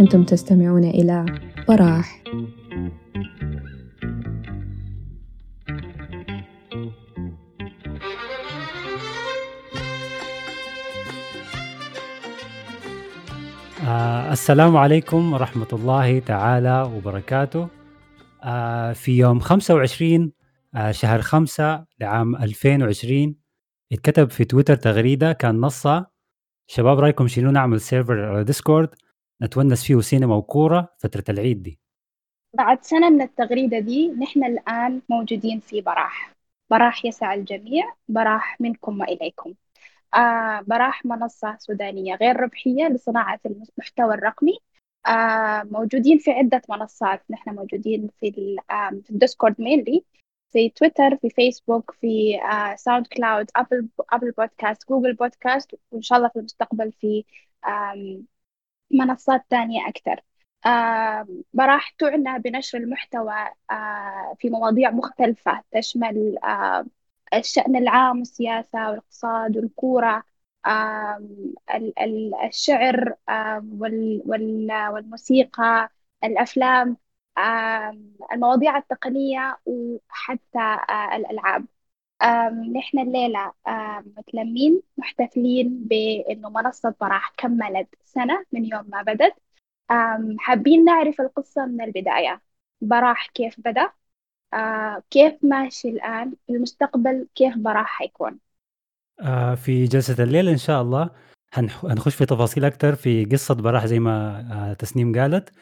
أنتم تستمعون إلى براح آه السلام عليكم ورحمة الله تعالى وبركاته. آه في يوم 25 آه شهر 5 لعام 2020 اتكتب في تويتر تغريدة كان نصها شباب رأيكم شنو نعمل سيرفر على ديسكورد نتونس فيه سينما وكورة فترة العيد دي. بعد سنة من التغريدة دي نحن الآن موجودين في براح. براح يسع الجميع براح منكم وإليكم. آه براح منصة سودانية غير ربحية لصناعة المحتوى الرقمي. آه موجودين في عدة منصات. نحن موجودين في, آه في الديسكورد mainly في تويتر في فيسبوك في آه ساوند كلاود أبل أبل بودكاست جوجل بودكاست وإن شاء الله في المستقبل في منصات تانية أكثر آه براح تعنى بنشر المحتوى آه في مواضيع مختلفة تشمل آه الشأن العام والسياسة والإقتصاد والكورة الشعر والموسيقى الأفلام. المواضيع التقنية وحتى الألعاب. نحن الليلة متلمين محتفلين بأنه منصة براح كملت سنة من يوم ما بدت. حابين نعرف القصة من البداية. براح كيف بدأ؟ آه كيف ماشي الآن؟ المستقبل كيف براح حيكون؟ آه في جلسة الليل إن شاء الله. هنخش في تفاصيل أكثر في قصة براح زي ما آه تسنيم قالت.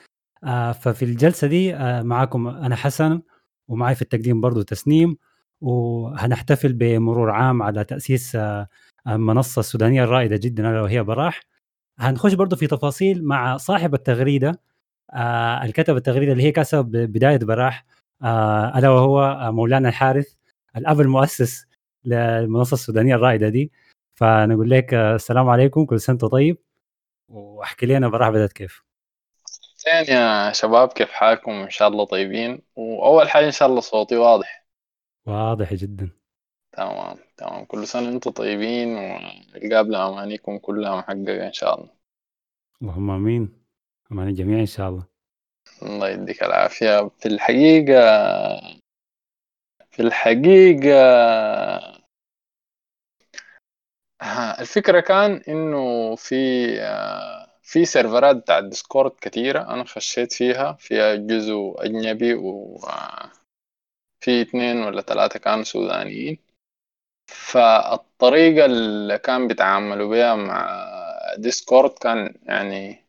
آه ففي الجلسة دي آه معاكم أنا حسن ومعي في التقديم برضو تسنيم وهنحتفل بمرور عام على تأسيس آه المنصة السودانية الرائدة جدا ألا وهي براح. هنخش برضو في تفاصيل مع صاحب التغريدة آه الكتب التغريدة اللي هي كسب بداية براح آه ألا وهو مولانا الحارث الأب المؤسس للمنصة السودانية الرائدة دي. فنقول لك السلام عليكم كل سنة طيب وأحكي لنا براح بدأت كيف. زين يا شباب كيف حالكم؟ إن شاء الله طيبين. وأول حاجة إن شاء الله صوتي واضح. واضح جدا. تمام تمام. كل سنة أنتم طيبين والقابل أمانيكم كلها محققة إن شاء الله. اللهم آمين. أمان الجميع إن شاء الله. الله يديك العافية. في الحقيقة في الحقيقة الفكرة كان إنه في في server ات بتاع الديسكورد كتيرة أنا خشيت فيها فيها جزء أجنبي وفي اتنين ولا ثلاثة كانوا سودانيين. فالطريقة اللي كان بيتعاملوا بيها مع ديسكورد كان يعني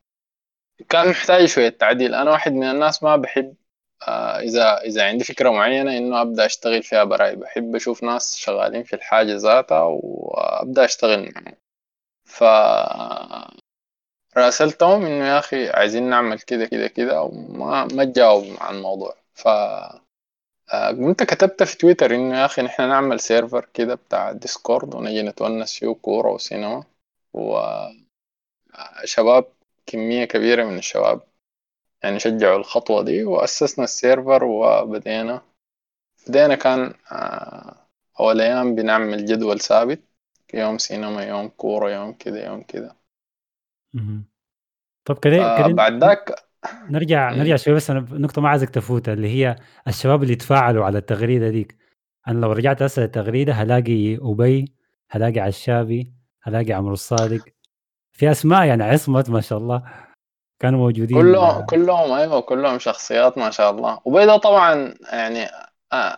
كان محتاج شوية تعديل. أنا واحد من الناس ما بحب آه إذا إذا عندي فكرة معينة إنه أبدأ أشتغل فيها براي. بحب أشوف ناس شغالين في الحاجة ذاتها وأبدأ أشتغل معهم. ف راسلتهم إنه يا أخي عايزين نعمل كده كده كده وما ما تجاوب عن الموضوع. ف كنت كتبت في تويتر إنه يا أخي نحن نعمل server كده بتاع ديسكورد ونجي نتونس فيه كورة وسينما. وشباب كمية كبيرة من الشباب يعني شجعوا الخطوة دي وأسسنا ال server وبدينا بدينا كان أول أيام بنعمل جدول ثابت يوم سينما يوم كورة يوم كده يوم كده. طب كده آه بعد ذاك نرجع إيه. نرجع شوي بس أنا نقطة ما عايزك تفوتها اللي هي الشباب اللي تفاعلوا على التغريدة ديك. أنا لو رجعت أسأل التغريدة هلاقي أبي هلاقي عشابي هلاقي عمرو الصادق. في أسماء يعني عصمت ما شاء الله كانوا موجودين. كلهم كلهم أيوه كلهم شخصيات ما شاء الله. وبيضة طبعا يعني آه،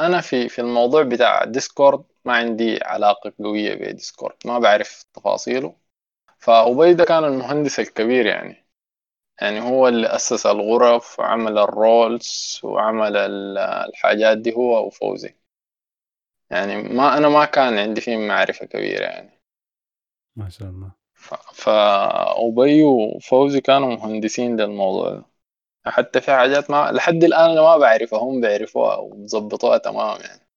أنا في في الموضوع بتاع ديسكورد ما عندي علاقة قوية بديسكورد ما بعرف تفاصيله. فأبيضة كان المهندس الكبير يعني. يعني هو اللي أسس الغرف وعمل ال roles وعمل الحاجات دي هو وفوزي. يعني ما أنا ما كان عندي فيه معرفة كبيرة يعني. ما شاء الله. فأبيضة وفوزي كانوا مهندسين للموضوع ده. حتى في حاجات ما لحد الآن أنا ما بعرفها هم بيعرفوها وبظبطوها تمام يعني.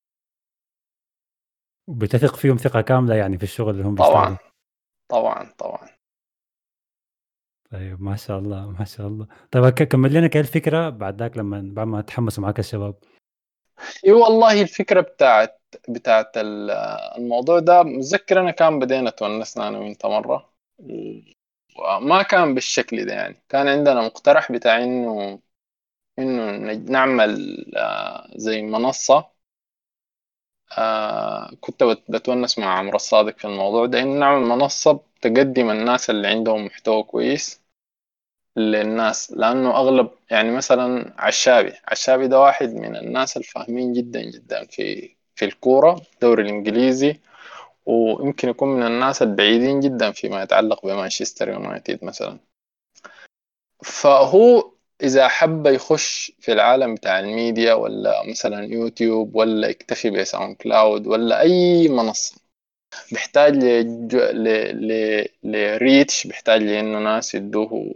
وبتثق فيهم ثقة كاملة يعني في الشغل اللي هم طبعا. طبعا طبعا. طيب ما شاء الله ما شاء الله. طيب كمل لنا كيف الفكرة بعد ذاك لما بعد ما تحمسوا معك الشباب إي والله الفكرة بتاعت بتاعت الموضوع ده متذكر أنا كان بدينا تونسنا أنا وأنت مرة. وما كان بالشكل ده يعني. كان عندنا مقترح بتاع إنه إنه نعمل آه، زي منصة آه كنت بتونس مع عمرو الصادق في الموضوع ده. إنه نعمل منصة تقدم الناس اللي عندهم محتوى كويس للناس لأنه أغلب يعني مثلا عشابي عشابي ده واحد من الناس الفاهمين جدا جدا في في الكورة الدوري الإنجليزي ويمكن يكون من الناس البعيدين جدا فيما يتعلق بمانشستر يونايتد مثلا. فهو إذا حب يخش في العالم بتاع الميديا ولا مثلا يوتيوب ولا يكتفي بساوند كلاود ولا أي منصة بيحتاج ل reach بيحتاج لإنه ناس يدوه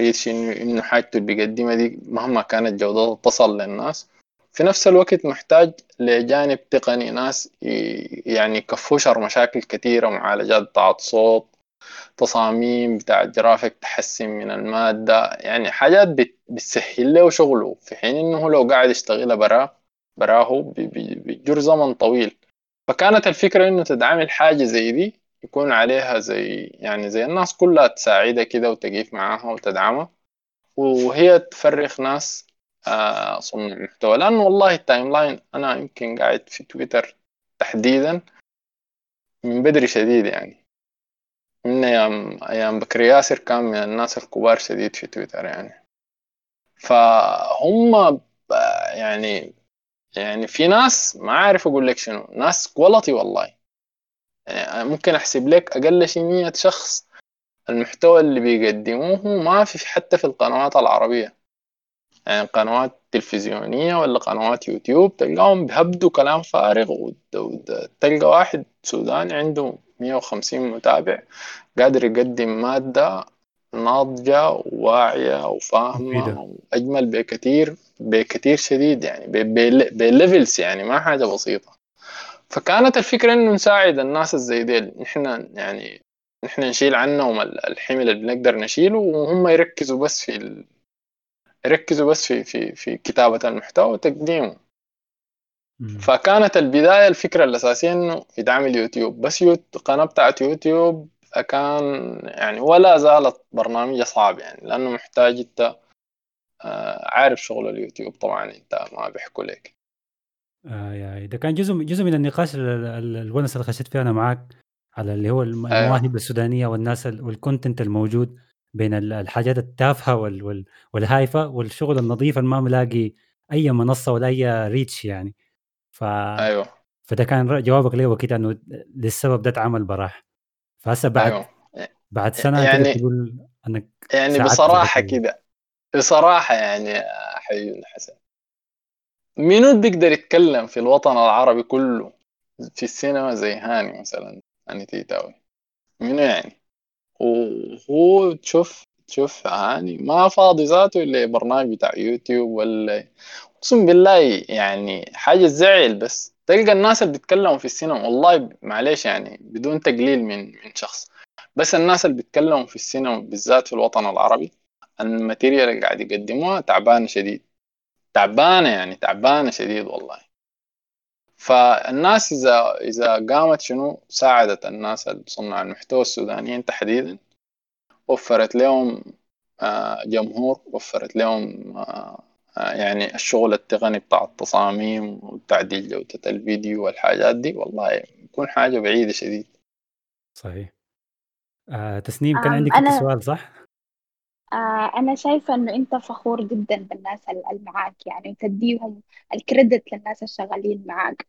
reach إنه إنه حاجته اللي بيقدمها دي مهما كانت جودتها تصل للناس. في نفس الوقت محتاج لجانب تقني ناس يعني يكفوشر مشاكل كثيرة معالجات بتاعت صوت تصاميم بتاع جرافيك تحسن من المادة. يعني حاجات بتسهل له شغله. في حين إنه لو قاعد يشتغلها براه براه بيجر زمن طويل. فكانت الفكرة إنه تدعمل حاجة زي دي يكون عليها زي يعني زي الناس كلها تساعدها كده وتقيف معاها وتدعمها وهي تفرق ناس آه صنع محتوى لأنه والله ال timeline أنا يمكن قاعد في تويتر تحديدا من بدري شديد يعني. من أيام أيام بكر ياسر كان من الناس الكبار شديد في تويتر يعني. فهم يعني يعني في ناس ما عارف أقول لك شنو ناس quality والله. يعني ممكن أحسب لك أقل شيء 100 شخص المحتوى اللي بيقدموه ما في حتى في القنوات العربية. يعني قنوات تلفزيونية ولا قنوات يوتيوب تلقاهم بيهبدوا كلام فارغ وتلقى واحد سوداني عنده 150 متابع. قادر يقدم مادة ناضجة وواعية وفاهمة وأجمل بكثير بكثير شديد يعني ب levels يعني ما حاجة بسيطة. فكانت الفكرة إنه نساعد الناس الزي ديل. نحن يعني نحن نشيل عنهم الحمل اللي بنقدر نشيله وهم يركزوا بس في ال... يركزوا بس في في في كتابة المحتوى وتقديمه. فكانت البداية الفكرة الأساسية إنه يدعم اليوتيوب. بس يوت... قناة بتاعت يوتيوب كان يعني ولا زالت برنامج صعب يعني لأنه محتاج أنت آه، عارف شغل اليوتيوب. طبعا أنت ما بيحكوا لك. آه يعني ده كان جزء جزء من النقاش الونس اللي خشيت فيه أنا معك على اللي هو أيوه. المواهب. السودانية والناس وال content الموجود بين الحاجات التافهة وال والهايفة والشغل النظيف اللي ما ملاقي أي منصة ولا أي reach يعني. ف أيوه. فده كان جوابك لي وكيل إنه للسبب ده اتعمل براح. فهسه بعد أيوه. بعد سنة يعني تقول إنك يعني بصراحة كده. بصراحة يعني حبيبي حسن منو بيقدر يتكلم في الوطن العربي كله في السينما زي هاني مثلا؟ هاني تيتاوي. منو يعني؟ وهو تشوف تشوف هاني ما فاضي ذاته إلا برنامج بتاع يوتيوب ولا أقسم بالله يعني حاجة زعل بس. تلقى الناس اللي بيتكلموا في السينما والله معلش يعني بدون تقليل من من شخص بس الناس اللي بيتكلموا في السينما بالذات في الوطن العربي ال material اللي قاعد يقدموها تعبانة شديد. تعبانة يعني تعبانة شديد والله. فالناس إذا إذا قامت شنو؟ ساعدت الناس صناع المحتوى السودانيين تحديدا. وفرت لهم آه، جمهور وفرت لهم آه، يعني الشغل التقني بتاع التصاميم وتعديل جودة الفيديو والحاجات دي والله يكون حاجة بعيدة شديد صحيح آه تسنيم كان عندك أنا... سؤال صح؟ آه أنا شايفة إنه أنت فخور جدا بالناس اللي معاك يعني وتديهم الكريدت للناس الشغالين معاك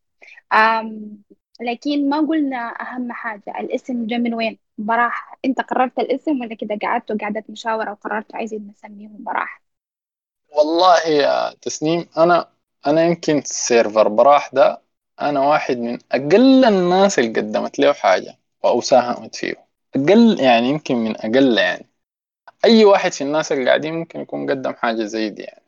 آم لكن ما قلنا أهم حاجة الاسم جا من وين؟ براح أنت قررت الاسم ولا كده قعدت وقعدت مشاورة وقررت عايزين نسميهم براح؟ والله يا تسنيم أنا أنا يمكن سيرفر براح ده أنا واحد من أقل الناس اللي قدمت له حاجة أو ساهمت فيه. أقل يعني يمكن من أقل يعني. أي واحد في الناس اللي قاعدين ممكن يكون قدم حاجة زي دي يعني.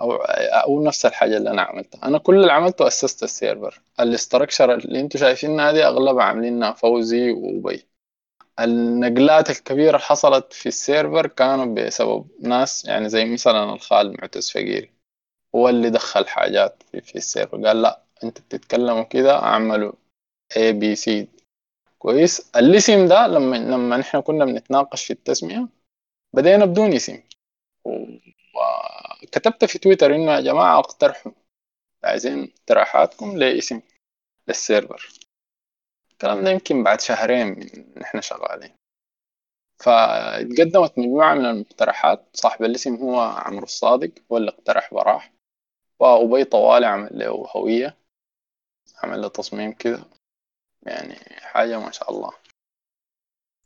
أو أو نفس الحاجة اللي أنا عملتها. أنا كل اللي عملته أسست ال server. ال structure اللي أنتم شايفينها دي أغلبها عاملينها فوزي وأبي. النقلات الكبيرة اللي حصلت في ال server كانوا بسبب ناس يعني زي مثلا الخال معتز فقيري هو اللي دخل حاجات في, في ال server. قال لا أنت بتتكلموا كده أعملوا A B C. كويس. الاسم ده لما لما نحن كنا بنتناقش في التسمية بدينا بدون اسم. وكتبت في تويتر إنه يا جماعة أقترحوا عايزين اقتراحاتكم لاسم للسيرفر. الكلام ده يمكن بعد شهرين من نحن شغالين. فاتقدمت مجموعة من المقترحات صاحب الاسم هو عمرو الصادق هو اللي اقترح براح. وأبي طوالي عمل له هوية عمل له تصميم كده. يعني حاجة ما شاء الله.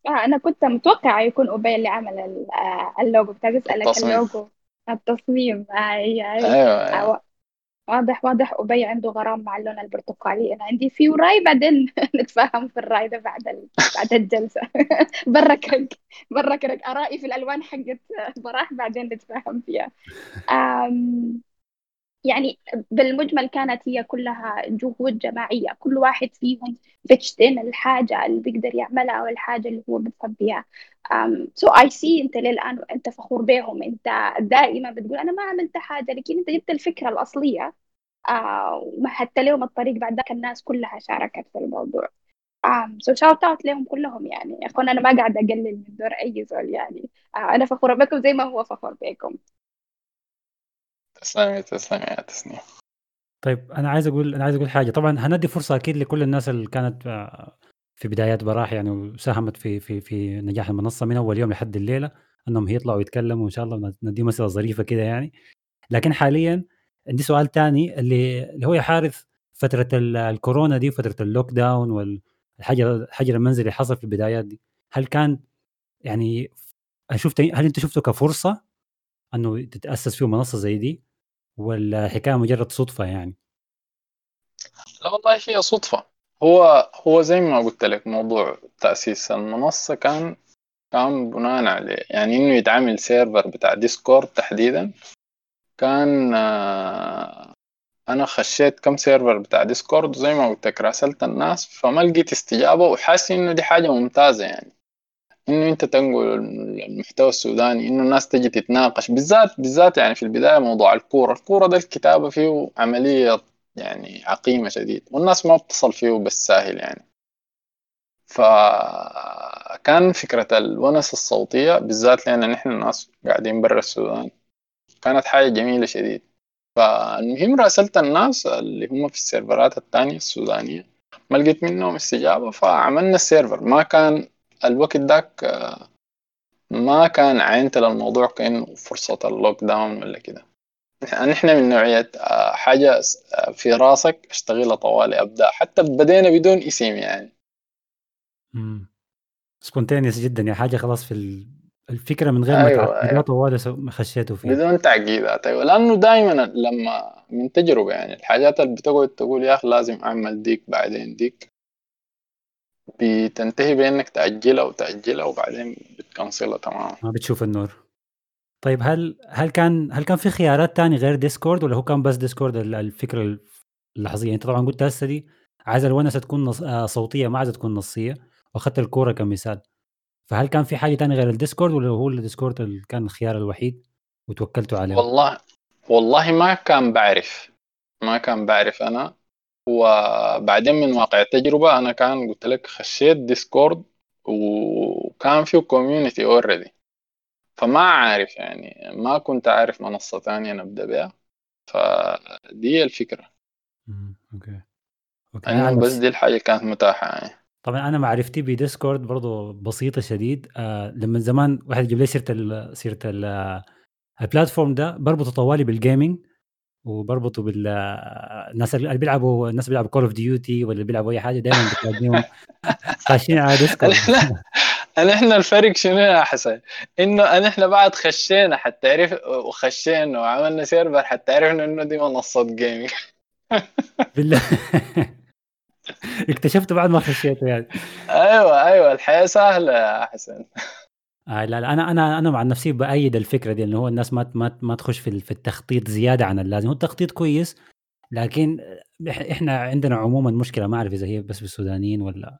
آه أنا كنت متوقعة يكون أبي اللي عمل آه، اللوجو. كنت أسألك التصميم. اللوجو. التصميم. آه أي أي أيوة, أيوة. واضح واضح. أبي عنده غرام مع اللون البرتقالي. أنا عندي فيه راي بعدين نتفاهم في الرأي ده بعد ال... بعد الجلسة. برا كرك آرائي في الألوان حقت براح بعدين نتفاهم فيها. أم... يعني بالمجمل كانت هي كلها جهود جماعية. كل واحد فيهم بيتشتن الحاجة اللي بيقدر يعملها أو الحاجة اللي هو بيفهم بيها. so I see أنت للآن أنت فخور بهم. أنت دائما بتقول أنا ما عملت حاجة لكن أنت جبت الفكرة الأصلية. Uh, ومهدت لهم الطريق بعد ذاك الناس كلها شاركت في الموضوع. um, so shout out لهم كلهم يعني. يا أخوان أنا ما قاعدة أقلل من دور أي زول يعني. uh, أنا فخورة بكم زي ما هو فخور بكم. تسلمي تسلمي يا تسنيم طيب أنا عايز أقول أنا عايز أقول حاجة. طبعا حندي فرصة أكيد لكل الناس اللي كانت آه، في بدايات براح يعني وساهمت في في في نجاح المنصة من أول يوم لحد الليلة إنهم يطلعوا يتكلموا وإن شاء الله نديهم مساحة ظريفة كده يعني. لكن حاليا عندي سؤال تاني اللي اللي هو يا حارث فترة ال- الكورونا دي وفترة ال lockdown والحجر الحجر المنزلي اللي حصل في البدايات دي هل كان يعني شفت هل انت شفته كفرصة إنه تتأسس فيه منصة زي دي؟ ولا حكاية مجرد صدفة يعني؟ لا والله هي صدفة. هو هو زي ما قلت لك موضوع تأسيس المنصة كان كان بناء عليه. يعني إنه يتعمل server بتاع Discord تحديدا. كان آه، أنا خشيت كم server بتاع Discord وزي ما قلت لك راسلت الناس فما لقيت استجابة وحاسس إنه دي حاجة ممتازة يعني. إنه أنت تنقل المحتوى السوداني إنه الناس تجي تتناقش. بالذات بالذات يعني في البداية موضوع الكورة. الكورة ده الكتابة فيه عملية يعني عقيمة شديد والناس ما بتصل فيه بالساهل يعني. فكان فكرة الونس الصوتية بالذات لأن نحن الناس قاعدين برا السودان. كانت حاجة جميلة شديد. فالمهم راسلت الناس اللي هم في السيرفرات التانية السودانية. ما لقيت منهم استجابة فعملنا ال server. ما كان الوقت داك آه، ما كان عينت للموضوع كأنه فرصة ال lockdown ولا كده. نحن من نوعية آه، حاجة آه، في راسك أشتغلها طوالي أبدأ. حتى بدينا بدون اسم يعني. spontaneous جدا يعني حاجة خلاص في ال- الفكرة من غير ما أيوة، تعقدها أيوة. طوال سو- خشيتوا فيه بدون تعقيدات أيوة لأنه دائما لما من تجربة يعني الحاجات اللي بتقعد تقول يا أخي لازم أعمل ديك بعدين ديك. بتنتهي بإنك تأجلها وتأجلها وبعدين بتكنسلها تماما. ما بتشوف النور. طيب هل هل كان هل كان في خيارات تاني غير Discord ولا هو كان بس Discord ال- الفكرة اللحظية؟ أنت طبعا قلت هسه دي عايز الونسة تكون نص... آه، صوتية ما عايزة تكون نصية. وأخذت الكورة كمثال. فهل كان في حاجة تانية غير ال Discord ولا هو ال Discord اللي كان الخيار الوحيد وتوكلتوا عليه؟ والله والله ما كان بعرف. ما كان بعرف أنا. وبعدين من واقع التجربة أنا كان قلت لك خشيت Discord وكان فيه community already فما عارف يعني ما كنت عارف منصة تانية نبدأ بها. فدي الفكرة. مم، okay. okay. أنا بس دي الحاجة اللي كانت متاحة يعني. طبعا أنا معرفتي ب Discord برضه بسيطة شديد. آه لما زمان واحد يجيب لي سيرة ال سيرة ال ال platform ده بربطه طوالي بال gaming وبربطه بال الناس اللي بيلعبوا الناس اللي بيلعبوا Call of Duty ولا بيلعبوا أي حاجة دائما بتلاقيهم خاشين على Discord أنا إحنا الفرق شنو يا حسن؟ إنه انا إحنا بعد خشينا حتى عرف وخشينا وعملنا server حتى عرفنا إنه دي منصة gaming بالله. اكتشفت بعد ما خشيته يعني. أيوه أيوه الحياة سهلة يا حسن. آه لا لا أنا أنا أنا مع نفسي بأيد الفكرة دي إنه هو الناس ما ما ما تخش في في التخطيط زيادة عن اللازم. هو التخطيط كويس لكن إحنا عندنا عموما مشكلة ما أعرف إذا هي بس بالسودانيين ولا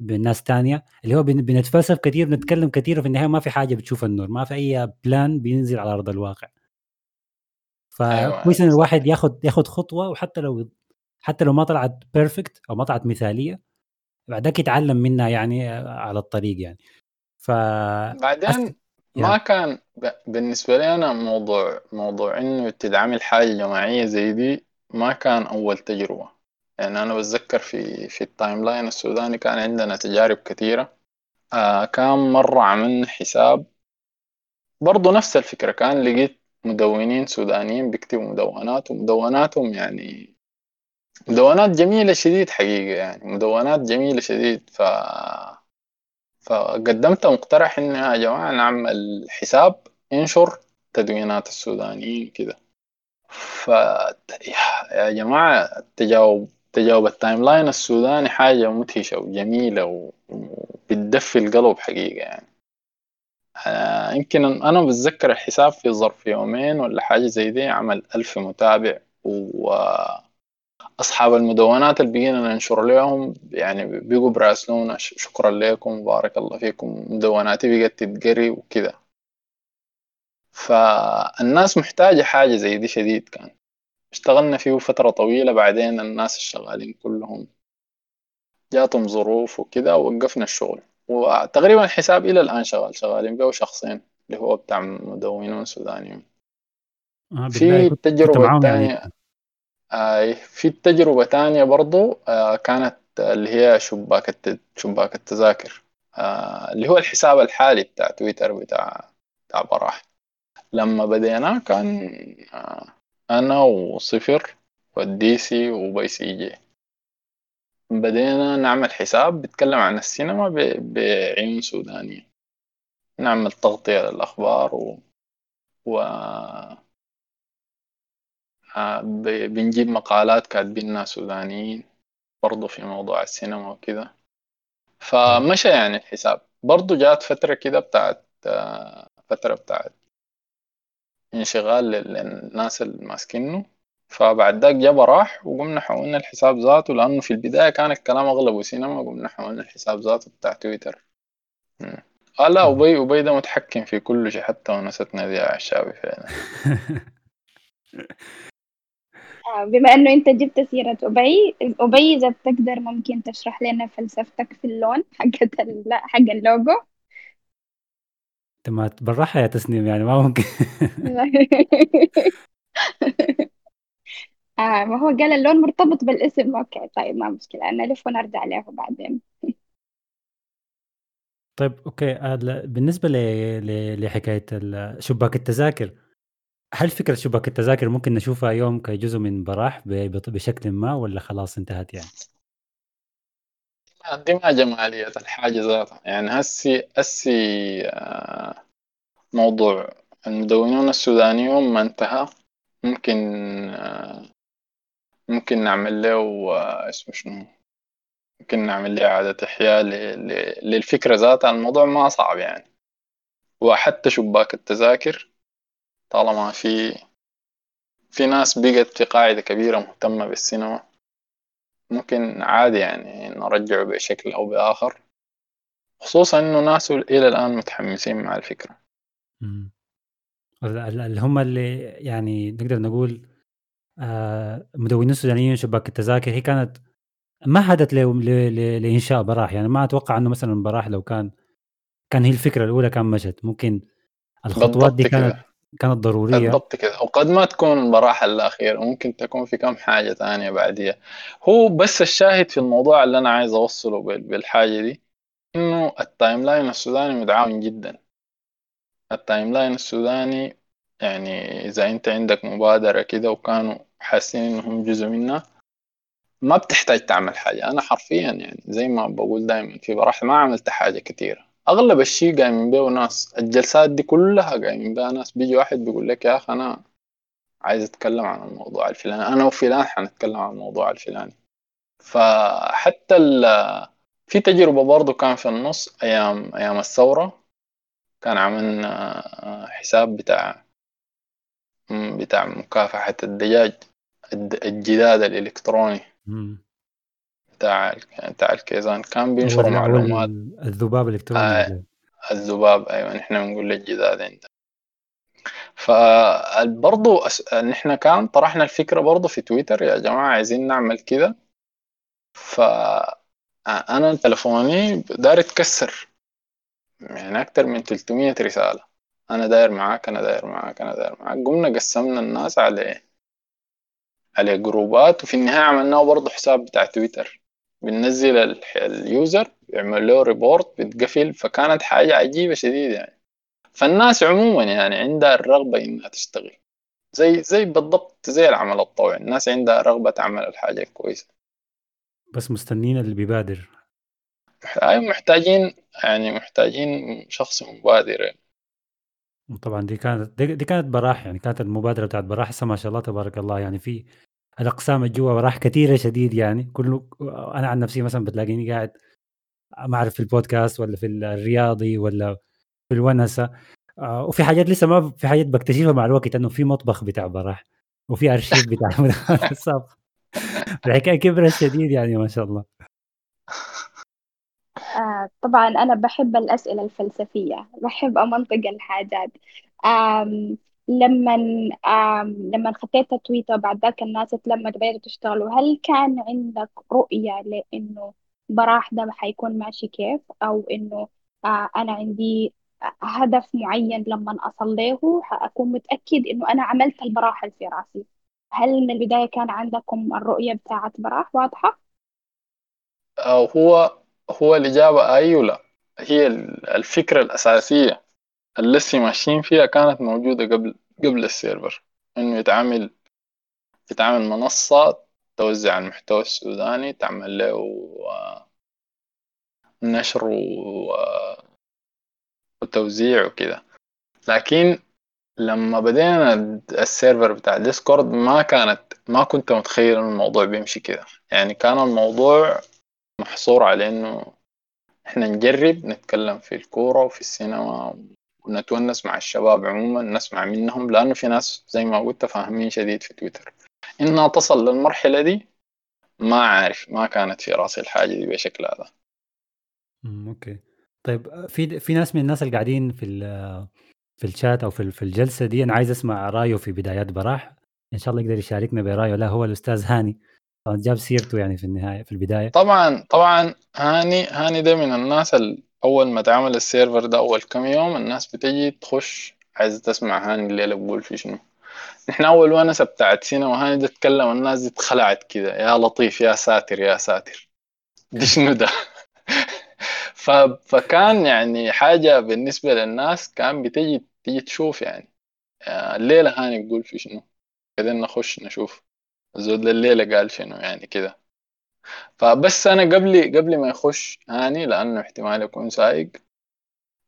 بالناس تانية اللي هو بن- بنتفلسف كثير بنتكلم كثير وفي النهاية ما في حاجة بتشوف النور ما في أي plan بينزل على أرض الواقع. أيوة، فكويس إن أيوة، الواحد صحيح. ياخذ ياخذ خطوة وحتى لو حتى لو ما طلعت perfect أو ما طلعت مثالية بعدك يتعلم منها يعني على الطريق يعني. ف بعدين ما كان بالنسبة لي أنا موضوع موضوع إنه تتعمل حاجة جماعية زي دي ما كان أول تجربة. يعني أنا بتذكر في في ال timeline السوداني كان عندنا تجارب كثيرة. آه كان مرة عملنا حساب. برضو نفس الفكرة كان لقيت مدونين سودانيين بيكتبوا مدونات ومدوناتهم يعني مدونات جميلة شديد حقيقة يعني مدونات جميلة شديد. ف فقدمت مقترح إن يا جماعة نعمل حساب ينشر تدوينات السودانيين كده. ف يا جماعة تجاوب تجاوب ال timeline السوداني حاجة مدهشة وجميلة وبتدفي القلب حقيقة يعني. آه، يمكن أنا بتذكر الحساب في ظرف يومين ولا حاجة زي دي عمل ألف متابع و أصحاب المدونات اللي بقينا ننشر لهم يعني بيجوا براسلونا شكرا لكم بارك الله فيكم مدوناتي بقت تتقري وكده. فالناس محتاجة حاجة زي دي شديد كان. اشتغلنا فيه فترة طويلة بعدين الناس الشغالين كلهم جاتهم ظروف وكده ووقفنا الشغل. وتقريبا الحساب إلى الآن شغال شغالين به شخصين اللي هو بتاع مدونون سودانيون آه في التجربة الثانية. آه في التجربة تانية برضو آه كانت اللي هي شباك. شباك التذاكر. آه اللي هو الحساب الحالي بتاع تويتر بتاع بتاع براح. لما بدينا كان آه أنا وصفر والديسي وبيسي جي. بدينا نعمل حساب بيتكلم عن السينما بعيون سودانية. نعمل تغطية للأخبار و, و... آه، بنجيب مقالات كاتبينها سودانيين برضو في موضوع السينما وكده. فمشى يعني الحساب. برضو جات فترة كده بتاعت آه، فترة بتاعت انشغال للناس الماسكينه فبعد ذاك جاب راح وقمنا حولنا الحساب ذاته لأنه في البداية كان الكلام أغلبه سينما قمنا حولنا الحساب ذاته بتاع تويتر. آه لا أبي أبي ده متحكم في كل شيء حتى ونستنا ذي الشعبي فعلا. آه، بما إنه أنت جبت سيرة أبي أبي إذا بتقدر ممكن تشرح لنا فلسفتك في اللون حقت حق اللوجو. أنت ما بالراحة يا تسنيم يعني ما ممكن. آه ما هو قال اللون مرتبط بالاسم. okay طيب ما مشكلة أنا الف ونرجع له بعدين. طيب أوكي بالنسبة لحكاية شباك التذاكر هل فكرة شباك التذاكر ممكن نشوفها يوم كجزء من براح بشكل ما ولا خلاص انتهت يعني؟ دي ما جمالية الحاجة ذاتها. يعني هسي هسي آه، موضوع المدونون السودانيون ما انتهى ممكن آه، ممكن نعمل له آه، اسمه شنو؟ ممكن نعمل له إعادة إحياء للفكرة ذاتها. الموضوع ما صعب يعني. وحتى شباك التذاكر طالما في في ناس بقت في قاعدة كبيرة مهتمة بالسينما ممكن عادي يعني نرجعه بشكل أو بآخر. خصوصا إنه ناس إلى الآن متحمسين مع الفكرة. اللي هم اللي يعني نقدر نقول آه مدونين السودانيين شباك التذاكر هي كانت مهدت لإنشاء براح. يعني ما أتوقع إنه مثلا براح لو كان كان هي الفكرة الأولى كان مشت. ممكن الخطوات دي كانت. كانت ضرورية. بالضبط كده وقد ما تكون المراحل الأخيرة ممكن تكون في كم حاجة تانية بعديها. هو بس الشاهد في الموضوع اللي أنا عايز أوصله بالحاجة دي إنه ال timeline السوداني متعاون جدا. ال timeline السوداني يعني إذا أنت عندك مبادرة كده وكانوا حاسين إنهم جزء منها ما بتحتاج تعمل حاجة. أنا حرفيا يعني زي ما بقول دائما في براحة ما عملت حاجة كتيرة أغلب الشيء قايمين به ناس الجلسات دي كلها قايمين بها ناس. بيجي واحد بيقول لك يا أخي أنا عايز أتكلم عن الموضوع الفلاني أنا وفلان حنتكلم عن الموضوع الفلاني. فحتى في تجربة برضو كان في النص أيام أيام الثورة كان عملنا آه، حساب بتاع بتاع مكافحة الدجاج الجداد الإلكتروني. بتاع بتاع الكيزان كان بينشر معلومات. الذباب الإلكتروني آه الذباب أيوه نحن بنقول للجداد عندنا فبرضه نحن كان طرحنا الفكرة برضه في تويتر يا جماعة عايزين نعمل كده فأنا تلفوني داير يتكسر. يعني أكتر من 300 رسالة. أنا داير معاك أنا داير معاك أنا داير معاك. قمنا قسمنا الناس على على جروبات وفي النهاية عملناه برضه حساب بتاع تويتر. بننزل ال user يعمل له report بتقفل فكانت حاجة عجيبة شديدة يعني. فالناس عموما يعني عندها الرغبة إنها تشتغل. زي زي بالضبط زي العمل الطوعي الناس عندها رغبة تعمل الحاجة الكويسة بس مستنين اللي بيبادر. أيوة محتاجين يعني محتاجين شخص مبادر يعني. طبعا دي كانت دي, دي كانت براح يعني كانت المبادرة بتاعت براح. هسه ما شاء الله تبارك الله يعني في الأقسام الجوا براح كثيرة شديد يعني. كله أنا عن نفسي مثلا بتلاقيني قاعد ما أعرف في البودكاست ولا في الرياضي ولا في الونسة. آه، وفي حاجات لسه ما في حاجات بكتشفها مع الوقت إنه في مطبخ بتاع براح وفي أرشيف بتاع السابق الحكاية كبرت شديد يعني ما شاء الله. آه طبعا أنا بحب الأسئلة الفلسفية بحب أمنطق الحاجات. لما لما خطيت تويتر بعد ذاك الناس اتلمت بدأتوا تشتغلوا هل كان عندك رؤية لأنه براح ده حيكون ماشي كيف؟ أو إنه آه أنا عندي هدف معين لما أصل له حأكون متأكد إنه أنا عملت البراحل في رأسي؟ هل من البداية كان عندكم الرؤية بتاعة براح واضحة؟ هو هو الإجابة أي ولا هي الفكرة الأساسية. التي ماشيين فيها كانت موجودة قبل قبل السيرفر إنه يتعامل يتعامل منصة توزع المحتوى السوداني تعمل له نشر وتوزيع وكده لكن لما بدينا ال server بتاع Discord ما كانت ما كنت متخيل ان الموضوع بيمشي كده يعني كان الموضوع محصور على إنه إحنا نجرب نتكلم في الكورة وفي السينما ونتونس مع الشباب عموما نسمع منهم لأنه في ناس زي ما قلت فاهمين شديد في تويتر. إنها تصل للمرحلة دي ما عارف ما كانت في رأسي الحاجة دي بشكل هذا. okay. طيب في في ناس من الناس اللي قاعدين في في الشات أو في في الجلسة دي أنا عايز أسمع رأيه في بدايات براح. إن شاء الله يقدر يشاركنا برأيه. لا هو الأستاذ هاني. طبعا جاب سيرته يعني في النهاية في البداية. طبعا طبعا هاني هاني ده من الناس أول ما تعمل ال server ده أول كم يوم الناس بتجي تخش عايزه تسمع هاني الليلة بقول في شنو. نحن أول ونسة بتاعت سينما هاني ده اتكلم الناس دي اتخلعت كده. يا لطيف يا ساتر يا ساتر. دي شنو ده؟ فكان يعني حاجة بالنسبة للناس كان بتجي تيجي تشوف يعني. آه، الليلة هاني بقول في شنو؟ كده نخش نشوف. الزود الليلة قال شنو يعني كده. فبس أنا قبل قبل ما يخش هاني لأنه احتمال يكون سايق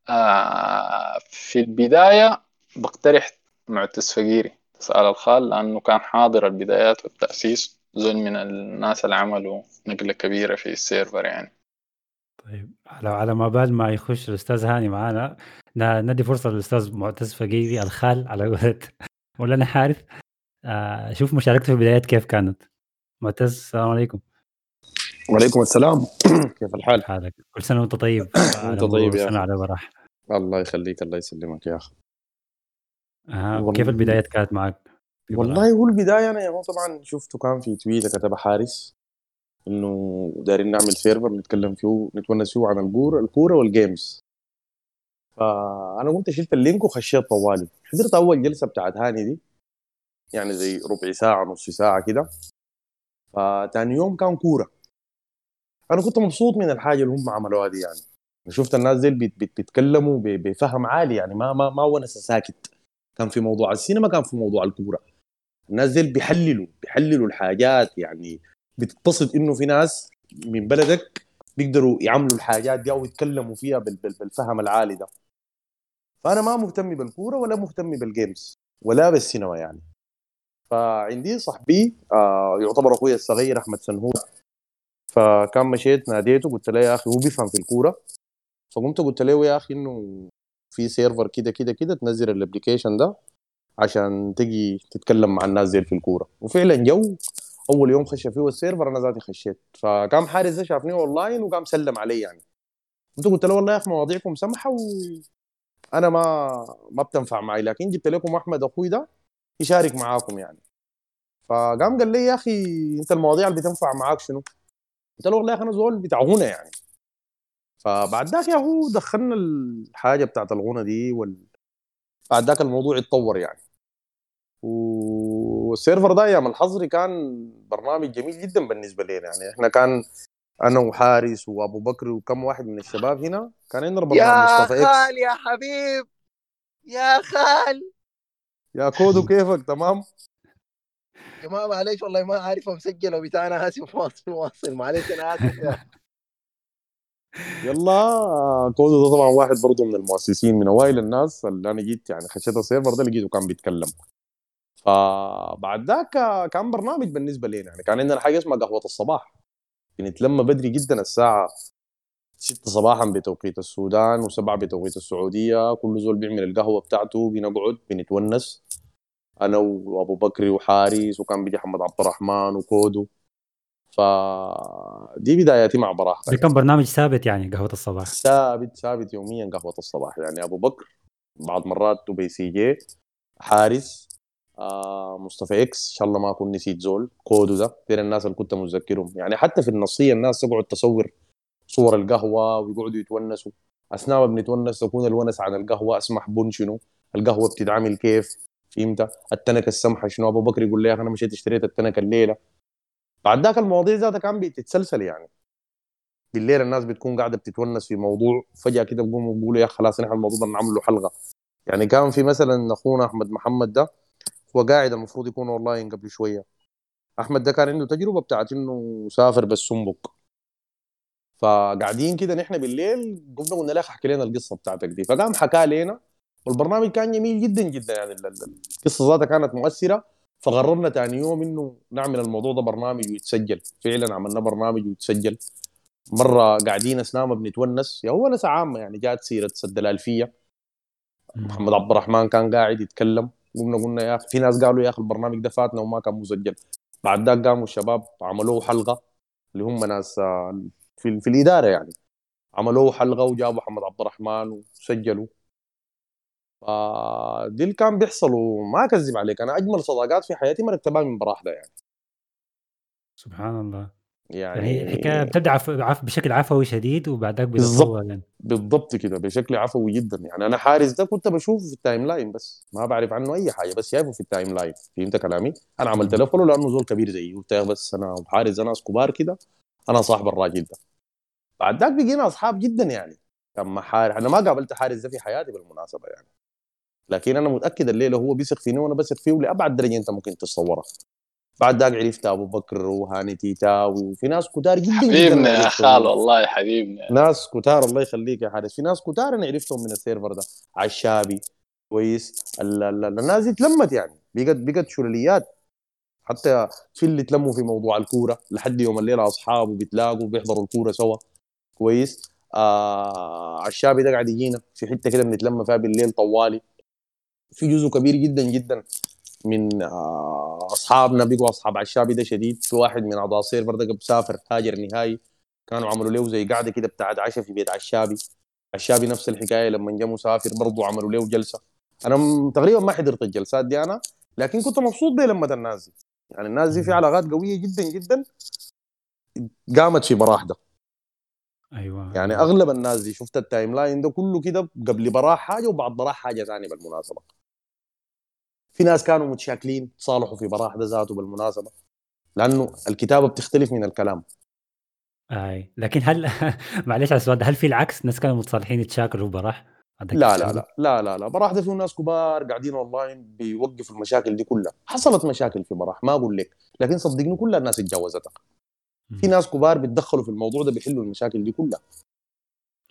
آه في البداية بقترح معتز فقيري تسأل الخال لأنه كان حاضر البدايات والتأسيس زول من الناس اللي عملوا نقلة كبيرة في السيرفر يعني. طيب على على ما بال ما يخش الأستاذ هاني معانا ندي فرصة للأستاذ معتز فقيري الخال على قولة مولانا حارث؟ آه شوف مشاركته في البدايات كيف كانت. معتز السلام عليكم. وعليكم السلام. كيف الحال؟ حالك؟ كل سنة وأنت طيب. وأنت طيب يا سنة على براح الله يخليك الله يسلمك يا أخي. آه. كيف البدايات كانت معك؟ والله هو البداية أنا يا طبعا شفته كان في تويتر كتبها حارس إنه دايرين نعمل server نتكلم فيه نتونس فيه عن الكورة الكورة وال games فأنا قمت شلت ال link وخشيت طوالي. حضرت أول جلسة بتاعت هاني دي يعني زي ربع ساعة نص ساعة كده. فتاني يوم كان كورة. أنا كنت مبسوط من الحاجة اللي هم عملوها دي يعني. شفت الناس دي بيتكلموا بفهم عالي يعني. ما ما ما ونس ساكت. كان في موضوع السينما كان في موضوع الكورة. الناس دي بيحللوا بيحللوا الحاجات يعني. بتتصل إنه في ناس من بلدك بيقدروا يعملوا الحاجات دي أو يتكلموا فيها بالفهم العالي ده. فأنا ما مهتم بالكورة ولا مهتم بالجيمز ولا بالسينما يعني. فعندي صاحبي آه يعتبر أخوي الصغير أحمد سنهور فكان مشيت ناديته قلت له يا أخي هو بيفهم في الكورة. فقمت قلت له يا أخي إنه في server كده كده كده تنزل ال application ده عشان تجي تتكلم مع الناس دي في الكورة. وفعلا جو أول يوم خش فيه ال server أنا ذاتي خشيت. فقام حارس ده شافني اونلاين وقام سلم علي يعني. انت قلت له والله يا أخي مواضيعكم سمحة و... أنا ما ما بتنفع معي لكن جبت لكم أحمد أخوي ده يشارك معاكم يعني. فقام قال لي يا أخي أنت المواضيع اللي بتنفع معاك شنو؟ قلت له والله يا أخي أنا زول بتاع غنى يعني. فبعد ذاك يا هو دخلنا الحاجة بتاعت الغنى دي وال... بعد ذاك الموضوع اتطور يعني. وال server ده أيام الحظر دي كان برنامج جميل جدا بالنسبة لنا يعني. إحنا كان أنا وحارس وأبو بكر وكم واحد من الشباب هنا كان عندنا برنامج يا مصطفى خال يا حبيب يا خال. يا كودو كيفك؟ تمام؟ جماعة معلش والله ما عارف مسجل وبتاع أنا اسف واصل. واصل معلش أنا آسف يا. يلا كودو ده طبعا واحد برضه من المؤسسين من أوائل الناس اللي أنا جيت يعني خشيت ال server ده لقيته كان بيتكلم. فبعد ذاك كان برنامج بالنسبة لنا يعني كان عندنا حاجة اسمها قهوة الصباح. بنتلم بدري جدا الساعة 6 صباحا بتوقيت السودان و7 بتوقيت السعودية. كل زول بيعمل القهوة بتاعته بنقعد بنتونس. أنا وأبو بكر وحارس وكان بيجي محمد عبد الرحمن وكودو. فدي بداياتي مع براح. ده كان برنامج ثابت يعني قهوة الصباح. ثابت ثابت يوميا قهوة الصباح. يعني أبو بكر بعض مرات بي سي جي حارس آه مصطفى X إن شاء الله ما أكون نسيت زول كودو ده ديل الناس اللي كنت متذكرهم. يعني حتى في النصية الناس تقعد تصور صور القهوة ويقعدوا يتونسوا. أثناء ما بنتونس تكون الونس عن القهوة أسمح بن شنو؟ القهوة بتتعمل كيف؟ فهمت التنكه السمحة شنو؟ أبو بكر يقول لي أنا مشيت اشتريت التنكه الليلة. بعد ذاك المواضيع ذاتها كان بتتسلسل يعني. بالليل الناس بتكون قاعدة بتتونس في موضوع فجأة كده بيقوموا بيقولوا يا خلاص نحن الموضوع ده نعمل له حلقة. يعني كان في مثلا أخونا أحمد محمد ده هو قاعد المفروض يكون اونلاين قبل شوية. أحمد ده كان عنده تجربة بتاعت إنه سافر بالسنبك فقاعدين كده نحن بالليل قمنا قلنا له احكي لنا القصة بتاعتك دي. فقام حكى لنا والبرنامج كان جميل جدا جدا يعني ال- ال- القصة ذاتها كانت مؤثرة. فقررنا ثاني يوم إنه نعمل الموضوع ده برنامج ويتسجل. فعلا عملنا برنامج ويتسجل. مرة قاعدين اثناء ما بنتونس. يا هو ناس عامة يعني جات سيرة سد الألفية. محمد عبد الرحمن كان قاعد يتكلم. قمنا قلنا يا أخي في ناس قالوا يا أخي البرنامج ده فاتنا وما كان مسجل. بعد ذاك قاموا الشباب عملوه حلقة اللي هم ناس آه، في, في الإدارة يعني. عملوه حلقة وجابوا محمد عبد الرحمن وسجلوا فدي اللي كان بيحصل وما أكذب عليك أنا أجمل صداقات في حياتي مرتبها من براح ده يعني. سبحان الله. يعني يعني الحكاية بتبدا عف... عف... بشكل عفوي شديد وبعدك. بتتطور يعني. بالضبط كده بشكل عفوي جدا يعني. أنا حارس ده كنت بشوفه في ال timeline بس ما بعرف عنه أي حاجة بس شايفه في ال timeline. فهمت كلامي؟ أنا عملت له follow لأنه زول كبير زيي قلت بس أنا وحارس ده ناس كبار كده أنا صاحب الراجل ده. بعد ذاك بقينا أصحاب جدا يعني. كان حارس أنا ما قابلت حارس ده في حياتي بالمناسبة يعني. لكن أنا متأكد الليلة هو بيثق فيني وأنا بثق فيه لابعد درجة أنت ممكن تتصورها بعد ذاك عرفت أبو بكر وهاني تيتاوي وفي ناس كتار جدا حبيبنا يا. خال والله حبيبنا. ناس كتار الله يخليك يا حارس. في ناس كتار أنا عرفتهم من السيرفر ده. عشابي كويس. ال- ال- ال- الناس دي اتلمت يعني. بقت بقت شلاليات حتى في اللي تلموا في موضوع الكورة. لحد يوم الليلة اصحاب وبيتلاقوا بيحضروا الكورة سوا. كويس. آه عشابي ده قاعد يجينا. في حتة كده بنتلم فيها بالليل طوالي. في جزء كبير جدا جدا من آه اصحابنا بقوا اصحاب عشابي ده شديد. في واحد من اعضاء السيرفر ده مسافر هاجر نهائي. كانوا عملوا له زي قاعدة كده بتاعت عشاء في بيت عشابي. عشابي نفس الحكاية لما جاء مسافر برضه عملوا له جلسة. أنا تقريبا ما حضرت الجلسات دي أنا لكن كنت مبسوط بلمة الناس دي. يعني الناس دي في علاقات قوية جدا جدا قامت في براح ده أيوه. يعني أغلب الناس دي شفت ال timeline ده كله كده قبل براح حاجة وبعد براح حاجة ثانية بالمناسبة. في ناس كانوا متشاكلين تصالحوا في براح ذاته بالمناسبة لأنه الكتابة بتختلف من الكلام. آي لكن هل معلش على السؤال هل في العكس؟ ناس كانوا متصالحين يتشاكلوا براح لا لا؟ لا لا لا لا. براح ده فيه ناس كبار قاعدين اونلاين بيوقفوا المشاكل دي كلها. حصلت مشاكل في براح ما أقول لك لكن صدقني كل الناس اتجاوزتها في. ناس كبار بيتدخلوا في الموضوع ده بيحلوا المشاكل دي كلها.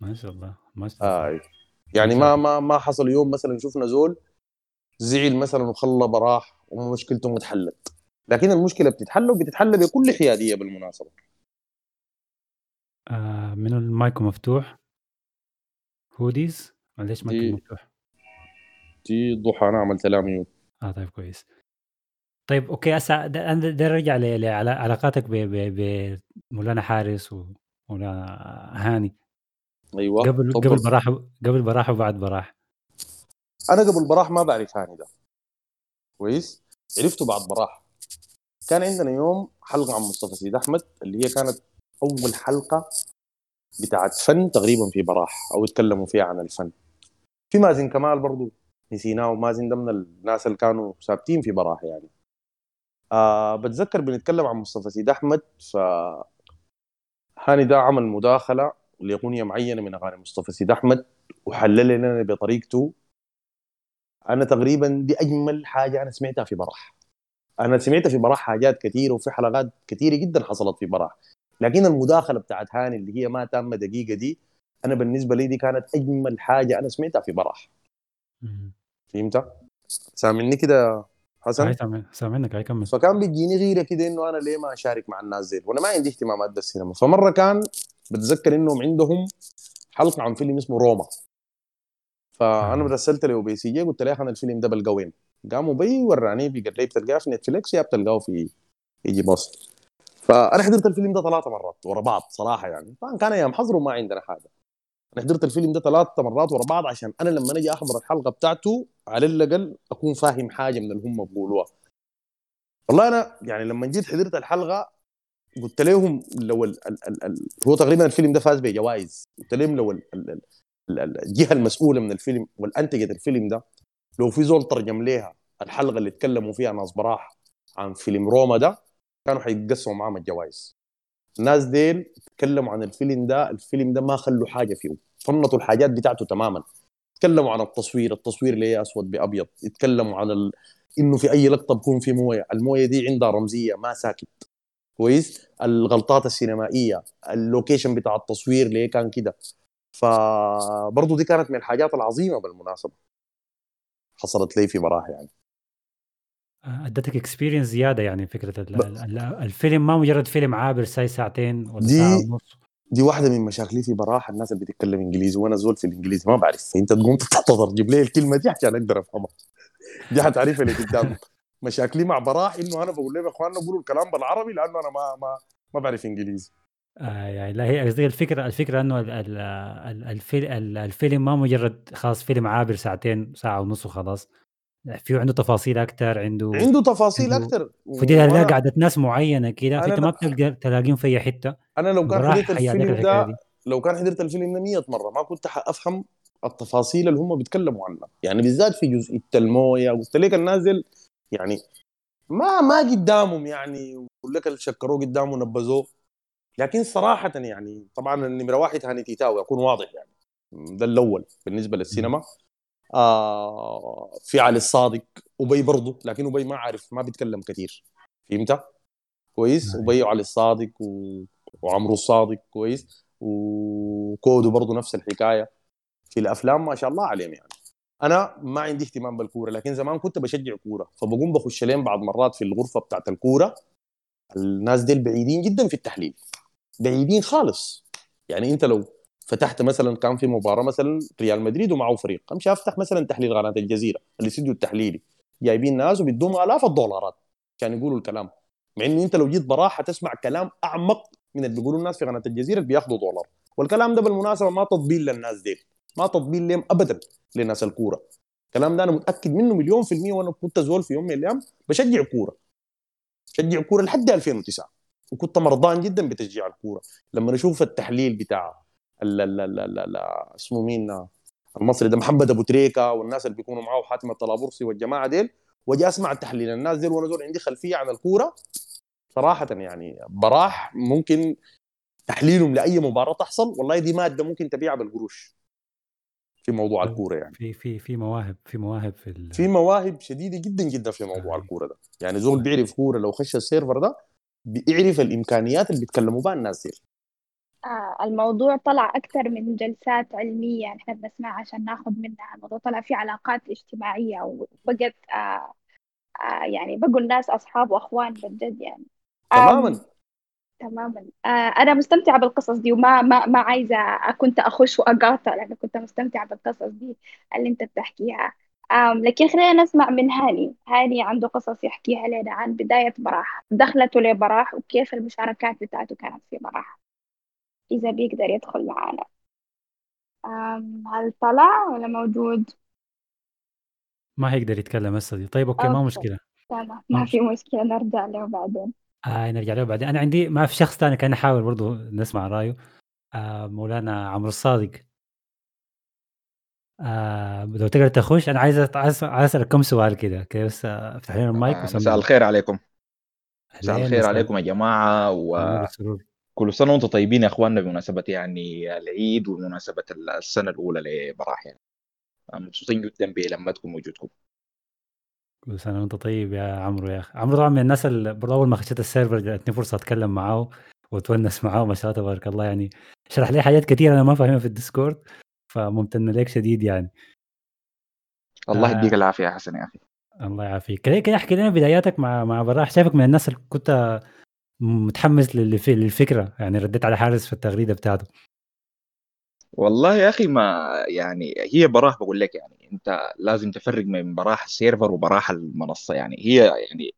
ما شاء الله ما شاء الله. آه. يعني ما ما ما حصل يوم مثلا شفنا زول زعل مثلا وخلى براح ومشكلته اتحلت لكن المشكلة بتتحل وبتتحل بكل حياديه بالمناسبة. آه من المايك مفتوح؟ who's this؟ معلش مايك دي- مفتوح. دي ضحى أنا عملت لها mute آه طيب كويس. طيب okay هسه ده أنا ده ارجع لعلاقاتك بمولانا حارس ومولانا هاني. أيوه قبل. قبل براح قبل براح وبعد براح. أنا قبل براح ما بعرف هاني ده. كويس؟ عرفته بعد براح. كان عندنا يوم حلقة عن مصطفى سيد أحمد اللي هي كانت أول حلقة بتاعت فن تقريبا في براح أو يتكلموا فيها عن الفن. في مازن كمال برضو نسيناه ومازن ده من الناس اللي كانوا ثابتين في براح يعني. آه بتذكر بنتكلم عن مصطفى سيد أحمد ف هاني ده عمل مداخلة لأغنية معينة من أغاني مصطفى سيد أحمد وحلل لنا بطريقته. أنا تقريبا دي اجمل حاجة أنا سمعتها في براح. أنا سمعت في براح حاجات كثيرة وفي حلقات كثيرة جدا حصلت في براح. لكن المداخلة بتاعت هاني اللي هي ما تامة دقيقة دي أنا بالنسبة لي دي كانت أجمل حاجة أنا سمعتها في براح. فهمت؟ سامعني كده حسن؟ سامعنك هاي كمل. فكان بيجيني غيرة كده إنه أنا ليه ما أشارك مع الناس دي وأنا ما عندي اهتمامات بالسينما فمرة كان بتذكر إنهم عندهم حلقة عن فيلم اسمه روما. فأنا. رسلت له بي سي جي قلت له يا أخي أنا الفيلم ده بلقاه وين؟ قاموا بي وراني قال لي بتلقاه في نتفليكس يا بتلقاه في يجي مصر فأنا حضرت الفيلم ده ثلاثة مرات ورا بعض صراحة يعني. طبعا كان أيام حظر وما عندنا حاجة. أنا حضرت الفيلم ده ثلاث مرات ورا بعض عشان أنا لما أجي أحضر الحلقة بتاعته على الأقل أكون فاهم حاجة من اللي هم بيقولوها. والله أنا يعني لما جيت حضرت الحلقة قلت لهم لو ال ال ال ال هو تقريبا الفيلم ده فاز بجوائز. قلت لهم لو ال ال- الجهة المسؤولة من الفيلم والانتجت الفيلم ده لو في زول ترجم ليها الحلقة اللي اتكلموا فيها ناس براح عن فيلم روما ده كانوا حيتقسموا معاهم الجوائز. الناس ديل تكلموا عن الفيلم ده الفيلم ده ما خلوا حاجة فيه فنطوا الحاجات بتاعته تماما. تكلموا عن التصوير التصوير ليه أسود بأبيض؟ يتكلموا عن ال... إنه في أي لقطة بكون في موية الموية دي عندها رمزية ما ساكت. كويس؟ الغلطات السينمائية ال location بتاع التصوير ليه كان كده؟ فبرضه دي كانت من الحاجات العظيمة بالمناسبة. حصلت لي في براح يعني. آه، أدتك experience زيادة يعني فكرة الفيلم ما مجرد فيلم عابر ساي ساعتين ولا دي- ساعة ونص. دي واحدة من مشاكلي في براح الناس اللي بتتكلم إنجليزي وأنا زول في الإنجليزي ما بعرف. فأنت تقوم تنتظر جيب لي الكلمة دي عشان أقدر أفهمها. دي حتعرفها اللي قدام. مشاكلي مع براح إنه أنا بقول لهم يا إخواننا قولوا الكلام بالعربي لأنه أنا ما ما ما بعرف إنجليزي. آه يعني لا هي قصدي الفكرة الفكرة إنه ال- ال- ال- الفيل- ال- الفيلم ما مجرد خلاص فيلم عابر ساعتين ساعة ونص وخلاص. في عنده تفاصيل أكثر عنده عنده تفاصيل عنده- أكثر فدي هتلاقي قعدة ناس معينة كده فأنت ما لا- بتلقى تلاقيهم في أي حتة. أنا لو كان حضرت الفيلم ده لو كان حضرت الفيلم ده 100 مرة ما كنت حأفهم التفاصيل اللي هم بيتكلموا عنها. يعني بالذات في جزئيه المويه قلت لك النازل يعني ما ما قدامهم يعني يقول لك اللي شكروه قدامه نبذوه لكن صراحة يعني طبعا النمره واحد هاني تيتاوي اكون واضح يعني. ده الأول بالنسبة للسينما. آه في علي الصادق وبي برضه لكن أبي ما عارف ما بيتكلم كثير. فهمت؟ كويس. نعم. وبي علي الصادق و... وعمرو الصادق كويس. وكودو برضه نفس الحكاية في الأفلام ما شاء الله عليهم يعني. أنا ما عندي اهتمام بالكورة لكن زمان كنت بشجع كورة. فبقوم بخش لين بعض مرات في الغرفة بتاعت الكورة. الناس دي بعيدين جدا في التحليل. بعيدين خالص. يعني انت لو فتحت مثلا كان في مباراة مثلا ريال مدريد ومعه فريق امشي افتح مثلا تحليل قناه الجزيرة الاستديو التحليلي. جايبين ناس وبيدوهم آلاف الدولارات عشان يقولوا الكلام. مع انه أنت لو جيت براحة تسمع كلام أعمق من اللي بيقولوا الناس في قناه الجزيرة بياخذوا دولار. والكلام ده بالمناسبة ما تطبيل للناس دي ما تطبيل لهم ابدا لناس الكورة. الكلام ده أنا متأكد منه مليون في المية وأنا كنت زول في يوم من الأيام بشجع كورة. بشجع كورة لحد 2009 وكنت مرضان جدا بتشجيع الكورة. لما أشوف التحليل بتاع ال ال ال ال ال اسمه مين المصري ده محمد أبو تريكة والناس اللي بيكونوا معاه حاتم الطلابرسي والجماعة ديل وأجي أسمع التحليل. الناس ديل وأنا زول عندي خلفية عن الكورة صراحة يعني براح ممكن تحليلهم لأي مباراة تحصل. والله دي مادة ممكن تبيعها بالقروش في موضوع الكورة يعني. في في في مواهب في مواهب في ال... في مواهب شديدة جدا جدا في موضوع أي. الكورة ده. يعني زول بيعرف كورة لو خش السيرفر ده بيعرف الإمكانيات اللي بيتكلموا بها الناس دي. آه الموضوع طلع أكثر من جلسات علمية نحن بنسمعها عشان ناخذ منها. الموضوع طلع فيه علاقات اجتماعية وبقت آه آه يعني بقوا الناس أصحاب وأخوان بجد يعني. تماما. تماما. أنا مستمتعة بالقصص دي وما ما ما عايزة كنت أخش وأقاطع لأنه كنت مستمتعة بالقصص دي اللي أنت بتحكيها. آم لكن خلينا نسمع من هاني. هاني عنده قصص يحكيها لنا عن بداية براح. دخلته لبراح وكيف المشاركات بتاعته كانت في براح. إذا بيقدر يدخل معانا. هل طلع ولا موجود؟ ما هيقدر يتكلم هسه دي. طيب okay ما okay. مشكلة. تمام. ما ما في مشكلة. نرجع له بعدين. آه نرجع له بعدين. أنا عندي ما في شخص ثاني كان احاول برضه نسمع رأيه. آه مولانا عمرو الصادق. آه لو تقدر تخش أنا عايز عايز أسألك كم سؤال كده. كده بس افتح لنا المايك آه، مساء الخير عليكم. مساء الخير عليكم يا النور وكل والسرور. سنة وأنتم طيبين يا إخواننا بمناسبة يعني العيد ومناسبة السنة الأولى لبراح يعني مبسوطين جدا بلمتكم ووجودكم. كل سنة وأنت طيب يا عمرو يا أخي عمرو طبعا من الناس اللي برضه أول ما خشيت السيرفر جاتني فرصة أتكلم معاه وأتونس معاه ما شاء الله تبارك الله يعني شرح لي حاجات كثيره أنا ما فاهمها في الديسكورد. فممتن لك شديد يعني. الله آه. يديك العافية يا حسن يا أخي. الله يعافيك. كده كده احكي لنا بداياتك مع مع براح. شايفك من الناس اللي كنت متحمس للف- للفكرة يعني رديت على حارس في التغريدة بتاعته. والله يا أخي ما يعني هي براح بقول لك يعني أنت لازم تفرق بين براح ال server وبراح المنصة يعني. هي يعني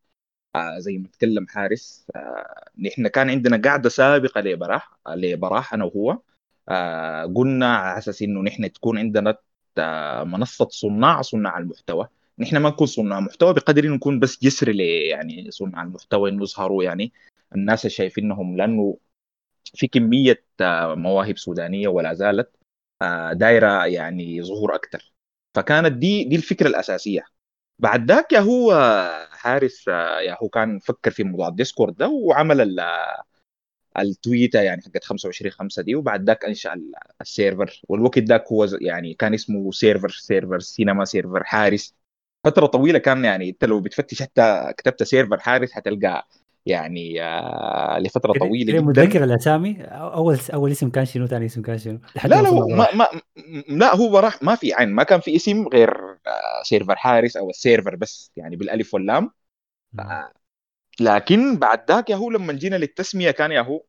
آه زي ما تكلم حارس آه نحن كان عندنا قاعدة سابقة لبراح لبراح أنا وهو. آه قلنا على أساس إنه نحن تكون عندنا آه منصة صناع صناع المحتوى. نحن ما نكون صناع محتوى بقدر نكون بس جسر يعني صناع المحتوى إنه يظهروا يعني الناس شايفينهم لأنه في كمية آه مواهب سودانية ولا زالت آه دايرة يعني ظهور أكثر فكانت دي دي الفكرة الأساسية. بعد ذاك يا هو حارس آه، يا هو كان فكر في موضوع الديسكورد ده وعمل ال- التويتة يعني حقت 25 5 دي وبعد ذاك انشأ ال- ال server. والوقت ذاك هو يعني كان اسمه server server سينما server حارس. فترة طويلة كان يعني انت لو بتفتش حتى كتبت server حارس حتلقى يعني آه لفترة طويلة جدا. متذكر الأسامي أول أول اسم كان شنو؟ ثاني اسم كان شنو؟ لا لا. ما ما لا هو براح ما في عين ما كان في اسم غير آه، server حارس أو ال server بس يعني بالألف واللام. لكن بعد ذاك يا هو لما جينا للتسمية كان يا هو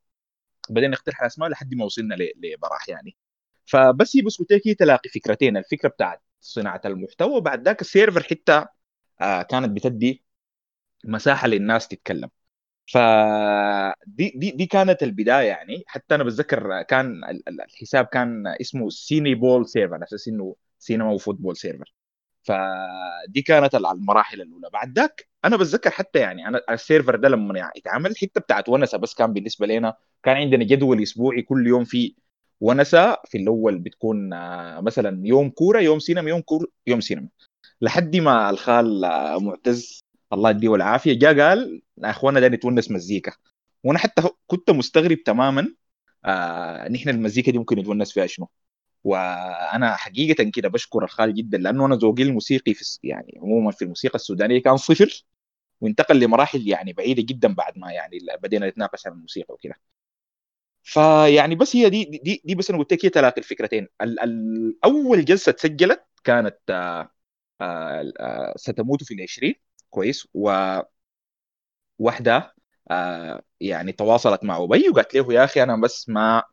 بدينا نقترح الأسماء لحد ما وصلنا لبراح يعني. فبس هي بس قلت لك هي تلاقي فكرتين. الفكرة بتاعت صناعة المحتوى وبعد ذاك ال server حتى آه، كانت بتدي مساحة للناس تتكلم. فدي دي دي كانت البداية يعني. حتى أنا بتذكر كان ال- ال- الحساب كان اسمه سيني بول server على أساس إنه سينما و football server. فدي كانت ال- المراحل الأولى. بعد ذاك أنا بتذكر حتى يعني أنا ال server ده لما يعني اتعمل حتة بتاعت ونسه بس كان بالنسبة لنا كان عندنا جدول أسبوعي كل يوم في ونسه في الأول بتكون آه، مثلا يوم كورة يوم سينما يوم كوره يوم سينما. لحد ما الخال آه، معتز الله يديه العافية جاء قال يا أخوانا ده نتونس مزيكا. وأنا حتى كنت مستغرب تماما آه نحن المزيكا دي ممكن نتونس فيها شنو. وأنا حقيقة كده بشكر الخال جدا لأنه أنا ذوقي الموسيقي في يعني عموما في الموسيقى السودانية كان صفر وانتقل لمراحل يعني بعيدة جدا بعد ما يعني بدينا نتناقش عن الموسيقى وكده. فيعني بس هي دي دي دي بس أنا قلت لك هي ثلاث الفكرتين. ال ال أول جلسة تسجلت كانت آه آه ستموت في العشرين. كويس. وواحده آه يعني تواصلت مع أبي وقالت له يا أخي أنا بس ما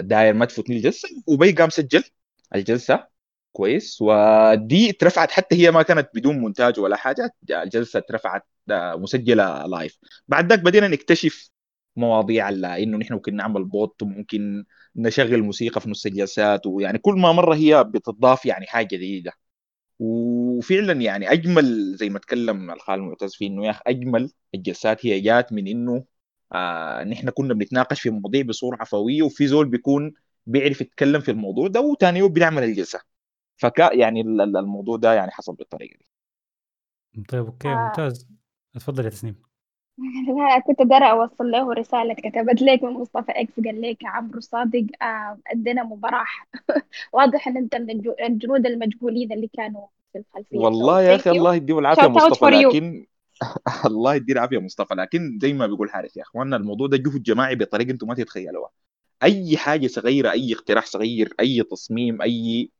داير ما تفوتني الجلسه وبي قام سجل الجلسة. كويس. ودي اترفعت حتى هي ما كانت بدون مونتاج ولا حاجة. الجلسة اترفعت آه، مسجلة live بعد ذاك بدينا نكتشف مواضيع إنه نحن ممكن نعمل bot وممكن نشغل موسيقى في نص الجلسات ويعني كل ما مرة هي بتضاف يعني حاجة جديدة. وفعلا يعني أجمل زي ما تكلم الخال معتز فيه إنه يا أخي أجمل الجلسات هي جات من إنه آه نحن كنا بنتناقش في مواضيع بصورة عفوية وفي زول بيكون بيعرف يتكلم في الموضوع ده وثاني يوم بنعمل الجلسة فكان يعني ال- ال- الموضوع ده يعني حصل بالطريقة دي طيب أوكي آه. ممتاز اتفضل يا تسنيم لا كنت داري أوصل له رسالة كتبت لك من مصطفى إكس قال لك يا عمرو صادق آه عندنا مباراة واضح إن أنت من الجنود المجهولين اللي كانوا في الخلفية والله يا you. الله يديه العافية Shout out مصطفى. لكن الله يديه العافيه مصطفى لكن زي ما بيقول حارس يا إخواننا الموضوع ده جهد جماعي بطريقة أنتم ما تتخيلوها. أي حاجة صغيرة أي اقتراح صغير أي تصميم أي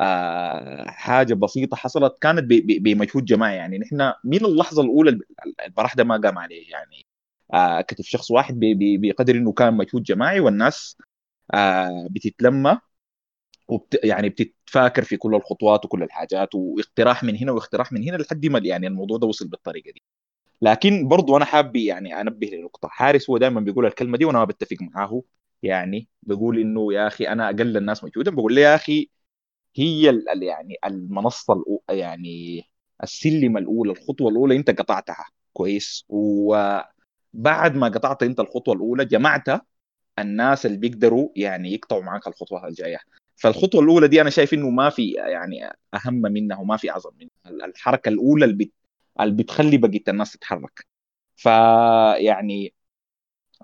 آه حاجة بسيطة حصلت كانت بمجهود جماعي. يعني نحن من اللحظة الأولى الب- البراح ده ما قام عليه. يعني آه كتف شخص واحد بقدر إنه كان مجهود جماعي والناس آه بتتلمى. وبت يعني بتتفاكر في كل الخطوات وكل الحاجات واقتراح من هنا واقتراح من هنا لحد ما يعني الموضوع ده وصل بالطريقة دي. لكن برضو أنا حابب يعني أنبه لنقطة. حارس هو دائما بيقول الكلمة دي وأنا ما بتفق معاه. يعني بيقول إنه يا أخي أنا أقل الناس مجهودا بقول له يا أخي هي ال- يعني المنصة الأو- يعني السلم الأولى الخطوة الأولى أنت قطعتها. كويس. وبعد ما قطعت أنت الخطوة الأولى جمعت الناس اللي بيقدروا يعني يقطعوا معاك الخطوة الجاية. فالخطوة الأولى دي أنا شايف إنه ما في يعني أهم منها وما في أعظم منها. الحركة الأولى اللي بت- اللي بتخلي بقية الناس تتحرك. فيعني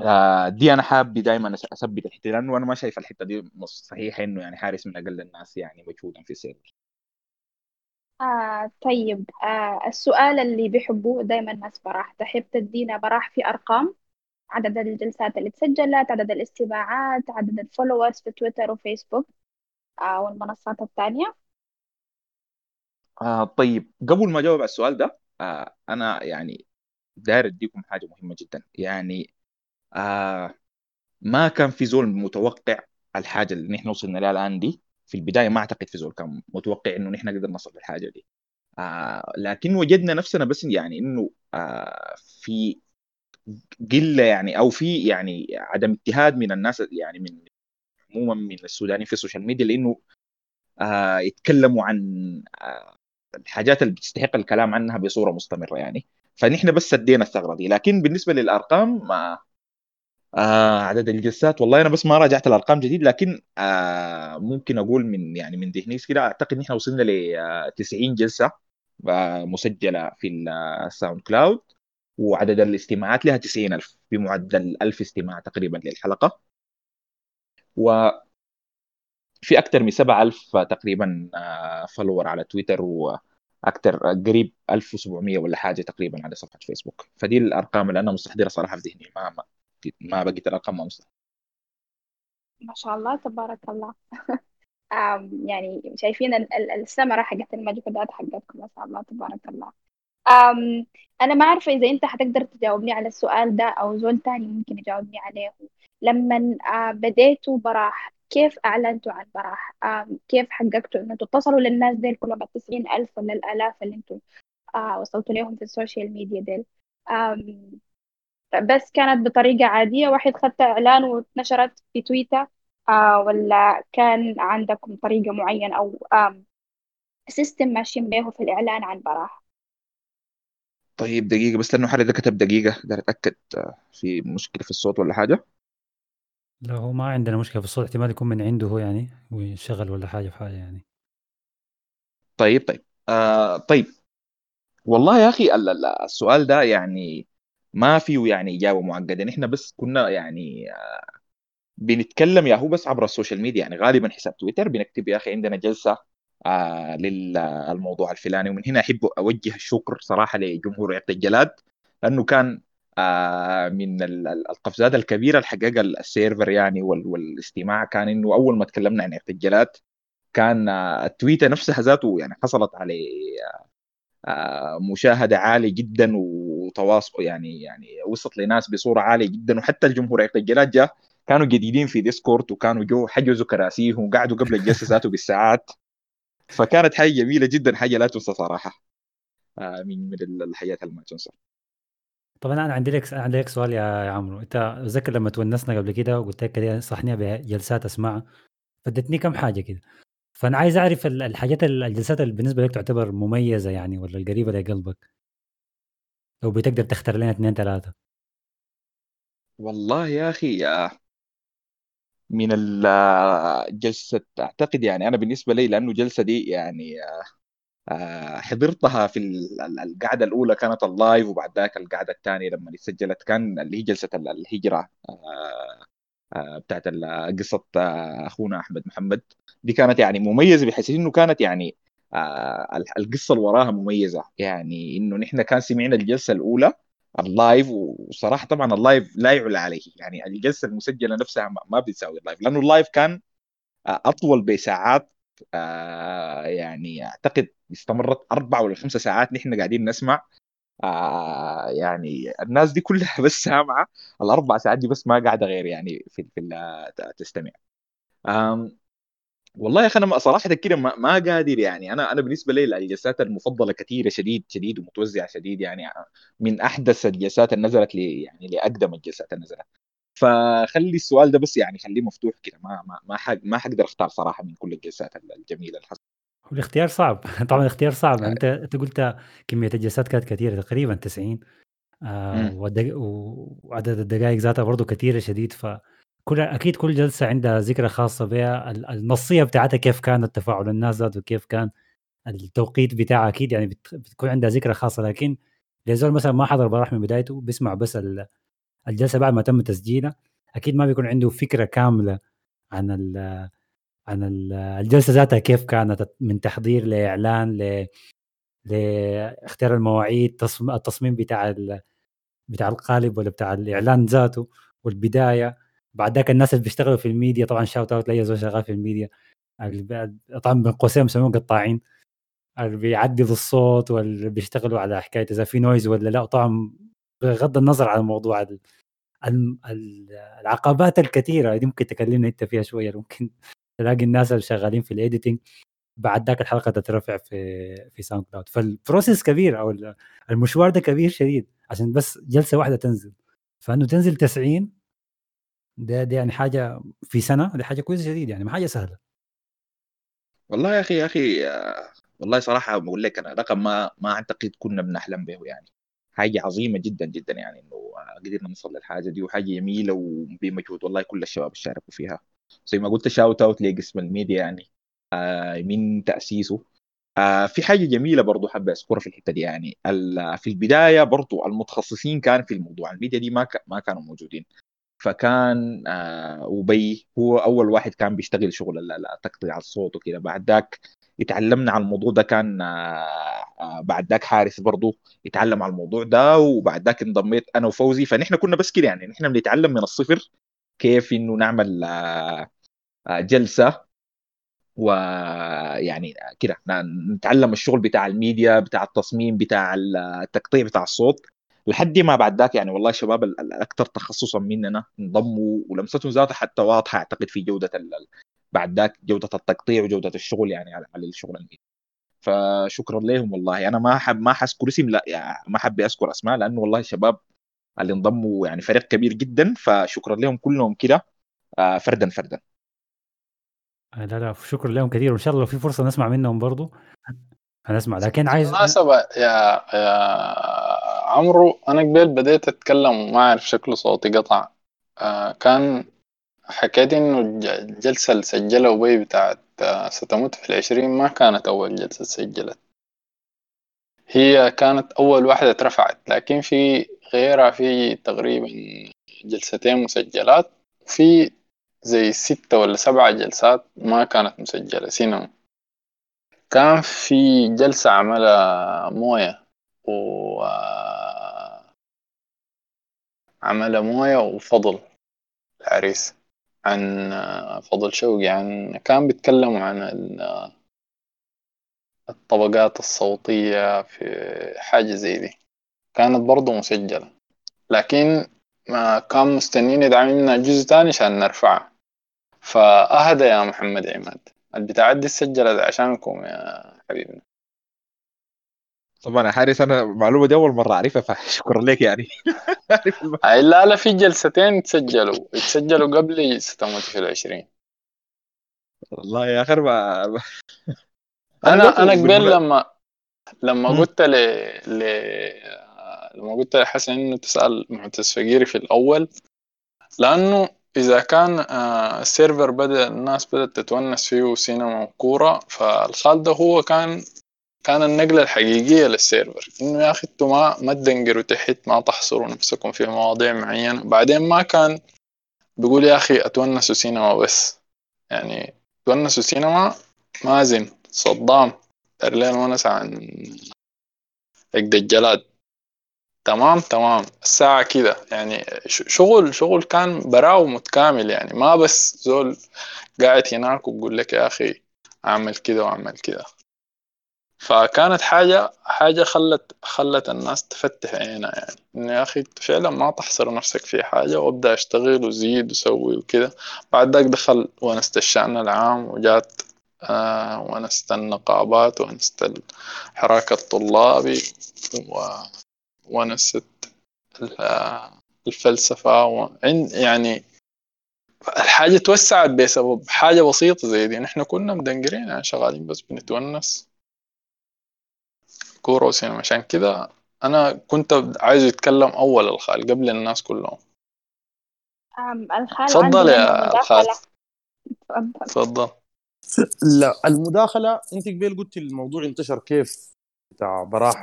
آه، دي أنا حابب دائما أثبت الحته لأنه أنا ما شايف الحتة دي صحيحه إنه يعني حارس من أقل الناس يعني مجهودا في ال server آه طيب آه السؤال اللي بيحبوه دايما الناس براح تحب تدينا براح في أرقام؟ عدد الجلسات اللي تسجلت عدد الاستماعات عدد ال followers في تويتر وفيسبوك؟ آه والمنصات الثانية. آه طيب قبل ما أجاوب على السؤال ده آه أنا يعني داير أديكم حاجة مهمة جدا. يعني آه ما كان في زول متوقع الحاجة اللي نحن وصلنا لها الآن دي؟ في البداية ما أعتقد في زول كان متوقع إنه نحن نقدر نصل للحاجة دي. آه لكن وجدنا نفسنا بس يعني إنه آه في قلة يعني أو في يعني عدم اجتهاد من الناس يعني من عموما من السودانيين في ال social media لأنه آه يتكلموا عن آه الحاجات اللي بتستحق الكلام عنها بصورة مستمرة يعني. فنحن بس سدينا الثغرة دي. لكن بالنسبة للأرقام آه آه عدد الجلسات والله أنا بس ما راجعت الأرقام جديد لكن آه ممكن أقول من يعني من ذهني كده أعتقد نحن وصلنا ل 90 جلسة آه مسجلة في الساوند كلاود وعدد الاستماعات لها 90000 بمعدل 1000 استماع تقريبا للحلقة. وفي أكثر من 7000 تقريبا فولور على تويتر وأكثر قريب 1700 ولا حاجة تقريبا على صفحة فيسبوك. فدي الأرقام اللي أنا مستحضرها صراحة في ذهني. ما ما, ما بقيت الأرقام ما مستحضرة. ما شاء الله تبارك الله. يعني شايفين ال- ال- الثمرة حقت المجهودات حقتكم ما شاء الله تبارك الله. أم أنا ما أعرف إذا أنت حتقدر تجاوبني على السؤال ده أو زول تاني ممكن يجاوبني عليه. لما آه، بديتوا براح كيف أعلنتوا عن براح؟ كيف حققتوا إنه تتصلوا للناس ديل كلهم التسعين ألف ولا الآلاف اللي أنتوا آه وصلتوا لهم في ال social media ديل؟ بس كانت بطريقة عادية. واحد خدت إعلان واتنشرت في تويتر آه ولا كان عندكم طريقة معينة أو system ماشيين به في الإعلان عن براح؟ طيب دقيقة بس لأنه حد ده كتب دقيقة أقدر أتأكد آه، في مشكلة في الصوت ولا حاجة. لا هو ما عندنا مشكلة في الصوت احتمال يكون من عنده هو يعني ويشغل ولا حاجة في حاجة يعني. طيب طيب آه طيب. والله يا ال- السؤال ده يعني ما فيه يعني إجابة معقدة. نحن بس كنا يعني آه، بنتكلم يا هو بس عبر ال social media يعني غالبا حساب تويتر. بنكتب يا أخي عندنا جلسة آه للموضوع الفلاني. ومن هنا أحب أوجه الشكر صراحة لجمهور عقد الجلاد لأنه كان آه من ال- ال- القفزات الكبيرة اللي ال server يعني وال- والاستماع كان إنه أول ما تكلمنا عن عقد الجلاد كان آه، ال tweet ة نفسها ذاته يعني حصلت آه، مشاهدة عالية جدا وتواصل يعني يعني وصلت لناس بصورة عالية جدا. وحتى الجمهور عقد الجلاد جاء كانوا جديدين في ديسكورد وكانوا جو حجزوا كراسيهم وقعدوا قبل الجلسة ذاته بالساعات. فكانت حاجة جميلة جدا حاجة لا تنسى صراحة. من من الحياة اللي ما تنسى طبعا أنا عندي لك عندي لك سؤال يا يا عمرو. أنت أتذكر لما تونسنا قبل كده وقلت لك كده صحني بجلسات اسمعها فادتني كم حاجة كده. فأنا عايز أعرف ال- الحاجات ال- الجلسات اللي بالنسبة لك تعتبر مميزة يعني ولا القريبة لقلبك؟ لو بتقدر تختار لنا اثنين ثلاثة. والله يا أخي آه، من الجلسه أعتقد يعني أنا بالنسبة لي لأنه جلسة دي يعني آه، حضرتها في ال- ال- القعدة الأولى كانت ال live وبعد ذاك القعدة الثانية لما سجلت كان اللي هي جلسة ال- الهجرة آه، آه، بتاعت آه، أخونا أحمد محمد. دي كانت يعني مميزة بحيث إنه كانت يعني آه، ال- القصة اللي وراها مميزة. يعني إنه نحن كان سمعنا الجلسة الأولى ال live وصراحة طبعا ال live لا يعلى عليه. يعني الجلسة المسجلة نفسها ما بتساوي ال live لأنه ال live كان آه، أطول بساعات آه، يعني أعتقد استمرت أربع ولا خمسة ساعات نحن قاعدين نسمع. آه يعني الناس دي كلها بس سامعة. الأربع ساعات دي بس ما قاعدة غير يعني في في تستمع. والله يا أخي أنا صراحة كده ما, ما قادر يعني. أنا أنا بالنسبة لي الجلسات المفضلة كثيرة شديد شديد ومتوزعة شديد يعني من أحدث الجلسات اللي نزلت لي يعني لأقدم الجلسات اللي نزلت. فخلي السؤال ده بس يعني خليه مفتوح كده ما ما ما حق ما حقدر أختار صراحة من كل الجلسات الجميلة اللي حصلت. والاختيار صعب. طبعا الاختيار صعب. أنت أنت قلت كمية الجلسات كانت كثيرة تقريبا 90 آه. وعدد الدقائق ذاتها برضه كثيرة شديد. ف كل أكيد كل جلسة عندها ذكرى خاصة بها. ال- النصية بتاعتها كيف كانت تفاعل الناس ذاته وكيف كان التوقيت بتاعها. أكيد يعني بت... بتكون عندها ذكرى خاصة. لكن لزول مثلا ما حضر براح من بدايته بيسمع بس ال- الجلسة بعد ما تم تسجيلها. أكيد ما بيكون عنده فكرة كاملة عن ال عن ال- الجلسة ذاتها كيف كانت من تحضير لإعلان ل لاختيار المواعيد تصم- التصميم بتاع. بتاع القالب ولا بتاع الإعلان ذاته والبداية. بعد ذاك الناس اللي بيشتغلوا في الميديا طبعا shout out لأي زول شغال في الميديا. اللي طبعا بين قوسين بيسموهم قطاعين. اللي بيعدلوا الصوت واللي بيشتغلوا على حكاية إذا في noise ولا لا طبعا بغض النظر عن موضوع العقبات الكثيرة دي ممكن تكلمنا أنت فيها شوية. ممكن تلاقي الناس اللي شغالين في ال editing بعد ذاك الحلقة تترفع في في ساوند كلاود فال process كبير أو ال- المشوار ده كبير شديد. عشان بس جلسة واحدة تنزل. فإنه تنزل 90 ده, ده يعني حاجة في سنة دي حاجة كويسة شديد يعني ما حاجة سهلة. والله يا أخي يا أخي والله صراحة بقول لك أنا رقم ما ما أعتقد كنا بنحلم به يعني. حاجة عظيمة جدا جدا يعني إنه قدرنا نوصل للحاجة دي وحاجة جميلة وبمجهود. والله كل الشباب شاركوا فيها. زي ما قلت shout out لقسم الميديا يعني. آه، من تأسيسه. آه، في حاجة جميلة برضو حابه أذكرها في الحتة دي يعني. في البداية برضو المتخصصين كان في الموضوع. الميديا دي ما ما كانوا موجودين. فكان آه أبي هو أول واحد كان بيشتغل شغل تقطيع الصوت وكده. بعد ذاك اتعلمنا على الموضوع ده كان آه آه بعد ذاك حارس برضو اتعلم على الموضوع ده وبعد ذاك انضميت أنا وفوزي. فنحن كنا بس كده يعني نحن بنتعلم من الصفر كيف إنه نعمل آه آه جلسة ويعني كده نتعلم الشغل بتاع الميديا بتاع التصميم بتاع التقطيع بتاع الصوت. لحد ما بعد ذاك يعني والله الشباب ال- ال- الأكثر تخصصا مننا انضموا ولمستهم ذاتها حتى واضحة. أعتقد في جودة بعد ذاك جودة التقطيع وجودة الشغل يعني على على الشغل الميديا فشكرا لهم والله. أنا ما حب ما حذكر اسم لا يعني ما حابب أذكر أسماء لأنه والله الشباب اللي انضموا يعني فريق كبير جدا. فشكرا لهم كلهم كده. آه، فردا فردا. آه، لا لا شكرا لهم كثير وإن شاء الله لو في فرصة نسمع منهم برضو. هنسمع. لكن عايز بالمناسبة يا يا عمرو أنا قبل بديت أتكلم وما أعرف شكله صوتي قطع. آه كان حكيت إنه الج- الجلسة اللي سجلها أبي بتاعت آه ستموت في العشرين ما كانت أول جلسة سجلت. هي كانت أول واحدة اترفعت لكن في غيرها في تقريبا جلستين مسجلات وفي زي ستة ولا سبعة جلسات ما كانت مسجلة سينما. كان في جلسة عملها موية. و عملها موية وفضل العريس عن فضل شوقي عن كان بيتكلموا عن ال- الطبقات الصوتية في حاجة زي دي. كانت برضو مسجلة. لكن ما كان مستنيين يدعموا لنا جزء تاني عشان نرفعها فأهدى يا محمد عماد. البتاعات دي سجلت عشانكم يا حبيبنا. طبعا يا حارس أنا المعلومة دي أول مرة أعرفها فشكرا لك يعني. لا لا في جلستين تسجلوا. تسجلوا قبل ستموت في العشرين. والله يا أخي ما أنا أنا قبل لما لما. قلت ل... ل... لما قلت لحسن إنه تسأل معتز فقيري في الأول لأنه إذا كان آه، السيرفر بدأ الناس بدأت تتونس فيه سينما وكورة فالخال ده هو كان كان النقلة الحقيقية للسيرفر. إنه يا أخي أنتوا ما ما تدنقروا تحت ما تحصروا نفسكم في مواضيع معينة. بعدين ما كان بيقول يا أخي أتونسوا سينما بس. يعني تونسوا سينما مازن صدام. ترلين ونس عن الجلاد تمام تمام. الساعة كده يعني شغل شغل كان براو متكامل يعني. ما بس زول قاعد هناك وبقول لك يا أخي أعمل كده وأعمل كده فكانت حاجة حاجة خلت خلت الناس تفتح عينها يعني. إنه يا أخي فعلا ما تحصر نفسك في حاجة وأبدأ أشتغل وزيد وسوي وكده بعد ذاك دخل ونست الشأن العام وجات آه ونست النقابات ونست الحراك الطلابي ونست ال- الفلسفة يعني الحاجة توسعت بسبب حاجة بسيطة زي دي. نحن كنا مدنقرين يعني شغالين بس بنتونس. كورة وسينما. عشان كده أنا كنت عايز يتكلم أول الخال قبل الناس كلهم. أم، الخال تفضل يا الخال تفضل تفضل لا المداخلة أنت قبل قلت الموضوع انتشر كيف بتاع براح.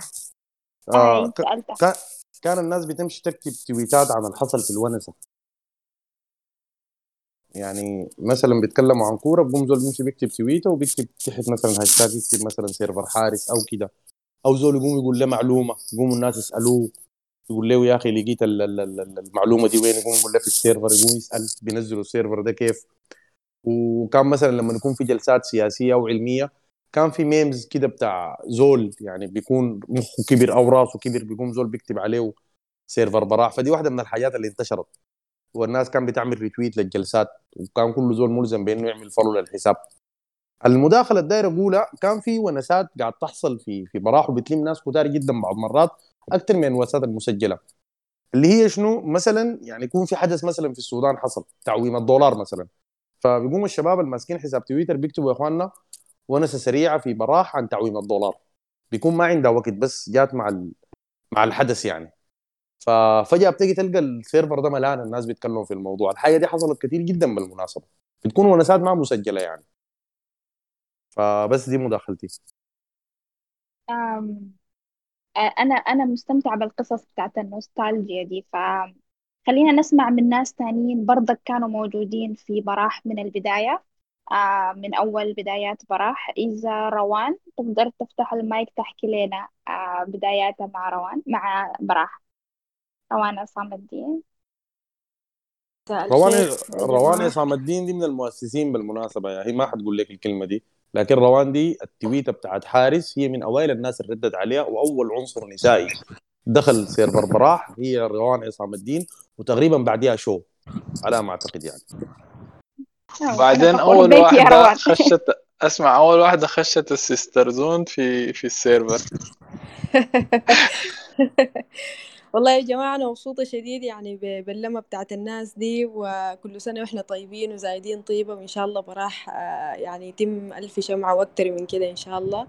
آه أي ك- كان كان الناس بتمشي تكتب تويتات عن الحصل في الونسة. يعني مثلا بيتكلموا عن كورة بيقوم زول بيمشي بيكتب تويتة وبيكتب تحت مثلا هاشتاج يكتب مثلا server حارس أو كده. أو زول يقوم يقول له معلومة يقوموا الناس يسألوه. يقول له يا أخي لقيت ال- ال- ال- المعلومة دي وين؟ يقوم يقول له في ال server يقوم يسأل بينزلوا ال server ده كيف. وكان مثلا لما يكون في جلسات سياسية أو علمية كان في memes كده بتاع زول يعني بيكون مخه كبر أو راسه كبر بيقوم زول بيكتب عليه server براح. فدي واحدة من الحاجات اللي انتشرت. والناس كان بتعمل retweet للجلسات وكان كل زول ملزم بإنه يعمل follow للحساب. المداخلة الدايرة اقولها كان في ونسات قاعد تحصل في في براح وبتلم ناس كتار جدا بعض مرات أكثر من الونسات المسجلة. اللي هي شنو؟ مثلا يعني يكون في حدث مثلا في السودان حصل تعويم الدولار مثلا. فبيقوم الشباب الماسكين حساب تويتر بيكتبوا يا إخواننا ونسة سريعة في براح عن تعويم الدولار. بيكون ما عندها وقت بس جات مع ال... مع الحدث يعني. ففجاه بتيجي تلقى ال server ده ملان الناس بيتكلموا في الموضوع. الحاجة دي حصلت كتير جدا بالمناسبة. بتكون ونسات ما مسجلة يعني. فبس دي مداخلتي. أم، أنا أنا مستمتعة بالقصص بتاعت النوستالجيا دي فخلينا نسمع من ناس تانيين برضك كانوا موجودين في براح من البداية. آه، من أول بدايات براح. إذا روان تقدر تفتح المايك تحكي لنا آه، بداياتها مع روان مع براح. روان عصام الدين. روان روان عصام الدين دي من المؤسسين بالمناسبة يعني هي ما حتقول لك الكلمة دي. لكن روان دي التويتة بتاعت حارس هي من أوائل الناس اللي ردت عليها وأول عنصر نسائي دخل server براح هي روان عصام الدين وتقريبا بعديها شو على ما أعتقد يعني. أنا بعدين واحدة روان. خشت أسمع أول واحدة خشت ال sister zone في في ال server. والله يا جماعة أنا مبسوطة شديد يعني باللمة بتاعت الناس دي وكل سنة وإحنا طيبين وزايدين طيبة وإن شاء الله براح آه، يعني يتم ألف شمعة وأكتر من كده إن شاء الله.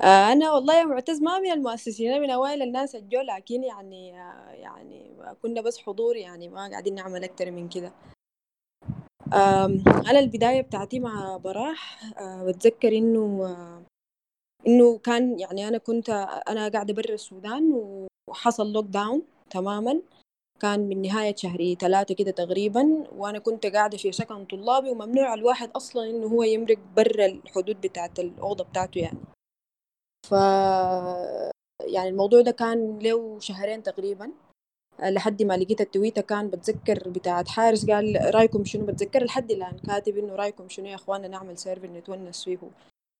آه، أنا والله يا معتز ما من المؤسسين أنا من أوائل الناس الجو لكن يعني آه، يعني كنا بس حضور يعني ما قاعدين نعمل أكتر من كده. أنا البداية بتاعتي مع براح بتذكر إنه إنه كان يعني أنا كنت أنا قاعدة برا السودان وحصل لوك داون تماما. كان من نهاية شهر ثلاثة كده تقريبا وأنا كنت قاعدة في سكن طلابي وممنوع الواحد أصلا إنه هو يمرق برا الحدود بتاعت الأوضة بتاعته يعني. ف يعني الموضوع ده كان له شهرين تقريبا لحد ما لقيت التويتة كان بتذكر بتاعت حارس قال رأيكم شنو؟ بتذكر لحد الآن كاتب إنه رأيكم شنو يا إخوانا نعمل server نتونس فيه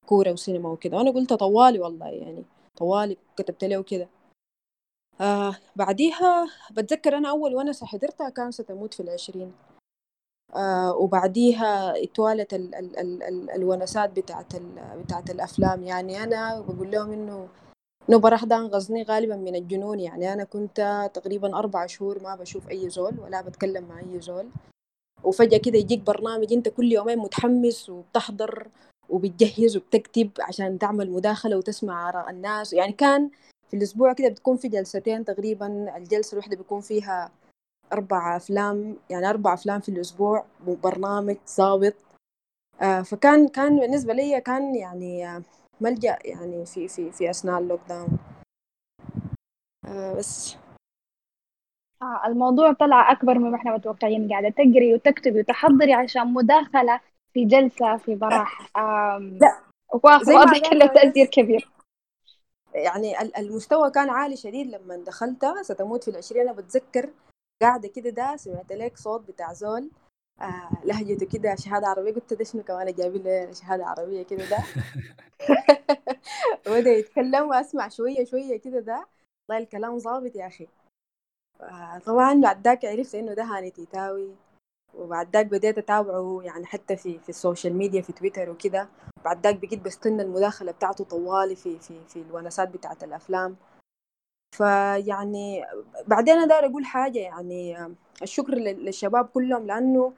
كورة وسينما وكده. وأنا قلت طوالي والله يعني طوالي كتبت له كده. آه بعديها بتذكر أنا أول ونسة حضرتها كان ستموت في العشرين. آه وبعديها اتوالت ال ال ال ال الونسات بتاعت ال بتاعت الأفلام. يعني أنا بقول لهم إنه إنه براح ده غالبا من الجنون. يعني أنا كنت تقريبا أربع شهور ما بشوف أي زول ولا بتكلم مع أي زول. وفجأة كده يجيك برنامج أنت كل يومين متحمس وبتحضر وبتجهز وبتكتب عشان تعمل مداخلة وتسمع آراء الناس. يعني كان في الأسبوع كده بتكون في جلستين تقريبا. الجلسة الواحدة بيكون فيها أربع أفلام يعني أربع أفلام في الأسبوع وبرنامج ظابط آه فكان كان بالنسبة لي كان يعني ملجأ يعني في في في أثناء ال lockdown آه بس. آه الموضوع طلع أكبر مما إحنا متوقعين. قاعدة تقري وتكتبي وتحضري عشان مداخلة في جلسة في براح. لا واضح كله تأثير كبير. يعني ال- المستوى كان عالي شديد لما دخلت ستموت في العشرين. أنا بتذكر قاعدة كده ده سمعت لك صوت بتاع زول آه لهجته كده شهادة عربية. قلت ده شنو كمان؟ جايبين لي شهادة عربية كده ده. وبدأ يتكلم وأسمع شوية شوية كده ده. والله الكلام ظابط يا أخي. آه طبعا بعد ذاك عرفت إنه ده هاني تيتاوي. وبعد ذاك بديت أتابعه يعني حتى في في ال social media في تويتر وكده. بعد ذاك بقيت بستنى المداخلة بتاعته طوالي في في في الونسات بتاعت الأفلام. فيعني بعدين أنا داير أقول حاجة يعني الشكر لل- للشباب كلهم لأنه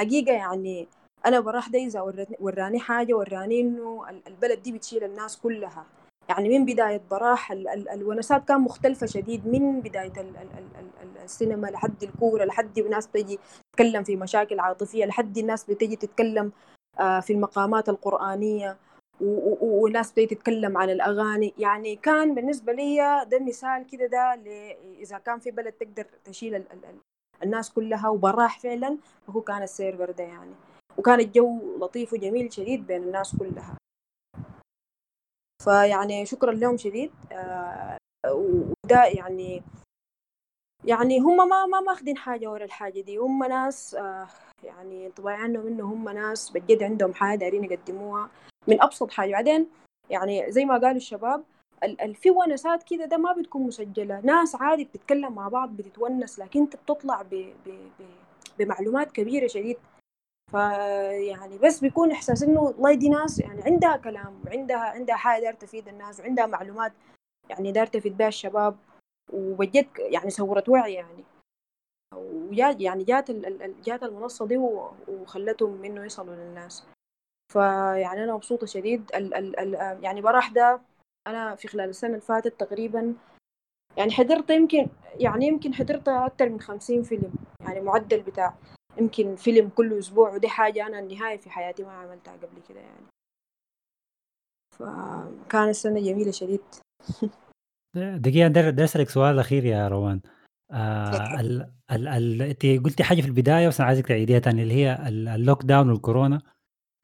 حقيقة يعني أنا براح ده ورتني- وراني حاجة وراني ال- البلد دي بتشيل الناس كلها. يعني من بداية براح ال- ال- الونسات كان مختلفة شديد من بداية ال- ال- ال- ال- السينما لحد الكورة لحد ناس تجي تتكلم في مشاكل عاطفية لحد الناس بتجي تتكلم آه، في المقامات القرآنية وناس بتجي تتكلم عن الأغاني. يعني كان بالنسبة لي ده مثال كده ده إذا كان في بلد تقدر تشيل ال- ال- الناس كلها وبراح فعلا فهو كان السيرفر ده يعني. وكان الجو لطيف وجميل شديد بين الناس كلها. فيعني شكرا لهم شديد آه، وده يعني يعني هم ما ما ماخدين حاجة ورا الحاجة دي. هم ناس آه، يعني انطباعي عنهم إنه هم ناس بجد عندهم حاجة دايرين يقدموها من أبسط حاجة. بعدين يعني زي ما قالوا الشباب ال- ال- في ونسات كده ده ما بتكون مسجلة. ناس عادي بتتكلم مع بعض بتتونس لكن أنت بتطلع بمعلومات كبيرة شديد. فيعني بس بيكون إحساس إنه والله دي ناس يعني عندها كلام وعندها عندها حاجة دايرة تفيد الناس وعندها معلومات يعني دايرة تفيد بها الشباب وبجد يعني صورت وعي يعني. وجات يعني جات جات المنصة دي وخلتهم إنه يصلوا للناس. فيعني أنا مبسوطة شديد. ال ال ال يعني براح ده أنا في خلال السنة اللي فاتت تقريبا يعني حضرت يمكن يعني يمكن حضرت أكتر من خمسين فيلم يعني معدل بتاع. يمكن فيلم كل أسبوع ودي حاجة أنا النهاية في حياتي ما عملتها قبل كده يعني. فكانت سنة جميلة شديد. دقيقة داير داير أسألك سؤال أخير يا روان. آه ال ال ال أنت قلتي حاجة في البداية بس أنا عايزك تعيديها تاني اللي هي ال- ال lockdown والكورونا.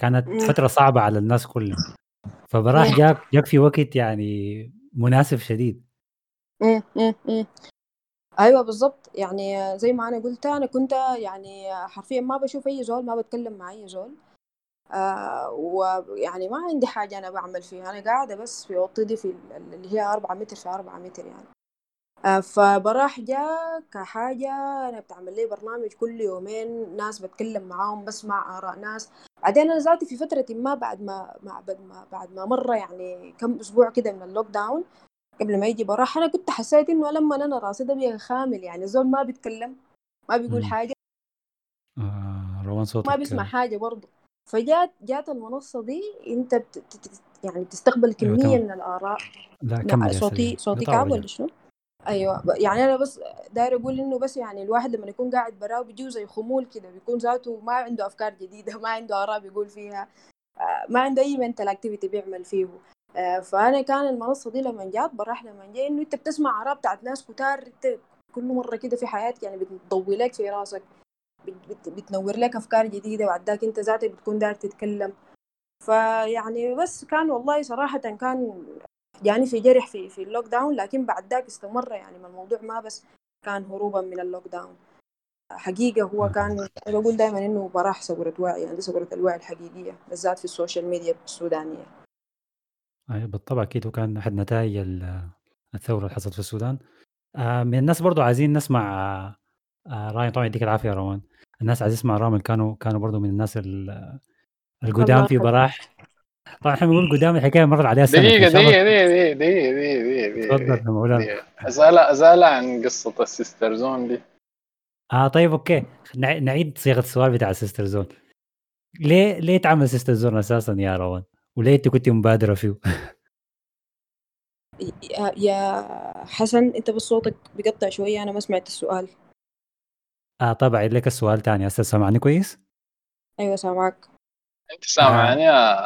كانت مم. فترة صعبة على الناس كلهم فبراح. جاك جاك في وقت يعني مناسب شديد. أيوه بالظبط يعني زي ما أنا قلت أنا كنت يعني حرفيا ما بشوف أي زول ما بتكلم مع أي زول. آه ويعني ما عندي حاجة أنا بعمل فيها. أنا قاعدة بس في أوضتي دي في ال- اللي هي أربعة متر في أربعة متر يعني. آه فبراح جاء كحاجه أنا بتعمل لي برنامج كل يومين ناس بتكلم معاهم بسمع آراء ناس. بعدين أنا ذاتي في فتره ما بعد ما بعد ما بعد ما مرة يعني كم أسبوع كده من ال lockdown قبل ما يجي براح أنا كنت حسيت إنه لما أنا راسي ده خامل يعني الزول ما بيتكلم ما بيقول. حاجة. آه روان ما صوتك بيسمع حاجة برضه. فجات جات المنصة دي أنت بت بت يعني بتستقبل أيوة كمية تمام. من الآراء. لا كمل صوتي صوتي كعب ولا شنو؟ أيوه يعني أنا بس داير أقول إنه بس يعني الواحد لما يكون قاعد براه بيجيه زي خمول كده بيكون ذاته ما عنده أفكار جديدة ما عنده آراء بيقول فيها آه، ما عنده أي mental activity بيعمل فيه فأنا كان المنصة دي لما جات براح لما جاي إنه أنت بتسمع آراء بتاعت ناس كتار أنت كل مرة كده في حياتك يعني بتضوي لك في راسك بت- بت- بتنور لك أفكار جديدة وبعد ذاك أنت ذاتك بتكون داير تتكلم. فيعني بس كان والله صراحة كان جاني في جرح في في ال lockdown لكن بعد ذاك استمر يعني ما الموضوع ما بس كان هروبا من ال lockdown حقيقة هو كان بقول دائما إنه براح ثورة وعي يعني ثورة الوعي الحقيقية بالذات في ال social media السودانية. أيوة بالطبع أكيد وكان أحد نتائج ال- الثورة اللي حصلت في السودان. آه من الناس برضو عايزين نسمع آه آه راي طبعا يديك العافية يا روان. الناس عايزين يسمع رامل. كانوا كانوا برضو من الناس ال- القدام في براح. طبعا إحنا بنقول قدام الحكاية مرت عليها سنة دقيقة فإن شاء الله دقيقة دقيقة دقيقة دقيقة دقيقة تفضل دقيقة يا مولانا دقيقة. أسأل أسأل عن قصة ال sister zone دي. آه طيب okay. نع- نعيد صياغة السؤال بتاع sister zone. ليه ليه تعمل sister zone أساسا يا روان؟ وليه انت كنت مبادرة فيه يا- حسن أنت بس صوتك بقطع شوية أنا ما سمعت السؤال. آه طبعا لك السؤال تاني. هسه سامعني كويس؟ أيوة سامعك. أنت آه سامعني يا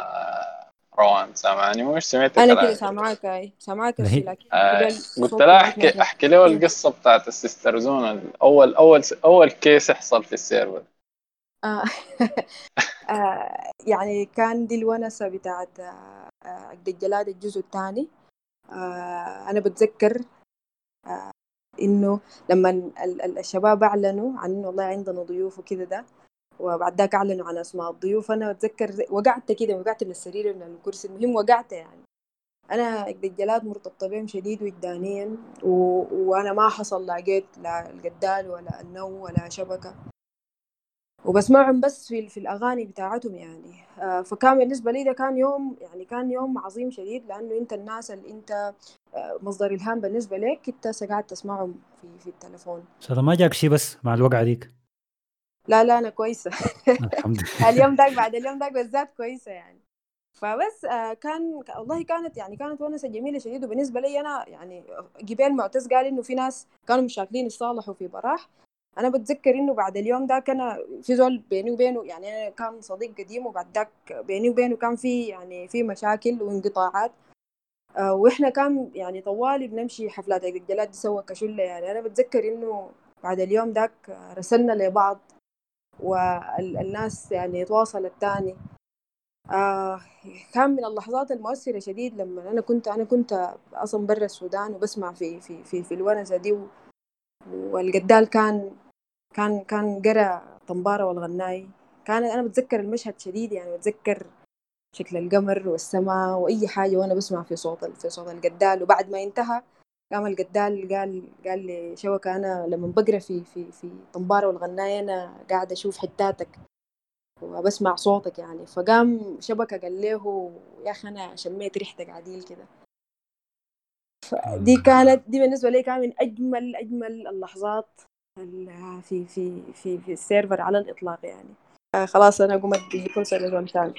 روان؟ سامعني؟ مش سمعت أنا كده سامعاك سامعاك ما هسي هي لكن آه قلت لها أحكي أحكي له مم. القصة بتاعت السيستر. زول الأول أول أول كيس يحصل في server. يعني كان دي الونسة بتاعت آه، آه، عقد الجلاد الجزء الثاني آه. أنا بتذكر آه. إنه لما ال- ال- الشباب أعلنوا عن إنه والله عندنا ضيوف وكده ده وبعد ذاك أعلنوا عن أسماء الضيوف أنا بتذكر وقعت كده وقعت من السرير من الكرسي المهم وقعت يعني أنا عقد الجلاد مرتبطة بهم شديد وجدانيا و... وأنا ما حصل لقيت لا القدال ولا النو ولا شبكة وبسمعهم بس في في الأغاني بتاعتهم يعني. آه، فكان بالنسبة لي ده كان يوم يعني كان يوم عظيم شديد لأنه أنت الناس اللي أنت آه، مصدر إلهام بالنسبة لك انت قاعد تسمعه في في التليفون. شاء الله ما جاك شيء بس مع الوقعة ديك؟ لا لا أنا كويسة. الحمد لله اليوم داك بعد اليوم داك بالذات كويسة يعني. فبس آه، كان والله كانت يعني كانت ونسة جميلة شديد وبالنسبة لي أنا يعني جبال معتز قال إنه في ناس كانوا مشاكلين يتصالحوا في براح. أنا بتذكر إنه بعد اليوم ده كان في زول بيني وبينه يعني أنا كان صديق قديم وبعد ذاك بيني وبينه كان في يعني في مشاكل وانقطاعات. آه، وإحنا كان يعني طوالي بنمشي حفلات عيد الجلاد دي سوا كشلة يعني أنا بتذكر إنه بعد اليوم داك رسلنا لبعض والناس يعني تواصلت تاني. آه كان من اللحظات المؤثرة شديد لما أنا كنت أنا كنت أصلا برا السودان وبسمع في في في, في الونسة دي و- والقدال كان كان كان قرا طنبارة والغناي. كان أنا بتذكر المشهد شديد يعني بتذكر شكل القمر والسماء وأي حاجة وأنا بسمع في صوت في صوت القدال. وبعد ما انتهى قام القدال قال قال لي شوكة أنا لما بقرأ في في في طنبارة والغناي أنا قاعد أشوف حتاتك وبسمع صوتك يعني. فقام شبكة قال له يا أخي أنا شميت ريحتك عديل كده. دي كانت دي بالنسبة لي كان من أجمل أجمل اللحظات. ال- في في في في السيرفر على الإطلاق يعني. آه خلاص أنا قمت بفرصة لزول ثاني.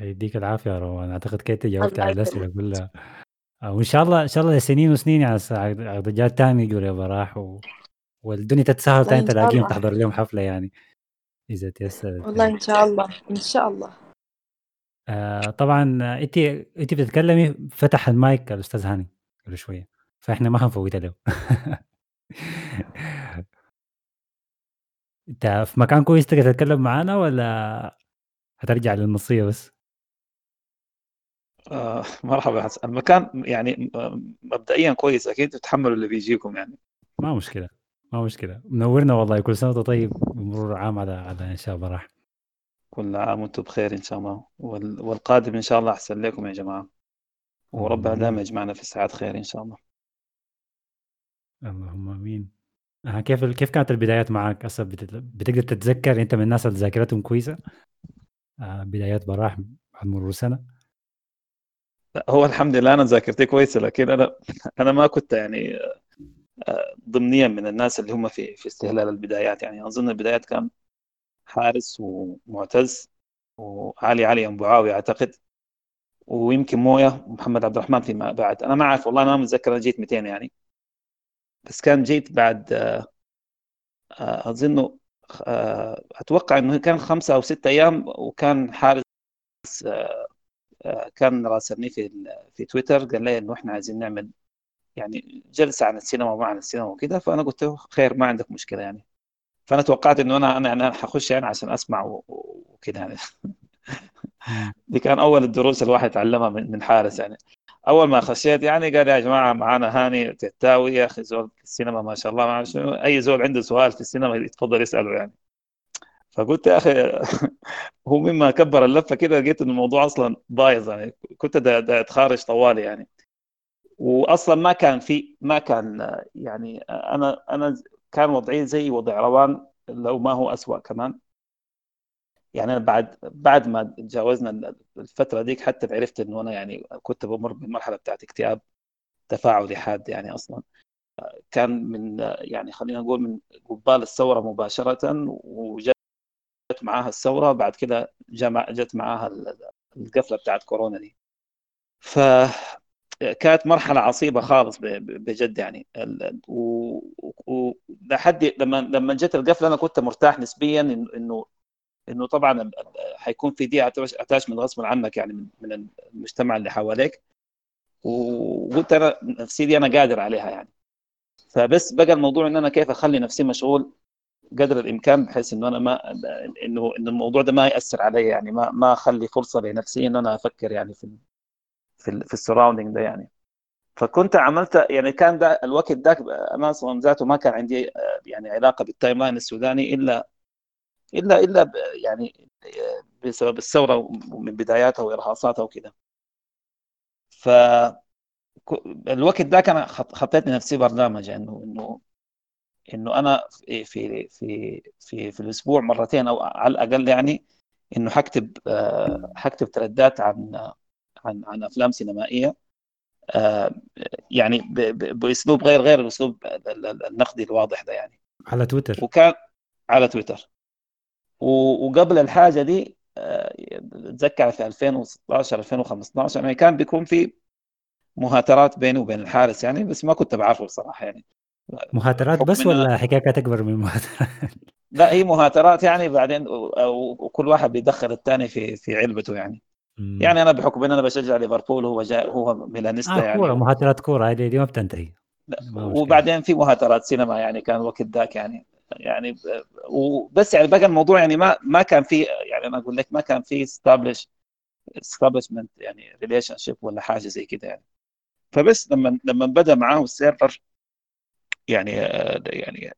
يديك العافية يا روان أعتقد كيف جاوبت على الأسئلة كلها آه، وإن شاء الله إن شاء الله لسنين وسنين يعني عقدجات تاني يجوا يا براح و... والدنيا تتسهل والله تاني تلاقيهم تحضر لهم حفلة يعني. إذا والله يعني. إن شاء الله. إن شاء الله. آه طبعا انت انت بتتكلمي فتح المايك الأستاذ هاني قبل شوية. فإحنا ما حنفوتها له انت في مكان كويس تقدر تتكلم معانا ولا هترجع للنصيه بس؟ آه مرحبا حسن. المكان يعني م- مبدئيا كويس أكيد تتحملوا اللي بيجيكم يعني. ما مشكلة ما مشكلة. منورنا والله كل سنة وأنت طيب بمرور عام على على انشاء براح كل عام وأنتم بخير إن شاء الله. وال- والقادم إن شاء الله أحسن لكم يا جماعة. وربنا دائما امين يجمعنا في ساعات خير إن شاء الله. اللهم آمين. آه كيف كيف كانت البدايات معك؟ هسه بت- بتقدر تتذكر أنت من الناس اللي ذاكرتهم كويسة؟ آه بدايات براح بعد مرور سنه هو الحمد لله أنا ذاكرتي كويسة لكن أنا أنا ما كنت يعني آه، ضمنيا من الناس اللي هم في في استهلال البدايات. يعني أظن البدايات كان حارس ومعتز وعلي علي أبو معاويه أعتقد ويمكن مويه ومحمد عبد الرحمن فيما بعد. أنا ما أعرف والله ما متذكر أنا جيت 200 يعني. بس كان جيت بعد آه، اظنه آه، أتوقع إنه كان خمسة أو ستة أيام وكان حارس آه، كان راسلني في في تويتر قال لي إنه إحنا عايزين نعمل يعني جلسة عن السينما وما عن السينما وكده. فأنا قلت له خير ما عندك مشكلة يعني. فأنا توقعت إنه أنا أنا أنا حخش يعني عشان أسمع و- و- وكده يعني. دي كان أول الدروس الواحد يتعلمها من من حارس يعني. أول ما خشيت يعني قال يا جماعة معانا هاني تتاوي يا أخي زول في السينما ما شاء الله ما أعرف شنو. أي زول عنده سؤال في السينما يتفضل يسأله يعني. فقلت يا أخي هو مما كبر اللفة كده لقيت إن الموضوع أصلا بايظ يعني. كنت دا, دا أتخارج طوالي يعني. واصلا ما كان في ما كان يعني أنا أنا كان وضعي زي وضع روان لو ما هو أسوأ كمان. يعني أنا بعد بعد ما تجاوزنا الفترة ديك حتى عرفت إنه أنا يعني كنت بمر بالمرحلة بتاعت اكتئاب تفاعلي حاد يعني أصلا. كان من يعني خلينا نقول من قبال الثورة مباشرة وجت معاها الثورة بعد كده جت معاها القفلة بتاعت كورونا دي. ف كانت مرحلة عصيبة خالص بجد يعني. ال- و- و- لحد لما لما جت القفلة أنا كنت مرتاح نسبيا إنه إنه طبعا حيكون في دي اتاشمنت غصبا عنك يعني من المجتمع اللي حواليك. وقلت أنا نفسي دي أنا قادر عليها يعني. فبس بقى الموضوع إن أنا كيف أخلي نفسي مشغول قدر الإمكان بحيث إنه أنا ما إنه إنه الموضوع ده ما يأثر علي يعني ما ما أخلي فرصة لنفسي إن أنا أفكر يعني في في في ال surrounding ده يعني. فكنت عملت يعني كان ده الوقت ذاك أنا ذاته ما كان عندي آه، يعني علاقة بال timeline السوداني إلا الا إلا يعني آه، بسبب الثورة ومن بداياتها وإرهاصاتها وكده. ف الوقت ذاك أنا خط- خطيت لنفسي برنامج انه انه إنه أنا في في في في, في الأسبوع مرتين أو على الأقل يعني إنه حكتب آه، حكتب تردات عن عن عن أفلام سينمائية آه، يعني بأسلوب غير غير الأسلوب ال- ال- النقدي الواضح ده يعني. على تويتر. وكان على تويتر. وقبل الحاجة دي آه، أتذكر في 2016 2015 يعني كان بيكون في مهاترات بيني وبين الحارس يعني بس ما كنت بعرفه بصراحة يعني. مهاترات بس ولا حكاية كانت أكبر من المهاترات لا هي مهاترات يعني بعدين وكل واحد بيدخل الثاني في في علبته يعني. مم. يعني أنا بحكم إن أنا بشجع ليفربول وهو جاي هو ميلانيستا آه يعني. كورة مهاترات كورة هذه دي ما بتنتهي. وبعدين في مهاترات سينما يعني كان وقت ذاك يعني. يعني وبس يعني بقى الموضوع يعني ما ما كان في يعني أنا أقول لك ما كان في establish establishment يعني relationship ولا حاجة زي كده يعني. فبس لما لما بدأ معاه ال server يعني يعني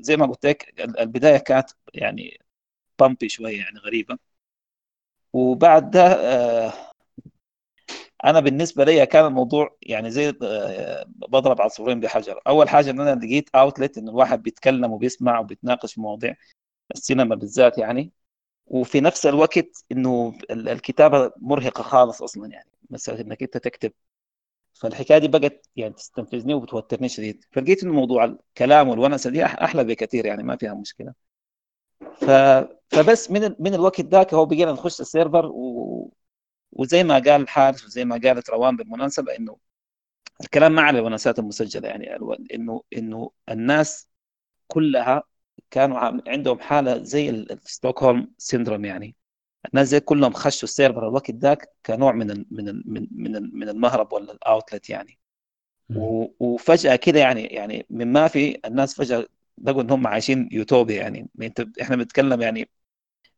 زي ما قلت لك البداية كانت يعني بامبي شوية يعني غريبة. وبعد ده آه، أنا بالنسبة لي كان الموضوع يعني زي آه، بضرب عصفورين بحجر. أول حاجة إن أنا لقيت اوتلت إن الواحد بيتكلم وبيسمع وبيتناقش في مواضيع السينما بالذات يعني. وفي نفس الوقت إنه ال- الكتابة مرهقة خالص أصلا يعني. مسألة إنك أنت تكتب. فالحكاية دي بقت يعني تستنفذني وبتوترني شديد. فلقيت إنه موضوع الكلام والونسة دي أحلى بكثير يعني ما فيها مشكلة. ف... فبس من ال... من الوقت ذاك هو بقينا نخش ال server و... وزي ما قال الحارس وزي ما قالت روان بالمناسبة إنه الكلام ما على الونسات المسجلة يعني إنه إنه الناس كلها كانوا عندهم حالة زي ال- ال Stockholm syndrome يعني. الناس زي كلهم خشوا ال server الوقت ذاك كنوع من ال من ال من من, ال من المهرب ولا ال outlet يعني. وفجأة كده يعني يعني من ما في الناس فجأة لقوا ان هم عايشين يوتوبيا يعني إنت إحنا بنتكلم يعني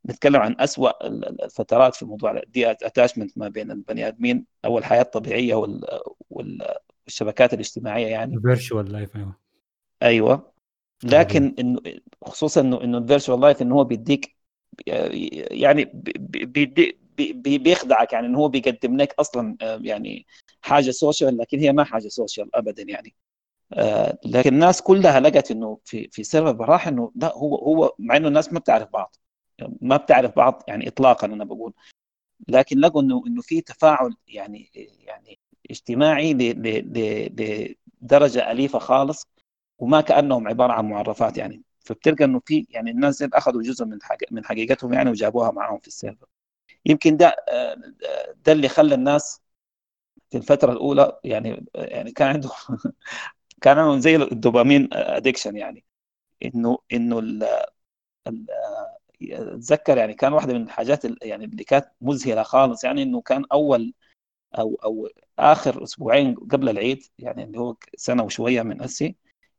نتكلم عن أسوأ ال- ال- الفترات في موضوع ال detachment ما بين البني آدمين. أو الحياة الطبيعيه وال وال- والشبكات الاجتماعية يعني. virtual life أيوه. أيوه. لكن إنه خصوصا انه إنه ال virtual life إنه هو بيديك يعني بي- بيدي بي- بي- بيخدعك يعني إنه هو بيقدم لك أصلا يعني حاجة social لكن هي ما حاجة social ابدا يعني. آه، لكن الناس كلها لقت إنه في في server براح إنه لا هو هو مع إنه الناس ما بتعرف بعض. ما بتعرف بعض يعني اطلاقا أنا بقول. لكن لقوا إنه إنه في تفاعل يعني يعني اجتماعي لدرجة أليفة خالص وما كأنهم عبارة عن معرفات يعني. فبتلقى إنه في يعني الناس أخذوا جزء من من حقيقتهم يعني وجابوها معاهم في ال server. يمكن ده ده اللي خلى الناس في الفترة الأولى يعني يعني كان عندهم كان عندهم زي ال dopamine addiction يعني. إنه إنه ال ال- أتذكر يعني كان واحدة من الحاجات ال- يعني اللي كانت مذهلة خالص يعني إنه كان أول أو أو آخر أسبوعين قبل العيد يعني اللي هو سنة وشوية من هسي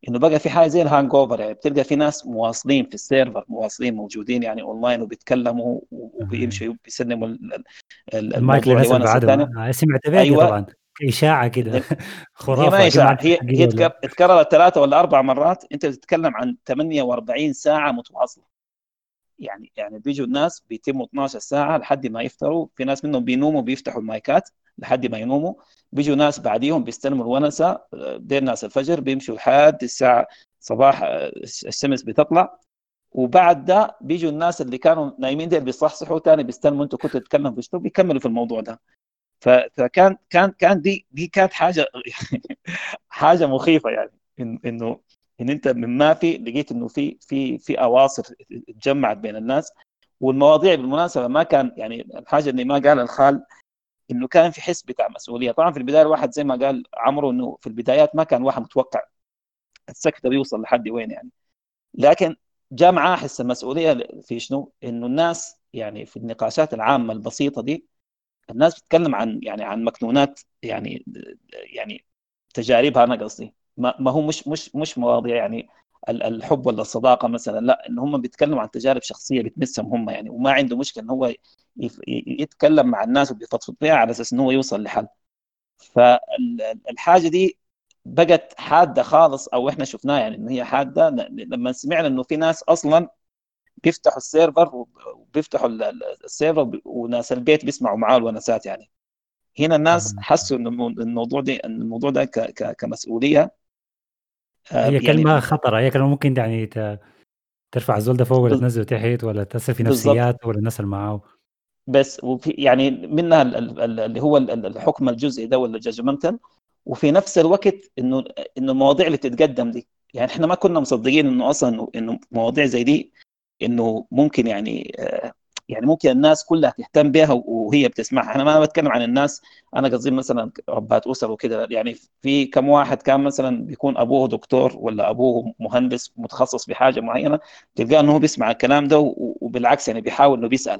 إنه بقى في حاجة زي ال hangover يعني بتلقى في ناس مواصلين في ال server مواصلين موجودين يعني أونلاين وبيتكلموا وبيمشوا ال- المايك اللي نزل لونس بعده الثاني آه، سمعت بيها أيوة. طبعا إشاعة كده. هي خرافة ما هي حقيقة هي. تكر- اتكررت ثلاثة ولا أربع مرات. أنت بتتكلم عن 48 ساعة متواصلة. يعني يعني بيجوا الناس بيتموا 12 ساعة لحد ما يفطروا. في ناس منهم بينوموا بيفتحوا المايكات لحد ما ينوموا. بيجوا ناس بعديهم بيستلموا الونسة آه، دير ناس الفجر بيمشوا لحد الساعة صباح الشمس بتطلع. وبعد ده بيجوا الناس اللي كانوا نايمين ديل بيصحصحوا تاني بيستلموا. أنتوا كنتوا تتكلموا في شنو؟ بيكملوا في الموضوع ده. فكان كان كان دي دي كانت حاجة حاجة مخيفة يعني إنه إن أنت من ما في لقيت إنه في في في أواصر اتجمعت بين الناس. والمواضيع بالمناسبة ما كان يعني الحاجة اللي ما قال الخال إنه كان في حس بتاع مسؤولية. طبعا في البداية الواحد زي ما قال عمرو إنه في البدايات ما كان واحد متوقع السكتة بيوصل لحد وين يعني. لكن جاء معاه حس المسؤولية في شنو؟ إنه الناس يعني في النقاشات العامة البسيطة دي الناس بتتكلم عن يعني عن مكنونات يعني يعني تجاربها أنا قصدي. ما, ما هو مش مش مش مواضيع يعني ال- الحب ولا الصداقة مثلا لا إن هم بيتكلموا عن تجارب شخصية بتمسهم هم يعني وما عنده مشكلة إن هو يتكلم مع الناس وبيفضفض فيها على أساس إن هو يوصل لحل. فالحاجة دي بقت حادة خالص أو إحنا شفناها يعني إن هي حادة لما سمعنا إنه في ناس أصلا بيفتحوا ال server وبيفتحوا ال- ال- ال server وناس البيت بيسمعوا معاه الونسات يعني. هنا الناس حسوا ان المو- الموضوع ده الموضوع ده كمسؤولية آه، هي يعني كلمة خطرة هي كلمة ممكن يعني ترفع الزول ده فوق ولا تنزله تحت ولا تاثر في. نفسياته ولا الناس اللي معاه بس وفي يعني منها ال- ال- ال- اللي هو ال- ال- الحكم الجزئي ده ولا judgmental وفي نفس الوقت إنه إنه المواضيع اللي تتقدم دي. يعني إحنا ما كنا مصدقين إنه أصلا انه إنه مواضيع زي دي إنه ممكن يعني آه، يعني ممكن الناس كلها تهتم بها وهي بتسمعها. أنا ما بتكلم عن الناس أنا قصدي مثلا ربات أسر وكده. يعني في كم واحد كان مثلا بيكون أبوه دكتور ولا أبوه مهندس متخصص بحاجة معينة تلقاه إنه هو بيسمع الكلام ده وبالعكس يعني بيحاول إنه بيسأل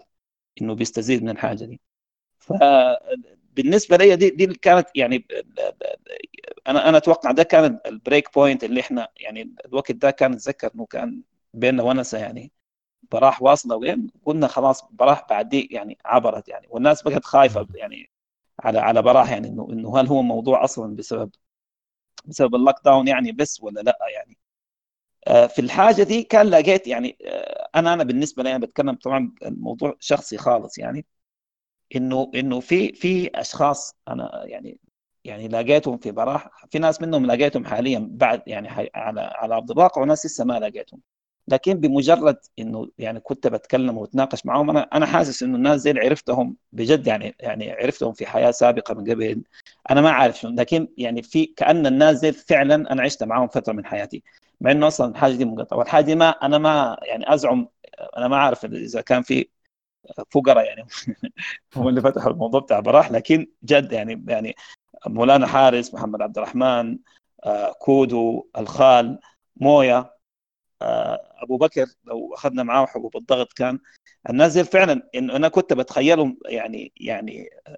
إنه بيستزيد من الحاجة دي. فبالنسبه لي دي دي كانت يعني أنا أنا أتوقع ده كان ال break point اللي إحنا يعني الوقت ده كان أتذكر إنه كان بيننا ونسة يعني. براح واصلة وين؟ قلنا خلاص براح بعد دي يعني عبرت يعني. والناس بقت خايفة يعني على على براح يعني إنه إنه هل هو موضوع أصلا بسبب بسبب ال lockdown يعني بس ولا لأ يعني. آه، في الحاجة دي كان لقيت يعني آه، أنا أنا بالنسبة لي أنا بتكلم طبعا الموضوع شخصي خالص يعني. إنه إنه في في أشخاص أنا يعني يعني لقيتهم في براح في ناس منهم لقيتهم حاليا بعد يعني على على أرض الواقع وناس لسه ما لقيتهم. لكن بمجرد إنه يعني كنت بتكلم واتناقش معاهم أنا أنا حاسس إنه الناس دي عرفتهم بجد يعني يعني عرفتهم في حياة سابقة من قبل. أنا ما عارف شنو لكن يعني في كأن الناس دي فعلا أنا عشت معاهم فترة من حياتي. مع إنه أصلا الحاجة دي مقطعه والحاجة دي ما أنا ما يعني أزعم أنا ما أعرف إذا كان في فقراء يعني هم اللي فتحوا الموضوع بتاع براح لكن جد يعني يعني مولانا حارس محمد عبد الرحمن آه، كودو الخال مويا آه، أبو بكر لو أخذنا معاه حبوب الضغط كان الناس دي فعلا. انه أنا كنت بتخيلهم يعني يعني آه،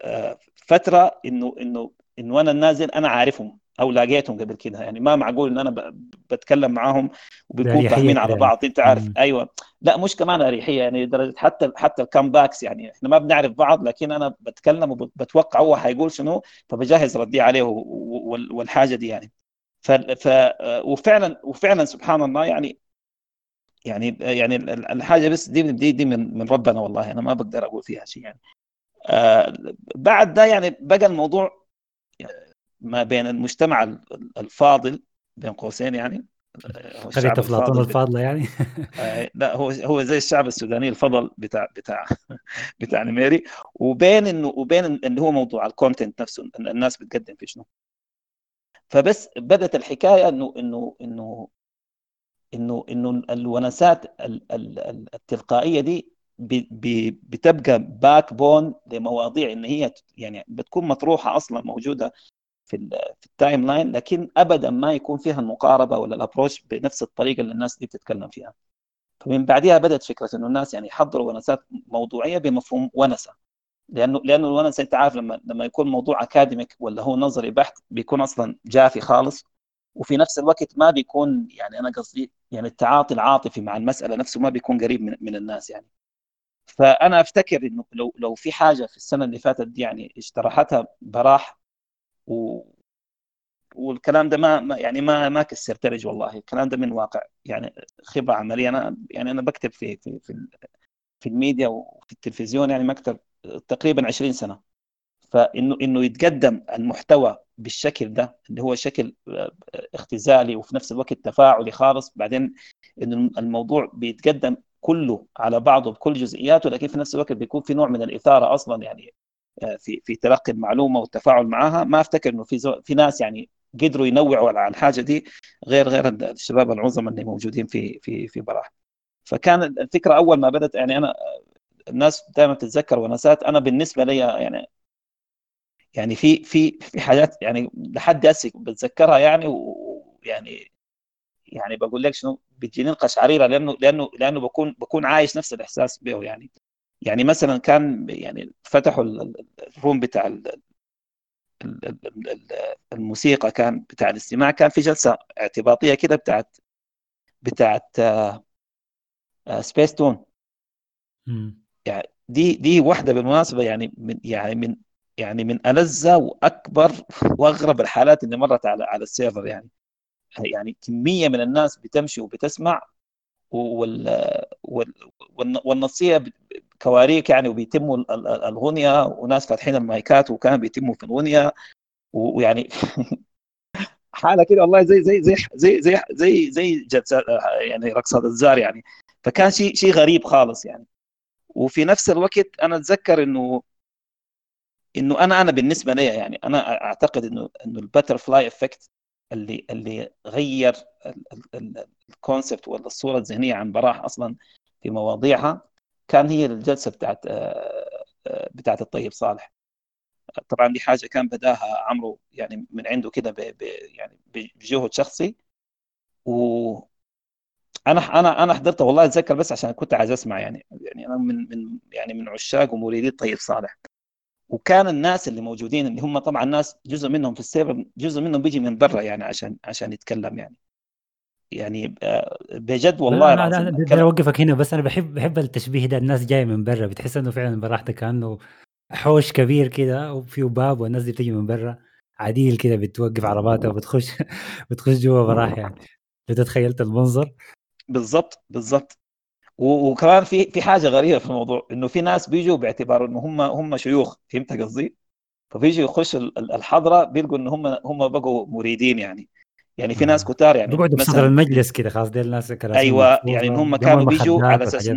آه، فترة إنه إنه إنه أنا نازل أنا عارفهم أو لاقيتهم قبل كده. يعني ما معقول إن أنا بتكلم معاهم وبنكون فاهمين على. بعض. أنت عارف. مم. أيوه. لا مش كمان أريحية. يعني لدرجه حتى حتى الكامباكس يعني إحنا ما بنعرف بعض لكن أنا بتكلم وبتوقع هو حيقول شنو فبجهز ردي عليه والحاجة دي يعني. ف, ف وفعلا وفعلا سبحان الله يعني يعني يعني ال- الحاجة بس دي دي دي من من ربنا والله أنا ما بقدر أقول فيها شيء يعني. آه بعد ده يعني بقى الموضوع ما بين المجتمع ال- الفاضل بين قوسين يعني آه، قرية الشعب أفلاطون الفاضل الفاضلة يعني. آه، لا هو هو زي الشعب السوداني الفضل بتاع بتاع بتاع نميري وبين إنه وبين اللي هو موضوع ال content نفسه الناس بتقدم في شنو. فبس بدأت الحكاية إنه إنه إنه إنه إنه الونسات ال- ال- ال- التلقائية دي بتبقى backbone لمواضيع إن هي يعني بتكون مطروحة أصلا موجودة في في ال timeline لكن ابدا ما يكون فيها المقاربة ولا ال approach بنفس الطريقة اللي الناس دي بتتكلم فيها. فمن بعدها بدأت فكرة إنه الناس يعني يحضروا ونسات موضوعية بمفهوم ونسة. لأنه لأنه الونسه أنت عارف لما لما يكون موضوع academic ولا هو نظري بحت بيكون أصلا جافي خالص. وفي نفس الوقت ما بيكون يعني أنا قصدي يعني التعاطي العاطفي مع المسألة نفسه ما بيكون قريب من, من الناس يعني. فأنا أفتكر إنه لو لو في حاجة في السنة اللي فاتت يعني اجترحتها براح و والكلام ده ما يعني ما ما كسرت رج والله. الكلام ده من واقع يعني خبرة عملية. أنا يعني أنا بكتب في في في, في الميديا وفي التلفزيون يعني مكتب تقريبا 20 سنة. فإنه إنه يتقدم المحتوى بالشكل ده اللي هو شكل آه، اختزالي وفي نفس الوقت تفاعلي خالص. بعدين إنه الموضوع بيتقدم كله على بعضه بكل جزئياته لكن في نفس الوقت بيكون في نوع من الإثارة أصلا يعني آه، في في تلقي المعلومة والتفاعل معها. ما أفتكر إنه في زو... في ناس يعني قدروا ينوعوا على الحاجة دي غير غير الشباب العظماء اللي موجودين في في في براح. فكان الفكرة أول ما بدأت يعني أنا الناس دائما تتذكر ونسات أنا بالنسبة لي يعني يعني في في في حاجات يعني لحد هسه بتذكرها يعني ويعني يعني بقول لك شنو بتجيني القشعريرة لأنه لأنه لأنه بكون بكون عايش نفس الإحساس به يعني. يعني مثلا كان يعني فتحوا ال- ال- ال room بتاع ال- ال- ال- ال- الموسيقى كان بتاع الاستماع كان في جلسة اعتباطية كده بتاعت بتاعت سبيس تون مم. يعني دي دي واحدة بالمناسبة يعني من يعني من يعني من ألذ وأكبر وأغرب الحالات اللي مرت على على ال server يعني. يعني كمية من الناس بتمشي وبتسمع وال وال- والن- والنصية كواريك يعني وبيتموا ال- ال- الغنية وناس فاتحين المايكات وكان بيتموا في الغنية و- ويعني حالة كده والله زي زي زي زي زي زي زي يعني رقصات الزار يعني. فكان شيء شيء غريب خالص يعني. وفي نفس الوقت أنا أتذكر إنه إنه أنا أنا بالنسبة لي يعني أنا أعتقد إنه إنه ال butterfly effect اللي اللي غير الكونسبت ولا الصورة الذهنية عن براح أصلا في مواضيعها كان هي الجلسة بتاعت آه، آه، بتاعت الطيب صالح. طبعا دي حاجة كان بداها عمرو يعني من عنده كده يعني بجهد شخصي. و أنا أنا أنا حضرت والله أتذكر بس عشان كنت عايز أسمع يعني يعني أنا من من يعني من عشاق ومريدي الطيب صالح. وكان الناس اللي موجودين اللي هم طبعا ناس جزء منهم في السيرفر جزء منهم بيجي من برا يعني عشان عشان يتكلم يعني. يعني آه، بجد والله لا لا بدي أوقفك هنا بس أنا بحب بحب التشبيه ده الناس جاية من برا بتحس إنه فعلا براحتك كأنه حوش كبير كده وفيه باب والناس دي بتيجي من برا عديل كده بتوقف عرباتها وبتخش بتخش جوا براح يعني. لو تخيلت المنظر. بالضبط بالضبط. وكمان في في حاجة غريبة في الموضوع إنه في ناس بيجوا باعتبار إنه هم هم شيوخ فهمت قصدي؟ فبيجوا يخشوا الحضرة بيلقوا إنه هم هم بقوا مريدين يعني. يعني في ناس آه. كتار يعني بيقعدوا في صدر المجلس كده خلاص دي الناس أيوه يعني ان هم كانوا بيجوا على أساس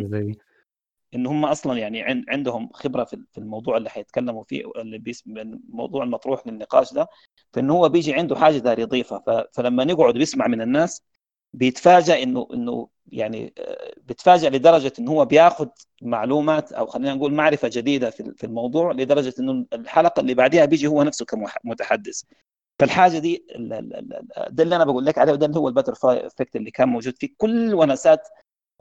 ان هم أصلا يعني عندهم خبرة في الموضوع اللي حيتكلموا فيه اللي بيسم الموضوع المطروح للنقاش ده. فإنه هو بيجي عنده حاجة دار يضيفها فلما يقعد بيسمع من الناس بيتفاجئ إنه إنه يعني آه، بيتفاجئ لدرجة إنه هو بياخذ معلومات أو خلينا نقول معرفة جديدة في الموضوع لدرجة إنه الحلقة اللي بعدها بيجي هو نفسه كمتحدث فالحاجة دي ده اللي أنا بقول لك عليه وده اللي هو butterfly effect اللي كان موجود في كل ونسات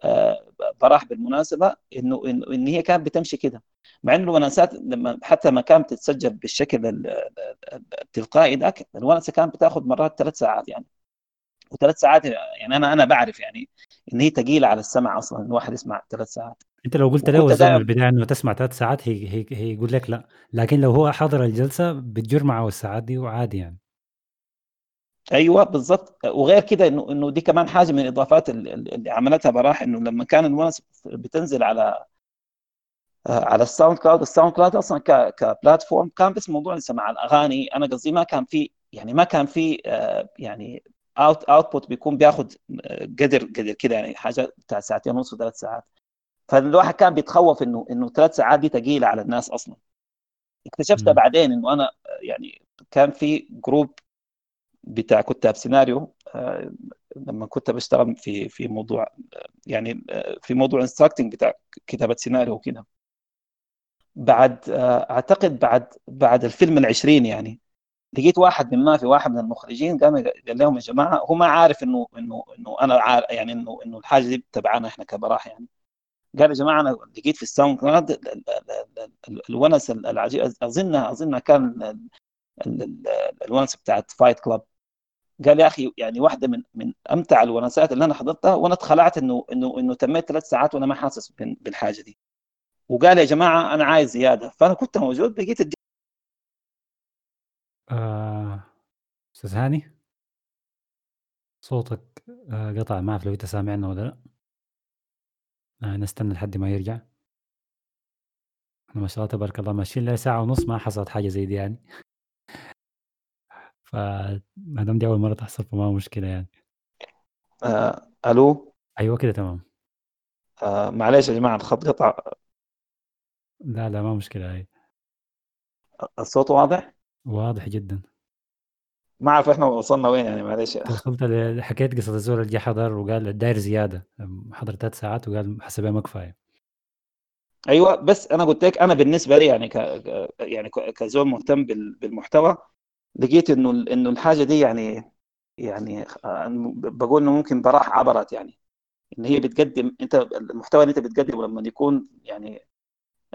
آه، براح بالمناسبة إنه ان هي كانت بتمشي كده. مع إنه الونسات لما حتى ما كانت تتسجل بالشكل التلقائي ذاك الونسة كانت بتاخذ مرات ثلاث ساعات يعني. وثلاث ساعات يعني أنا أنا بعرف يعني إن هي ثقيله على السمع أصلا الواحد يسمع ثلاث ساعات. أنت لو قلت له زي البدايه إنه تسمع ثلاث ساعات هي هي هي يقول لك لا. لكن لو هو حاضر الجلسة بتجر معه الساعات دي وعادي يعني. أيوه بالضبط. وغير كده إنه إنه دي كمان حاجة من الإضافات اللي عملتها براح إنه لما كان الونس بتنزل على على ال SoundCloud ال SoundCloud أصلا ك platform كان بس موضوع سماع الأغاني. أنا قصدي ما كان في يعني ما كان في آه، يعني out output بيكون بياخذ آه، قدر قدر كده يعني حاجة بتاع ساعتين ونص وثلاث ساعات. فالواحد كان بيتخوف إنه إنه ثلاث ساعات دي ثقيله على الناس أصلا. اكتشفت بعدين إنه أنا يعني كان في group بتاع كتاب سيناريو آه، لما كنت بشتغل في في موضوع يعني آه، في موضوع instructing بتاع كتابة سيناريو وكده. بعد أعتقد بعد بعد الفيلم العشرين يعني لقيت واحد من ما في واحد من المخرجين قام قال لهم يا جماعة هو ما عارف انه انه إنه أنا عارف يعني انه إنه الحاجة دي تبعنا إحنا كبراح يعني. قال يا جماعة أنا لقيت في ال SoundCloud الونس العجيب اظنها أظنها كان الونس بتاعت Fight Club قال يا أخي يعني واحدة من من أمتع الونسات اللي أنا حضرتها وأنا اتخلعت انه انه إنه تميت ثلاث ساعات وأنا ما حاسس بالحاجة دي. وقال يا جماعة أنا عايز زيادة. فأنا كنت موجود بقيت آه، أستاذ هاني؟ صوتك آه، قطع ما أعرف لو أنت سامعنا ولا لأ. آه، نستنى لحد ما يرجع. إحنا ما شاء الله تبارك الله ماشيين لنا ساعة ونص ما حصلت حاجة زي دي يعني. فما دام دي أول مرة تحصل فما مشكلة يعني. آه، ألو؟ أيوه كده تمام. آه، معلش يا جماعة الخط قطع. لا، لا ما مشكلة هاي. الصوت واضح؟ واضح جدًا. ما أعرف إحنا وصلنا وين يعني معلش. وصلت حكيت قصة الزول اللي جه حضر وقال الداير زيادة. حضر ثلاث ساعات وقال حسبها ما كفاية. أيوه بس أنا قلت لك أنا بالنسبة لي يعني ك يعني كزول مهتم بالمحتوى لقيت إنه إنه الحاجة دي يعني يعني بقول إنه ممكن براح عبرت يعني. إن هي بتقدم أنت المحتوى اللي أنت بتقدمه لما يكون يعني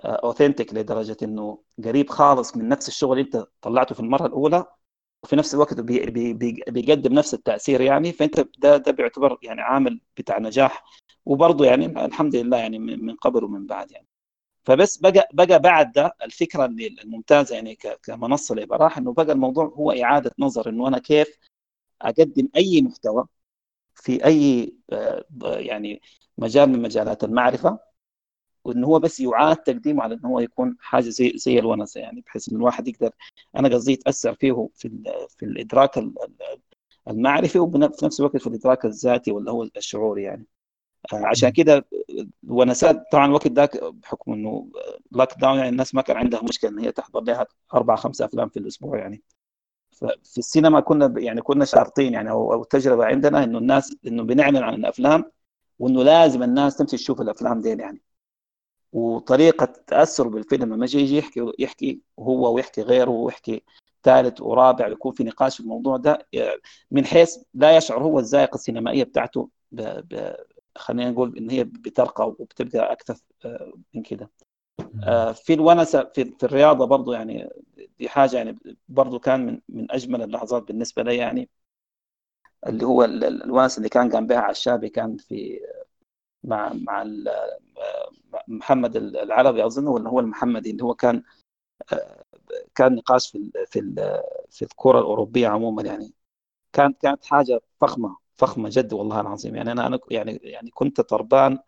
authentic لدرجة إنه قريب خالص من نفس الشغل اللي أنت طلعته في المرة الأولى وفي نفس الوقت بي بي بي بيقدم نفس التأثير يعني فأنت ده ده بيعتبر يعني عامل بتاع نجاح وبرضه يعني الحمد لله يعني من قبل ومن بعد يعني. فبس بقى بقى بعد ده الفكرة اللي الممتازة يعني كمنصة لبراح إنه بقى الموضوع هو إعادة نظر إنه أنا كيف أقدم أي محتوى في أي آه، يعني مجال من مجالات المعرفة وإن هو بس يعاد تقديمه على إن هو يكون حاجة زي زي الونسة يعني بحيث إن الواحد يقدر أنا قصدي يتأثر فيه في في الإدراك المعرفي وفي نفس الوقت في الإدراك الذاتي ولا هو الشعوري يعني. آه، عشان كده الونسات طبعا الوقت ذاك بحكم إنه لاك داون يعني الناس ما كان عندها مشكلة إن هي تحضر لها أربع خمسة أفلام في الأسبوع يعني. ففي السينما كنا يعني كنا شارطين يعني أو أو تجربة عندنا إنه الناس إنه بنعلن عن الأفلام وإنه لازم الناس تمشي تشوف الأفلام دي يعني. وطريقة تأثره بالفيلم لما يجي يجي يحكي يحكي هو ويحكي غيره ويحكي ثالث ورابع يكون في نقاش في الموضوع ده من حيث لا يشعر هو الذائقه السينمائية بتاعته ب... ب... خلينا نقول إن هي بترقى وبتبقى أكثر آه، من كده. آه، في الونسة في, في الرياضة برضو يعني دي حاجة يعني برضو كان من من أجمل اللحظات بالنسبة لي يعني اللي هو الونس اللي كان قام بها عشابي كان في مع مع محمد العربي أظن ولا هو المحمدي اللي هو كان كان نقاش في في في الكرة الأوروبية عموما يعني. كانت كانت حاجة فخمة فخمة جد والله العظيم. يعني أنا أنا يعني يعني كنت طربان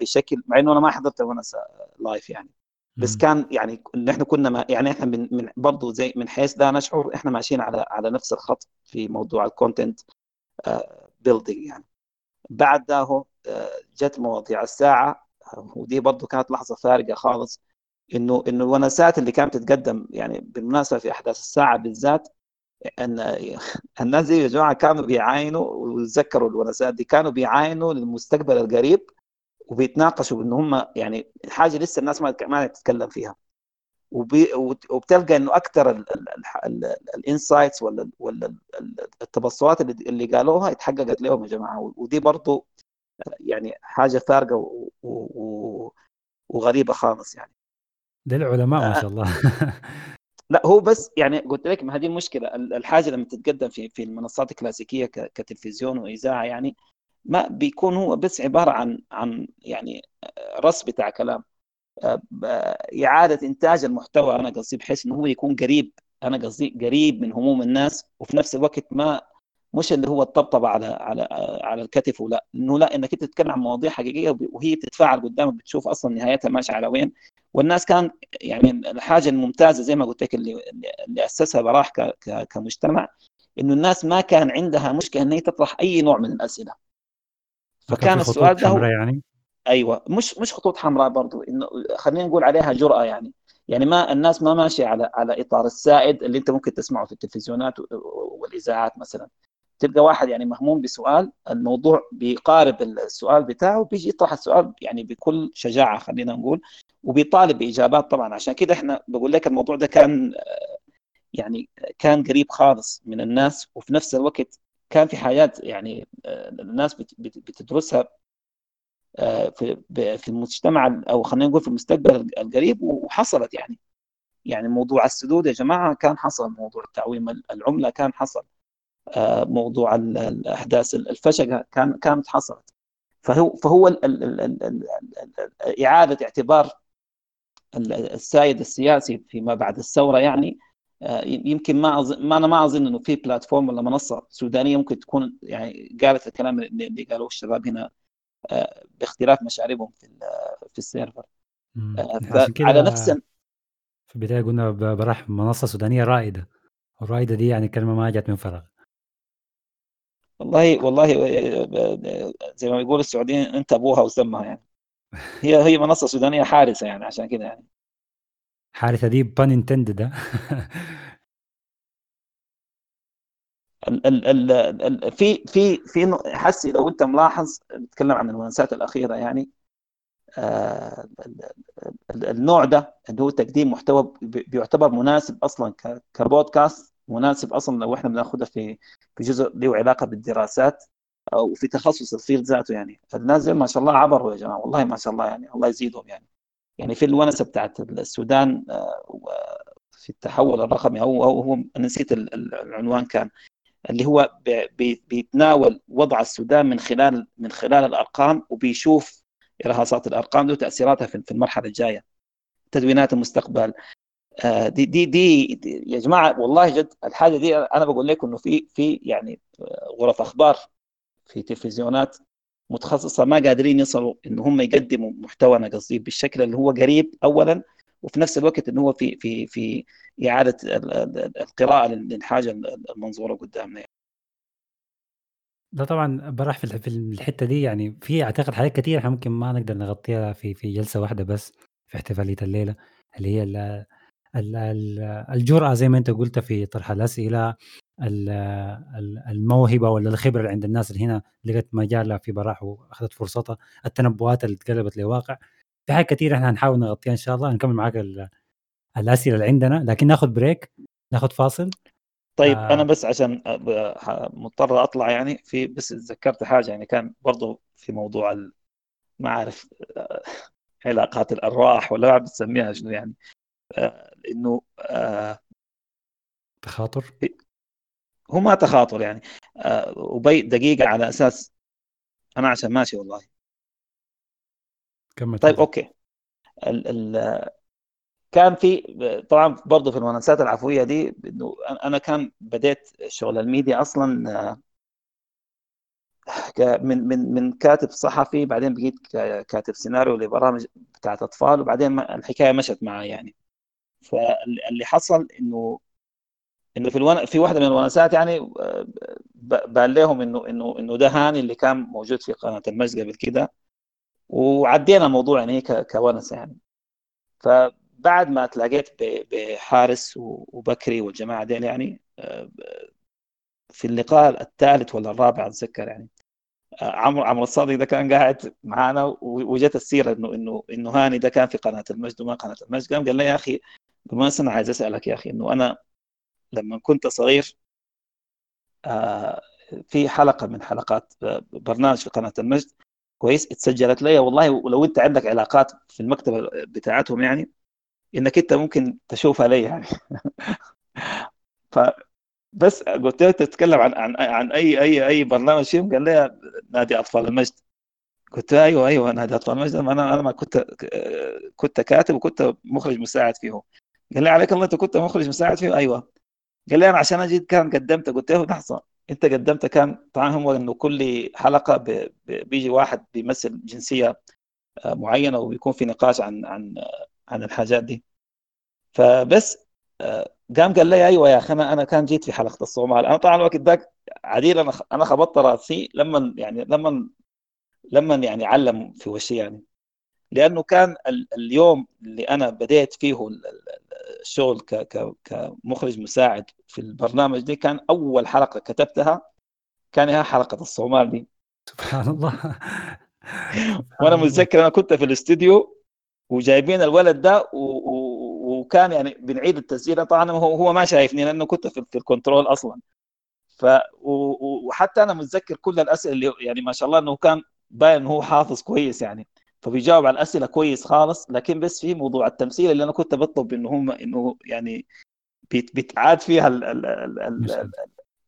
بشكل مع إنه أنا ما حضرت وأنا live يعني. بس كان يعني نحن كنا ما يعني إحنا من من برضه زي من حيث لا نشعر إحنا ماشيين على على نفس الخط في موضوع ال content building يعني. بعد ده هو آه، جت مواضيع. الساعة ودي برضه كانت لحظة فارقة خالص إنه إنه الونسات اللي كانت تتقدم يعني بالمناسبة في أحداث الساعة بالذات إن الناس دي يا جماعة كانوا بيعاينوا وتذكروا الونسات دي كانوا بيعاينوا للمستقبل القريب وبيتناقشوا ان هم يعني حاجة لسه الناس ما ما تتكلم فيها. وبي وبتلقى إنه أكثر الإنسايتس ولا ولا التبصرات اللي, قالوها اتحققت لهم يا جماعة. ودي برضه يعني حاجة فارقة و... و... وغريبة خالص يعني. ده العلماء ما آه. شاء الله. لا هو بس يعني قلت لك ما هذه المشكلة. الحاجة لما تتقدم في في المنصات الكلاسيكية كتلفزيون وإذاعة يعني ما بيكون هو بس عبارة عن عن يعني رص بتاع كلام. آه، إعادة إنتاج المحتوى أنا قصدي بحيث إنه هو يكون قريب أنا قصدي قريب من هموم الناس وفي نفس الوقت ما مش اللي هو الطبطبة على على على الكتف ولا إنه لا إنك أنت تتكلم عن مواضيع حقيقية وهي بتتفاعل قدامك بتشوف أصلا نهايتها ماشية على وين. والناس كان يعني الحاجة الممتازة زي ما قلت لك اللي اللي أسسها براح كمجتمع إنه الناس ما كان عندها مشكلة إن هي تطرح أي نوع من الأسئلة. فكان السؤال ده هو يعني؟ أيوه مش مش خطوط حمراء برضو إنه خلينا نقول عليها جرأة يعني. يعني ما الناس ما ماشية على على إطار السائد اللي أنت ممكن تسمعه في التلفزيونات والإذاعات مثلا. تلقى واحد يعني مهموم بسؤال الموضوع بيقارب السؤال بتاعه بيجي يطرح السؤال يعني بكل شجاعة خلينا نقول وبيطالب بإجابات طبعا. عشان كده إحنا بقول لك الموضوع ده كان يعني كان قريب خالص من الناس وفي نفس الوقت كان في حاجات يعني الناس بتدرسها في في المجتمع أو خلينا نقول في المستقبل القريب وحصلت يعني. يعني موضوع السدود يا جماعة كان حصل موضوع تعويم العملة كان حصل. آه، موضوع الأحداث الفشقه كان كانت حصلت. فهو فهو ال ال ال ال ال إعادة اعتبار السائد السياسي فيما بعد الثورة يعني آه، يمكن ما أظن ما أنا ما أظن إنه في بلاتفورم ولا منصة سودانية ممكن تكون يعني قالت الكلام اللي قالوه الشباب هنا آه، باختلاف مشاربهم في في السيرفر. على نفس في البداية قلنا براح منصه سودانية رائدة. الرائده دي يعني كلمة ما جت من فراغ. والله والله زي ما بيقول السعوديين أنت أبوها وسمها يعني. هي هي منصة سودانية حارسة يعني عشان كده يعني. حارسة دي بان انتندد ال ال ال في في في حسي لو أنت ملاحظ نتكلم عن المناسات الأخيرة يعني آه النوع ده اللي هو تقديم محتوى بيعتبر مناسب أصلا كبودكاست مناسب أصلا لو إحنا بناخذها في في جزء له علاقة بالدراسات أو في تخصص الفيلد ذاته يعني. فالناس ما شاء الله عبروا يا جماعة والله ما شاء الله يعني الله يزيدهم يعني. يعني في الونسة بتاعت السودان آه، في التحول الرقمي أو هو نسيت العنوان كان اللي هو بيتناول وضع السودان من خلال من خلال الأرقام وبيشوف إرهاصات الأرقام وتأثيراتها في المرحلة الجاية. تدوينات المستقبل دي دي دي يا جماعة والله جد الحاجة دي أنا بقول لكم إنه في في يعني غرف أخبار في تلفزيونات متخصصة ما قادرين يصلوا إن هم يقدموا محتوى أنا قصدي بالشكل اللي هو قريب اولا وفي نفس الوقت انه هو في في في إعادة القراءة للحاجة المنظورة قدامنا. لا طبعا براح في الح- في الحتة دي يعني في أعتقد حاجات كتير إحنا ممكن ما نقدر نغطيها في في جلسة واحدة بس في احتفالية الليلة اللي هي ال- ال- ال- الجرأة زي ما أنت قلت في طرح الأسئلة ال- ال- الموهبة ولا الخبرة اللي عند الناس اللي هنا لقت مجالها في براح وأخذت فرصتها التنبؤات اللي اتقلبت لواقع. في حاجات كتير إحنا هنحاول نغطيها إن شاء الله نكمل معاك ال- الأسئلة اللي عندنا لكن ناخذ بريك ناخذ فاصل. طيب آه. أنا بس عشان مضطر أطلع يعني في بس تذكرت حاجة يعني كان برضو في موضوع ما أعرف آه، علاقات الأرواح ولا بتسميها شنو يعني. آه، انه آه، تخاطر؟ هو ما تخاطر يعني. آه، وبي دقيقة على أساس أنا عشان ماشي والله. كمل طيب. أوكي. ال ال كان في طبعا برضه في المنافسات العفوية دي إنه أنا كان بديت شغل الميديا أصلا آه، من من من كاتب صحفي بعدين بقيت كاتب سيناريو لبرامج بتاعت أطفال وبعدين الحكاية مشت معي يعني. فاللي حصل إنه إنه في الون... في واحدة من الونسات يعني آه، بان لهم إنه إنه إنه ده هاني اللي كان موجود في قناة المجد قبل كده وعدينا الموضوع يعني ك- كونسه يعني. فبعد ما تلاقيت ب- بحارس وبكري والجماعة ديل يعني آه، في اللقاء الثالث ولا الرابع أتذكر يعني آه، عمرو عمرو الصادق ده كان قاعد معانا وجت السيرة إنه إنه إنه هاني ده كان في قناة المجد وما قناة المجد قام قال لي يا أخي بالمناسبه أنا عايز أسألك يا أخي إنه أنا لما كنت صغير آه، في حلقة من حلقات آه، برنامج في قناة المجد كويس اتسجلت لي. والله ولو أنت عندك علاقات في المكتبة بتاعتهم يعني إنك أنت ممكن تشوفها لي يعني. فبس قلت له تتكلم عن عن عن أي أي أي برنامج فيهم؟ قال لي نادي أطفال المجد. قلت له أيوه أيوه نادي أطفال المجد. أنا أنا ما كنت كنت كاتب وكنت مخرج مساعد فيه قال لي عليك الله أنت كنت مخرج مساعد فيه أيوه. قال لي أنا عشان أجي كان قدمت قلت له لحظة أنت قدمت كان طبعا هم إنه كل حلقة. بيجي واحد بيمثل جنسية آه، معينة وبيكون في نقاش عن عن عن الحاجات دي. فبس آه، قام قال لي أيوه يا أخي أنا أنا كان جيت في حلقة الصومال. أنا طبعا الوقت ذاك عديل أنا أنا خبطت رأسي لما يعني لما لما يعني علم في وشي يعني. لأنه كان ال- اليوم اللي أنا بديت فيه ال- ال- الشغل كمخرج مساعد في البرنامج دي كان أول حلقة كتبتها كان هي حلقة الصومال دي. سبحان الله. وأنا متذكر أنا كنت في الاستوديو وجايبين الولد ده و... و... وكان يعني بنعيد التسجيل. طبعا هو هو ما شايفني لأنه كنت في, في الكنترول أصلا. ف و... وحتى أنا متذكر كل الأسئلة اللي يعني ما شاء الله إنه كان باين هو حافظ كويس يعني. فبيجاوب على الأسئلة كويس خالص لكن بس في موضوع التمثيل اللي أنا كنت بطلب إنه هم إنه يعني بيت... بيتعاد فيها ال... ال... ال... ال... مشهد.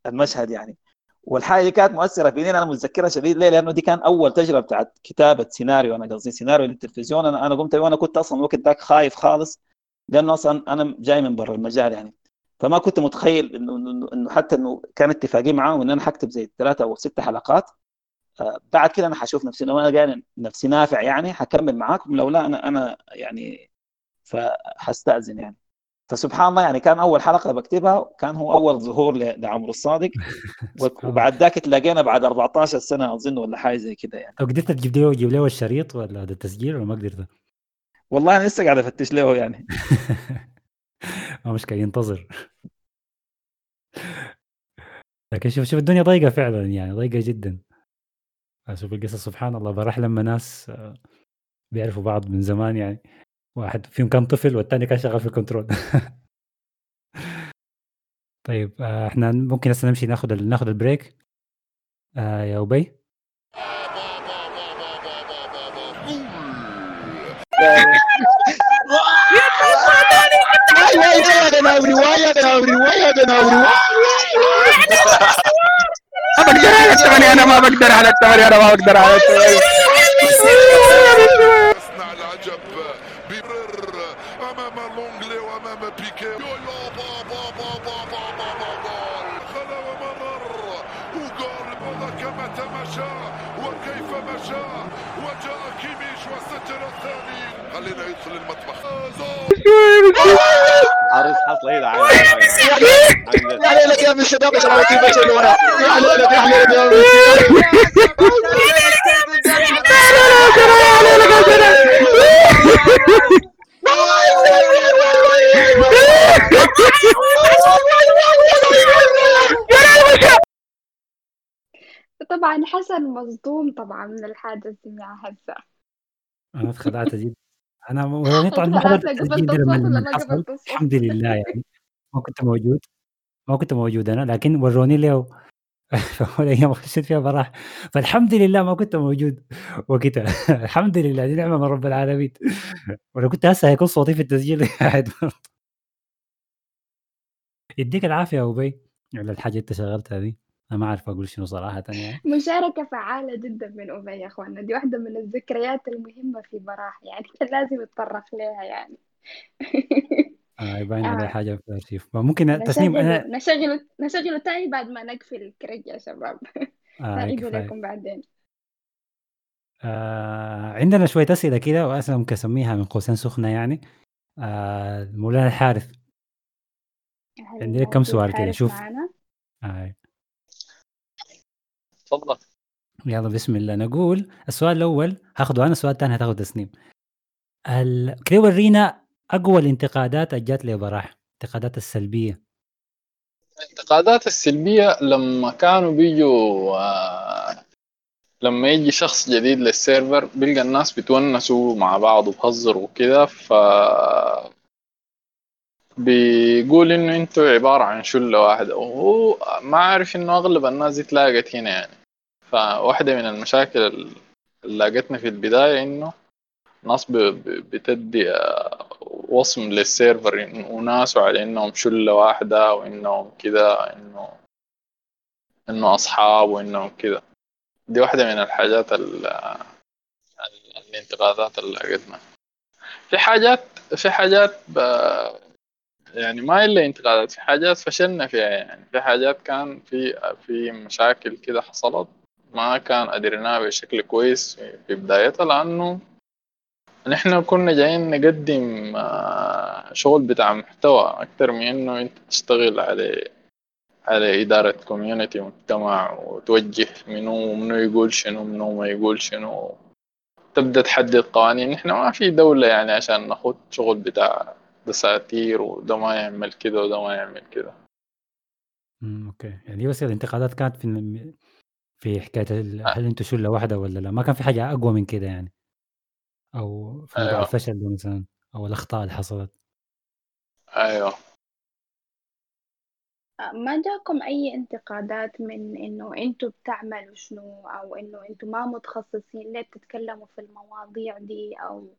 المشهد يعني والحاجة دي كانت مؤثرة فيني أنا متذكرها شديد ليه؟ لأنه دي كان أول تجربة بتاعت كتابة سيناريو أنا قصدي سيناريو للتلفزيون أنا أنا قمت وأنا كنت أصلا الوقت ذاك خايف خالص لأنه أصلا أنا جاي من برا المجال يعني فما كنت متخيل إنه إنه حتى إنه كان اتفاقي معاهم إن أنا حكتب زي ثلاثة أو ست حلقات بعد كده أنا حشوف نفسي لو أنا جاي نفسي نافع يعني حكمل معاكم لو لا أنا أنا يعني فحستأذن يعني. فسبحان الله يعني كان أول حلقة بكتبها كان هو أول ظهور لعمرو الصادق. وبعد ذاك تلاقينا بعد 14 سنة أظن ولا حاجة زي كده يعني. طب قدرت تجيب له تجيب له الشريط ولا ده التسجيل ولا ما قدرت؟ والله أنا لسه قاعد أفتش له يعني. ما مشكلة ينتظر. لكن شوف شوف الدنيا ضيقة فعلا يعني ضيقة جدا. أشوف القصص سبحان الله بروح لما ناس آه، بيعرفوا بعض من زمان يعني. واحد فيهم كان طفل والثاني كان شغال في ال control. طيب آه، إحنا ممكن هسه نمشي ناخذ ال- ناخذ ال break. آه يا أبي. ما بقدر على الثمانية أنا ما بقدر على الثمانية أنا ما بقدر على الثمانية يصنع العجب بيبرر أمام لونجلي وأمام بيكي. يو يو با با با با با با با جول خلا وممر وجول والله كما تمشى وكيف مشى. وجاء كيميش وسجل الثاني. خلينا يدخل المطبخ. حصل هنا يا يا من شباب يا يا يا طبعا حسن مصدوم طبعا من الحاجة اللي سمعها هسه أنا اتخدعت جدا أنا وروني طبعا ما حضرت اتخدعت التسجيل قبلت ده لما الصوت ولا لما ما حصل. قبلت الصوت الحمد لله يعني. ما كنت موجود. ما كنت موجود أنا لكن وروني له في اول أيام خشيت فيها براح فالحمد لله ما كنت موجود وقتها. الحمد لله. دي نعمة من رب العالمين. ولو كنت هسه هيكون صوتي في التسجيل. قاعد. يديك العافية يا أبي. على الحاجة اللي أنت شغلتها دي. أنا ما عارف أقول شنو صراحة يعني. مشاركة فعالة جدا من أبي يا أخوانا دي واحدة من الذكريات المهمة في براح يعني كان لازم يتطرق لها يعني. آه يبين عليه آه. حاجة في الأرشيف. ممكن تسنيم أنا نشغله نشغله تاني بعد ما نقفل الكريج يا شباب. آه نعيده لكم بعدين. آه عندنا شوية أسئلة كده وأسئلة ممكن أسميها من قوسين سخنة يعني. آه مولانا الحارث. عندي لك كم سؤال كده؟ شوف؟ آه. تفضل. يلا بسم الله. نقول السؤال الأول هاخده أنا السؤال الثاني هتاخد تسنيم. ال... كده ورينا أقوى الانتقادات اللي جات لبراح الانتقادات السلبية. الانتقادات السلبية لما كانوا بيجوا آه، لما يجي شخص جديد للسيرفر بيلقى الناس بتونسوا مع بعض وبهزروا وكده ف بيقول إنه أنتوا عبارة عن شلة واحدة. وهو ما عارف إنه أغلب الناس دي اتلاقت هنا يعني. فواحدة من المشاكل اللي لاقتنا في البداية إنه ناس بتدي آه، وصم للسيرفر إنه- وناسه على إنهم شلة واحدة وإنهم كده انه إنه أصحاب وإنهم كده دي واحدة من الحاجات ال- ال- الانتقادات اللي لقيتنا في حاجات في حاجات. يعني ما إلا انتقادات في حاجات فشلنا فيها يعني في حاجات كان في في مشاكل كده حصلت ما كان قدرناها بشكل كويس في بدايتها لأنه نحن كنا جايين نقدم آه، شغل بتاع محتوى أكتر من إنه أنت تشتغل على على إدارة كوميونتي مجتمع وتوجه منو ومنو يقول شنو منو ما يقول شنو. تبدأ تحدد قوانين. نحن ما في دولة يعني عشان ناخد شغل بتاع دساتير وده ما يعمل كده وده ما يعمل كده. أوكي. يعني بس الانتقادات كانت في في حكاية ال- هل أنتوا شلة واحدة ولا لأ؟ ما كان في حاجة أقوى من كده يعني. أو في أيوه. الفشل ده مثلا أو الأخطاء اللي حصلت. أيوه. ما جاكم أي انتقادات من إنه أنتوا بتعملوا شنو؟ أو إنه أنتوا ما متخصصين ليه بتتكلموا في المواضيع دي؟ أو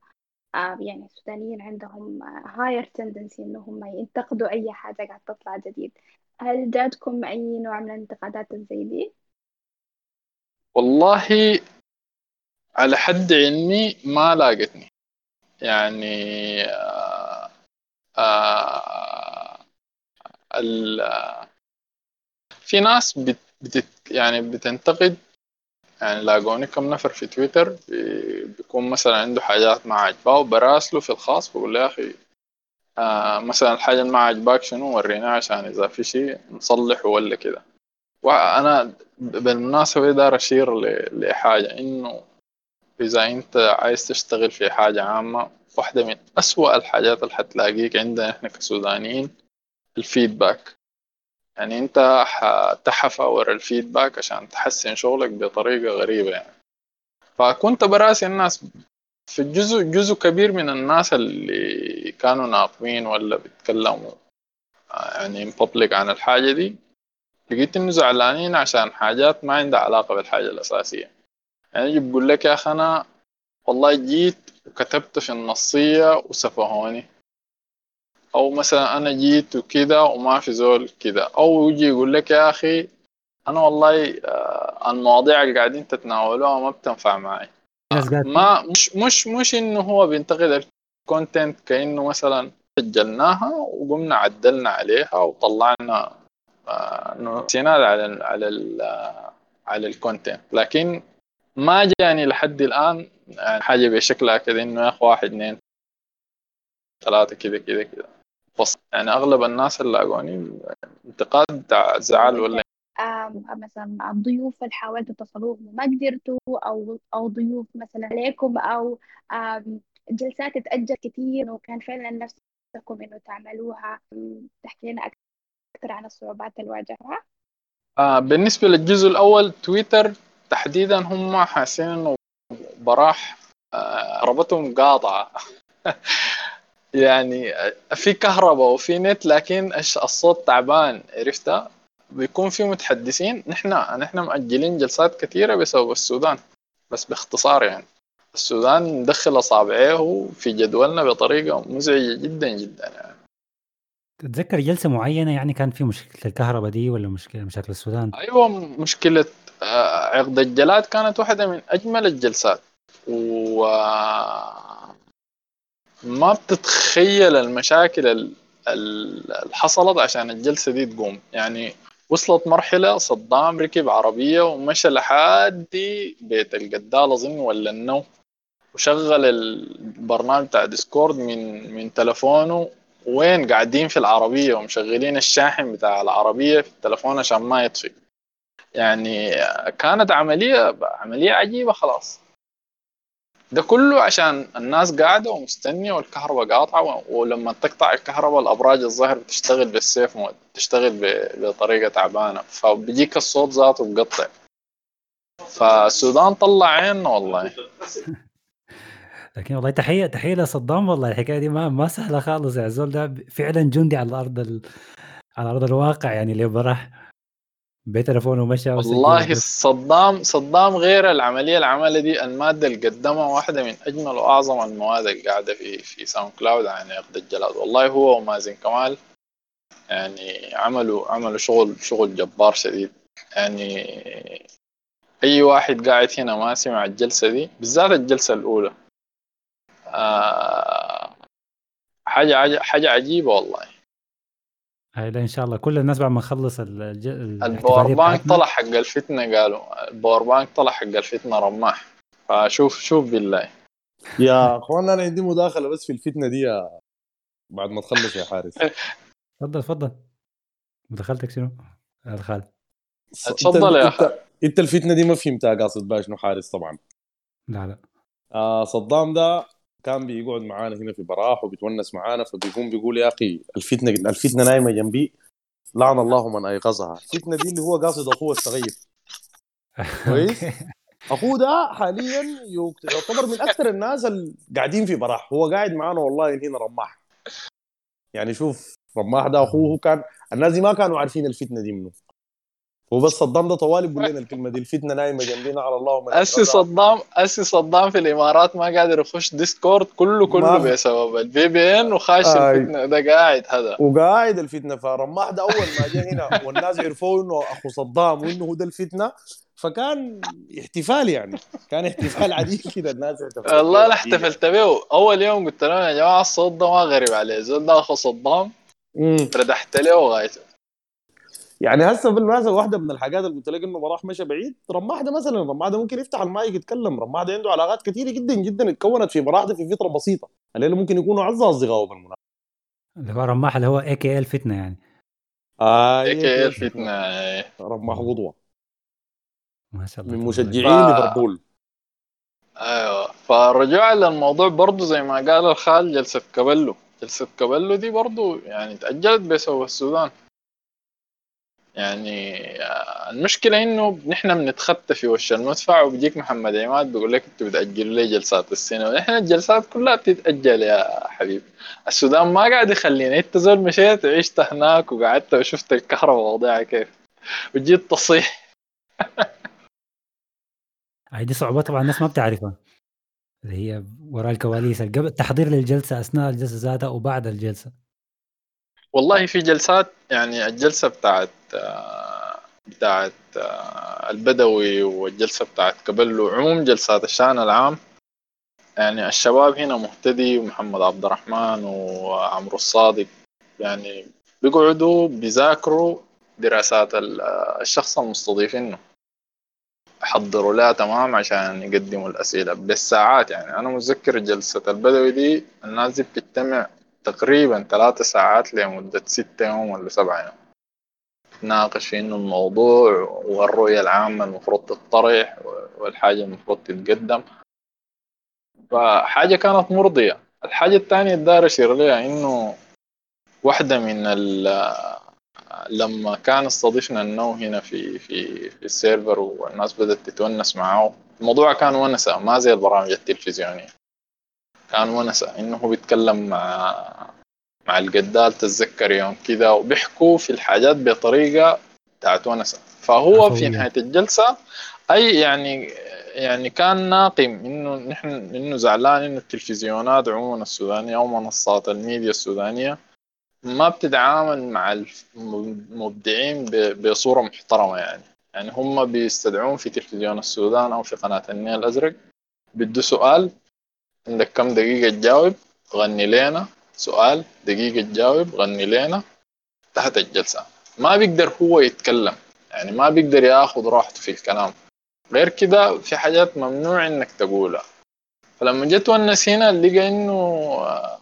يعني السودانيين عندهم هاير تندنسي إنه هم ينتقدوا أي حاجة قاعد تطلع جديد. هل جاتكم أي نوع من الانتقادات زي دي؟ والله على حد علمي ما لاقتني. يعني آه آه ال في ناس بت بتت يعني بتنتقد يعني لاقوني كم نفر في تويتر بي- بيكون مثلا عنده حاجات ما عجباه براسله في الخاص بقول له يا أخي آه مثلا الحاجة اللي ما عجباك شنو؟ وريناه عشان إذا في شيء نصلحه ولا كده. وأنا بالمناسبة دار أشير ل- لحاجة إنه إذا أنت عايز تشتغل في حاجة عامة واحدة من أسوأ الحاجات اللي حتلاقيك عندنا إحنا كسودانيين الفيدباك. يعني أنت حتحفى ورا الفيدباك عشان تحسن شغلك بطريقة غريبة يعني. فكنت براسي الناس في الجزء جزء كبير من الناس اللي كانوا ناقمين ولا بيتكلموا آه، يعني in public عن الحاجة دي. لقيت إنه زعلانين عشان حاجات ما عندها علاقة بالحاجة الأساسية. يعني يجي بيقول لك يا أخي أنا والله جيت وكتبت في النصية وسفهوني. أو مثلا أنا جيت وكده وما في زول كده. أو يجي يقول لك يا أخي أنا والله آه، المواضيع اللي قاعدين تتناولوها ما بتنفع معي. ما مش مش مش إنه هو بينتقد ال content كأنه مثلا سجلناها وقمنا عدلنا عليها وطلعنا آه، نسينا على على ال على ال content لكن ما جاني لحد الآن يعني حاجة بشكلها كده إنه يا أخي واحد اثنين ثلاثة كده كده كده بس يعني أغلب الناس اللي لاقوني انتقاد زعل ولا مثلا الضيوف اللي حاولتوا تصلوهم وما قدرتوا أو أو ضيوف مثلا عليكم آم، جلسات تتأجل كتير وكان فعلا نفسكم إنه تعملوها. تحكي لنا أكثر عن الصعوبات اللي واجهتها آه بالنسبة للجزء الأول تويتر تحديدا هم حاسين إنه براح آه ربطهم قاطعة يعني في كهرباء وفي نت لكن الصوت تعبان عرفتها بيكون في متحدثين. نحن نحن مأجلين جلسات كثيرة بسبب السودان. بس باختصار يعني السودان مدخل أصابعيه في جدولنا بطريقة مزعجة جدا جدا يعني. تتذكر جلسة معينة يعني كان في مشكلة الكهرباء دي ولا مشكلة مشاكل السودان؟ أيوة مشكلة آه، عقد الجلاد كانت واحدة من أجمل الجلسات. و ما بتتخيل المشاكل ال- ال- اللي حصلت عشان الجلسة دي تقوم. يعني وصلت مرحلة صدام ركب عربية ومشى لحد بيت القدال أظن ولا النو وشغل البرنامج بتاع Discord من من تلفونه وين قاعدين في العربية ومشغلين الشاحن بتاع العربية في التلفون عشان ما يطفي. يعني كانت عملية عملية عجيبة خلاص. ده كله عشان الناس قاعدة ومستنية والكهرباء قاطعة ولما تقطع الكهرباء الأبراج الظاهر بتشتغل بالسيف بتشتغل بطريقة تعبانة. فبيجيك الصوت ذاته مقطع فالسودان طلع عيننا والله. لكن والله تحيه تحية لصدام والله الحكاية دي ما ما سهلة خالص يا زول. ده فعلا جندي على الأرض ال... على أرض الواقع يعني اللي براح بتليفونه ومشى والله. صدام صدام غير العملية العملية دي المادة اللي قدمها واحدة من أجمل وأعظم المواد اللي قاعدة في في SoundCloud عن عقد الجلاد. والله هو ومازن كمال يعني عملوا عملوا شغل شغل جبار شديد. يعني أي واحد قاعد هنا ما سمع الجلسة دي بالذات الجلسة الأولى. آه حاجة عج- حاجة عجيبة والله. هاي لا إن شاء الله. كل الناس بعد ما نخلص الج... الباور بانك طلع حق الفتنة قالوا. ال power bank طلع حق الفتنة رماح. فشوف شوف بالله. يا أخوان أنا عندي مداخلة بس في الفتنة دي يا بعد ما تخلص يا حارس. تفضل تفضل. مداخلتك شنو؟ الخال اتفضل يا انت أنت الفتنة دي ما فهمتها قاصد بها شنو حارس طبعا. لا لا. آه صدام ده كان بيقعد معانا هنا في براح وبيتونس معانا فبيقوم بيقول يا أخي الفتنة الفتنة نايمة جنبي لعن الله من أيقظها. الفتنة دي اللي هو قاصد أخوه الصغير. كويس؟ أخوه ده حاليا يعتبر من أكثر الناس اللي قاعدين في براح. هو قاعد معانا والله هنا رماح. يعني شوف رماح ده أخوه كان الناس دي ما كانوا عارفين الفتنة دي منه هو بس صدام ده طوالي بيقول لنا الكلمة دي الفتنة نايمة جنبنا على الله أسي أيقظها. صدام أسي صدام في الإمارات ما قادر يخش Discord كله كله بسبب ال VPN وخاش آي. الفتنة ده قاعد هذا وقاعد الفتنة فرماح ده أول ما جه هنا والناس عرفوا إنه أخو صدام وإنه هو ده الفتنة فكان احتفال يعني كان احتفال عديد كده الناس احتفلت والله عديد. احتفلت به أول يوم قلت لهم يا جماعة الصوت ده ما غريب عليه زول ده أخو صدام. ردحت له وغايته يعني هسه بالمناسبه واحدة من الحاجات اللي قلت لك إنه براح مشى بعيد رماح ده مثلا رماح ده ممكن يفتح المايك يتكلم رماح ده عنده علاقات كثيره جدا جدا اتكونت في براح ده في فترة بسيطة الليلة ممكن يكونوا اعز أصدقائه بالمناسبة. اللي هو رماح اللي هو a.k.a الفتنة يعني. آه هيك هي الفتنة رماح غضوه ما شاء الله من. مشجعين ف- ليفربول. أيوه فرجوعا للموضوع برضو زي ما قال الخال جلسة كابيلو. جلسة كابيلو دي برضو يعني تأجلت بسبب السودان. يعني آه، المشكلة إنه نحن بنتخطى في وش المدفع وبيجيك محمد عماد بيقول لك أنتوا بتأجلوا لي جلسات السينما نحن الجلسات كلها بتتأجل يا حبيبي. السودان ما قاعد يخلينا أنت زول مشيت وعشت هناك وقعدت وشفت الكهرباء وضعها كيف. وجيت تصيح. دي صعوبات طبعا الناس ما بتعرفها. اللي هي وراء الكواليس. التحضير للجلسة أثناء الجلسة ذاتها وبعد الجلسة. والله في جلسات يعني الجلسة بتاعت آه، بتاعت آه، البدوي والجلسة بتاعت كبلو عموم جلسات الشأن العام. يعني الشباب هنا مهتدي ومحمد عبد الرحمن وعمرو الصادق. يعني بيقعدوا بيذاكروا دراسات آه، الشخص المستضيفينه يحضروا لها تمام عشان يقدموا الأسئلة بالساعات. يعني أنا متذكر جلسة البدوي دي الناس دي بتجتمع تقريبا ثلاثة ساعات لمدة ستة يوم ولا سبعة يوم. تناقش في إنه الموضوع والرؤية العامة المفروض تطرح والحاجة المفروض تتقدم. فحاجة كانت مرضية. الحاجة الثانية الدار أشير لها إنه واحدة من لما كان استضفنا النو هنا في في في السيرفر والناس بدأت تتونس معاه الموضوع كان ونسة ما زي البرامج التلفزيونية. كان ونسة إنه هو بيتكلم مع مع الجدال تتذكر يوم كذا وبيحكوا في الحاجات بطريقة بتاعت ونسة فهو في. نهاية الجلسة أي يعني يعني كان ناقم إنه نحن إنه زعلان إنه التلفزيونات عموما السودانية أو منصات الميديا السودانية ما بتتعامل مع المبدعين بصورة محترمة يعني يعني هم بيستدعون في تلفزيون السودان أو في قناة النيل الأزرق بده سؤال عندك كم دقيقة تجاوب؟ غني لنا سؤال دقيقة تجاوب غني لنا تحت الجلسة. ما بيقدر هو يتكلم. يعني ما بيقدر ياخذ راحته في الكلام. غير كده في حاجات ممنوع إنك تقولها. فلما جيت ونس هنا لقى إنه آه،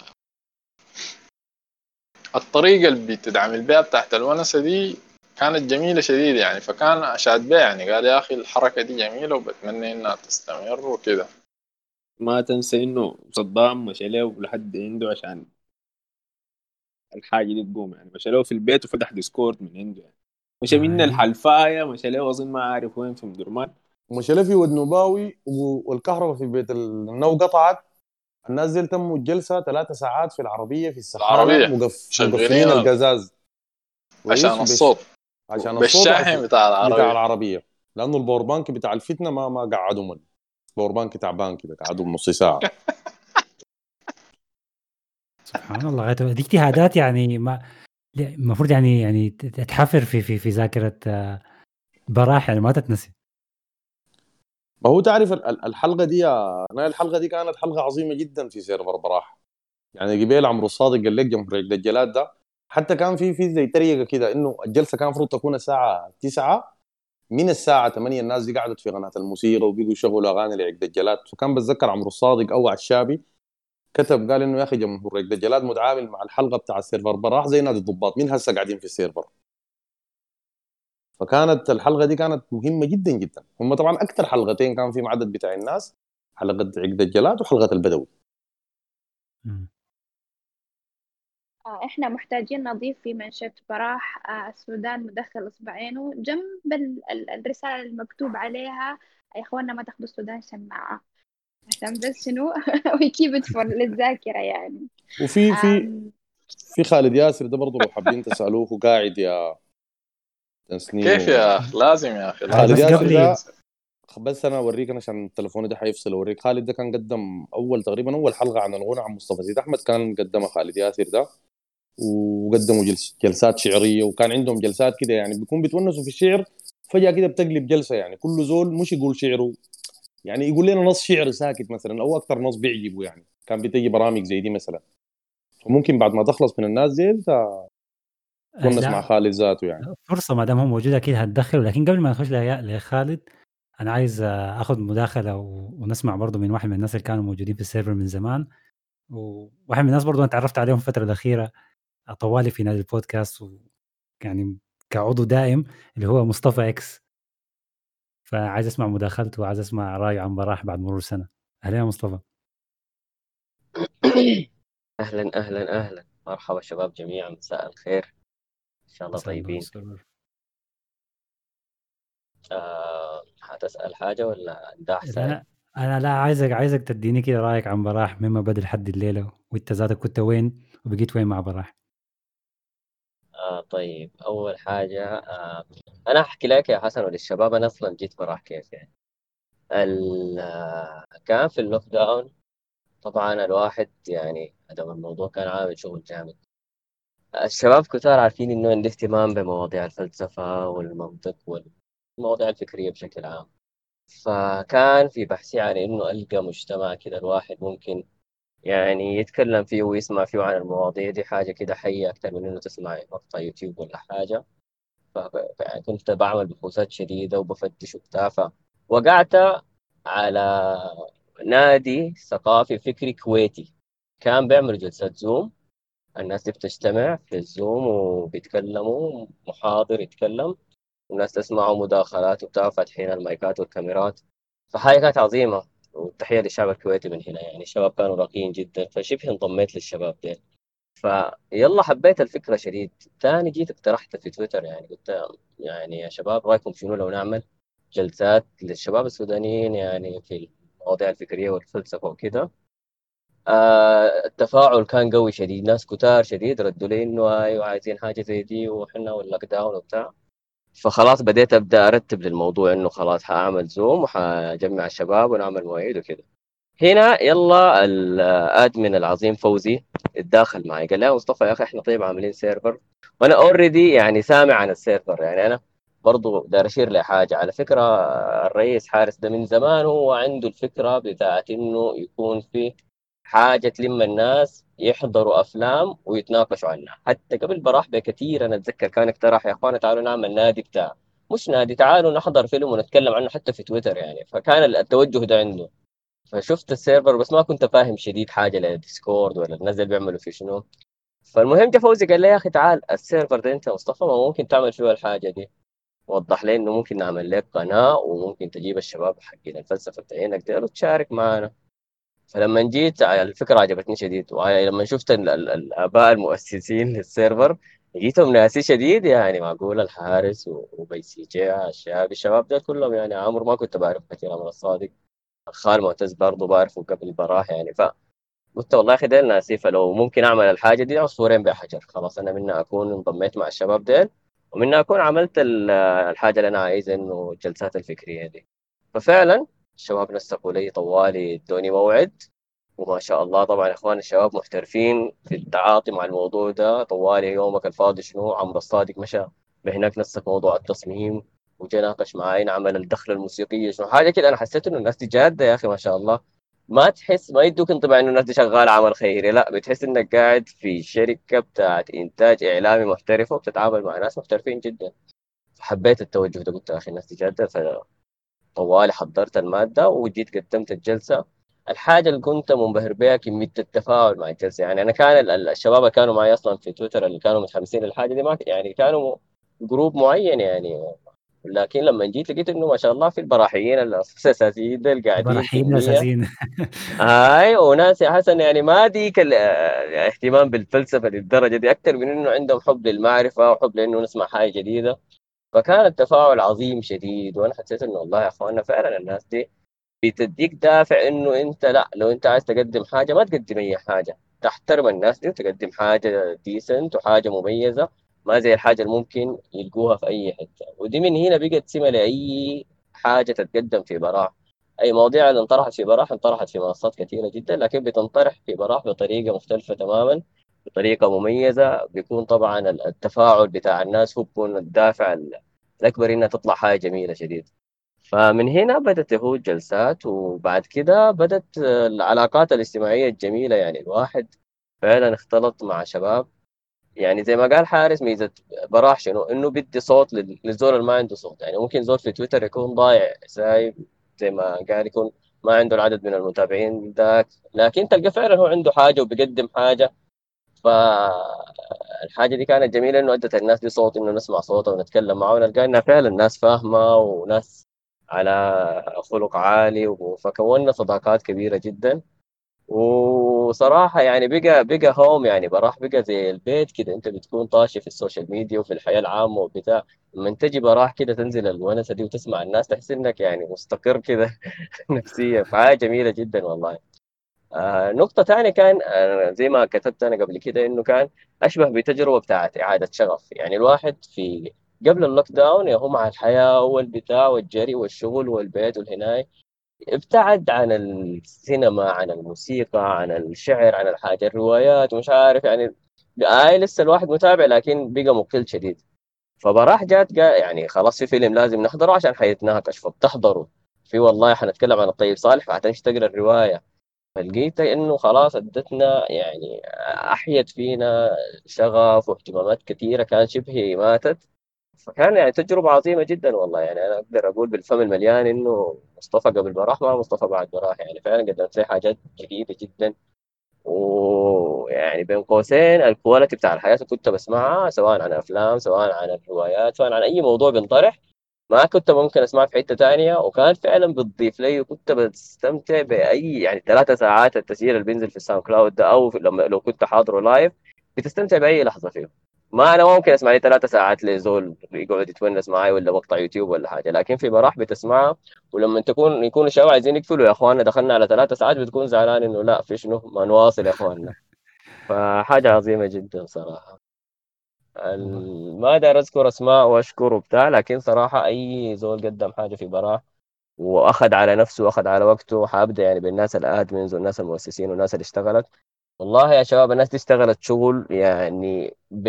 الطريقة اللي بتدعم بها بتاعت الونسة دي كانت جميلة شديد يعني. فكان أشاد بها يعني. قال يا أخي الحركة دي جميلة وبتمنى إنها تستمر وكده. ما تنسى إنه صدام مشى له لحد عنده عشان الحاجة دي تقوم يعني. مشى له في البيت وفتح Discord من عنده يعني. مشى من. الحلفاية مشى له اظن ما عارف وين في مدرمان. ومشى له في ود نوباوي والكهرباء في بيت النو قطعت. الناس دي تموا الجلسة ثلاثة ساعات في العربية في العربية. مقف... مقفلين ال- القزاز؟ عشان الصوت. عشان الصوت بالشاحن بتاع بتاع العربية. العربية. لأنه ال power bank بتاع الفتنة ما ما قعدوا من ال power bank تعبان كده قعدوا نص ساعة. سبحان الله غاية دي اجتهادات يعني ما المفروض يعني يعني تحفر في في في ذاكرة آه، براح يعني ما تتنسي. ما هو تعرف ال- ال- الحلقة دي أنا الحلقة دي كانت حلقة عظيمة جدا في server براح. يعني قبيل عمرو الصادق قال لك جمهور الدجالات ده حتى كان في في زي طريقة كده إنه الجلسة كان المفروض تكون الساعة 9 من الساعة 8 الناس دي قعدت في قناة الموسيقى وبيقوا يشغلوا أغاني لعقد الجلاد فكان بتذكر عمرو الصادق أو الشابي كتب قال إنه يا أخي جمهور عقد دجالات متعامل مع الحلقة بتاع ال server براح زي نادي الضباط من هسه قاعدين في ال server؟ فكانت الحلقة دي كانت مهمة جدا جدا. هم طبعا أكثر حلقتين كان في عدد بتاع الناس حلقة عقد الجلاد وحلقة البدوي. آه، إحنا محتاجين نضيف في منشط براح آه، السودان مدخل إصبعينه جنب ال- ال- الرسالة المكتوب عليها يا إخوانا ما تاخدوا السودان شماعة. عشان بس شنو؟ ويكيب اتفر للذاكرة يعني. وفي في آم، في خالد ياسر ده برضه لو حابين تسألوه هو قاعد يا تسنيم. كيف يا أخ لازم يا أخي. خالد بس ياسر قبل- ده بس أنا أوريك أنا عشان تليفوني ده حيفصل أوريك. خالد ده كان قدم أول تقريبا أول حلقة عن الغنى عن مصطفى زيد. أحمد كان قدمها خالد ياسر ده. وقدموا جلس جلسات شعرية وكان عندهم جلسات كده يعني بيكون بيتونسوا في الشعر فجأة كده بتقلب جلسة يعني. كل زول مش يقول شعره يعني يقول لنا نص شعر ساكت مثلا أو أكثر نص بيعجبه يعني. كان بتجي برامج زي دي مثلا. وممكن بعد ما تخلص من الناس دي انت تونس. مع خالد ذاته يعني. فرصة ما دام هو موجود أكيد هتدخله. لكن قبل ما نخش لخالد أنا عايز آه، أخذ مداخلة ونسمع برضو من واحد من الناس اللي كانوا موجودين في ال server من زمان. وواحد من الناس برضو أنا تعرفت عليهم الفترة الأخيرة. طوالي في نادي البودكاست ويعني كعضو دائم اللي هو مصطفى X. فعايز أسمع مداخلته وعايز أسمع رأيه عن براح بعد مرور سنه أهلا يا مصطفى. أهلا أهلا أهلا. مرحبا شباب جميعا مساء الخير. إن شاء الله طيبين. آه هتسأل حاجة ولا داح سائل أنا أنا لا عايزك عايزك تديني كده رأيك عن براح مما بدأ لحد الليلة وأنت ذاتك كنت وين وبقيت وين مع براح آه طيب أول حاجة آه أنا أحكي لك يا حسن وللشباب أنا أصلا جيت براح كيف يعني. آه، كان في ال lockdown طبعا الواحد يعني هذا الموضوع كان عامل شغل جامد. الشباب كتار عارفين إنه عندي اهتمام بمواضيع الفلسفة والمنطق والمواضيع الفكرية بشكل عام. فكان في بحثي عن إنه ألقى مجتمع كده الواحد ممكن يعني يتكلم فيه ويسمع فيه عن المواضيع دي حاجة كده حية أكتر من إنه تسمع مقطع يوتيوب ولا حاجة. فكنت بعمل بحوثات شديدة وبفتش وبتاع فوقعت على نادي ثقافي فكري كويتي. كان بيعمل جلسات Zoom الناس دي بتجتمع في ال Zoom وبيتكلموا محاضر يتكلم والناس تسمعوا مداخلات وبتاع فاتحين المايكات والكاميرات. فحاجة كانت عظيمة. والتحية للشعب الكويتي من هنا يعني الشباب كانوا راقيين جدا فشبه انضميت للشباب دي فيلا حبيت الفكرة شديد. تاني جيت اقترحت في تويتر يعني قلت يعني يا شباب رأيكم شنو لو نعمل جلسات للشباب السودانيين يعني في المواضيع الفكرية والفلسفة وكده. آه التفاعل كان قوي شديد ناس كتار شديد ردوا لي إنه أيوه عايزين حاجة زي دي وحنا وال lockdown وبتاع. فخلاص بديت أبدأ أرتب للموضوع إنه خلاص حأعمل Zoom وحجمع الشباب ونعمل مواعيد وكده. هنا يلا ال admin العظيم فوزي اتداخل معي. قال لي يا مصطفى يا أخي إحنا طيب عاملين server وأنا already يعني سامع عن ال server يعني أنا برضو داير أشير لحاجة. على فكرة الرئيس حارس ده من زمان هو عنده الفكرة بتاعت إنه يكون في حاجة تلم الناس يحضروا أفلام ويتناقشوا عنها. حتى قبل براح بكثير أنا أتذكر كان اقترح يا اخوانا تعالوا نعمل نادي بتاع. مش نادي تعالوا نحضر فيلم ونتكلم عنه حتى في تويتر يعني. فكان التوجه ده عنده. فشفت ال server بس ما كنت فاهم شديد حاجة ل Discord ولا الناس اللي بيعملوا فيه شنو. فالمهم جا فوزي قال لي يا أخي تعال ال server ده أنت مصطفى ما ممكن تعمل فيه الحاجة دي. وضح لي إنه ممكن نعمل لك قناة وممكن تجيب الشباب حقين الفلسفة بتاعينك ديل وتشارك معنا. فلما جيت الفكرة عجبتني شديد. ولما شفت ال- ال- الاباء المؤسسين لل server لقيتهم ناسي شديد يعني. معقول الحارس وبيسي جي الشباب ده كلهم يعني عمر ما كنت بعرف كثير عمر الصادق. الخال معتز برضه بعرفه قبل براح يعني. ف قلت والله أخي ديل ناسي. فلو ممكن أعمل الحاجة دي عصفورين بحجر. خلاص أنا منها أكون انضميت مع الشباب ديل ومنها أكون عملت ال- الحاجة اللي أنا عايزها إنه الجلسات الفكرية دي. ففعلا الشباب نسقوا لي طوالي ادوني موعد. وما شاء الله طبعا إخوان الشباب محترفين في التعاطي مع الموضوع ده. طوالي يومك الفاضي شنو؟ عمرو الصادق مشى بهناك نسق موضوع التصميم. وجا ناقش معاي نعمل الدخله الموسيقية شنو؟ حاجة كده أنا حسيت إنه الناس دي جادة يا أخي ما شاء الله. ما تحس ما يدوك انطباع إنه الناس دي شغالة عمل خيري. لا بتحس إنك قاعد في شركة بتاعت إنتاج إعلامي محترفة وبتتعامل مع ناس محترفين جدا. فحبيت التوجه ده قلت يا أخي الناس دي جادة فطوالي حضرت المادة وجيت قدمت الجلسة. الحاجة اللي كنت منبهر بها كمية التفاعل مع الجلسة. يعني أنا كان ال- ال- الشباب اللي كانوا معي أصلا في تويتر اللي كانوا متحمسين للحاجة دي ما يعني كانوا جروب معين يعني. لكن لما جيت لقيت إنه ما شاء الله في البراحيين الأساسيين دول قاعدين براحين كميه اساسيين اي وناس يا حسن يعني ما ديك ال- آه، اهتمام بالفلسفة للدرجة دي. أكثر من إنه عندهم حب للمعرفة وحب لإنه نسمع حاجة جديدة. فكان التفاعل عظيم شديد وأنا حسيت إنه والله يا أخوانا فعلا الناس دي بتديك دافع إنه أنت لأ لو أنت عايز تقدم حاجة ما تقدم أي حاجة تحترم الناس دي وتقدم حاجة decent وحاجة مميزة ما زي الحاجة اللي ممكن يلقوها في أي حتة. ودي من هنا بقت سمة لأي حاجة تتقدم في براح. أي مواضيع اللي انطرحت في براح انطرحت في منصات كثيره جدا لكن بتنطرح في براح بطريقة مختلفة تماما. بطريقة مميزة بيكون طبعا التفاعل بتاع الناس هو بيكون الدافع الأكبر إنها تطلع حاجة جميلة شديد. فمن هنا بدأت هو الجلسات وبعد كده بدأت العلاقات الاجتماعية الجميلة يعني الواحد فعلا اختلط مع شباب. يعني زي ما قال حارس ميزة براح شنو؟ إنه بدي صوت لل- للزول اللي ما عنده صوت. يعني ممكن زول في تويتر يكون ضايع سايب زي ما قال يكون ما عنده العدد من المتابعين ذاك. لكن تلقى فعلا هو عنده حاجة وبيقدم حاجة. فالحاجة دي كانت جميلة إنه أدت الناس دي صوت إنه نسمع صوتها ونتكلم معه ونلقى إنها فعلا ناس فاهمة وناس على خلق عالي فكونا صداقات كبيرة جدا. وصراحة يعني بقى بقى home يعني براح بقى زي البيت كده. أنت بتكون طاشي في ال social media وفي الحياة العامة وبتاع. لما تجي براح كده تنزل الونسة دي وتسمع الناس تحس إنك يعني مستقر كده نفسيا. فحاجة جميلة جدا والله. آه نقطة تانية كان آه زي ما كتبت أنا قبل كده إنه كان أشبه بتجربة بتاعت إعادة شغف. يعني الواحد في قبل ال lockdown يا هو مع الحياة والبتاع والجري والشغل والبيت والهناي ابتعد عن السينما عن الموسيقى عن الشعر عن الحاجة الروايات ومش عارف يعني آي لسه الواحد متابع لكن بقى مقل شديد. فبراح جات قال يعني خلاص في فيلم لازم نحضره عشان حيتناقش فبتحضره في والله حنتكلم عن الطيب صالح فحتمشي تقرأ الرواية؟ فلقيت إنه خلاص أدتنا يعني أحيت فينا شغف واهتمامات كثيرة كان شبه ماتت. فكان يعني تجربة عظيمة جدا والله. يعني أنا أقدر أقول بالفم المليان إنه مصطفى قبل براح ما مصطفى بعد براح يعني فعلا قدمت لي حاجات جديدة جدا. ويعني يعني بين قوسين ال quality بتاع الحياة اللي كنت بسمعها سواء عن أفلام سواء عن الروايات سواء عن أي موضوع بينطرح ما كنت ممكن اسمع في حتة تانية وكان فعلا بتضيف لي وكنت بستمتع بأي يعني ثلاثة ساعات التسجيل اللي بينزل في ال SoundCloud ده أو لما لو كنت حاضره live بتستمتع بأي لحظة فيه. ما أنا ممكن أسمع لي ثلاثة ساعات لزول يقعد يتونس معي ولا مقطع يوتيوب ولا حاجة. لكن في براح بتسمعها ولما تكون يكونوا الشباب عايزين يقفلوا يا اخواننا دخلنا على ثلاثة ساعات بتكون زعلان إنه لا في شنو؟ ما نواصل يا اخواننا فحاجة عظيمة جدا صراحة. ما أقدر أذكر أسماء واشكر وبتاع لكن صراحة أي زول قدم حاجة في براح وأخذ على نفسه وأخذ على وقته حابدا يعني بالناس الادمنز والناس المؤسسين والناس اللي اشتغلت. والله يا شباب الناس دي اشتغلت شغل يعني ب...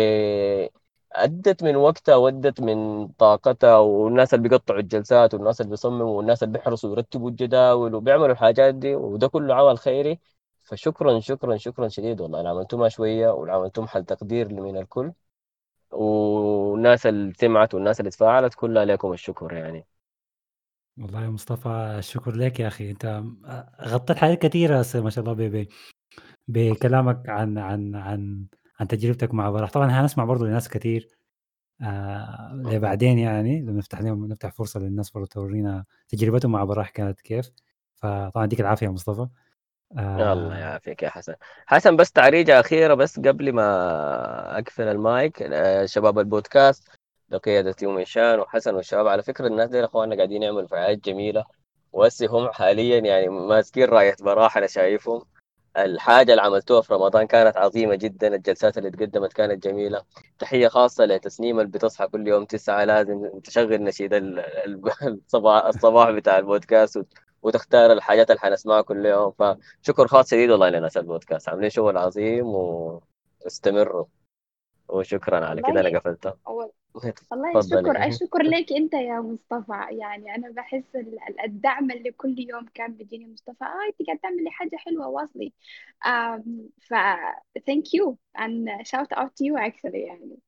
أدت من وقتها وأدت من طاقتها والناس اللي بيقطعوا الجلسات والناس اللي بيصمموا والناس اللي بيحرصوا ويرتبوا الجداول وبيعملوا الحاجات دي وده كله عمل خيري. فشكرا شكرا شكرا شديد والله. اللي عملتوها شوية واللي عملتوهم حل تقدير من الكل. والناس اللي سمعت والناس اللي تفاعلت كلها لكم الشكر يعني. والله يا مصطفى الشكر لك يا أخي. أنت غطيت حاجات كثيرة ما شاء الله ب- ب- بكلامك عن عن عن عن تجربتك مع براح. طبعا هنسمع برضه لناس كثير آه لبعدين يعني لما نفتح لهم نفتح فرصة للناس برضه تورينا تجربتهم مع براح كانت كيف. فطبعا يديك العافية يا مصطفى. الله آه. يعافيك يا حسن. حسن بس تعريجة أخيرة بس قبل ما أقفل المايك. آه، شباب البودكاست بقيادة يوم إيشان وحسن والشباب. على فكرة الناس دي أخواننا قاعدين يعملوا فعاليات جميلة وهسه هم حاليا يعني ماسكين راية براحة أنا شايفهم. الحاجة اللي عملتوها في رمضان كانت عظيمة جدا الجلسات اللي تقدمت كانت جميلة. تحية خاصة لتسنيم اللي بتصحى كل يوم تسعة. لازم تشغل نشيد ال- ال- الصباح الصباح بتاع البودكاست. وتختار الحاجات اللي حنسمعها كل يوم. فشكر خاص شديد والله لناس البودكاست عاملين شغل عظيم واستمروا. وشكرا على كده أنا قفلتها والله الشكر الشكر لك أنت يا مصطفى. يعني أنا بحس ال- ال- الدعم اللي كل يوم كان بيجيني مصطفى آه أنت قاعد تعملي حاجة حلوة واصلي ف thank you and shout out to you actually يعني.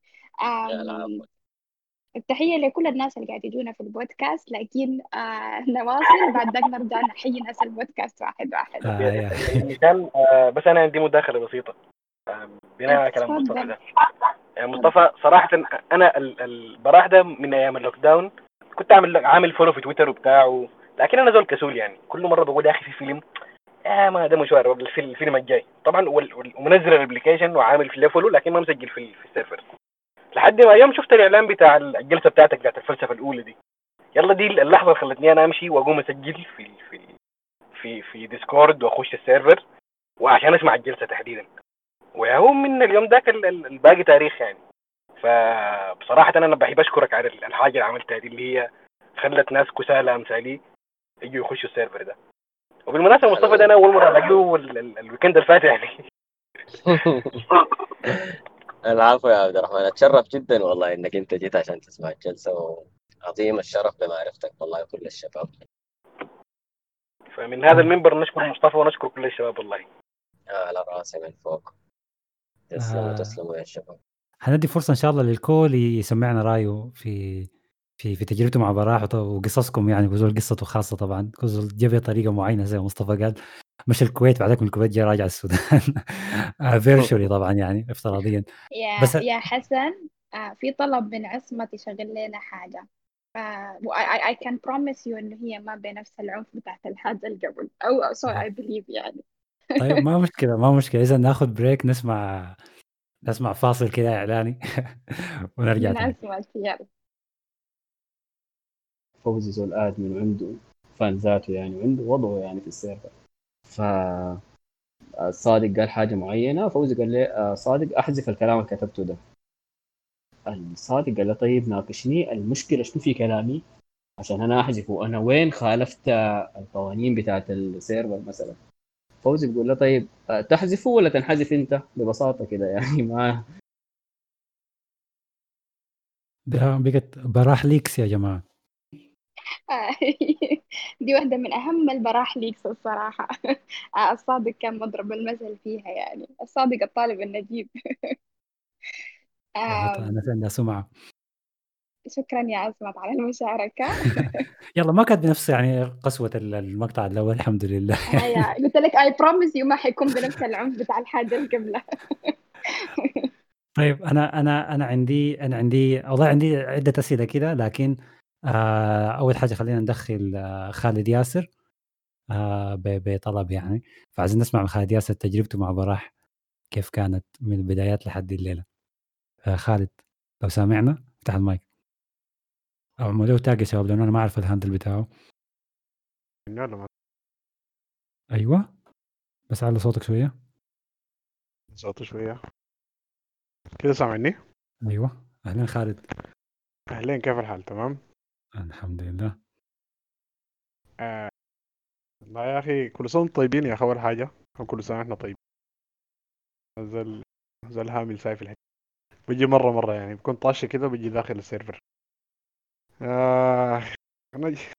التحية لكل الناس اللي قاعد يجونا في البودكاست لكن آه نواصل بعد ذاك نرجع نحيي ناس البودكاست واحد واحد. آه يا مثال آه، بس أنا عندي مداخلة بسيطة. آه، بناء على كلام مصطفى ده. يعني مصطفى صراحة أنا ال- البراح ده من أيام ال lockdown. كنت عامل عامل follow في تويتر وبتاع و... لكن أنا زول كسول يعني. كل مرة بقول يا أخي في فيلم يا ما ده مشوار الفيلم, الجاي. طبعا ومنزل ال application وعامل في follow لكن ما مسجل في, في ال server. لحد ما يوم شفت الإعلان بتاع الجلسة بتاعتك بتاعت الفلسفة الأولى دي. يلا دي اللحظة اللي خلتني أنا أمشي وأقوم أسجل في في في في Discord وأخش ال server وعشان أسمع الجلسة تحديدا. وهو من اليوم ذاك ال- ال- الباقي تاريخ يعني. فبصراحة أنا بحب أشكرك على ال- الحاجة اللي عملتها دي اللي هي خلت ناس كسالى أمثالي يجوا يخشوا ال server ده. وبالمناسبة مصطفى ده أنا أول مرة ال- ال weekend اللي فات يعني. العفو يا عبد الرحمن أتشرف جدا والله إنك أنت جيت عشان تسمع الجلسة وعظيم الشرف بمعرفتك والله كل الشباب. فمن هذا المنبر نشكر مصطفى ونشكر كل الشباب والله. على رأسي من فوق. تسلموا آه. تسلموا يا شباب. هندي فرصة إن شاء الله للكل يسمعنا رأيه في في في تجربته مع براح وقصصكم يعني كل زول قصته خاصة طبعا. كل زول جاب بطريقه معينة زي ما مصطفى قال مشى الكويت بعدك من الكويت جاء راجع السودان. virtually طبعا يعني افتراضيا. يا بس يا حسن آه في طلب من عصمة تشغل لنا حاجة. آه و I, I, I can promise you إنه هي ما بنفس العنف بتاعت الحاجة اللي قبل. أو so I believe يعني. طيب ما مشكلة ما مشكلة. إذا ناخذ break نسمع نسمع فاصل كده إعلاني. ونرجع عصمة يلا فوزي زول admin وعنده fan ذاته يعني وعنده وضعه يعني في ال server. ف صادق قال حاجة معينة فوزي قال لي آه، صادق أحذف الكلام اللي كتبته ده. الصادق قال له طيب ناقشني المشكلة شنو في كلامي؟ عشان أنا أحذفه. أنا وين خالفت آه، القوانين بتاعت ال server مثلا؟ فوزي بيقول له طيب آه، تحذفه ولا تنحذف أنت؟ ببساطة كده يعني ما ده بقت براح leaks يا جماعة. آه، دي واحدة من أهم البراح leaks الصراحة. آه، الصادق كان مضرب المثل فيها يعني. الصادق الطالب النجيب. آم، أنا عندها سمعة. شكرا يا عصمت على المشاركة. يلا ما كانت بنفس يعني قسوة ال- المقطع الأول الحمد لله. آه قلت لك I promise you ما حيكون بنفس العنف بتاع الحاجة اللي قبلها طيب أنا أنا أنا عندي أنا عندي والله عندي عدة أسئلة كده لكن آه أول حاجة خلينا ندخل آه خالد ياسر. آه بطلب يعني. فعايزين نسمع من خالد ياسر تجربته مع براح كيف كانت من البدايات لحد الليلة. آه خالد لو سامعنا افتح المايك. له tag يا شباب لأنه أنا ما أعرف ال handle بتاعه. يلا أيوه. بس على صوتك شوية. صوته شوية. كده سامعني؟ أيوه. أهلا خالد. أهلين كيف الحال؟ تمام؟ الحمد لله. آه. لا يا أخي كل وأنتم طيبين يا أخي أول حاجة. وكل سنة إحنا طيبين. زي زي الهامل ساي في الحي. بيجي مرة مرة يعني بكون طاشة كده بيجي داخل السيرفر. آه. أنا ج-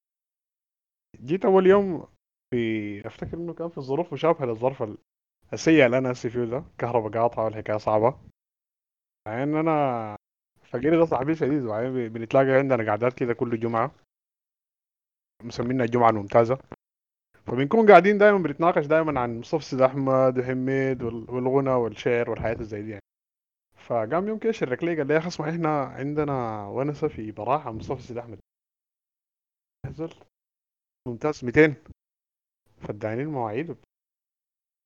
جيت أول يوم في أفتكر إنه كان في ظروف مشابهة للظرف ال- السيء اللي أنا هسي فيه ده. كهرباء قاطعة والحكاية صعبة. بعدين أنا فقيري ده صاحبي شديد وبعدين بنتلاقى عندنا قعدات كده كل جمعة مسمينها الجمعة الممتازة. فبنكون قاعدين دائما بنتناقش دائما عن سيد أحمد وحميد وال- والغنى والشعر والحياة الزي دي يعني. فقام يوم كده شرك لي قال لي يا أخي اسمع إحنا عندنا ونسة في براحة مصطفى أحمد نزل. ممتاز. 200 فاداني المواعيد.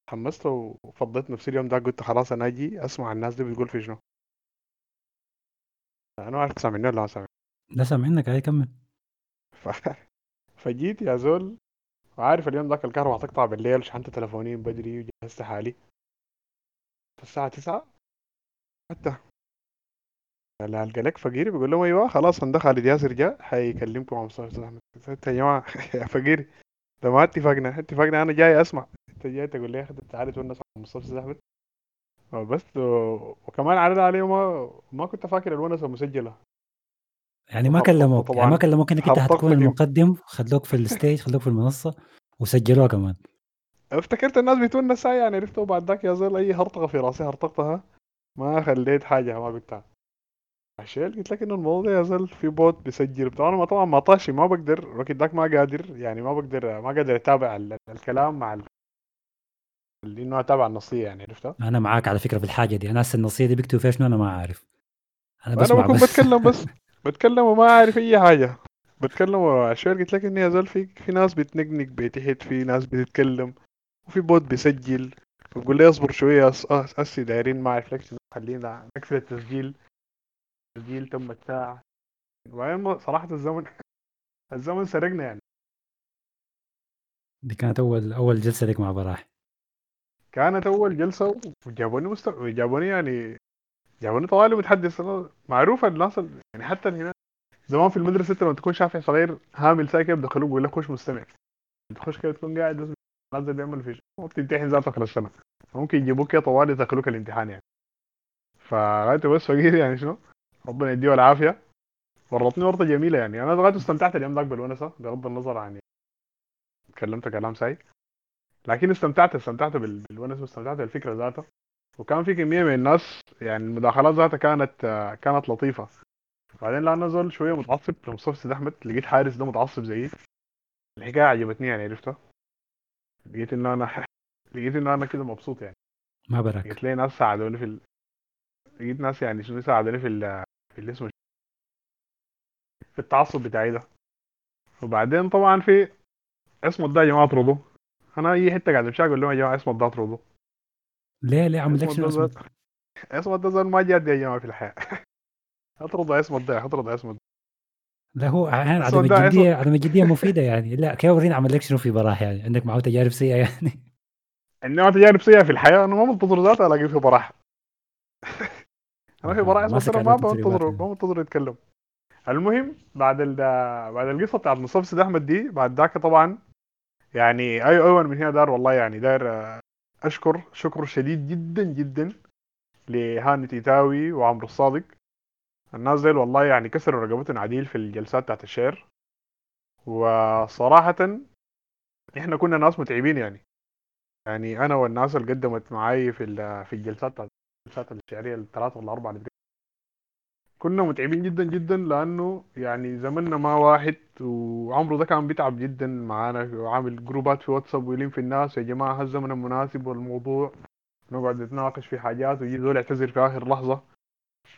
تحمست وفضيت نفسي اليوم ده قلت خلاص أنا أجي أسمع الناس دي بتقول في شنو. أنا عرفت سامعني ولا ما سامعني؟ لا سامعينك عادي كمل. ف... فجيت يا زول وعارف اليوم ذاك الكهرباء هتقطع بالليل شحنت تلفوني بدري وجهزت حالي. الساعة تسعة حتى. لا ألقى لك فقيري بيقول لهم أيوه خلاص هندخل خالد ياسر جاء حيكلمكم عن سيد أحمد قلت يا جماعة يا فقيري ده ما اتفقنا اتفقنا أنا جاي أسمع. أنت جاي تقول لي يا أنت تعالى تونس عن مصطفى سيد أحمد بس و... وكمان عرض عليه ما ما كنت فاكر الونسة مسجلة. يعني ما كلموك يعني ما كلموك إنك أنت حتكون المقدم خلوك في ال stage خلوك في المنصة وسجلوها كمان. افتكرت الناس بتونس هاي يعني عرفته بعد ذاك يا زول أي هرطقة في راسي هرطقتها. ما خليت حاجة ما قلتها. عشان قلت لك إنه الموضوع يا زول في بوت بيسجل. بتاع أنا ما طبعا ما طاشي ما بقدر الوقت ذاك ما قادر يعني ما بقدر ما قادر أتابع ال- الكلام مع ال... انه اتابع النصية يعني عرفتها أنا معاك على فكرة في الحاجة دي. أنا هسه النصية دي. بيكتبوا فيها شنو؟ أنا ما عارف أنا أنا بسمع بكون بس. بتكلم بس. بتكلم وما عارف أي حاجة. بتكلم عشان قلت لك إني يا زول في في ناس بتنقنق بتحت في ناس بتتكلم وفي bot بيسجل. بقول لي اصبر شوية اسي دايرين ما أعرف لك خلينا نقفل التسجيل. التسجيل تم الساع. وبعدين صراحة الزمن الزمن سرقنا يعني. دي كانت اول أول جلسة لك مع براح. كانت اول جلسه وجابوني مست... جابوني يعني جابوني طوالي متحدث. معروف الناس ال- يعني حتى هنا زمان في المدرسة انت لما تكون شافع صغير هامل ساكن بدخلوك بيقول لك خش مستمع. تخش كده تكون قاعد نازل بيعمل في شيء بتمتحن ذاتك اخر السنة ممكن يجيبوك كده طوالي يدخلوك الامتحان يعني. فغايته بس فقير يعني شنو؟ ربنا يديه العافية. ورطني ورطة جميلة يعني. أنا غايته استمتعت اليوم ذاك بالونسة بغض النظر عن تكلمت كلام ساي لكن استمتعت استمتعت بال- بالونس واستمتعت بالفكرة ذاتها. وكان في كمية من الناس يعني المداخلات ذاتها كانت كانت لطيفة. بعدين لما نزل شوية متعصب لمصطفى سيد أحمد لقيت حارس ده متعصب زيي. الحكاية عجبتني يعني عرفتها؟ لقيت انه أنا لقيت انه أنا كده مبسوط يعني. ما براك لقيت لي ناس ساعدوني في ال... لقيت ناس يعني شنو ساعدوني في ال... في اللي اسمه في التعصب بتاعي ده. وبعدين طبعا في اسمه ده يا جماعة اطردوا أنا اي حتة قاعد امشي أقول لهم يا جماعة اسمه ده اطردوا ليه ليه عمل لك اسمه اسمه ده ما جاد يا جماعة في الحياة. اطردوا اسمه ده اطردوا اسمه لا هو عدم الجديه عدم الجدية مفيدة يعني. لا كيف ورينا عمل لك شنو في براح يعني؟ عندك معه تجارب سيئة يعني. انما تجارب سيئة في الحياة. أنا ما منتظر ذاتها الاقي في براح. أنا في براح اسمه ما بنتظره يعني. ما بنتظره يتكلم. المهم بعد ال بعد القصة بتاعت سيد أحمد دي بعد ذاك طبعا يعني اي أيوه من هنا دار والله يعني داير آه، أشكر شكر شديد جدا جدا لهاني تيتاوي وعمرو الصادق. الناس ديل والله يعني كسروا رقبتهم عديل في الجلسات بتاعت الشعر وصراحة إحنا كنا ناس متعبين يعني. يعني أنا والناس اللي قدمت معاي في ال- في الجلسات بتاعت الجلسات الشعرية الثلاثة ولا الأربعة اللي كنا متعبين جدا جدا لأنه يعني زمننا ما واحد وعمرو ده كان بيتعب جدا معانا. وعامل جروبات في واتساب ويلين في الناس يا جماعة هالزمن المناسب والموضوع؟ نقعد نتناقش في حاجات. ويجي دول يعتذر في آخر لحظة.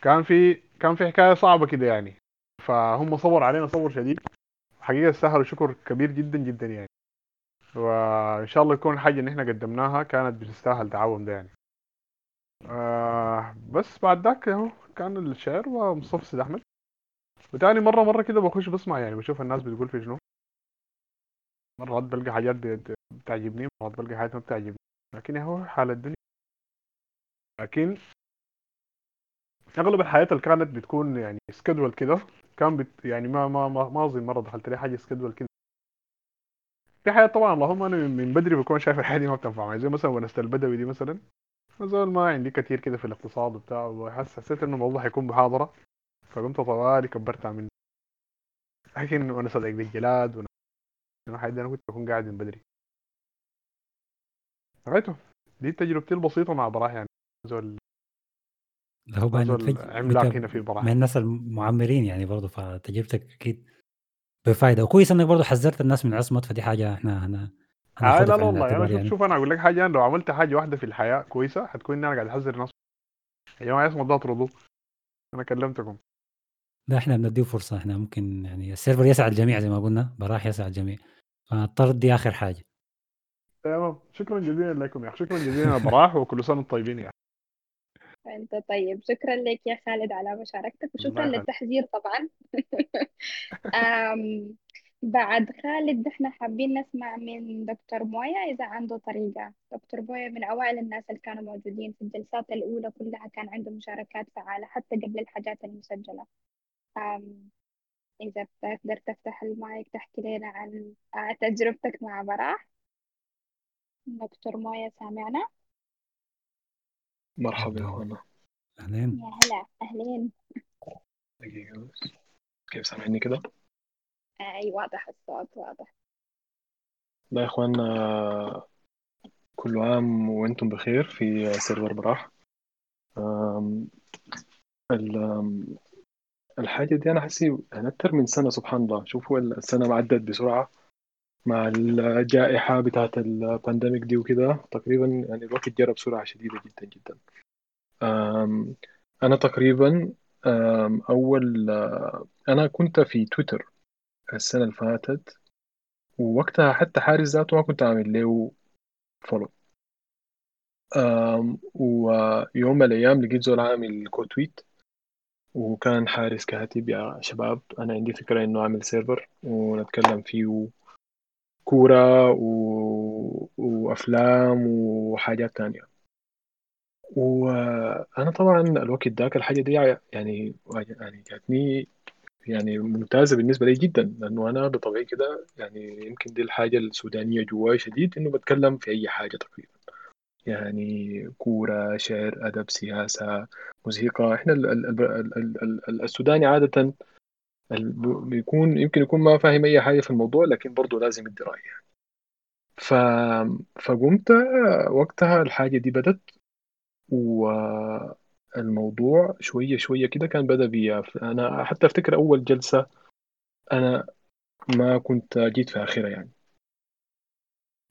كان في كان في حكاية صعبة كده يعني. فهم صبر علينا صبر شديد. حقيقة استاهلوا شكر كبير جدا جدا يعني. وإن شاء الله يكون الحاجة اللي إحنا قدمناها كانت بتستاهل تعاون ده يعني. آه بس بعد ذاك أهو. كان الشعر ومصطفى سيد أحمد. وتاني مرة مرة كده بخش بسمع يعني بشوف الناس بتقول في شنو. مرات بلقى حاجات بت- بتعجبني مرات بلقى حاجات ما بتعجبني. لكن هو حال الدنيا. لكن أغلب الحياة اللي كانت بتكون يعني سكدول كده كان بت يعني ما ما ما, ما أظن مرة دخلت لي حاجة سكدول كده. في حياة طبعا اللهم أنا من بدري بكون شايف الحياة دي ما بتنفع معي. زي مثلا ونست البدوي دي مثلا. زول ما عندي كتير كده في الاقتصاد وبتاع وحس حسيت إنه الموضوع حيكون محاضرة فقمت طوالي كبرتها منه لكن وأنا صدق بالجلاد وأنا دي أنا كنت بكون قاعد من بدري. لغايته دي تجربتي البسيطة مع براح يعني زول هو زول فج- عملاق هنا في براح. من الناس المعمرين يعني برضه فتجربتك أكيد بفايدة. وكويس إنك برضه حذرت الناس من عصمت فدي حاجة إحنا هنا آه هناخدها لا لا والله. أنا شوف يعني. شوف أنا أقول لك حاجة أنا لو عملت حاجة واحدة في الحياة كويسة حتكون إن أنا قاعد أحذر الناس. يا جماعة اسمه ده اطردوه أنا كلمتكم. لا إحنا بنديه فرصة. إحنا ممكن يعني السيرفر يسع الجميع زي ما قلنا براح يسع الجميع. فالطرد دي آخر حاجة. تمام. شكرا جزيلا لكم يا أخي. شكرا جزيلا. براح وكل سنة وأنتم طيبين يا أخي. أنت طيب. شكرا لك يا خالد على مشاركتك وشكرا للتحذير طبعا. بعد خالد إحنا حابين نسمع من دكتور مويا إذا عنده طريقة. دكتور مويا من أوائل الناس اللي كانوا موجودين في الجلسات الأولى كلها كان عنده مشاركات فعالة حتى قبل الحاجات المسجلة. أم إذا بتقدر تفتح المايك تحكي لنا عن تجربتك مع براح. دكتور مويا سامعنا؟ مرحبا يا اخوانا أهلين. يا هلا. أهلين. دقيقة بس. كيف سامعني كده؟ أي واضح الصوت واضح لا يا اخوانا كل عام وأنتم بخير في سيرفر براح. الحاجة دي أنا حسي يعني أكتر من سنة سبحان الله. شوفوا السنة عدت بسرعة مع الجائحة بتاعت ال pandemic دي وكده. تقريبا يعني الوقت جرى بسرعة شديدة جدا جدا. أنا تقريبا أول أنا كنت في تويتر. السنة اللي فاتت ووقتها حتى حارس ذاته ما كنت عامل له follow ويوم من الأيام لقيت زول عامل quote tweet وكان حارس كاتب يا شباب. أنا عندي فكرة إنه أعمل server ونتكلم فيه كورة و... وأفلام وحاجات تانية. وأنا طبعا الوقت ذاك الحاجة دي يعني يعني جاتني يعني ممتازة بالنسبة لي جدا لأنه أنا بطبعي كده يعني يمكن دي الحاجة السودانية جواي شديد إنه بتكلم في أي حاجة تقريبا يعني كورة شعر أدب سياسة موسيقى إحنا ال ال ال ال ال ال السوداني عادة بيكون يمكن يكون ما فاهم أي حاجة في الموضوع لكن برضه لازم يدي يعني. ف... فقمت وقتها الحاجة دي بدت والموضوع شوية شوية كده كان بدأ بي أنا حتى أفتكر أول جلسة أنا ما كنت جيت في آخرها يعني.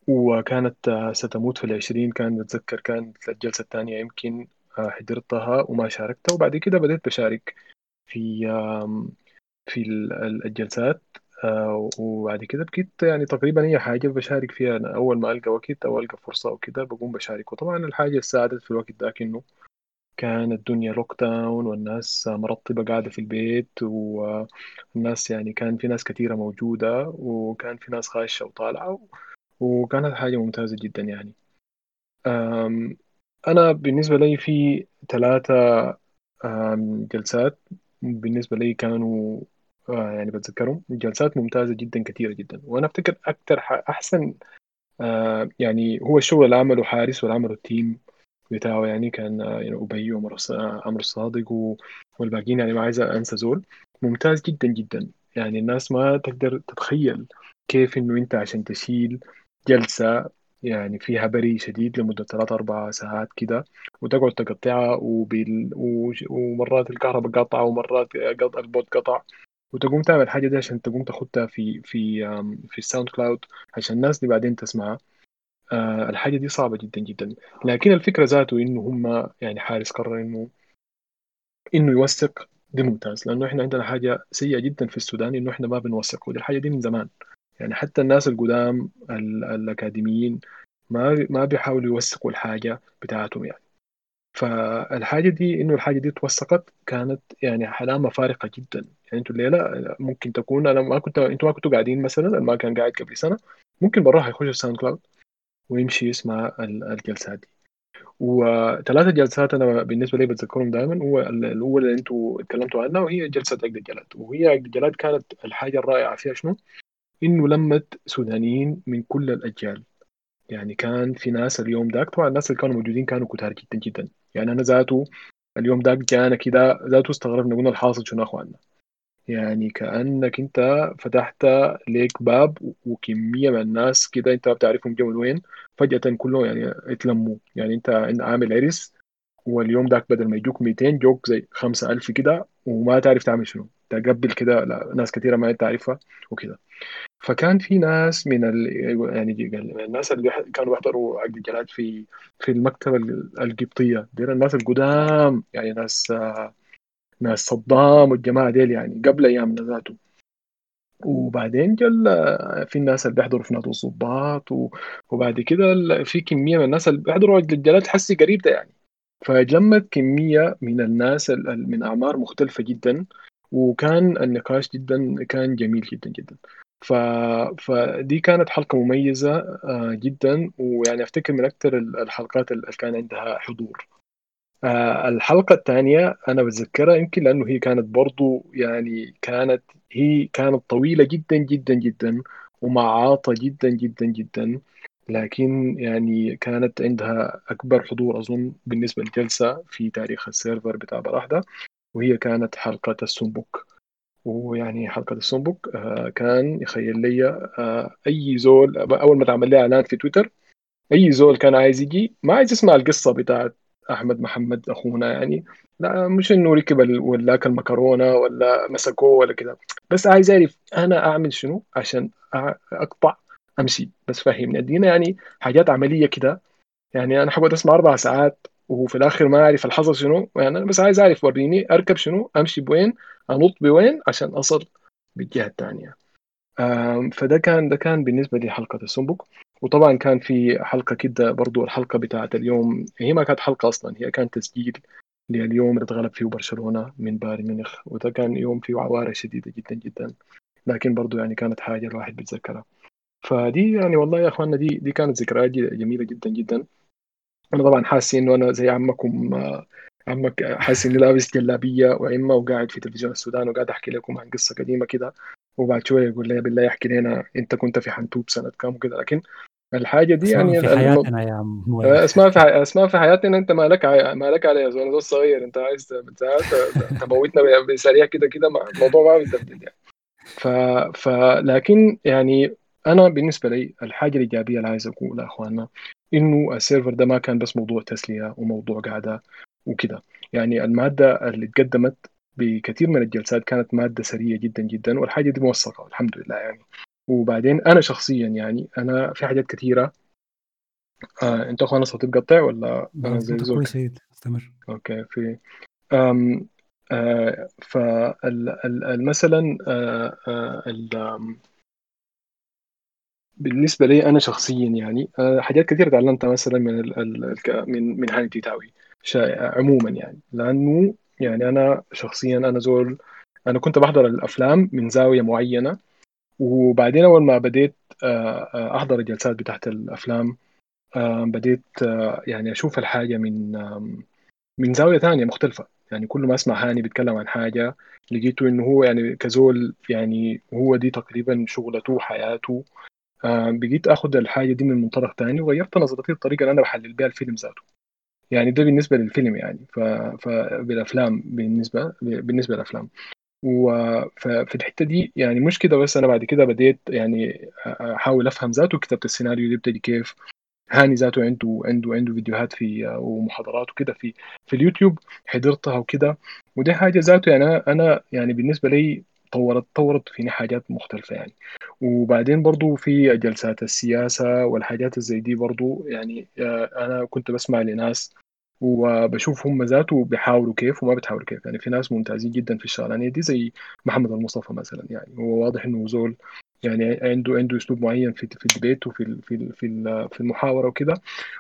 وكانت ستموت في العشرين كان بتذكر كانت الجلسة الثانية يمكن حضرتها وما شاركتها. وبعد كده بدأت بشارك في في ال- الجلسات آه، وبعد كده بقيت يعني تقريبا أي حاجة بشارك فيها. أنا أول ما ألقى وقت أو ألقى فرصة أو كده بقوم بشارك وطبعا الحاجة ساعدت في الوقت ذاك إنه كان الدنيا لوك داون والناس مرطبة قاعدة في البيت والناس يعني كان في ناس كثيرة موجودة وكان في ناس خاشة وطالعة وكانت حاجة ممتازة جدا يعني. أنا بالنسبة لي في ثلاثة جلسات بالنسبة لي كانوا آه، يعني بتذكرهم. جلسات ممتازة جدا كثيرة جدا. وأنا أفتكر أكثر أحسن آه، يعني هو الشغل اللي عمله حارس واللي عمله التيم بتاعه يعني كان آه، يعني أبي وعمر آه، عمرو الصادق والباقيين يعني ما عايز أنسى زول. ممتاز جدا جدا. يعني الناس ما تقدر تتخيل كيف إنه أنت عشان تشيل جلسة يعني فيها بري شديد لمدة ثلاث أربع ساعات كده وتقعد تقطعها وبال... وش- ومرات الكهرباء قطع ومرات قط... ال bot قطع. وتقوم تعمل الحاجة دي عشان تقوم تاخدها في في في ال SoundCloud عشان الناس دي بعدين تسمعها. آه، الحاجة دي صعبة جدا جدا. لكن الفكرة ذاته إنه هم يعني حارس قرر إنه إنه يوثق دي ممتاز. لأنه إحنا عندنا حاجة سيئة جدا في السودان إنه إحنا ما بنوثق ودي الحاجة دي من زمان. يعني حتى الناس القدام ال- الأكاديميين ما ما بيحاولوا يوثقوا الحاجة بتاعتهم يعني. فالحاجة دي إنه الحاجة دي توثقت كانت يعني علامة فارقة جدا. يعني أنتوا الليلة ممكن تكون أنا ما كنت أنتوا ما كنتوا قاعدين مثلا ما كان قاعد قبل سنة ممكن براح يخش ال SoundCloud. ويمشي يسمع ال- الجلسات دي. وثلاثة جلسات أنا بالنسبة لي بتذكرهم دائما هو ال- الأولى اللي أنتوا اتكلمتوا عنها وهي جلسة عقد الجلاد وهي عقد الجلاد كانت الحاجة الرائعة فيها شنو؟ إنه لمت سودانيين من كل الأجيال. يعني كان في ناس اليوم داك طبعا الناس اللي كانوا موجودين كانوا كتار جدا جدا. يعني أنا ذاته اليوم داك جانا كده ذاته استغربنا قلنا الحاصل شنو أخواننا؟ يعني كأنك أنت فتحت ليك باب وكمية من الناس كده أنت بتعرفهم جو من وين فجأة كلهم يعني اتلموا. يعني أنت عامل عرس واليوم داك بدل ما يجوك 200 جوك زي 5000 كده وما تعرف تعمل شنو. تقبل كده ناس كثيرة ما انت عارفها وكده. فكان في ناس من ال... يعني الناس اللي كانوا بيحضروا عقد الجلاد في في المكتبة ال- القبطية. دي الناس القدام يعني ناس ناس صدام والجماعة ديل يعني قبل أيامنا ذاته. وبعدين جل في الناس اللي بيحضروا في نادي الضباط وبعد كده في كمية من الناس اللي بيحضروا الجلاد حسي قريب ده يعني. فجمت كمية من الناس ال- ال- من أعمار مختلفة جدا وكان النقاش جدا كان جميل جدا جدا. ف... فدي كانت حلقة مميزة آه، جدا. ويعني أفتكر من أكثر ال- الحلقات اللي كان عندها حضور. آه، الحلقة الثانية أنا بتذكرها يمكن لأنه هي كانت برضو يعني كانت هي كانت طويلة جدا جدا جدا ومعاطة جدا جدا جدا. لكن يعني كانت عندها أكبر حضور أظن بالنسبة للجلسة في تاريخ السيرفر بتاع براحدة وهي كانت حلقة السنبك ويعني حلقة السنبك آه، كان يخيل لي آه، أي زول أول ما تعمل لي إعلان في تويتر أي زول كان عايز يجي ما عايز يسمع القصة بتاعت أحمد محمد أخونا يعني. لا مش إنه ركب ولا أكل مكرونة ولا مسكوه ولا كده. بس عايز يعرف أنا أعمل شنو عشان أقطع أمشي؟ بس فهمني. أدينا يعني حاجات عملية كده. يعني أنا حقعد أسمع أربع ساعات وفي الآخر ما أعرف الحصل شنو. يعني أنا بس عايز أعرف وريني أركب شنو أمشي بوين أنط بوين عشان أصل بالجهة الثانية فده كان ده كان بالنسبة لي حلقة السنبك وطبعا كان في حلقة كده برضو الحلقة بتاعت اليوم هي ما كانت حلقة أصلا هي كان تسجيل لليوم اللي اتغلب فيه برشلونة من بايرن ميونخ وده كان يوم فيه عوارة شديدة جدا جدا لكن برضو يعني كانت حاجة الواحد بيتذكرها. فدي يعني والله يا إخواننا دي دي كانت ذكريات ج- جميلة جدا جدا. أنا طبعا حاسس انه أنا زي عمكم عمك حاسس إني لابس جلابية وعمه وقاعد في تلفزيون السودان وقاعد أحكي لكم عن قصة قديمة كده وبعد شوية يقول لي بالله يحكي لنا أنت كنت في حنتوب سنة كام وكده لكن الحاجة دي يعني في حياتنا يا عم وائل. اسمها في اسمها في حياتنا أنت مالك ع- مالك عليها زول زول صغير أنت عايز ت- ت- تموتنا بسريع كده كده الموضوع ما بيتبدل يعني. ف... ف لكن يعني أنا بالنسبة لي الحاجة الإيجابية اللي عايز أقولها إخواننا إنه السيرفر ده ما كان بس موضوع تسلية وموضوع قعده وكده. يعني المادة اللي اتقدمت بكثير من الجلسات كانت مادة سريه جدا جدا والحاجة دي موثقة الحمد لله يعني. وبعدين أنا شخصيا يعني أنا في حاجات كثيره آه أنت اخوانا صوتي بقطع ولا لا أنا زي زول كويس استمر. okay في أم آه فمثلا آه آه ال- بالنسبة لي أنا شخصيا يعني آه حاجات كثير تعلمتها مثلا من ال من من هاني تيتاوي. شا- عموما يعني لأنه يعني أنا شخصيا أنا زول أنا كنت بحضر الأفلام من زاوية معينة. وبعدين أول ما بديت آه، آه، أحضر الجلسات بتاعت الأفلام آه، بديت يعني أشوف الحاجة من من زاوية ثانية مختلفة. يعني كل ما أسمع هاني بيتكلم عن حاجة لقيته إنه هو يعني كزول يعني هو دي تقريبا شغلته حياته. آه، بقيت اخذ الحاجة دي من منطلق تاني وغيرت نظرتي الطريقة اللي أنا بحلل بها الفيلم ذاته. يعني ده بالنسبة للفيلم يعني. ف... فبالافلام بالنسبة بالنسبة للأفلام. وفي الحتة دي يعني مش كده بس أنا بعد كده بديت يعني أحاول أفهم ذاته كتابة السيناريو دي بتجي كيف هاني ذاته عنده عنده عنده فيديوهات في ومحاضرات وكده في في اليوتيوب حضرتها وكده. ودي حاجة ذاته يعني أنا- أنا يعني بالنسبة لي طورت طورت فيني حاجات مختلفة يعني. وبعدين برضو في جلسات السياسة والحاجات الزي دي برضو يعني آه، أنا كنت بسمع لناس وبشوف هم ذاته بيحاولوا كيف وما بتحاولوا كيف. يعني في ناس ممتازين جدا في الشغلانة دي زي محمد المصطفى مثلا. يعني هو واضح إنه زول يعني عنده عنده أسلوب معين في في الديبيت وفي في في في المحاورة وكده.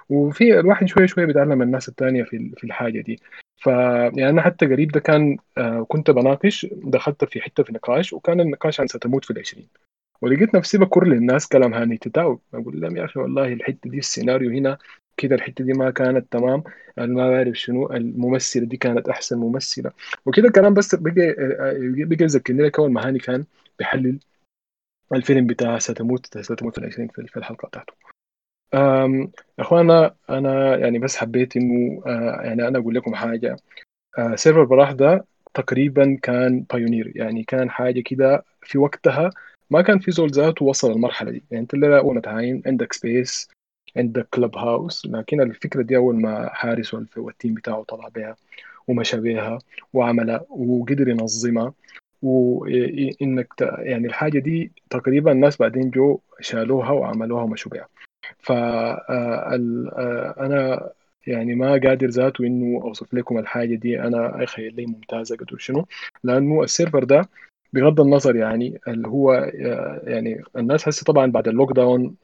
وفي الواحد شوية شوية بيتعلم الناس الثانية في في الحاجة دي. ف يعني أنا حتى قريب ده كان آه، كنت بناقش دخلت في حتة في نقاش وكان النقاش عن ستموت في العشرين. ولقيت نفسي بكر للناس كلام هاني تتاو. أقول لهم يا أخي والله الحتة دي السيناريو هنا كده الحتة دي ما كانت تمام. ما بعرف شنو الممثلة دي كانت أحسن ممثلة. وكده الكلام بس بقى آه، بقى يذكرني لك أول ما هاني كان بيحلل الفيلم بتاع ستموت ستموت في العشرين في الحلقة بتاعته. إخوانا أنا يعني بس حبيت إنه آه، يعني أنا أقول لكم حاجة. آه، server براح ده تقريبا كان pioneer يعني كان حاجة كده في وقتها ما كان في زول ذاته وصل المرحله دي. يعني أنت الأول تعاين عندك Spaces عندك Clubhouse لكن الفكرة دي أول ما حارس وال team بتاعه طلع بها ومشى بها وعملها وقدر ينظمها وانك يعني الحاجة دي تقريبا الناس بعدين جو شالوها وعملوها ومشوا بها ف آه، آه، أنا يعني ما قادر ذاته إنه أوصف لكم الحاجة دي. أنا يخيل لي ممتازة قدر شنو؟ لأنه ال server ده بغض النظر يعني اللي هو آه، يعني الناس هسه طبعا بعد ال lockdown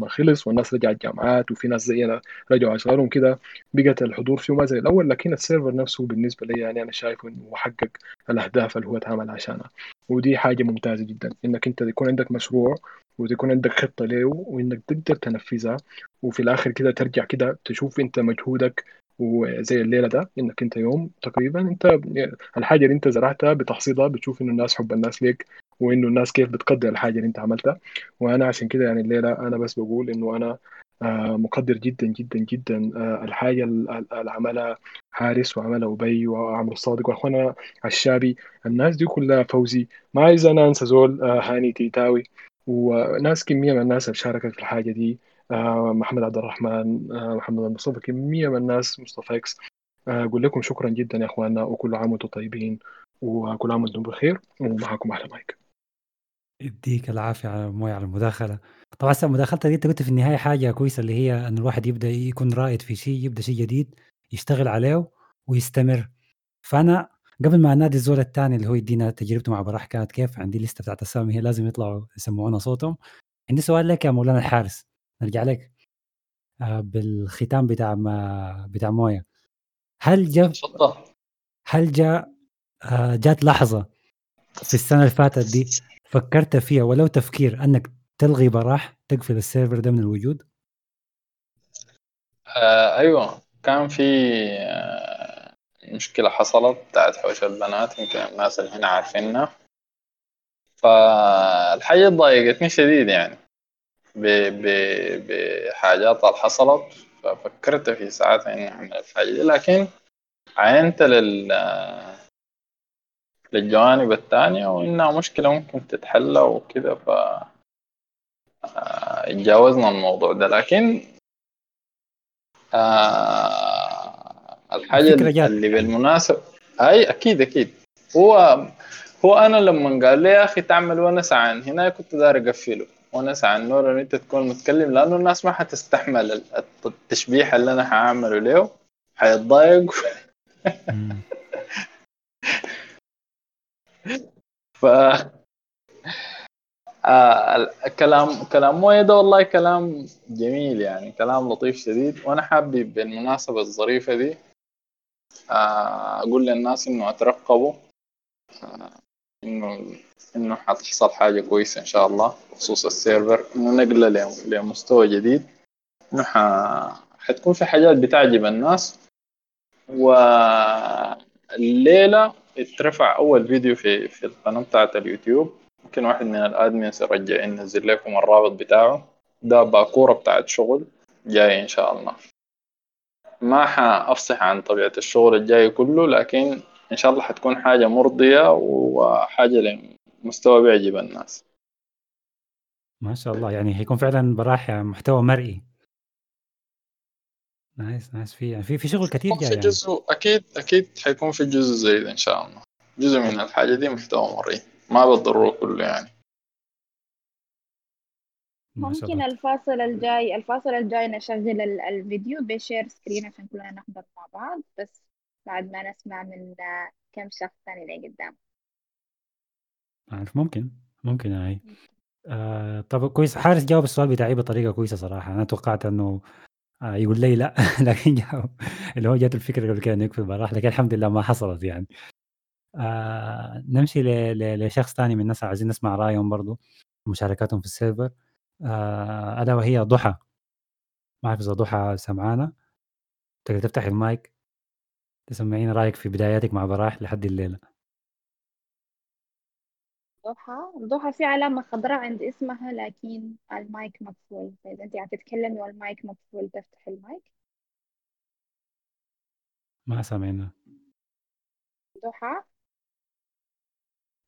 ما خلص والناس رجعت جامعات وفي ناس زينا رجعوا اشغالهم كده. بقت الحضور فيه ما زي الأول لكن السيرفر نفسه بالنسبة لي يعني أنا شايفه إنه حقق الأهداف اللي هو اتعمل عشانها. ودي حاجة ممتازة جدا إنك أنت يكون عندك مشروع وتكون عندك خطة له وإنك تقدر تنفذها. وفي الآخر كده ترجع كده تشوف أنت مجهودك وزي الليلة ده إنك أنت يوم تقريبا أنت الحاجة اللي أنت زرعتها بتحصيدها بتشوف إنه الناس حب الناس ليك. وإنه الناس كيف بتقدر الحاجة اللي أنت عملتها. وأنا عشان كده يعني الليلة أنا بس بقول إنه أنا آه، مقدر جدا جدا جدا آه، الحاجة اللي عملها حارس وعملها أبي وعمرو الصادق واخوانا الشابي الناس دي كلها فوزي. ما عايز أنا أنسى زول آه، هاني تيتاوي. وناس كمية من الناس اللي شاركت في الحاجة دي محمد عبد الرحمن محمد المصطفى كمية من الناس مصطفى إكس. أقول لكم شكرا جدا يا إخواننا وكل عام وأنتم طيبين وكل عام وأنتم بخير ومعكم أحلى مايك. يديك العافية على موي على المداخلة. طبعا هسه مداخلتك دي أنت قلت في النهاية حاجة كويسة اللي هي إن الواحد يبدأ يكون رائد في شيء يبدأ شيء جديد يشتغل عليه ويستمر. فأنا قبل ما انادي الزول الثاني اللي هو يدينا تجربته مع براح كانت كيف؟ عندي لستة بتاعت اسامي هي لازم يطلعوا يسمعونا صوتهم. عندي سؤال لك يا مولانا الحارس. نرجع لك. آه، بالختام بتاع ما بتاع موية. هل جاء هل جاء آه، جات لحظة في السنة اللي فاتت دي فكرت فيها ولو تفكير أنك تلغي براح تقفل السيرفر ده من الوجود؟ آه أيوه. كان في آه مشكلة حصلت بتاعت حوش البنات يمكن الناس اللي هنا عارفينها فالحاجة ضايقتني شديد يعني. ب... ب... بحاجات اللي حصلت ففكرت في ساعتها إني أعمل الحاجة دي. لكن عينت لل للجوانب الثانية وإنها مشكلة ممكن تتحل وكده ف آه، اتجاوزنا الموضوع ده. لكن آه الحاجة اللي بالمناسبة أي أكيد أكيد. هو هو أنا لما قال لي يا أخي تعمل ونس عن هنا كنت داير أقفله. ونس عن نور إن أنت تكون متكلم لأنه الناس ما حتستحمل الت- التشبيح اللي أنا حأعمله له حيتضايق ف آه كلام كلام ده والله كلام جميل يعني كلام لطيف شديد. وأنا حابب بالمناسبة الظريفة دي آه أقول للناس إنه أترقبوا آه انه إنه حتحصل حاجة كويسة إن شاء الله بخصوص ال server. إنه نقلة ل- لمستوى جديد. إنه حتكون في حاجات بتعجب الناس. والليلة اترفع أول فيديو في في القناة بتاعت اليوتيوب. ممكن واحد من ال admins يرجع ينزل لكم الرابط بتاعه. ده باكورة بتاعت شغل جاي إن شاء الله. ما حأفصح عن طبيعة الشغل الجاي كله لكن إن شاء الله حتكون حاجة مرضية وحاجة لمستوى بيعجب الناس. ما شاء الله. يعني هيكون فعلا براح محتوى مرئي. nice nice. في في في شغل كتير يكون جاي في يعني. جزء أكيد أكيد حيكون في جزء زي ده إن شاء الله. جزء من الحاجة دي محتوى مرئي ما بالضروره كله يعني. ممكن الفاصل الجاي الفاصل الجاي نشغل ال- الفيديو ب share screen عشان كلنا نحضر مع بعض. بس بعد ما نسمع من كم شخص تاني اللي قدام. عارف ممكن ممكن هاي آه طب كويس حارس جاوب السؤال بتاعي بطريقة كويسة صراحة. أنا توقعت إنه آه يقول لي لا. لكن اللي هو جات الفكرة قبل كده يكفي براح لكن الحمد لله ما حصلت يعني. آه نمشي ل- ل- لشخص ثاني من الناس عايزين نسمع رأيهم برضو مشاركاتهم في السيرفر. آه ألا وهي ضحى. ما أعرف إذا ضحى سمعانا. تقدر تفتح المايك تسمعينا رأيك في بداياتك مع براح لحد الليلة. ضحى ضحى في علامة خضراء عند اسمها لكن المايك مقفول. فإذا أنت هتتكلمي والمايك مقفول تفتح المايك. ما سامعنا ضحى.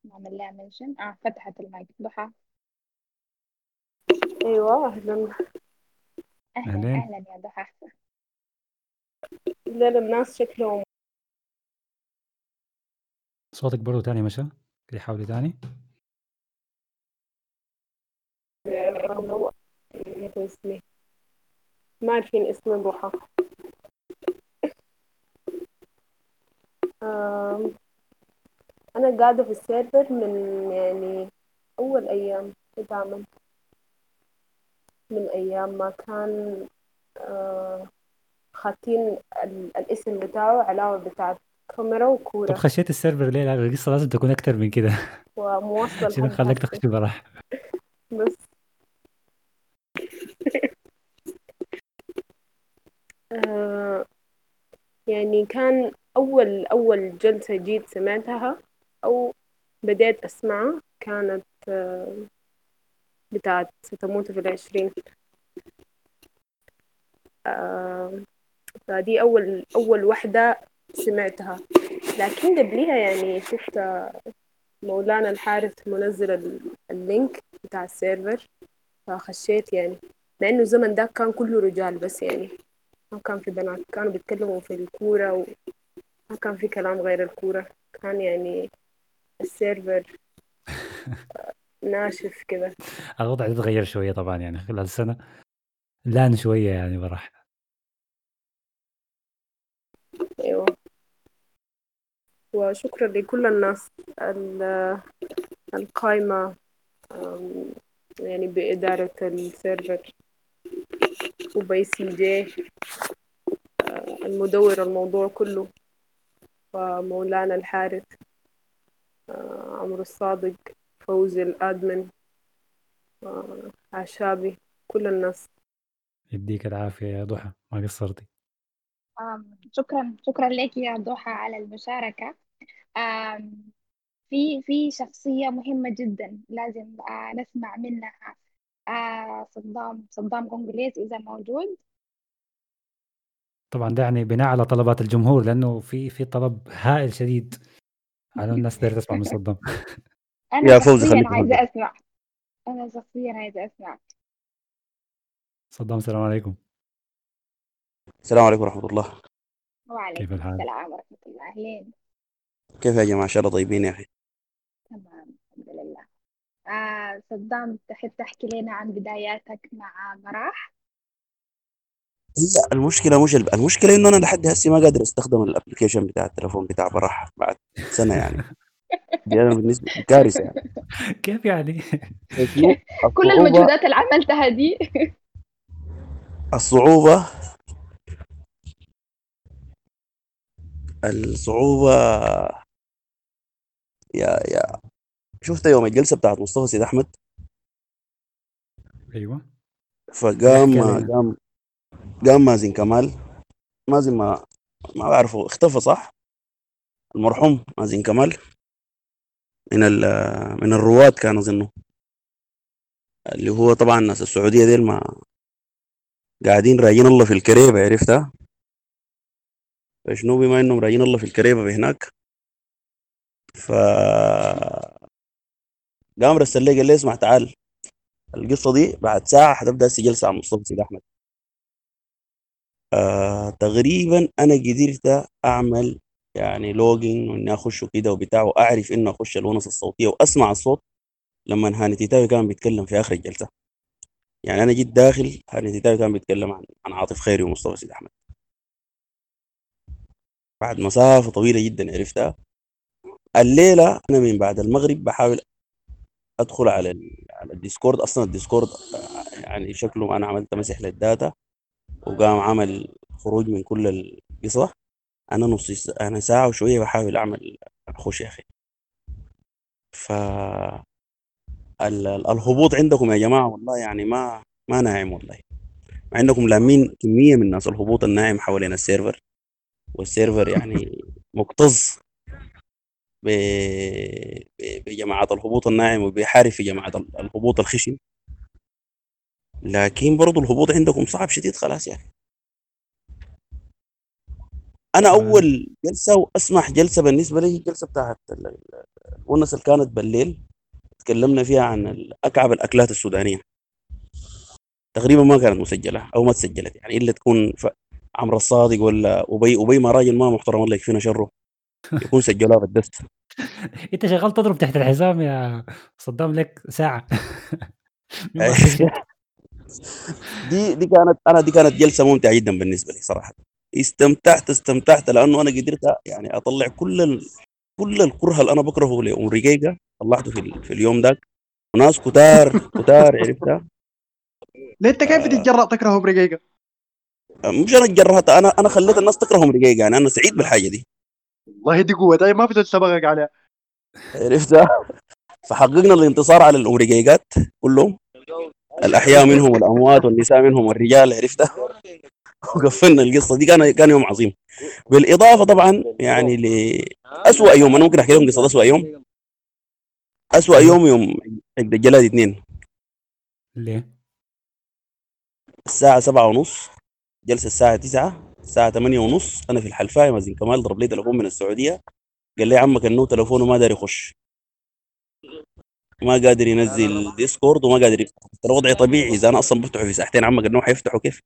نعمل لها mention آه فتحت المايك. ضحى. أيوه أهلا. أهلا أهلا يا ضحى. دول الناس شكلهم. صوتك برضو تاني مشى كده حاولي تاني. اسمي ما عارفين اسم آم، أنا قاعدة في السيرفر من يعني أول أيام أعمل من أيام ما كان خاتين ال- الاسم بتاعه علامة بتاعت كاميرا طب وكورة خشيت السيرفر ليه؟ لا القصة لازم تكون أكتر من كده. ومواصلة شنو خلاك هسه تخشي براح؟ بس. آه، يعني كان أول أول جلسة جيت سمعتها أو بديت أسمعها كانت آه، بتاعت ستموت في العشرين. آه، فدي أول أول وحدة سمعتها. لكن قبليها يعني شفت مولانا الحارث منزل ال- ال link بتاع ال server فخشيت يعني. إنه الزمن ده كان كله رجال بس يعني. ما كان في بنات كانوا بيتكلموا في الكورة وما كان في كلام غير الكورة. كان يعني السيرفر ناشف كده. الوضع يتغير شوية طبعا يعني خلال سنة. لأن شوية يعني براح. أيوة. وشكرا لكل الناس ال- القايمة أم، يعني بإدارة ال server. وبي سي جي آه، المدور الموضوع كله. ومولانا الحارث آه، عمرو الصادق فوزي ال admin آه، عشابي كل الناس. يديك العافية يا ضحى ما قصرتي؟ شكرا شكرا لك يا ضحى على المشاركة. في في شخصية مهمة جدا لازم نسمع منها. آه، صدام صدام قنقليز إذا موجود. طبعا ده يعني بناء على طلبات الجمهور لأنه في في طلب هائل شديد على الناس دايره تسمع من صدام أنا يا فوزي شخصيا موجود. أسمع. أنا شخصيا عايزة أسمع. صدام السلام عليكم. السلام عليكم ورحمة الله. كيف وعليكم الحال؟ السلام ورحمة الله. أهلين. كيف يا جماعة؟ إن شاء الله طيبين يا لله آه صدام تحب تحكي لنا عن بداياتك مع براح لا المشكلة مش الب... المشكلة إنه أنا لحد هسه ما قادر أستخدم الأبلكيشن بتاع التليفون بتاع براح بعد سنة يعني. دي أنا بالنسبة لي كارثة يعني. كيف يعني؟ كل المجهودات اللي عملتها دي. الصعوبة الصعوبة يا يا. شفت يوم الجلسة بتاعت مصطفى سيد أحمد؟ أيوه. فقام قام قام مازن كمال. مازن ما ما بعرفه اختفى صح؟ المرحوم مازن كمال. من ال من الرواد كان أظنه. اللي هو طبعا الناس السعودية ديل ما قاعدين رايين الله في الكريبة عرفتها فشنو؟ بما إنهم رايين الله في الكريبة هناك ف قام رسل لي قال لي اسمع تعال. القصة دي بعد ساعة حتبدأ هسه جلسة عن مصطفى سيد أحمد. آه تقريبا أنا قدرت أعمل يعني لوجين وإني أخش كده وبتاع وأعرف انه أخش الونس الصوتية وأسمع الصوت لما هاني تيتاوي كان بيتكلم في آخر الجلسة. يعني أنا جيت داخل هاني تيتاوي كان بيتكلم عن عن عاطف خيري ومصطفى سيد أحمد. بعد مسافة طويلة جدا عرفتها. الليلة أنا من بعد المغرب بحاول أدخل على ال- على ال Discord. أصلا ال Discord يعني شكله أنا عملت مسح لل data وقام عمل خروج من كل القصة. أنا نص أنا ساعة وشوية بحاول أعمل أخش يا أخي. ف ال- ال- الهبوط عندكم يا جماعة والله يعني ما ما ناعم والله. مع إنكم لامين كمية من الناس الهبوط الناعم حوالين ال server. وال server يعني مكتظ. ب... ب- بجماعة الهبوط الناعم وبيحارب في جماعة ال- الهبوط الخشن. لكن برضو الهبوط عندكم صعب شديد خلاص يعني أنا أول جلسة وأسمح جلسة بالنسبة لي الجلسه بتاعت ال- ال- الونس اللي كانت بالليل تكلمنا فيها عن أكعب الأكلات السودانية. تقريبا ما كانت مسجلة أو ما تسجلت يعني إلا تكون. عمرو الصادق ولا ابي أبي ما راجل ما محترم الله يكفينا شره. يكون سجلوها بالدست انت شغال تضرب تحت الحزام يا صدام لك ساعة. خشيت. دي دي كانت أنا دي كانت جلسة ممتعة جدا بالنسبة لي صراحة. استمتعت استمتعت لأنه أنا قدرت يعني أطلع كل ال... كل الكره اللي أنا بكرهه لأم رقيقة طلعته في, ال... في اليوم ذاك. وناس كتار كتار عرفتها؟ ليه أنت كيف تتجرأ تكره أم رقيقة؟ مش أنا اتجرأت أنا أنا خليت الناس تكره أم رقيقة يعني. أنا سعيد بالحاجة دي. والله دي قوة داي ما بتتسبقك عليها. عرفتها فحققنا الانتصار على الأم رقيقيات كلهم. الأحياء منهم والاموات والنساء منهم والرجال عرفتها وقفلنا القصة دي كان كان يوم عظيم. بالإضافة طبعا يعني لاسوء يوم أنا ممكن أحكي لكم قصة اسوء يوم. اسوء يوم يوم عقد الجلاد اثنين. ليه؟ الساعة سبعة ونص جلسة الساعة 9 الساعة 8 ونص أنا في الحلفاية مازن كمال ضرب لي تليفون من السعودية. قال لي عمك انه تليفونه ما داري يخش. ما قادر ينزل Discord وما قادر يفتح. ترى وضعي طبيعي إذا أنا أصلا بفتحه في ساعتين عمك انه حيفتحه كيف؟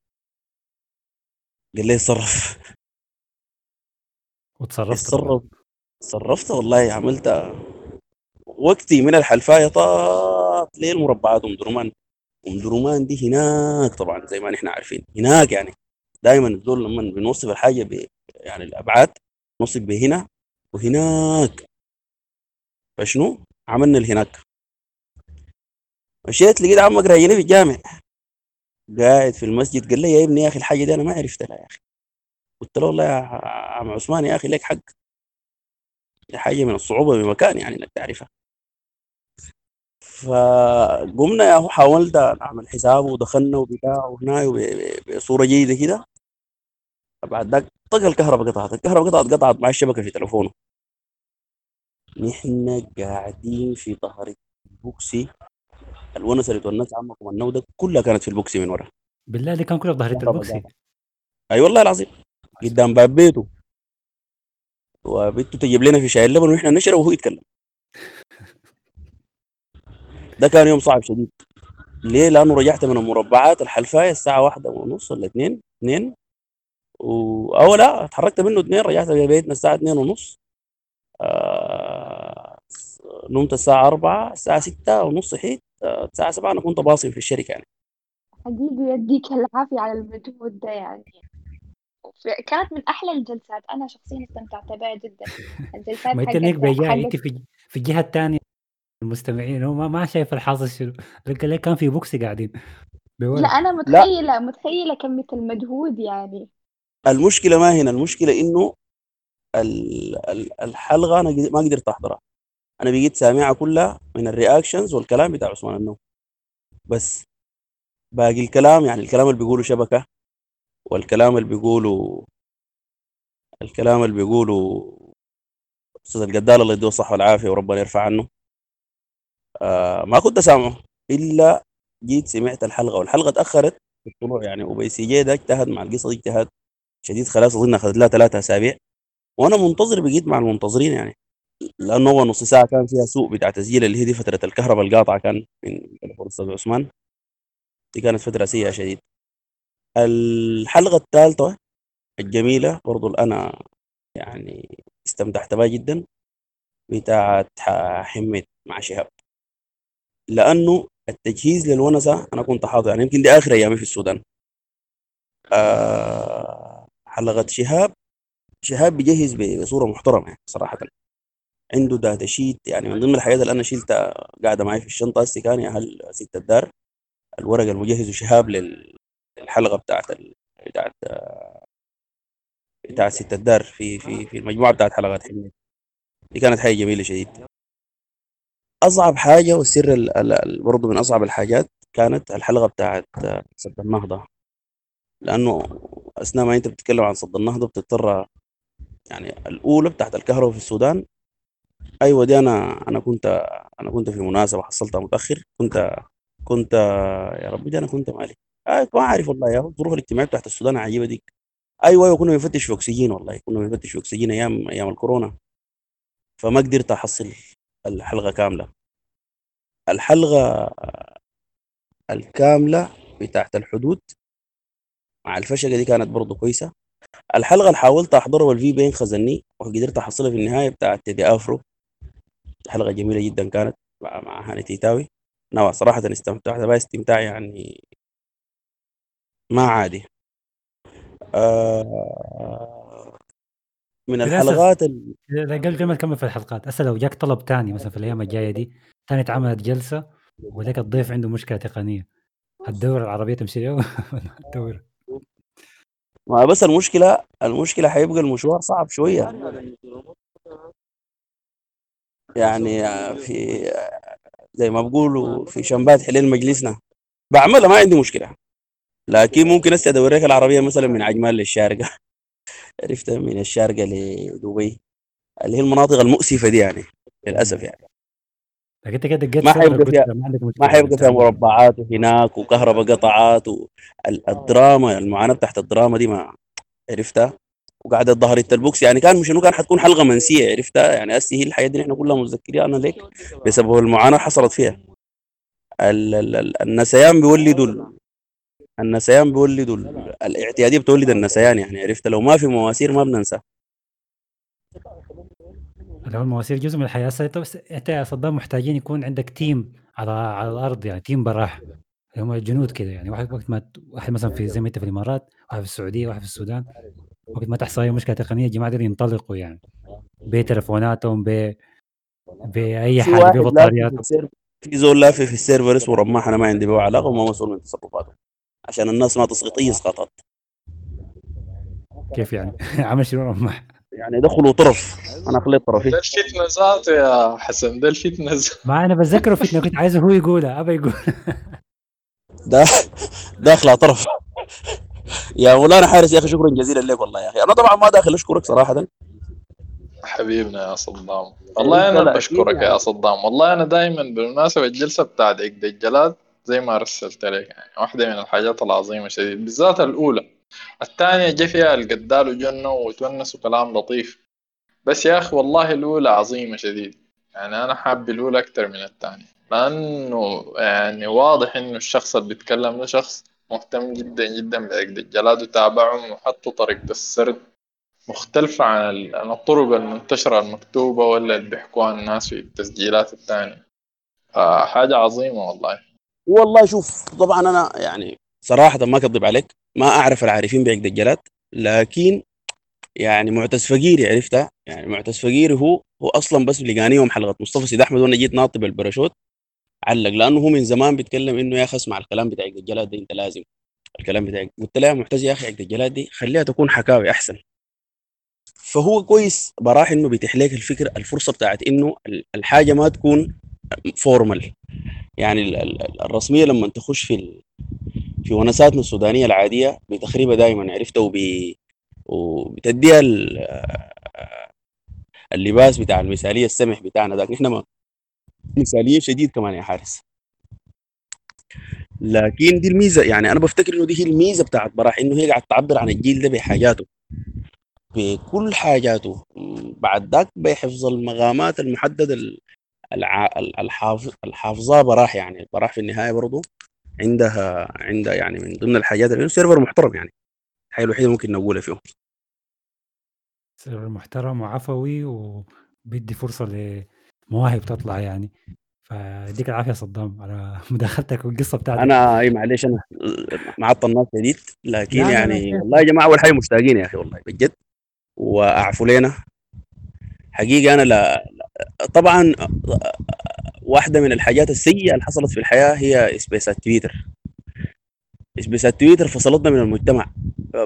قال لي اتصرف. وتصرفت طبعا. اتصرف. تصرفت والله عملت وقتي من الحلفاية طاط ليه المربعات ام درمان ام درمان دي هناك طبعا زي ما نحن عارفين. هناك يعني. دائما الزول لما بنوصف الحاجة ب يعني الأبعاد نوصف بهنا وهناك. فشنو؟ عملنا الهناك مشيت لقيت عمك راجعني في الجامع. قاعد في المسجد قال لي يا ابني يا أخي الحاجة دي أنا ما عرفتها يا أخي. قلت له والله يا عم عثمان يا أخي لك حق. دي حاجة من الصعوبة بمكان يعني إنك تعرفها. فقمنا يا هو حاولت اعمل حساب ودخلنا وبتاع وهنا بصورة جيدة كده. بعد ذاك طق الكهرباء قطعت. الكهرباء قطعت قطعت مع الشبكة في تليفونه نحن قاعدين في ظهر البوكسي. الونس اللي تونس عمكم النودة كلها كانت في البوكسي من ورا. بالله اللي كان كله في ظهريه البوكسي؟ أي والله العظيم. قدام باب بيته. وبنته تجيب لنا في شاي اللبن ونحن نشرب وهو يتكلم. ده كان يوم صعب شديد. ليه؟ لأنه رجعت من المربعات الحلفاية الساعة واحدة ونص ولا اثنين اثنين و... أو لا اتحركت منه اثنين رجعت بيتنا الساعة اثنين ونص. آه... نمت الساعة أربعة الساعة ستة ونص صحيت. آه، الساعة سبعة أنا كنت باصم في الشركة يعني. حقيقي يديك العافية على المجهود ده يعني. كانت من أحلى الجلسات. أنا شخصيا استمتعت بها جدا. الجلسات ما انك بيجاي أنت حقت في في الجهة الثانية المستمعين هو ما, ما شايف الحاصل شنو. كان في بوكسي قاعدين. لا أنا لا. متخيلة متخيلة كمية المجهود يعني. المشكلة ما هنا المشكلة إنه ال- ال- الحلقة أنا ما قدرت أحضرها. أنا بقيت سامعها كلها من الرياكشنز والكلام بتاع عثمان النوم. بس باقي الكلام يعني الكلام اللي بيقوله شبكة والكلام اللي بيقوله الكلام اللي بيقوله أستاذ القدال الله يديه الصحة والعافية وربنا يرفع عنه. آه ما كنت سامعه إلا جيت سمعت الحلقة والحلقة تاخرت في الطلوع يعني وبي سي جي ده اجتهد مع القصة دي اجتهاد شديد خلاص اظن اخذت لها ثلاثة أسابيع. وأنا منتظر بقيت مع المنتظرين يعني. لأنه هو نص ساعة كان فيها سوء بتاع تسجيل اللي هي دي فترة الكهرباء القاطعة كان من الاستاذ عثمان. دي كانت فترة سيئة شديد. الحلقة الثالثة الجميلة برضو أنا يعني استمتعت بها جدا بتاعت ح- حميد مع شهاب. لأنه التجهيز للونسة أنا كنت حاضر يعني يمكن دي آخر أيامي في السودان. آه حلقة شهاب. شهاب بيجهز ب- بصورة محترمة يعني صراحة. عنده data sheet يعني من ضمن الحاجات اللي أنا شلتها قاعدة معي في الشنطة هسي كان يا أهل ست الدار. الورق المجهز شهاب لل- للحلقة بتاعت ال... بتاعت بتاعت ست الدار في في في المجموعة بتاعت حلقات حميد دي كانت حاجة جميلة شديد. أصعب حاجة والسر ال- برضه من أصعب الحاجات كانت الحلقة بتاعت سد النهضة لأنه أثناء ما أنت بتتكلم عن صد النهضة بتضطر يعني الأولى بتاعت الكهرباء في السودان. أيوة دي أنا أنا كنت أنا كنت في مناسبة حصلتها متأخر. كنت كنت يا ربي دي أنا كنت مالي. آه ما أعرف والله يا الظروف الاجتماعية بتاعت السودان عجيبة ديك أيوة أيوة كنا بنفتش في أكسجين والله. كنا بنفتش في أكسجين أيام أيام الكورونا. فما قدرت أحصل الحلقة كاملة. الحلقة الكاملة بتاعت الحدود مع الفشقة دي كانت برضو كويسة. الحلقة اللي حاولت أحضرها والفي بين خزني وقدرت أحصلها في النهاية بتاعت تيدي أفرو. حلقة جميلة جدا كانت مع مع هاني تيتاوي أنا صراحة استمتعت بها استمتاع يعني ما عادي. آه من الحلقات ال... قبل ما نكمل في الحلقات. هسه لو جاك طلب تاني مثلا في الأيام الجاية دي تاني اتعملت جلسة ولك الضيف عنده مشكلة تقنية. هتدور العربية تمشي له؟ ولا هتدور ما بس المشكلة المشكلة حيبقى المشوار صعب شوية. يعني في زي ما بقولوا في شمبات حليل مجلسنا. بعملها ما عندي مشكلة. لكن ممكن هسه ادور لك العربية مثلا من عجمان للشارقة عرفت؟ من الشارقة لدبي. اللي هي المناطق المؤسفة دي يعني للأسف يعني. لكن انت كده ما حيبقى فيها ما مشكلة حيبقى فيها مربعات هناك وكهرباء قطعات والدراما المعاناة بتاعت الدراما دي ما عرفتها. وقعدت ظهرت البوكس يعني كان مش كان حتكون حلقة منسية عرفتها؟ يعني هسه هي الحياة دي إحنا كلها متذكرين لك بسبب المعاناة حصلت فيها. ال- ال- ال- النسيان بيولدوا ال- النسيان بيولدوا ال- الاعتيادية بتولد النسيان يعني عرفت؟ لو ما في مواسير ما بننسى. اللي هو المواسير جزء من الحياة. هسه بس أنت يا صدام محتاجين يكون عندك team على على الأرض يعني team براح. هم جنود كده يعني. واحد وقت ما واحد مثلا في زي ما أنت في الإمارات واحد في السعودية واحد في السودان. وقت ما تحصل أي مشكلة تقنية الجماعة دول ينطلقوا يعني. بتليفوناتهم ب باي حاجة لافف في ببطارياتهم ال server في زول لافف في ال server اسمه رماح أنا ما عندي به علاقه وما مسؤول من تصرفاته. عشان الناس ما تسقط اي اسقاطات كيف يعني؟ عمل شنو رماح يعني دخلوا طرف. أنا خليت طرفي ده الفتنة ذاته يا حسن ده الفتنة ذاته ما أنا بتذكره فتنة كنت عايزه هو يقولها ابى يقول. ده داخل طرف. يا مولانا حارس يا أخي شكرا جزيلا لك والله يا أخي. أنا طبعا ما داخل أشكرك صراحة. حبيبنا يا صدام. والله أنا بشكرك يعني. يا صدام. والله أنا دائما بالمناسبة الجلسة بتاعت عقد الجلاد زي ما رسلت لك يعني واحدة من الحاجات العظيمة شديد بالذات الأولى. الثانية جا فيها القدال وجنوا وتونسوا كلام لطيف. بس يا أخي والله الأولى عظيمة شديد. يعني أنا حاب الأولى أكتر من الثانية. لأنه يعني واضح إنه الشخص اللي بيتكلم ده شخص مهتم جدا جدا بعقد الجلاد وتابعهم وحطوا طريقة السرد مختلفة عن ال- عن الطرق المنتشرة المكتوبة ولا اللي بيحكوها الناس في التسجيلات التانية آه حاجة عظيمة والله. والله شوف طبعا أنا يعني صراحة ما أكذب عليك ما أعرف العارفين بعقد الجلاد لكن يعني معتز فقيري عرفتها يعني معتز فقيري هو هو أصلا بس لقانيهم حلقة مصطفى سيد أحمد وأنا جيت ناطي بالباراشوت علق لأنه هو من زمان بيتكلم إنه يا أخي اسمع الكلام بتاع عقد الجلاد ده أنت لازم الكلام بتاع قلت له يا معتز يا أخي الجلاد دي خليها تكون حكاوي أحسن. فهو كويس براح إنه بيتيح لك الفكرة الفرصة بتاعت إنه ال- الحاجة ما تكون فورمال يعني ال- ال- الرسمية لما تخش في في ونساتنا السودانية العادية بتخريبها دائما عرفتها وبي وبتديها ال- اللباس بتاع المثالية السمح بتاعنا ذاك. نحن ما مثالية شديد كمان يا حارس. لكن دي الميزة يعني أنا بفتكر إنه دي هي الميزة بتاعت براح إنه هي قاعد تعبر عن الجيل ده بحاجاته. بكل حاجاته. بعد ذاك بحفظ المقامات المحددة ال- الع... ال- الحافظ الحافظة براح يعني براح في النهاية برضه عندها عندها يعني من ضمن الحاجات اللي سيرفر محترم يعني. الحاجة الوحيدة ممكن نقولها فيه سيرفر محترم وعفوي وبيدي فرصة لمواهب تطلع يعني. فيديك العافية صدام على مداخلتك والقصة بتاعتك. أنا إي معلش أنا معطل الناس شديد لكن لا لا لا يعني كيف والله يا جماعة أول حاجة مشتاقين يا أخي والله بجد. واعفوا لنا حقيقة أنا لا لا- طبعا واحدة من الحاجات السيئة اللي حصلت في الحياة هي سبيسات تويتر. سبيسات تويتر فصلتنا من المجتمع.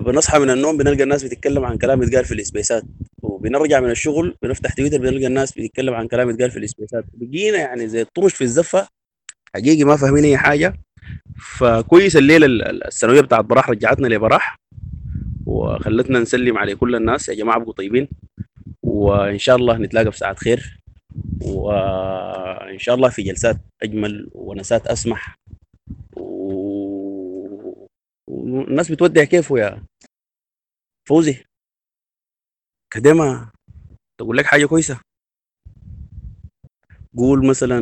بنصحى من النوم بنلقى الناس بتتكلم عن كلام يتقال في السبيسات. وبنرجع من الشغل بنفتح تويتر بنلقى الناس بتتكلم عن كلام يتقال في السبيسات. بقينا يعني زي الطرش في الزفة. حقيقي ما فاهمين أي حاجة. فكويس الليلة ال- ال- السنويه بتاعت براح رجعتنا لبراح. وخلتنا نسلم على كل الناس. يا جماعة ابقوا طيبين. وإن شاء الله نتلاقى في ساعات خير. وإن شاء الله في جلسات أجمل ونسات أسمح. و... والناس بتودع كيفه يا فوزي. كده ما تقول لك حاجة كويسة. قول مثلا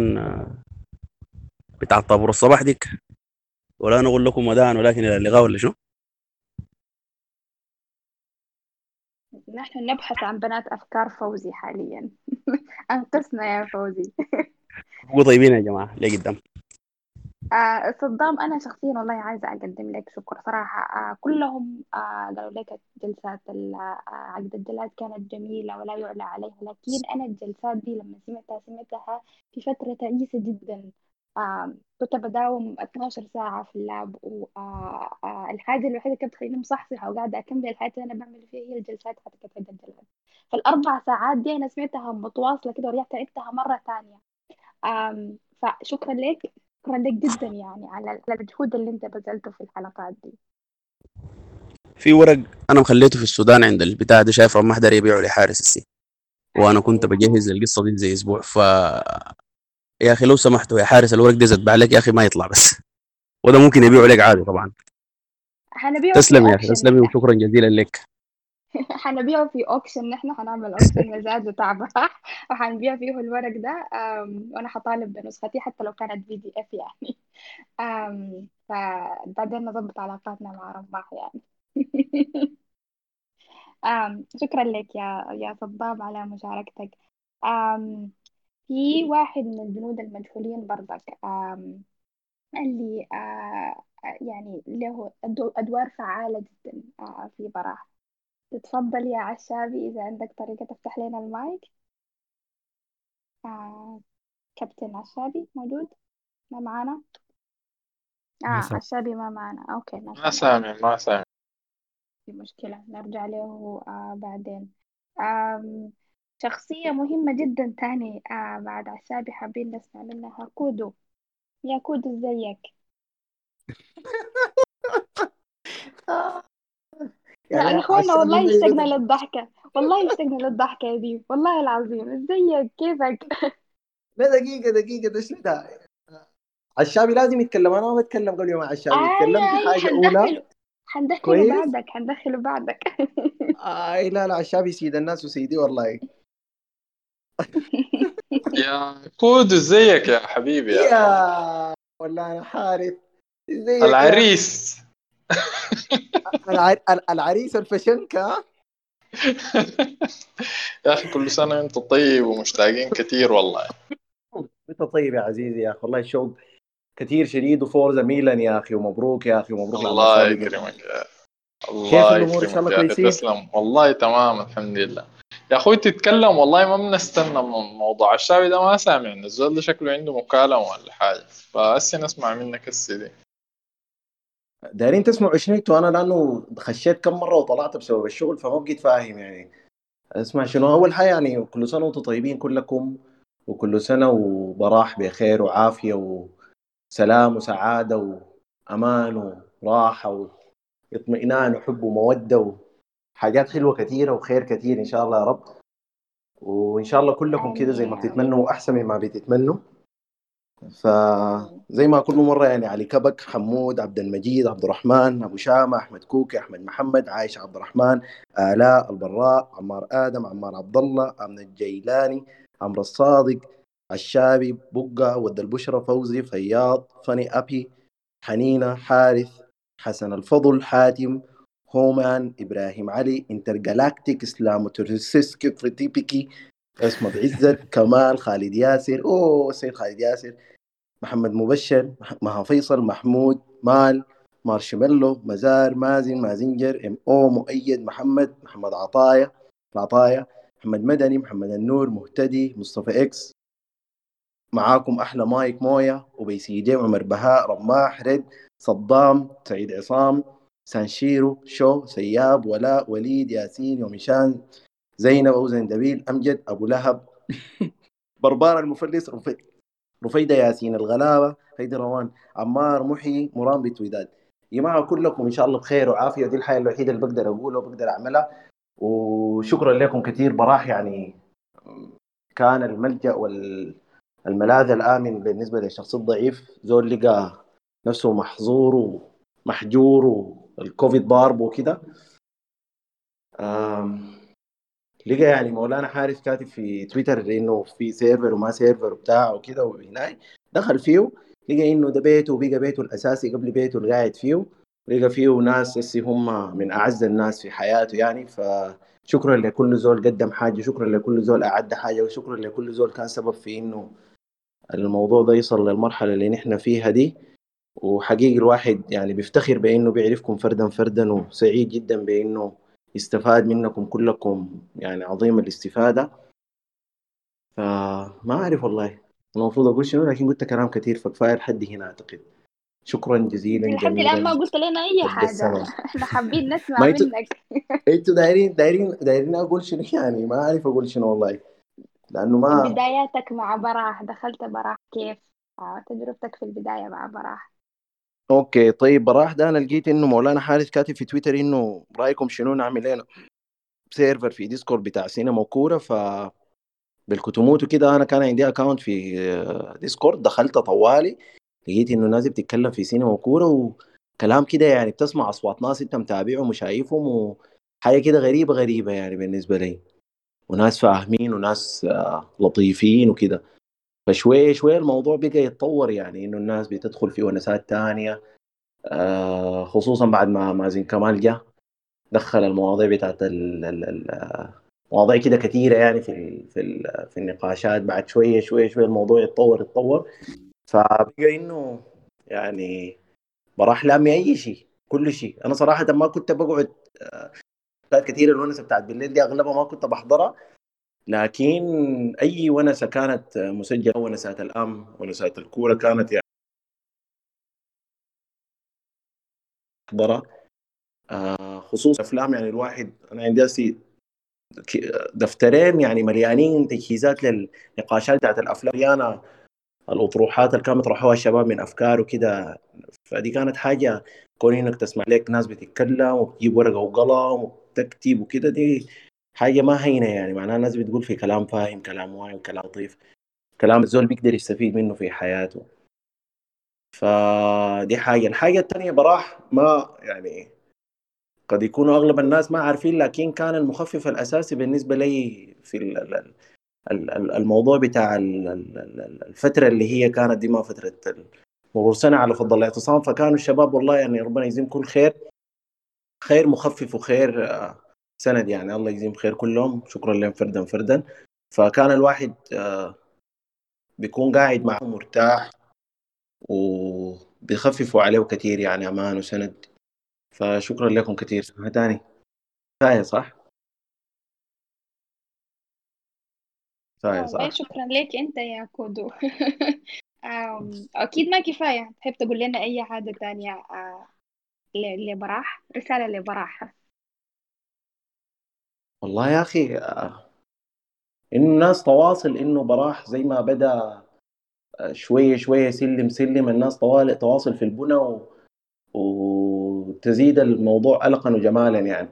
بتاع طابور الصباح ديك. ولا نقول لكم وداعا ولكن إلى اللقاء ولا شنو؟ نحن نبحث عن بنات أفكار فوزي حاليا. أنقذنا يا فوزي. ابقوا طيبين يا جماعة لقدام آه صدام أنا شخصيا والله عايزة أقدم لك شكر صراحة. آه كلهم آه قالوا لك جلسات عقد الجلاد كانت جميلة ولا يعلى عليها لكن أنا الجلسات دي لما سمعتها سمعتها في فترة تعيسة جدا. آه كنت بداوم 12 ساعة في اللاب والحاجة الوحيدة اللي كانت تخليني مصحصحة وقاعدة أكمل الحاجة اللي أنا بعمل فيها هي الجلسات حتى عقد الجلاد فالأربع ساعات دي أنا سمعتها متواصلة كده ورجعت عدتها مرة ثانية فشكرا لك شكرا لك جدا يعني على على المجهود اللي أنت بذلته في الحلقات دي. في ورق أنا مخليته في السودان عند البتاع ده شايف رمح داري يبيعه لحارس السي. وأنا كنت بجهز للقصة دي زي أسبوع ف يا أخي لو سمحتوا يا حارس الورق ده زتبع لك يا أخي ما يطلع بس. وده ممكن يبيعه لك عادي طبعا. حنبيعه تسلم يا أخي تسلمي وشكرا جزيلا لك. حنبيعه في auction نحن حنعمل auction مزاد بتاع براح وحنبيع فيه الورق ده وأنا حطالب بنسختي حتى لو كانت PDF يعني. فبعدين نظبط علاقاتنا مع براح يعني. شكرا لك يا يا صدام على مشاركتك. في واحد من الجنود المجهولين برضك آم، اللي آه يعني له أدو- أدوار فعالة جدا آه في براح. تتفضل يا عشابي إذا عندك طريقة تفتح لنا المايك. آه كابتن عشابي موجود؟ ما معانا؟ آه سامع. عشابي ما معانا. okay ما ما سامع ما سامع. في مشكلة نرجع له آه بعدين. آم شخصية مهمة جدا تاني آه بعد عشابي حابين نسمع منها. كودو يا كودو إزيك؟ يعني يا اخوانا والله اشتقنا للضحكة. والله اشتقنا للضحكة دي والله العظيم. إزيك؟ كيفك؟ لا دقيقة دقيقة ده شنو ده عشابي لازم يتكلم. أنا ما بتكلم قبل ما عشابي يتكلم. اي دي اي حاجة أولى. حندخله بعدك حندخله بعدك. اي لا لا عشابي سيد الناس وسيدي والله. يا كود ازيك يا حبيبي يا يا والله أنا حارث. ازيك العريس. الع... العريس الفشنكة. يا أخي كل سنة وأنت طيب ومشتاقين كثير والله. أنت طيب يا عزيزي يا أخي والله الشوق كثير شديد وفورزا ميلان يا أخي ومبروك يا أخي ومبروك الله يكرمك يا كيف الله الأمور إن شاء يكرمك الله كويسين؟ تسلم. والله تمام الحمد لله. يا أخوي تتكلم والله ما بنستنى من موضوع الشعبي ده ما سامعنا الزول ده شكله عنده مكالمة ولا حاجة. فهسه نسمع منك هسه دي. دايرين تسمعوا شنو أنتوا أنا لأنه خشيت كم مرة وطلعت بسبب الشغل فما بقيت فاهم يعني. اسمع شنو؟ أول حاجة يعني كل سنة وأنتم طيبين كلكم وكل سنة وبراح بخير وعافية وسلام وسعادة وأمان وراحة واطمئنان وحب ومودة وحاجات حلوة كثيره وخير كثير إن شاء الله يا رب. وإن شاء الله كلكم كده زي ما بتتمنوا احسن مما بتتمنوا. فزي ما كل مرة يعني علي كبك حمود عبد المجيد عبد الرحمن أبو شامة أحمد كوكي أحمد محمد عايشة عبد الرحمن آلاء البراء عمار آدم عمار عبد الله أمن الجيلاني عمرو الصادق الشابي بقة ود البشرة فوزي فياض فني أبي حنينة حارث حسن الفضل حاتم هومان إبراهيم علي إنترجالاكتيك إسلام تورسيسكي تريتيبيكي عصمت عزت كمال خالد ياسر أوه سيد خالد ياسر محمد مبشر مها فيصل محمود مال مارشميلو مزار مازن مازنجر إم أو مؤيد محمد محمد عطايا عطايا محمد مدني محمد النور مهتدي مصطفى إكس. معاكم أحلى مايك مويا وبيسيدي عمر بهاء رماح رد صدام سعيد عصام. سانشيرو شو سياب ولاء وليد ياسين يوميشان زينب أبو زندبيل أمجد أبو لهب. بربار المفلس رفي... رفيدة ياسين الغلابة هيدي روان عمار محي مرام بتويداد. يا جماعة كلكم إن شاء الله بخير وعافية. دي الحاجة الوحيدة اللي بقدر أقولها وبقدر أعملها. وشكرا لكم كثير. براح يعني كان الملجأ والملاذ الآمن بالنسبة للشخص الضعيف. زول لقى نفسه محظور ومحجور والكوفيد ضارب وكده. لقى يعني مولانا حارث كاتب في تويتر إنه في server وما server وبتاع وكده وهناك دخل فيه لقى إنه ده بيته وبقى بيته الأساسي قبل بيته اللي قاعد فيه. لقى فيه ناس هسي هم من أعز الناس في حياته يعني. فشكرا لكل زول قدم حاجة شكرا لكل زول أعد حاجة وشكرا لكل زول كان سبب في إنه الموضوع ده يصل للمرحلة اللي نحن فيها دي. وحقيقي الواحد يعني بيفتخر بإنه بيعرفكم فردا فردا وسعيد جدا بإنه يستفاد منكم كلكم يعني عظيم الاستفادة. فما أعرف والله. المفروض أقول شنو لكن قلت كلام كثير فكفاية لحد هنا أعتقد. شكرا جزيلا لحد الآن ما قلت لنا حاجة. السماء إحنا حابين نسمع منك. أنتوا دايرين دايرين دايرين أقول شنو؟ يعني ما أعرف أقول شنو والله. لأنه ما بداياتك مع براح. دخلت براح كيف؟ آه، تجربتك في البداية مع براح. okay طيب براح ده أنا لقيت إنه مولانا حارث كاتب في تويتر إنه رأيكم شنو نعمل هنا server في Discord بتاع سينما وكورة ف بالكتموت وكده أنا كان عندي account في Discord دخلت طوالي لقيت إنه ناس بتتكلم في سينما وكورة وكلام كده يعني بتسمع اصوات ناس أنت متابعهم وشايفهم وحاجة كده غريبة غريبة يعني بالنسبة لي وناس فاهمين وناس آه، لطيفين وكده. فشوية شوية الموضوع بقى يتطور يعني إنه الناس بتدخل في ونسات تانية. آه، خصوصا بعد ما مازن كمال جه دخل المواضيع بتاعت مواضيع كده كثيرة يعني في ال في ال في النقاشات. بعد شوية شوية شوية الموضوع يتطور يتطور. فبقى إنه يعني براح لأمي أي شيء كل شيء. أنا صراحة ما كنت بقعد آه، حلقات كثيرة الونسة بتاعت بالليل دي أغلبها ما كنت بحضرها. لكن أي ونسة كانت مسجلة ونسات الأم ونسات الكورة كانت يعني احضرها آه، خصوصا أفلام يعني الواحد أنا عندي دفترين يعني مليانين تجهيزات للنقاشات بتاعت الأفلام. مليانه الأطروحات اللي كانوا يطرحوها الشباب من أفكار وكده. فدي كانت حاجة كون إنك تسمع لك ناس بتتكلم وبتجيب ورقة وقلم وبتكتب وكده دي حاجة ما هينة يعني معناها الناس بتقول في كلام فاهم كلام واعي كلام لطيف كلام الزول بيقدر يستفيد منه في حياته. فدي حاجة. الحاجة الثانية براح ما يعني قد يكونوا أغلب الناس ما عارفين لكن كان المخفف الأساسي بالنسبة لي في ال- ال- ال- ال- الموضوع بتاع ال- ال- ال- الفترة اللي هي كانت دي ما فترة ال- مرور سنة على فضل الاعتصام. فكانوا الشباب والله يعني ربنا يجزيهم كل خير خير مخفف وخير آه، سند يعني. الله يجزيهم خير كلهم. شكرا لهم فردا فردا. فكان الواحد آه، بيكون قاعد معه مرتاح وبيخففوا عليه كثير يعني أمان وسند. فشكرا لكم كثير. تاني. كفايه صح؟ كفايه والله صح؟ شكرا لك أنت يا كودو. آم، أكيد ما كفاية. تحب تقول لنا أي حاجة تانية؟ آه، لبراح؟ رسالة لبراح. والله يا أخي آه، انه الناس تواصل إنه براح زي ما بدأ آه، شوية شوية سلم سلم الناس طوال تواصل في البنى و... وتزيد الموضوع ألقا وجمالا يعني.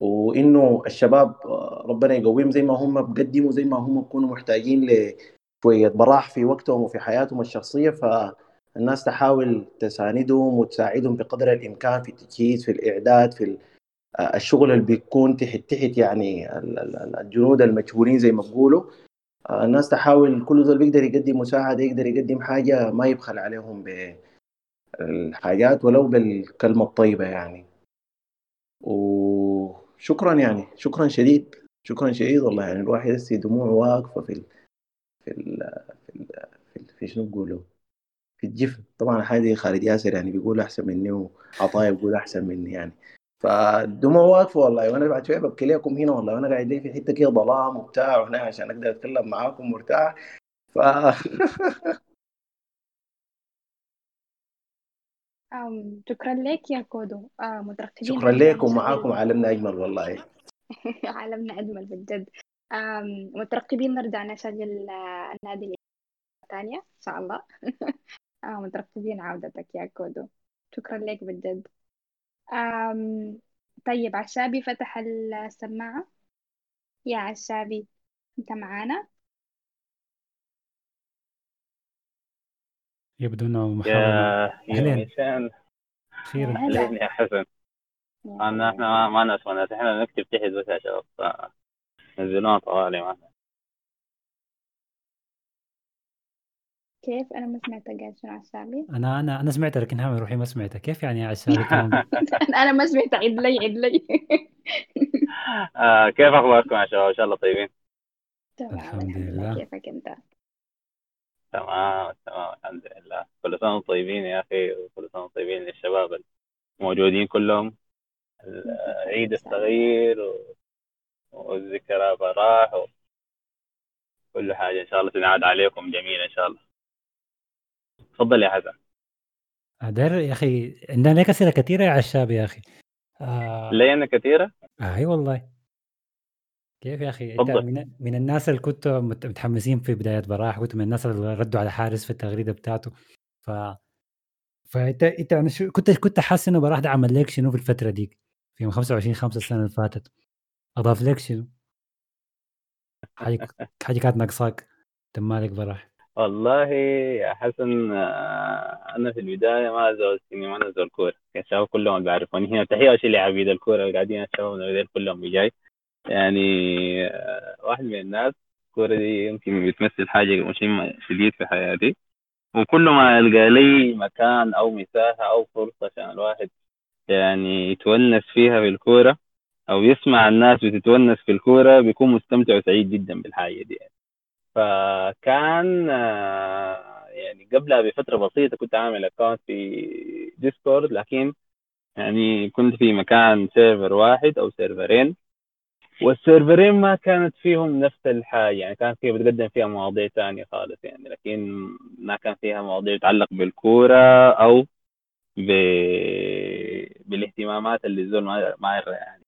وإنه الشباب آه، ربنا يقويهم زي ما هم بقدموا زي ما هم بيكونوا محتاجين لشوية براح في وقتهم وفي حياتهم الشخصية. فالناس تحاول تساندهم وتساعدهم بقدر الإمكان في التجهيز في الإعداد في ال- الشغل اللي بيكون تحت تحت يعني ال- ال- ال- الجنود المجهولين زي ما بيقولوا. آه، الناس تحاول كل زول بيقدر يقدم مساعدة يقدر يقدم حاجة ما يبخل عليهم ب الحاجات ولو بالكلمة الطيبة يعني. وشكرا يعني شكرا شديد شكرا شديد والله يعني الواحد هسه دموعه واقفة في ال في ال في ال في, ال في شنو بقولوا في الجفن. طبعا حاجة خالد ياسر يعني بيقول أحسن مني وعطايا بيقول أحسن مني يعني. فالدموع واقفة والله وأنا بعد شوية ببكي لكم هنا والله وأنا قاعد في حتة كده ظلام وبتاع وهنا عشان أقدر أتكلم معاكم مرتاح. ف آم، شكرا لك يا كودو. آه مترقبين شكرا نرجع لكم نشغل معاكم عالمنا أجمل والله. عالمنا أجمل بالجد. آم، مترقبين نرجع نشغل آه، النادي الثانية إن شاء الله. آه مترقبين عودتك يا كودو. شكرا لك بالجد. آم، طيب عشابي فتح السماعة. يا عشابي أنت معانا؟ يبدو إنه محاولة يا يا هلا اهلين يا حسن. هلا إحنا ما ناس إحنا نكتب تحت بس يا شباب نزلونا طوالي معنا كيف؟ أنا ما سمعت قاعد شنو عشابي أنا أنا أنا سمعتها لكن هامي روحي ما سمعتها. كيف يعني يا عشابي كمان أنا ما سمعت عيد لي عيد لي. آه كيف أخباركم؟ يا شباب إن شاء الله طيبين. تمام الحمد لله. كيفك أنت؟ تمام تمام الحمد لله. كل سنة وأنتم طيبين يا أخي وكل سنة وأنتم طيبين للشباب الموجودين كلهم. العيد الصغير و- والذكرى براح وكل حاجة إن شاء الله تنعاد عليكم جميعا إن شاء الله. تفضل يا حسن داير يا أخي عندنا اسئله كثيرة يا عشابي يا أخي. آه. لينا كثيرة؟ آه أي والله. كيف يا أخي؟ أنت من, من الناس اللي مت- متحمسين في بداية براح كنت من الناس اللي ردوا على حارس في التغريدة بتاعته. ف فأنت أنت أنا شو كنت كنت حاسس إنه براح ده عمل لك شنو في الفترة دي في يوم 25 5 السنة اللي فاتت. أضاف لك شنو؟ حاجة حاجة كانت ناقصاك انت مالك براح. والله يا حسن آه، أنا في البداية ما زول سينما أنا زول كورة. الشباب كلهم اللي بيعرفوني. هنا تحية اشيل لعبيد الكورة اللي قاعدين الشباب كلهم بجاي. يعني آه، واحد من الناس الكوره دي يمكن بتمثل حاجة مهمة شديد في حياتي. وكل ما يلقى لي مكان أو مساحة أو فرصة عشان الواحد يعني يتونس فيها في الكورة أو يسمع الناس بتتونس في الكورة بيكون مستمتع وسعيد جدا بالحاجة دي. يعني. فكان آه، يعني قبلها بفترة بسيطة كنت عامل account في Discord لكن يعني كنت في مكان server واحد أو سيرفرين والسيرفرين ما كانت فيهم نفس الحاجة يعني كانت فيها بتقدم فيها مواضيع تانية خالص يعني لكن ما كان فيها مواضيع تتعلق بالكورة أو ب... بالاهتمامات اللي الزول ما ما يعني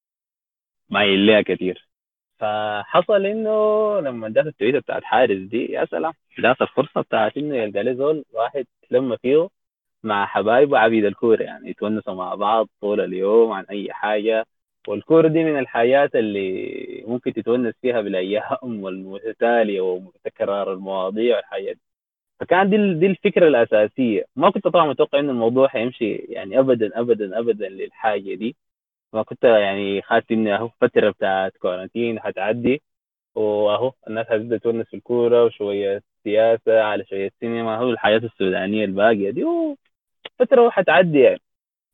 ما يليها كثير. فحصل إنه لما جات التويته بتاعت حارث دي يا سلام جات الفرصة بتاعت إنه يلقى لي زول واحد لما فيه مع حبايبه عبيد الكوره يعني يتونسوا مع بعض طول اليوم عن أي حاجة. والكوره دي من الحاجات اللي ممكن تتونس فيها بالأيام والمتتالية وتكرار المواضيع والحاجات دي. فكان دي دي الفكرة الأساسية. ما كنت طبعا متوقع ان الموضوع حيمشي يعني ابدا ابدا ابدا للحاجة دي. ما كنت يعني خدت إني أهو فترة بتاعت كورنتين حتعدي وأهو الناس هتبدأ تونس في الكورة وشوية سياسة على شوية سينما هو الحياة السودانية الباقية دي فترة حتعدي يعني.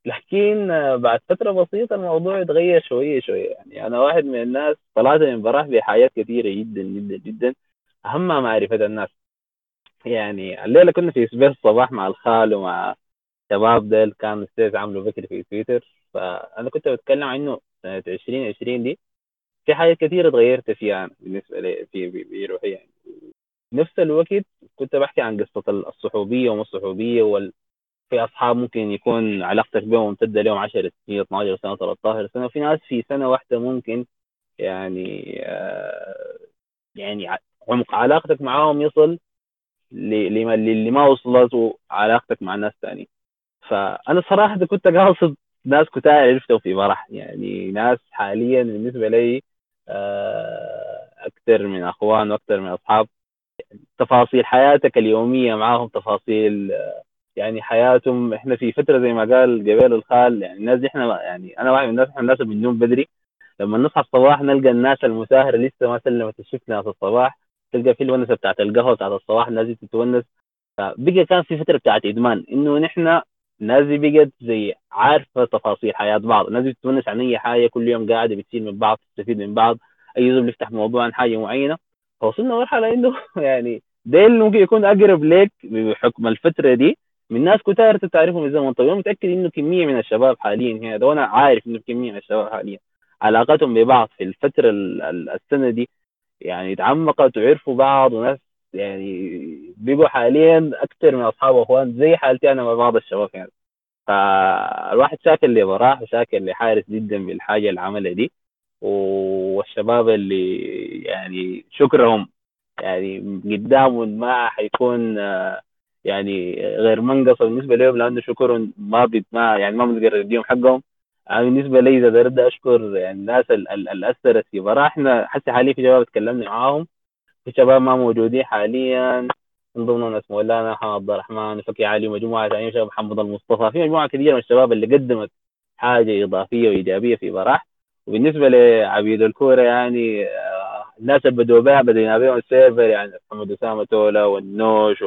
لكن بعد فترة بسيطة الموضوع اتغير شوية شوية يعني. أنا واحد من الناس طلعت من براح بحاجات كثيرة جدا جدا جدا اهمها معرفة الناس. يعني الليلة كنا في space الصباح مع الخال ومع شباب ديل كان space عامله بكري في تويتر. فأنا كنت بتكلم عنه سنة 2020 دي. في حاجات كثيره اتغيرت فيها أنا بالنسبة لي في بروحي يعني نفس الوقت كنت بحكي عن قصة الصحوبية وما الصحوبية وال في أصحاب ممكن يكون علاقتك بهم ممتدة لهم 10 سنين 12 سنة 13 سنة. وفي ناس في سنة واحدة ممكن يعني آه يعني عمق علاقتك معاهم يصل ل- لما اللي ما وصلت علاقتك مع ناس ثانيين فأنا صراحة كنت قاصد ناس كتار عرفتهم في فرح يعني ناس حاليا بالنسبة لي آه، أكثر من أخوان وأكثر من أصحاب. تفاصيل حياتك اليومية معاهم تفاصيل آه، يعني حياتهم. إحنا في فترة زي ما قال قبيل الخال يعني الناس إحنا يعني أنا واحد من الناس إحنا الناس بننوم بدري. لما نصحى الصباح نلقى الناس المساهرة لسه ما سلمت الشفت في الصباح. تلقى في الونسة بتاعت القهوة بتاعت الصباح الناس تتونس. فبقى كان في فترة بتاعت إدمان إنه نحن الناس دي بقت زي عارفة تفاصيل حياة بعض. الناس دي بتتونس عن أي حاجة كل يوم قاعدة بتصير من بعض تستفيد من بعض. أي زول بيفتح موضوع عن حاجة معينة فوصلنا مرحله إنه يعني ده اللي ممكن يكون أقرب لك بحكم الفترة دي. من ناس كتار تعرفهم من زمن طويل متأكد إنه كمية من الشباب حاليا هنا وأنا عارف إنه كمية من الشباب حاليا. علاقتهم ببعض في الفترة ال- ال- السنة دي يعني تعمقت وعرفوا بعض وناس يعني بقوا حاليا أكثر من أصحاب واخوان زي حالتي أنا مع بعض الشباب يعني. فالواحد شاكر لبراح وشاكر لحارس جدا بالحاجة اللي عملها دي. والشباب اللي يعني شكرهم يعني قدامهم ما حيكون يعني غير منقص بالنسبة لهم لأنه شكرهم ما بيت ما يعني ما بنقدر نديهم حقهم. أنا بالنسبة لي إذا بدي أشكر يعني الناس ال- ال- اللي اثرت في براح إحنا حتى حاليا في شباب تكلمنا معاهم. في شباب ما موجودين حاليا. من ضمنهم ناس مولانا محمد عبد الرحمن فكي علي ومجموعه ثانية شباب محمد المصطفى. في مجموعة كبيرة من الشباب اللي قدمت حاجة إضافية وإيجابية في براح. وبالنسبة لعبيد الكورة يعني آه، الناس اللي بدوا بها بدينا بهم ال server يعني محمد أسامة تولا والنوش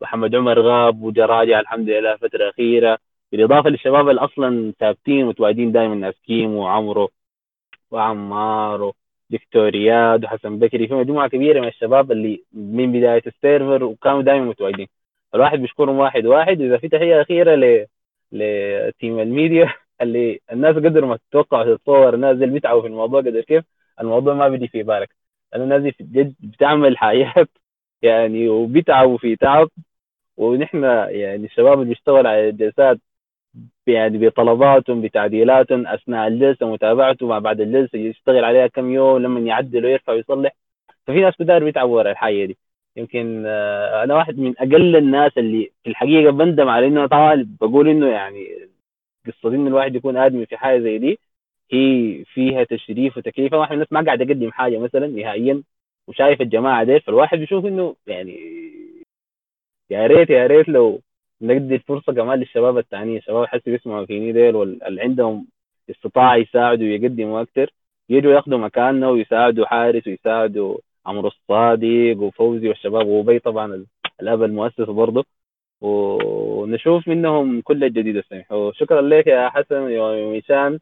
ومحمد عمر غاب وجراجع الحمد لله فتره اخيره بالإضافة للشباب اللي أصلا ثابتين متواجدين دائما ناس كيم وعمرو وعمار ودكتور إياد وحسن بكري في مجموعة كبيرة من الشباب اللي من بداية ال server وكانوا دائما متواجدين. الواحد بيشكرهم واحد واحد وإذا في تحية أخيرة ل لتيم الميديا اللي الناس قدر ما تتوقع وتتصور الناس اللي بيتعبوا في الموضوع قدر كيف الموضوع ما بيجي في بالك. لأن الناس دي جد بتعمل حاجات يعني وبيتعبوا في تعب ونحن يعني الشباب اللي بيشتغل على الجلسات يعني بطلباتهم بتعديلاتهم أثناء الجلسة متابعته مع بعد الجلسة يشتغل عليها كم يوم لما يعدل ويرفع ويصلح. ففي ناس كتار بيتعبوا ورا الحاجة دي. يمكن آه، أنا واحد من أقل الناس اللي في الحقيقة بندم على إنه طبعا بقول إنه يعني قصة إنه الواحد يكون آدمي في حاجة زي دي هي فيها تشريف وتكليف. واحد من الناس ما قاعد أقدم حاجة مثلا نهائيا وشايف الجماعة دي فالواحد بيشوف إنه يعني يا ريت يا ريت لو ندي الفرصه كمان للشباب الثانيين الشباب حسي بيسمعوا فيني ديل واللي عندهم استطاعه يساعدوا ويقدموا أكثر يجوا ياخذوا مكاننا ويساعدوا حارس ويساعدوا عمرو الصادق وفوزي والشباب. وبي طبعا الأب المؤسس برضه. ونشوف منهم كل الجديد السمح وشكرا لك يا حسن يا ميشان.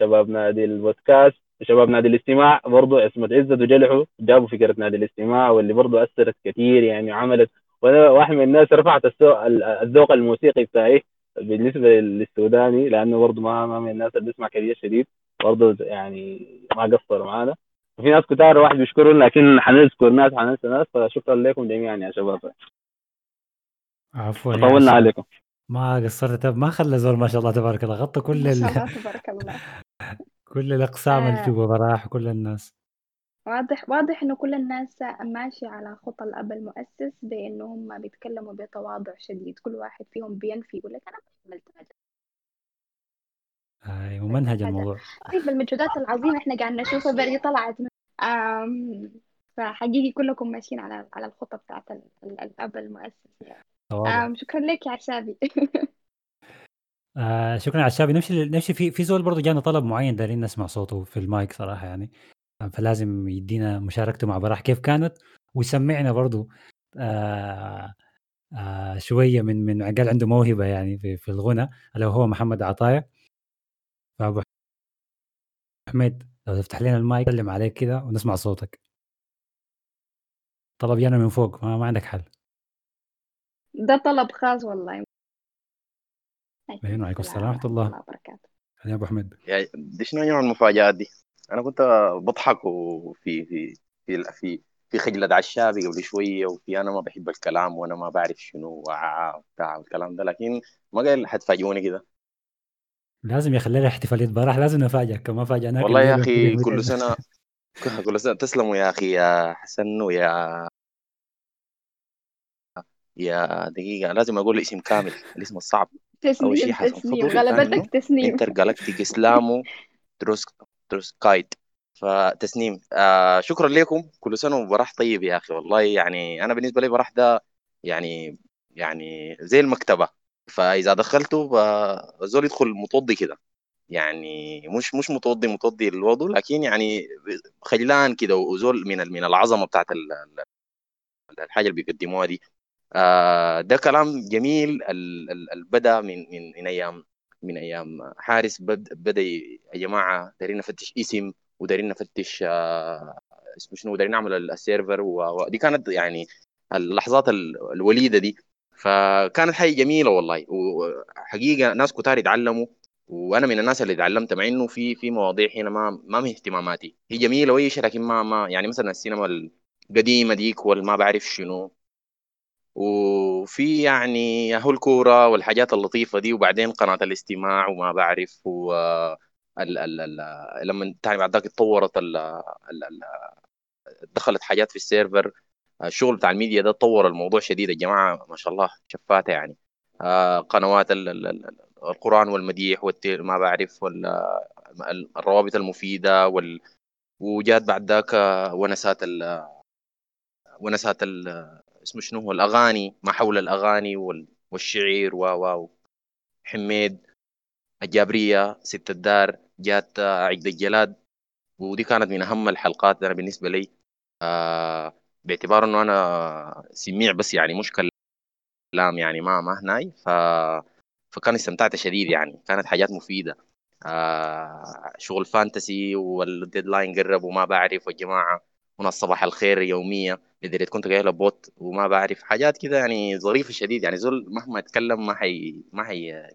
شباب نادي البودكاست. شباب نادي الاستماع برضه. اسمه عزت وجلحوا جابوا فكرة نادي الاستماع واللي برضه أثرت كثير يعني وعملت وأنا واحد من الناس رفعت الذوق الموسيقي بتاعي بالنسبة للسوداني لأنه برضه ما ما من الناس اللي بيسمع كثير شديد. برضه يعني ما قصروا معانا. وفي ناس كتار واحد بيشكرون لكن حنذكر ناس حننسى ناس. فشكرا لكم جميعا يا شباب. عفوا طولنا عليكم. ما قصرت. طب ما خلى زول ما شاء الله تبارك الله غطى كل ما ال... شاء الله تبارك الله. كل الأقسام اللي آه. في براح كل الناس. واضح واضح إنه كل الناس ماشية على خطى الأب المؤسس بإنه هم بيتكلموا بتواضع شديد. كل واحد فيهم بينفي يقول لك أنا ما عملت هذا اي ومنهج هذا. الموضوع. طيب المجهودات العظيمة إحنا قاعد نشوفها بري طلعت من آم فحقيقي كلكم ماشيين على على الخطة بتاعت ال- ال- الأب المؤسس. يعني تواضع. آم شكرا لك يا عشابي. آه شكرا على الشابي نمشي نمشي في في زول برضه جانا طلب معين دارين نسمع صوته في المايك صراحة يعني. آه، فلازم يدينا مشاركته مع براح. كيف كانت؟ ويسمعنا برضه آه آه شوية من من قال عنده موهبة يعني في, في الغنى الا هو محمد عطايا. فأبو حميد لو تفتح لنا المايك سلم عليك كده ونسمع صوتك. طلب جانا من فوق ما, ما عندك حل. ده طلب خاص والله. عليكم وعليكم السلام ورحمة الله. وبركاته. يا أبو حميد. دي شنو نوع المفاجآت دي؟ أنا كنت بضحك وفي في في في في خجلة عشابي قبل شوية وفي أنا ما بحب الكلام وأنا ما بعرف شنو بتاع الكلام ده لكن ما قال حتفاجئوني كده. لازم يخلي لنا احتفالية براح لازم نفاجئك كما فاجئناك والله يا في كل. سنة كل سنة تسلموا يا أخي يا حسن ويا يا دقيقة لازم أقول الاسم كامل الاسم الصعب. أول شيء تسنيم حسن تسنيم غلبتك تسنيم. Intergalactic اسلامو دروس دروسكايت فتسنيم آه شكرا لكم. كل سنة وبراح طيب يا أخي والله يعني أنا بالنسبة لي براح ده يعني يعني زي المكتبة. فإذا دخلته الزول يدخل متوضي كده. يعني مش مش متوضي متوضي الوضوء لكن يعني خجلان كده وزول من من العظمة بتاعت ال- ال- الحاجة اللي بيقدموها دي. آه ده كلام جميل اللي بدأ من من من أيام من أيام. حارس بد بدأ يا جماعة دايرين نفتش اسم ودايرين نفتش آه اسمه شنو دايرين نعمل ال- السيرفر ودي كانت يعني اللحظات ال- الوليدة دي. فكانت حاجة جميلة والله. وحقيقه ناس كتار يتعلموا وأنا من الناس اللي اتعلمت مع إنه في في مواضيع هنا ما ما من اهتماماتي. هي جميلة وأي شيء لكن ما ما يعني مثلا السينما القديمة ديك والما بعرف شنو وفي يعني هو الكورة والحاجات اللطيفة دي وبعدين قناة الاستماع وما بعرف و ال ال ال لما تاني بعد ذاك اتطورت ال ال ال دخلت حاجات في ال server الشغل بتاع الميديا ده طور الموضوع شديد الجماعة ما شاء الله شفاتة يعني. آه، قنوات ال- ال- ال- القرآن والمديح والتير ما بعرف الروابط المفيدة وال وجات بعد ذاك ونسات ال ونسات ال اسمه شنو هو الأغاني ما حول الأغاني وال- والشعر و و حميد الجابرية ست الدار جات آه، عقد الجلاد. ودي كانت من أهم الحلقات أنا بالنسبة لي. آه باعتبار إنه أنا سميع بس يعني مش كلام يعني ما ما هناي. ف فكان استمتعت شديد يعني. كانت حاجات مفيدة. آه شغل fantasy وال deadline قرب وما بعرف والجماعة. هنا الصباح الخير يوميه لدرجه كنت قايل bot وما بعرف حاجات كده يعني ظريفة شديد يعني زول مهما يتكلم ما حي ما حي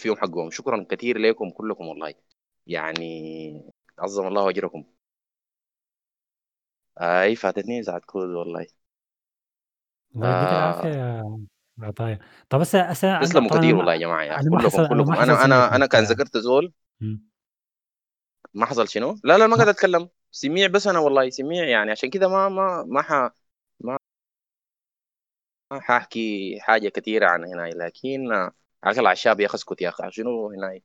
فيهم حقهم. شكرا كثير لكم كلكم والله. يعني عظم الله أجركم. اي فاتتني زعت كود والله. الله يديك العافية آه يا عطايا. طب بس هسه تسلموا كثير والله يا جماعة ما كلكم كلكم. أنا أنا أنا كان ذكرت زول. ما حصل شنو؟ لا لا ما قاعد أتكلم. سميع بس أنا والله سميع يعني عشان كده ما ما ما ح ما حاحكي حاجة كثيره عن هنا لكن اكل عشابي يا اسكت يا أخي شنو هنا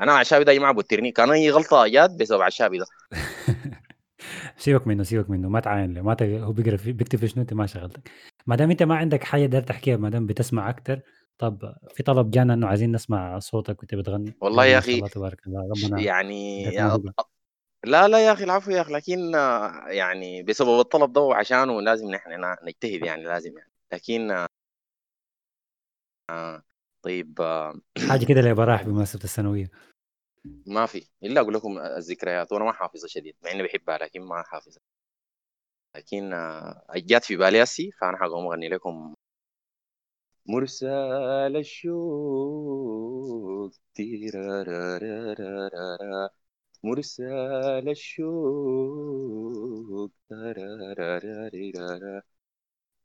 أنا عشابي ده جماعة بوترني كان أي غلطة جات بسبب عشابي ده. سيبك منه سيبك منه ما تعاين له ما ت... هو بيقرا في... بيكتب في شنو أنت؟ ما شغلتك. ما دام أنت ما عندك حاجة داير تحكيها ما دام بتسمع أكتر طب في طلب جانا إنه عايزين نسمع صوتك وأنت بتغني. والله يا ما أخي الله تبارك الله ربنا يعني لا لا يا أخي العفو يا أخي لكن آه، يعني بسبب الطلب ده وعشانه لازم نحن نجتهد يعني لازم يعني. لكن آه، طيب آه، حاجة كده لبراح بمناسبة الثانوية. ما في إلا أقول لكم الذكريات وأنا ما حافظها شديد مع إني بحبها لكن ما حافظها. لكن آه، جات في بالي هسي فأنا حقوم أغني لكم مرسال الشوق تيرارارارارا مرسال الشوق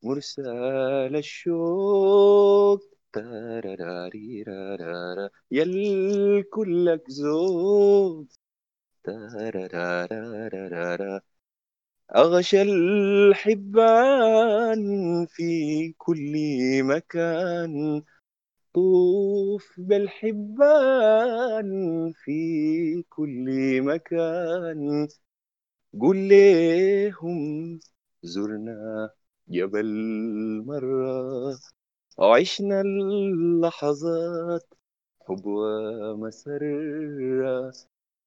مرسال الشوق ترارارارارا يل كلك زوق أغشى الحبان في كل مكان طوف بالحبان في كل مكان. قل ليهم زرنا جبل مرة وعشنا اللحظات حب ومسرة.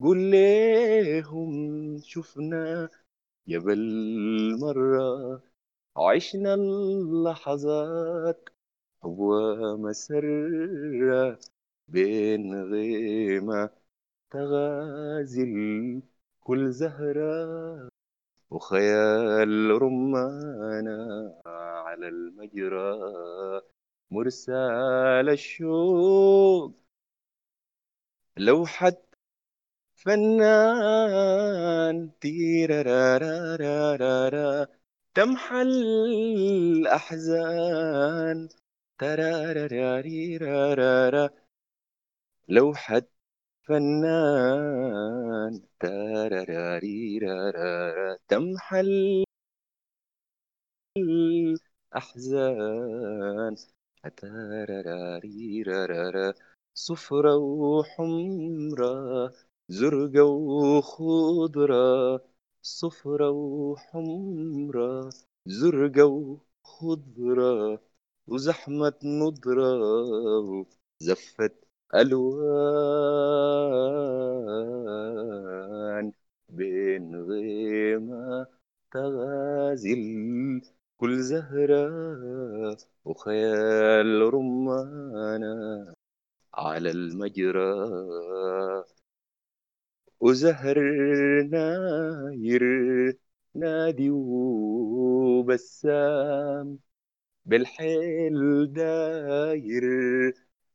قل ليهم شفنا جبل مرة وعشنا اللحظات ومسرة بين غيمة تغازل كل زهرة وخيال رمانة على المجرى مرسال الشوق. لوحة فنان تيرارارارارا تمحى الأحزان تراراراريرارارا لوحة فنان تراراريرارارا تمحى الأحزان صفرة وحمرة زرقة وخضرة صفرة وحمرة زرقة وخضرة وزحمة نضرة وزفت ألوان بين غيمة تغازل كل زهرة وخيال رمانة على المجرى. وزهر ناير نادي وبسام بالحيل داير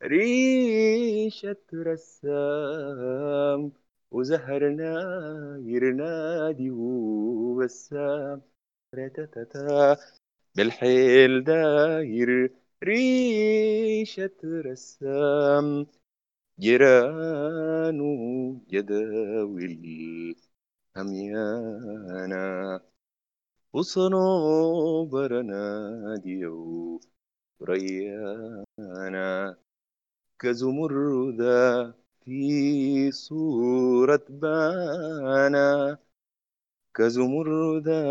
ريشة رسام وزهر ناير نادي وبسام. رتتتا بالحيل داير ريشة رسام. جيران جداول هميانا وصنوبر نادي وريانا كزمردة في صورة بانا. كزمردة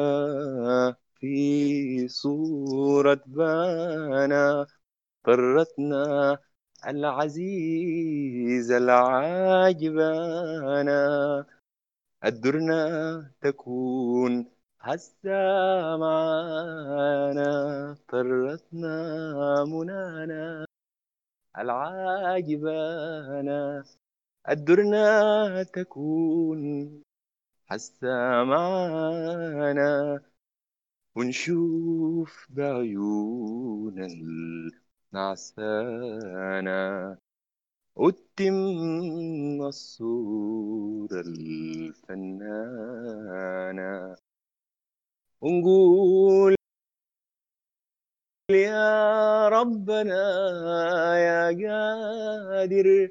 في صورة بانا. طرتنا العزيز العاجبانا. الدرنا تكون هسا معانا طرتنا منانا العاجبانا الدرنا تكون هسا معانا ونشوف بعيون النعسانة وتتم الصورة الفنانة. ونقول يا ربنا يا قادر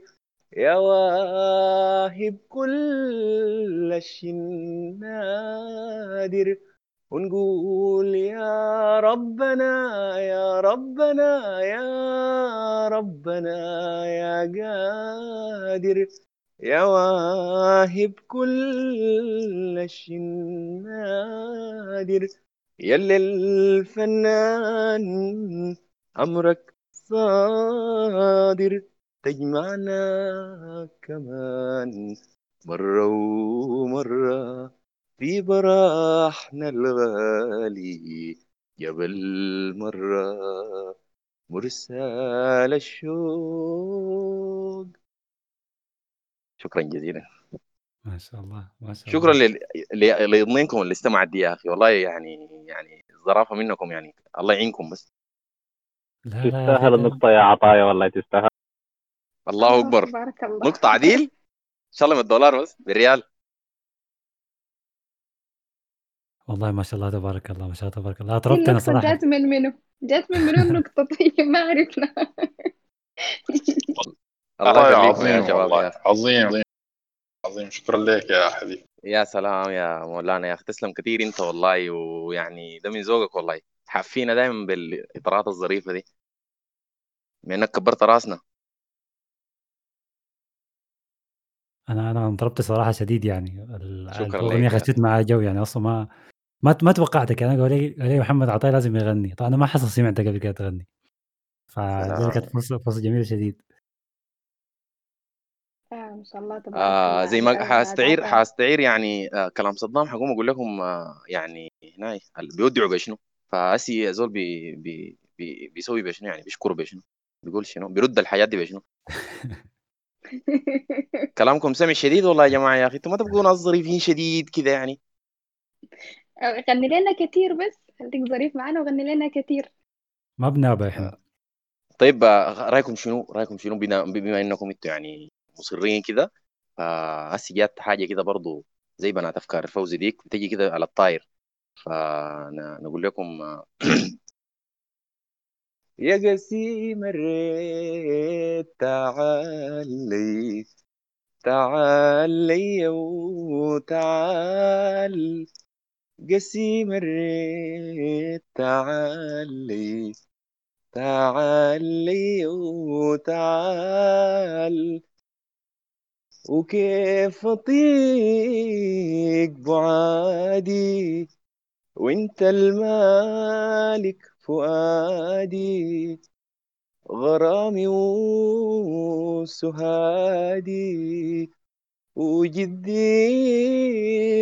يا واهب كل الشي نادر. ونقول يا ربنا يا ربنا يا ربنا يا قادر يا واهب كل الشي نادر يلي الفنان أمرك صادر تجمعنا كمان مرة ومرة في براحنا الغالي قبل مرة مرسال الشوق. شكرا جزيلا. ما شاء الله ما شاء شكرا الله. ل- ل- لاذنكم اللي استمعت دي يا أخي. والله يعني يعني ظرافه منكم يعني الله يعينكم بس. لا تستاهل النقطة يا عطايا والله تستاهل. الله أكبر. بارك الله. نقطة عديل؟ ان شاء الله من الدولار بس بالريال والله ما شاء الله تبارك الله ما شاء الله تبارك الله. أطربتنا النقطة صراحة. جات من منو؟ جات من منو النقطة؟ طيب ما عرفنا. الله يخليكم يا عظيم عظيم عظيم. عظيم. شكرا لك يا حبيبي يا سلام يا مولانا يا أخي تسلم كثير أنت والله ويعني ده من ذوقك والله. حافينا دائما بالإطارات الظريفة دي. بما إنك كبرت راسنا. أنا أنا انطربت صراحة شديد يعني. ال شكرا لك يا خشيت معاها جو يعني أصلًا ما ما ما توقعتك. يعني أنا قالوا لي قالوا لي محمد عطية لازم يغني، طبعًا أنا ما حصل سمعتك قبل كده تغني، فدي كانت سلام فرصة فرصة جميلة شديد. آه ما شاء الله تبارك آه الله زي ما حاستعير عطايا حاستعير يعني آه كلام صدام حقوم أقول لكم آه يعني هنا بيودعوا بشنو؟ فأسي زول بي بي بي بيسوي بشنو يعني؟ بيشكر بشنو؟ بيقول شنو؟ بيرد الحياة دي بشنو؟ كلامكم سمع شديد والله يا جماعة يا أخي. أنتوا ما تبقوا ناس ظريفين شديد كده يعني. غني لنا كتير بس خليك ظريف معانا وغني لنا كتير. ما بنابة إحنا. طيب آه، رأيكم شنو؟ رأيكم شنو؟ بنا بما إنكم أنتوا يعني مصرين كده. فهسي جات حاجة كده برضو زي بنات أفكار الفوزي ديك بتجي كده على الطاير. فنقول لكم يا قسيم الريت تعالي تعالي وتعال. قسيم الريت تعالي تعالي وتعال. وكيف أطيق بعادي وإنت المالك فؤادي غرامي وسهادي وجدي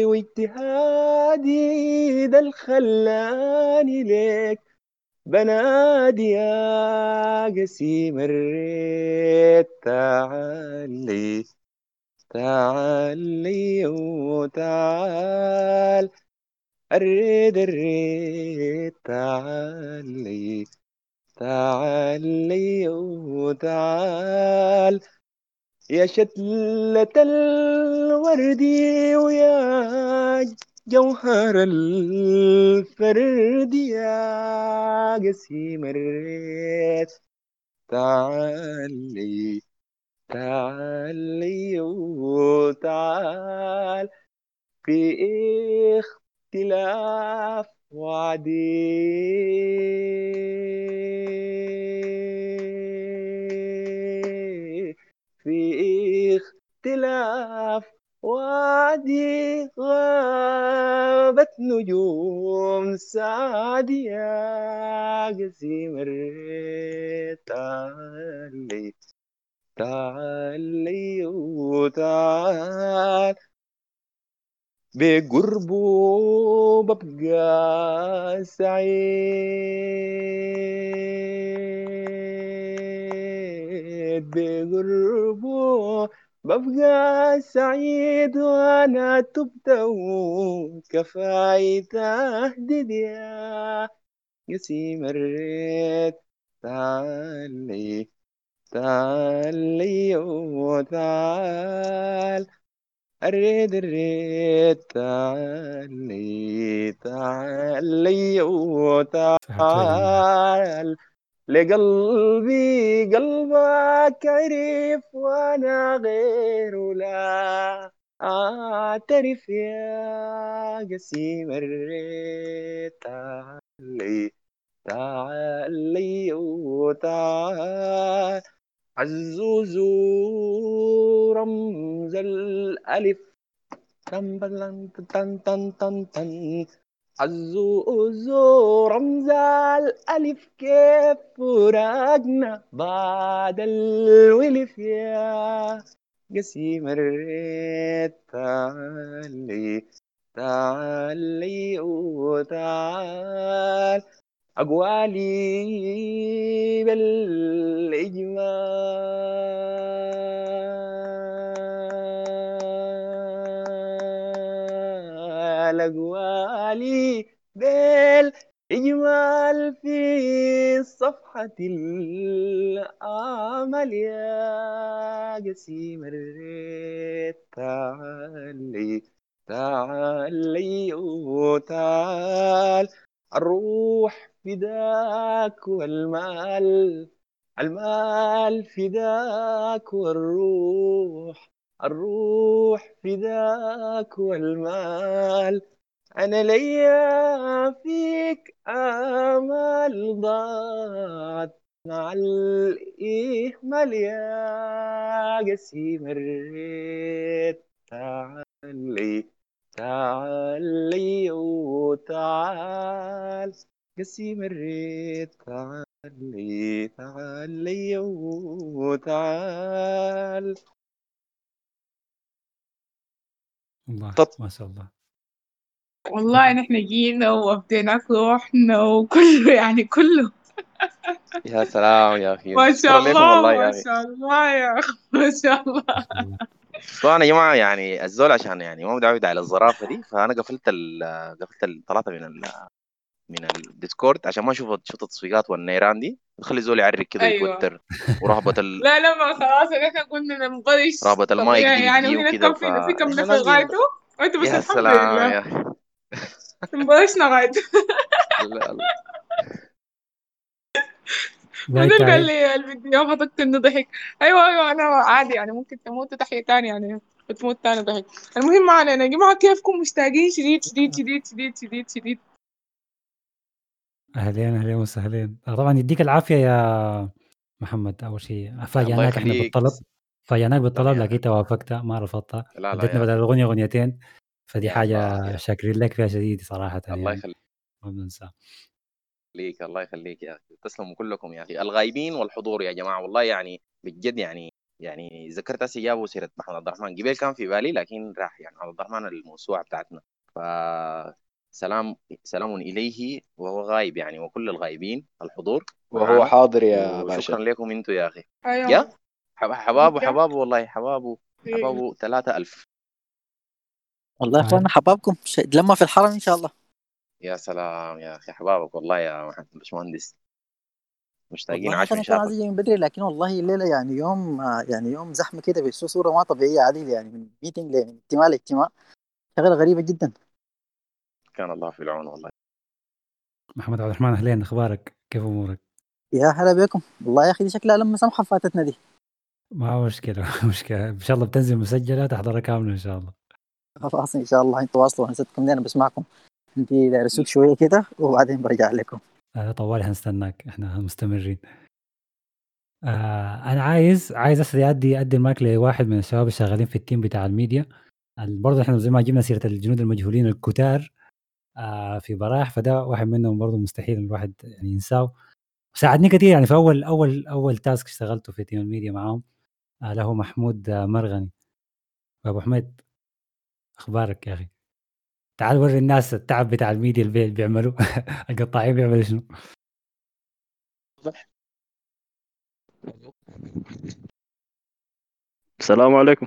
واجتهادي ده الخلاني ليك بنادي يا قسيم الريت تعالي. تعالي وتعال. الريد الريد تعالي. تعالي وتعال. يا شتلة الوردي ويا جوهر الفرد يا قسيم الريد. تعالي وتعال في اختلاف وعدي في اختلاف وعدي غابت نجوم سعدي يا قسيم الريت تعالي تعالي وتعال بقربه ببقى سعيد. بقربه ببقى سعيد وأنا تبت وكفاية تهديد يا قسيم الريت تعالي تعالي وتعال. الريد الريد تعالي تعالي وتعال. لقلبي قلبك عرف وأنا غيره لا. أعترف يا قسيم الريد تعالي تعالي وتعال. عزوزو رمز الألف. تن تن تن تن تن عزوزو رمز الألف. كيف فراقنا بعد الولف يا قسيم الريت تعالي تعالي وتعال أقوالي بالإجمال أقوالي بالإجمال في صفحة الآمل. يا قسيم الريت تعالي تعالي وتعال الروح فداك والمال المال فداك والروح الروح فداك والمال. أنا ليا فيك آمال ضاعت مع الإهمال يا قسيم الريت تعالي تعالي وتعال. قسيم الريت تعالي تعالي وتعال. الله طب ما شاء الله. والله نحن جينا ووديناك روحنا وكله يعني كله. يا سلام يا أخي. ما شاء الله ما أخي شاء الله يا أخي ما شاء الله. طبعا يا جماعة يعني الزول عشان يعني ما متعود على الظرافة دي فأنا قفلت ال قفلت ال- طلعت من ال من ال Discord عشان ما أشوف شوط التصفيقات والنيران دي. بخلي الزول يعرق كده أيوة. ويتوتر ورهبة ال... لا لا ما خلاص إحنا كنا ننبرش رهبة المايك دي يعني وكده كان في في كم نفر دي غايته وانتوا بس يا سلام يا. انبرشنا غايته لا لا. لايك بعدين قال لي الفيديو فضلت إنه ضحك. أيوه أيوه أنا عادي يعني ممكن تموت تحية تاني يعني بتموت تاني ضحك. المهم ما علينا يا جماعة كيفكم مشتاقين. شديد شديد شديد شديد شديد شديد. أهلين أهلين وسهلين. آه، طبعا يديك العافية يا محمد أول شيء. الله فاجئناك إحنا يخليك. بالطلب. فاجئناك لا بالطلب يا لكن انت وافقت ما رفضت لا لا اديتنا يا بدل الاغنيه اغنيتين فدي يا حاجة الله يا شاكرين لك فيها شديد صراحة الله يعني. ما بننسى. يخليك الله يخليك يا أخي. تسلموا كلكم يا أخي. الغايبين والحضور يا جماعة. والله يعني بجد يعني يعني ذكرت هسه جابوا سيره محمد عبد الرحمن. قبل كان في بالي لكن راح يعني عبد الرحمن الموسوعة بتاعتنا. ف سلام سلام إليه وهو غايب يعني وكل الغايبين الحضور. وهو معانا حاضر يا باشا. لكم أنتم يا أخي. أيوه. يا؟ حب- حبابه حبابه والله حبابه إيه. حبابه 3000 والله يا إخوانا حبابكم لما في الحرم إن شاء الله. يا سلام يا أخي حبابك والله يا باشمهندس. مشتاقين عشان إن شاء الله. من بدري لكن والله الليلة يعني يوم يعني يوم زحمة كده بصورة صوره ما طبيعية عديل يعني من ميتنج من اجتماع لاجتماع شغلة غريبة جدا. كان الله في العون والله. محمد عبد الرحمن أهلين أخبارك؟ كيف أمورك؟ يا هلا بكم. والله يا أخي دي شكلها لما سمحة فاتتنا دي. ما هو مشكلة مشكلة. إن شاء الله بتنزل مسجلة تحضرها كاملة إن شاء الله. خلاص إن شاء الله. أنتوا واصلوا نسيتكم دي أنا بسمعكم. أنت داير اسوق شوية كده وبعدين برجع لكم. آه، طوالي هنستناك إحنا مستمرين. آه أنا عايز عايز اسري أدي أدي المايك لواحد من الشباب الشغالين في ال team بتاع الميديا. ال- برضه إحنا زي ما جبنا سيرة الجنود المجهولين الكتار. في براح فده واحد منهم برضه مستحيل الواحد يعني ينساه. ساعدني كثير يعني في أول أول أول task اشتغلته في team ال media معاهم آه له محمود آه مرغني. أبو حميد أخبارك يا أخي؟ تعال وري الناس التعب بتاع الميديا اللي بي- بيعملوا القطاعين بيعملوا شنو؟ السلام عليكم.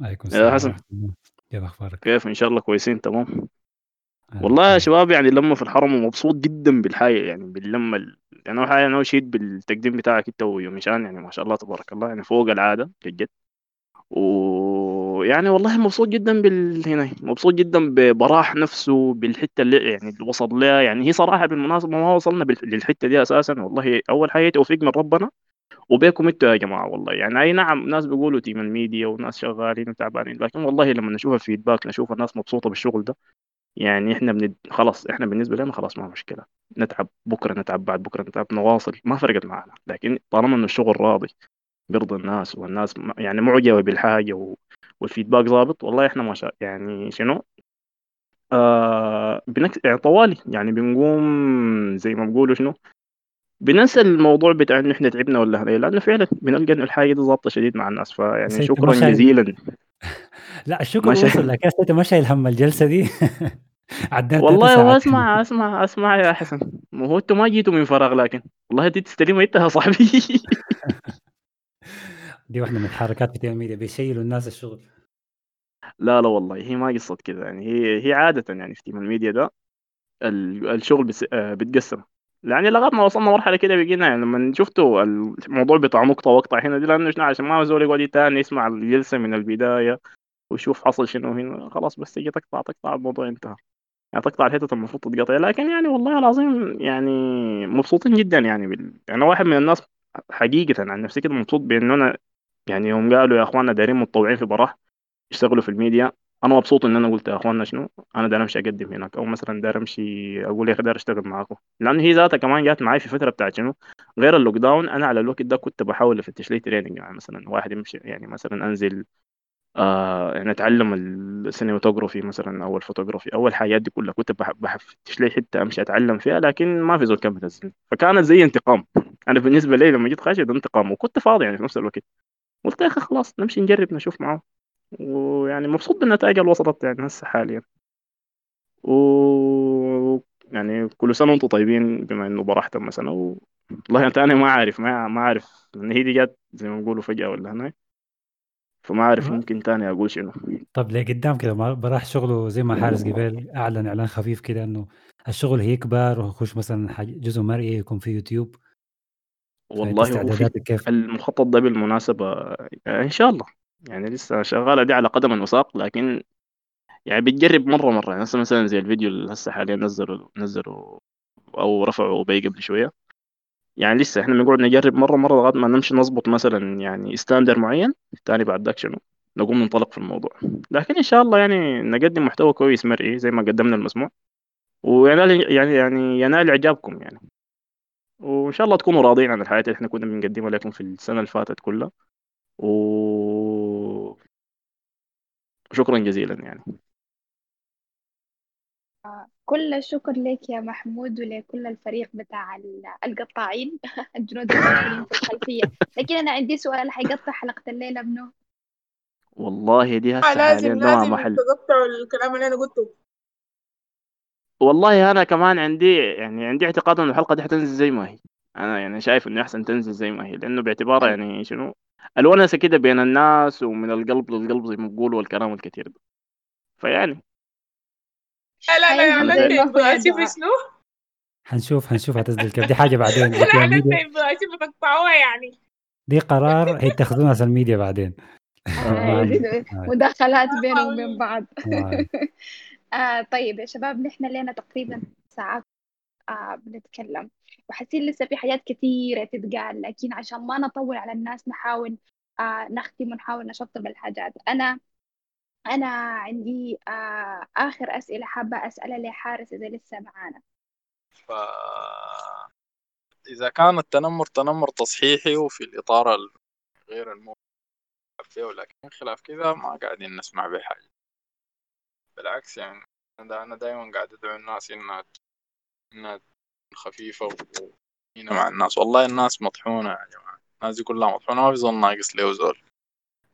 عليكم يا السلام حسن. ورحمة الله. كيف أخبارك؟ كيف؟ إن شاء الله كويسين تمام. والله يا وسهلا شباب يعني لما في الحرم ومبسوط جدا بالحاجة يعني باللمة ال... يعني اول حاجة أنا اشيد بالتقديم بتاعك أنت ويوميشان يعني ما شاء الله تبارك الله يعني فوق العادة جد ويعني والله مبسوط جدا بال هنا مبسوط جدا ببراح نفسه بالحتة اللي يعني اللي وصل لها يعني هي صراحة بالمناسبة ما وصلنا بال- للحتة دي أساسا والله أول حاجة توفيق من ربنا وبيكم أنتوا يا جماعة والله يعني أي نعم ناس بيقولوا team ال media وناس شغالين وتعبانين لكن والله لما نشوف ال feedback نشوف الناس مبسوطة بالشغل ده يعني إحنا بند... خلاص إحنا بالنسبة لنا خلاص ما مشكلة. نتعب بكرة نتعب بعد بكرة نتعب نواصل. ما فرقت معنا. لكن طالما انه الشغل راضي بيرضي الناس والناس يعني معجبة بالحاجة و... والفيدباك ظابط والله إحنا ما شاء يعني شنو؟ آه بنك... يعني طوالي. يعني بنقوم زي ما بيقولوا شنو؟ بننسى الموضوع بتاع انه إحنا تعبنا ولا هذا. لأنه فعلا بنلقى إنه الحاجة دي ظابطة شديد مع الناس. فيعني شكرا جزيلا. لا الشكر وصل لك انت ما شايل هم الجلسة دي. ثلاث والله واسمع أسمع أسمع يا حسن. ما هو أنتوا ما جيتوا من فراغ لكن. والله دي تستلمها انت يا صاحبي. دي واحدة من الحركات في team media بيشيلوا الناس الشغل. لا لا والله هي ما قصة كده يعني. هي هي عادة يعني في team ال media ده ال- الشغل بس آه، بيتقسم يعني لغاية ما وصلنا مرحلة كده بقينا يعني لما شفتوا الموضوع بتاع نقطة واقطع هنا دي لأنه شنو عشان ما زول يقعد تاني يسمع الجلسة من البداية ويشوف حصل شنو هنا خلاص بس تيجي تقطع تقطع الموضوع انتهى. يعني تقطع الحتة المفروض تتقطع. لكن يعني والله العظيم يعني مبسوطين جدا يعني بال... يعني أنا واحد من الناس حقيقة عن نفسي كده مبسوط بإنه أنا يعني يوم قالوا يا إخواننا دايرين متطوعين في براح يشتغلوا في الميديا أنا مبسوط إن أنا قلت يا إخواننا شنو؟ أنا داير أمشي أقدم هناك أو مثلا داير أمشي أقول يا أخي داير أشتغل معاكم. لأن هي ذاتها كمان جات معي في فترة بتاعت شنو؟ غير ال lockdown أنا على الوقت ده كنت بحاول أفتش لي training يعني مثلا واحد يمشي يعني مثلا أنزل آه اتعلم ال cinematography مثلا أو الفوتوغرافي أو الحاجات دي كلها كنت بح- بفتش لي حتة أمشي أتعلم فيها لكن ما في زول كان بينزلني. فكانت زي انتقام. أنا بالنسبة لي لما جيت خاشي ده انتقام. وكنت فاضي يعني في نفس الوقت. قلت يا أخي خلاص نمشي نجرب نشوف معاه ويعني مبسوط بالنتائج اللي وصلت يعني هسه حاليا. و يعني كل سنة وأنتم طيبين بما إنه براحة مثلا. والله انت أنا ما عارف ما ما عارف لأن هي دي جت زي ما بيقولوا فجأة ولا هناك. فما عارف ممكن تاني أقول شنو. طب لقدام كده؟ ما براح شغله زي ما حارث قبل أعلن إعلان خفيف كده إنه الشغل هيكبر ويخش مثلا جزء مرئي يكون في يوتيوب. والله هو في استعداداتك كيف؟ المخطط ده بالمناسبة آه، إن شاء الله. يعني لسه شغالة دي على قدم وساق لكن يعني بتجرب مرة مرة. يعني مثلا زي الفيديو اللي هسه حاليا نزلوا نزلوا أو رفعوا بي قبل شوية. يعني لسه إحنا بنقعد نجرب مرة مرة لغاية ما نمشي نظبط مثلا يعني standard معين تاني بعد ذاك شنو؟ نقوم ننطلق في الموضوع. لكن إن شاء الله يعني نقدم محتوى كويس مرئي زي ما قدمنا المسموع. وينال يعني يعني ينال إعجابكم يعني. وإن شاء الله تكونوا راضيين عن الحياة اللي إحنا كنا بنقدمها لكم في السنة اللي فاتت كلها. و... وشكرا جزيلا يعني. كل الشكر لك يا محمود ولكل الفريق بتاع ال- القطاعين الجنود الموجودين في الخلفية. لكن أنا عندي سؤال حيقطع حلقة الليلة منو؟ والله دي آه هسه لازم حاليا ما لازم محل تقطعوا الكلام اللي أنا قلته. والله أنا كمان عندي يعني عندي اعتقاد ان الحلقة دي حتنزل زي ما هي. أنا يعني شايف إنه أحسن تنزل زي ما هي لأنه باعتبارها يعني شنو؟ الونسه كده بين الناس ومن القلب للقلب زي ما بيقولوا والكلام الكثير ده. فيعني لا لا لا يا يبغى شوف دعاء شنو؟ حنشوف حنشوف هتنزل كيف. دي حاجة بعدين. لا لا يبغى شوف تقطعوها يعني. دي قرار هيتخذوه ناس الميديا بعدين. آه، آه. مداخلات بينهم وبين بعض. آه. آه طيب يا شباب نحن لنا تقريبا ساعات آه بنتكلم. وحاسين لسه في حاجات كثيرة تتقال لكن عشان ما نطول على الناس نحاول آه نختم ونحاول نشطب الحاجات. أنا أنا عندي آه آخر أسئلة حابة أسألها لحارس إذا لسه معانا. ف إذا كان التنمر تنمر تصحيحي وفي الإطار ال- غير الموجود فيه ولكن خلاف كذا ما قاعدين نسمع بحاجة بالعكس يعني أنا أنا دايما قاعد أدعو الناس إنها إنها خفيفة وهنا مع الناس. والله الناس مطحونة يا جماعة. الناس دي كلها مطحونة. ما في زول ناقص له زول.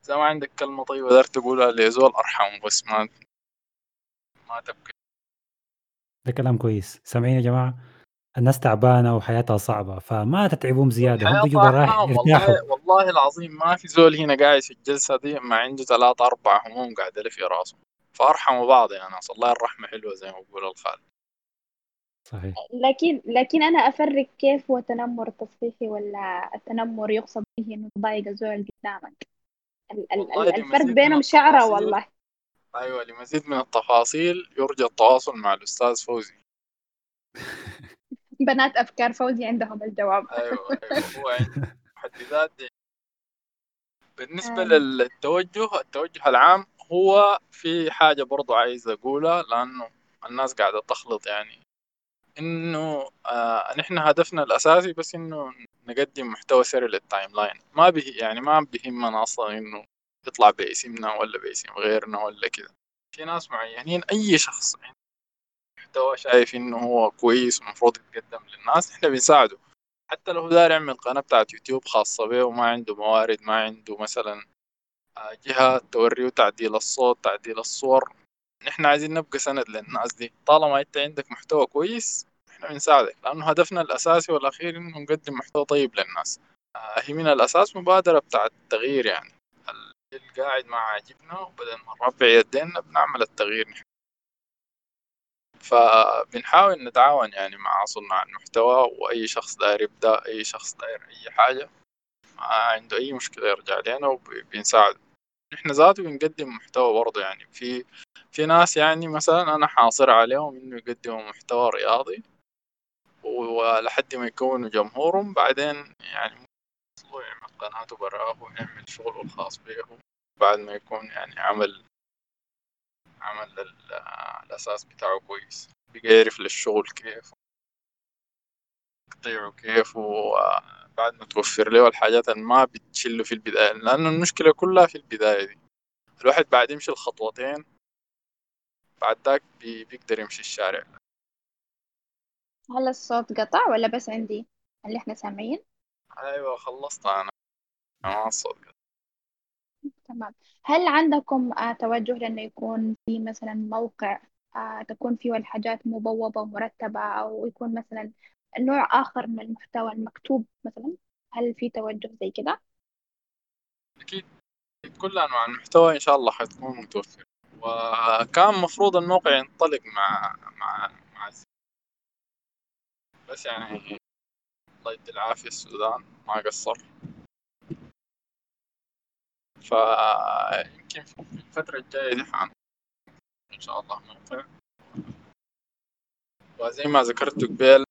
إذا ما عندك كلمة طيبة دار تقولها لزول أرحم بس ما ما تبكي. ده كلام كويس. سامعين يا جماعة؟ الناس تعبانة وحياتها صعبة فما تتعبوهم زيادة. هم بيجوا براح يرتاحوا والله والله العظيم ما في زول هنا قاعد في الجلسة دي ما عنده ثلاثة أربع هموم قاعدة له في راسه. فأرحموا بعض يا ناس. والله الرحمة حلوة زي ما بقول الخال صحيح. لكن لكن أنا أفرق كيف هو تنمر تصحيحي ولا التنمر يقصد به إنه تضايق الزول قدامك. الفرق بينهم التفاصيل. والله. أيوة لمزيد من التفاصيل يرجى التواصل مع الأستاذ فوزي. بنات أفكار فوزي عندهم الجواب. أيوة أيوة هو عنده محددات دي. بالنسبة آه. للتوجه التوجه العام هو في حاجة برضو عايز أقولها لأنه الناس قاعدة تخلط يعني. إنه آه نحن هدفنا الأساسي بس إنه نقدم محتوى ثري لل timeline ما به يعني ما بيهمنا أصلا إنه يطلع باسمنا ولا باسم غيرنا ولا كده في ناس معينين أي شخص محتوى شايف إنه هو كويس ومفروض يتقدم للناس إحنا بنساعده. حتى لو هو داير يعمل قناة بتاعت يوتيوب خاصة به وما عنده موارد ما عنده مثلا آه، جهة توريه تعديل الصوت تعديل الصور. نحن عايزين نبقى سند للناس دي. طالما أنت عندك محتوى كويس إحنا بنساعدك لأنه هدفنا الأساسي والأخير إنه نقدم محتوى طيب للناس. آه، هي من الأساس مبادرة بتاعت التغيير يعني. القاعد ما عاجبنا وبدل ما نرفع يدينا بنعمل التغيير نحن. فبنحاول نتعاون يعني مع صناع المحتوى وأي شخص داير يبدأ أي شخص داير أي حاجة. ما عنده أي مشكلة يرجع لنا وبنساعده نحن ذاته بنقدم محتوى برضه يعني. في في ناس يعني مثلا أنا حاصر عليهم إنه يقدموا محتوى رياضي. ولحد ما يكونوا جمهورهم بعدين يعني يوصلوا يعمل قناته براه ويعمل شغله الخاص به بعد ما يكون يعني عمل عمل ال- الأساس بتاعه كويس بقى يعرف للشغل كيف تقطيعه كيف وبعد ما توفر له الحاجات اللي ما بتشله في البداية لأنه المشكلة كلها في البداية دي. الواحد بعد يمشي الخطوتين بعد ذاك بي- بيقدر يمشي الشارع. هل الصوت قطع ولا بس عندي اللي إحنا سامعين؟ أيوة خلصت أنا. ما الصوت تمام. هل عندكم آه توجه لأنه يكون في مثلا موقع آه تكون فيه الحاجات مبوبة ومرتبة أو يكون مثلا نوع آخر من المحتوى المكتوب مثلا؟ هل في توجه زي كده؟ أكيد. كل أنواع المحتوى إن شاء الله حتكون متوفرة. وكان مفروض الموقع ينطلق مع مع مع بس يعني الله يدي العافية السودان ما قصر. فيمكن في الفترة الجاية دي إن شاء الله موقع. وزي ما ذكرت قبل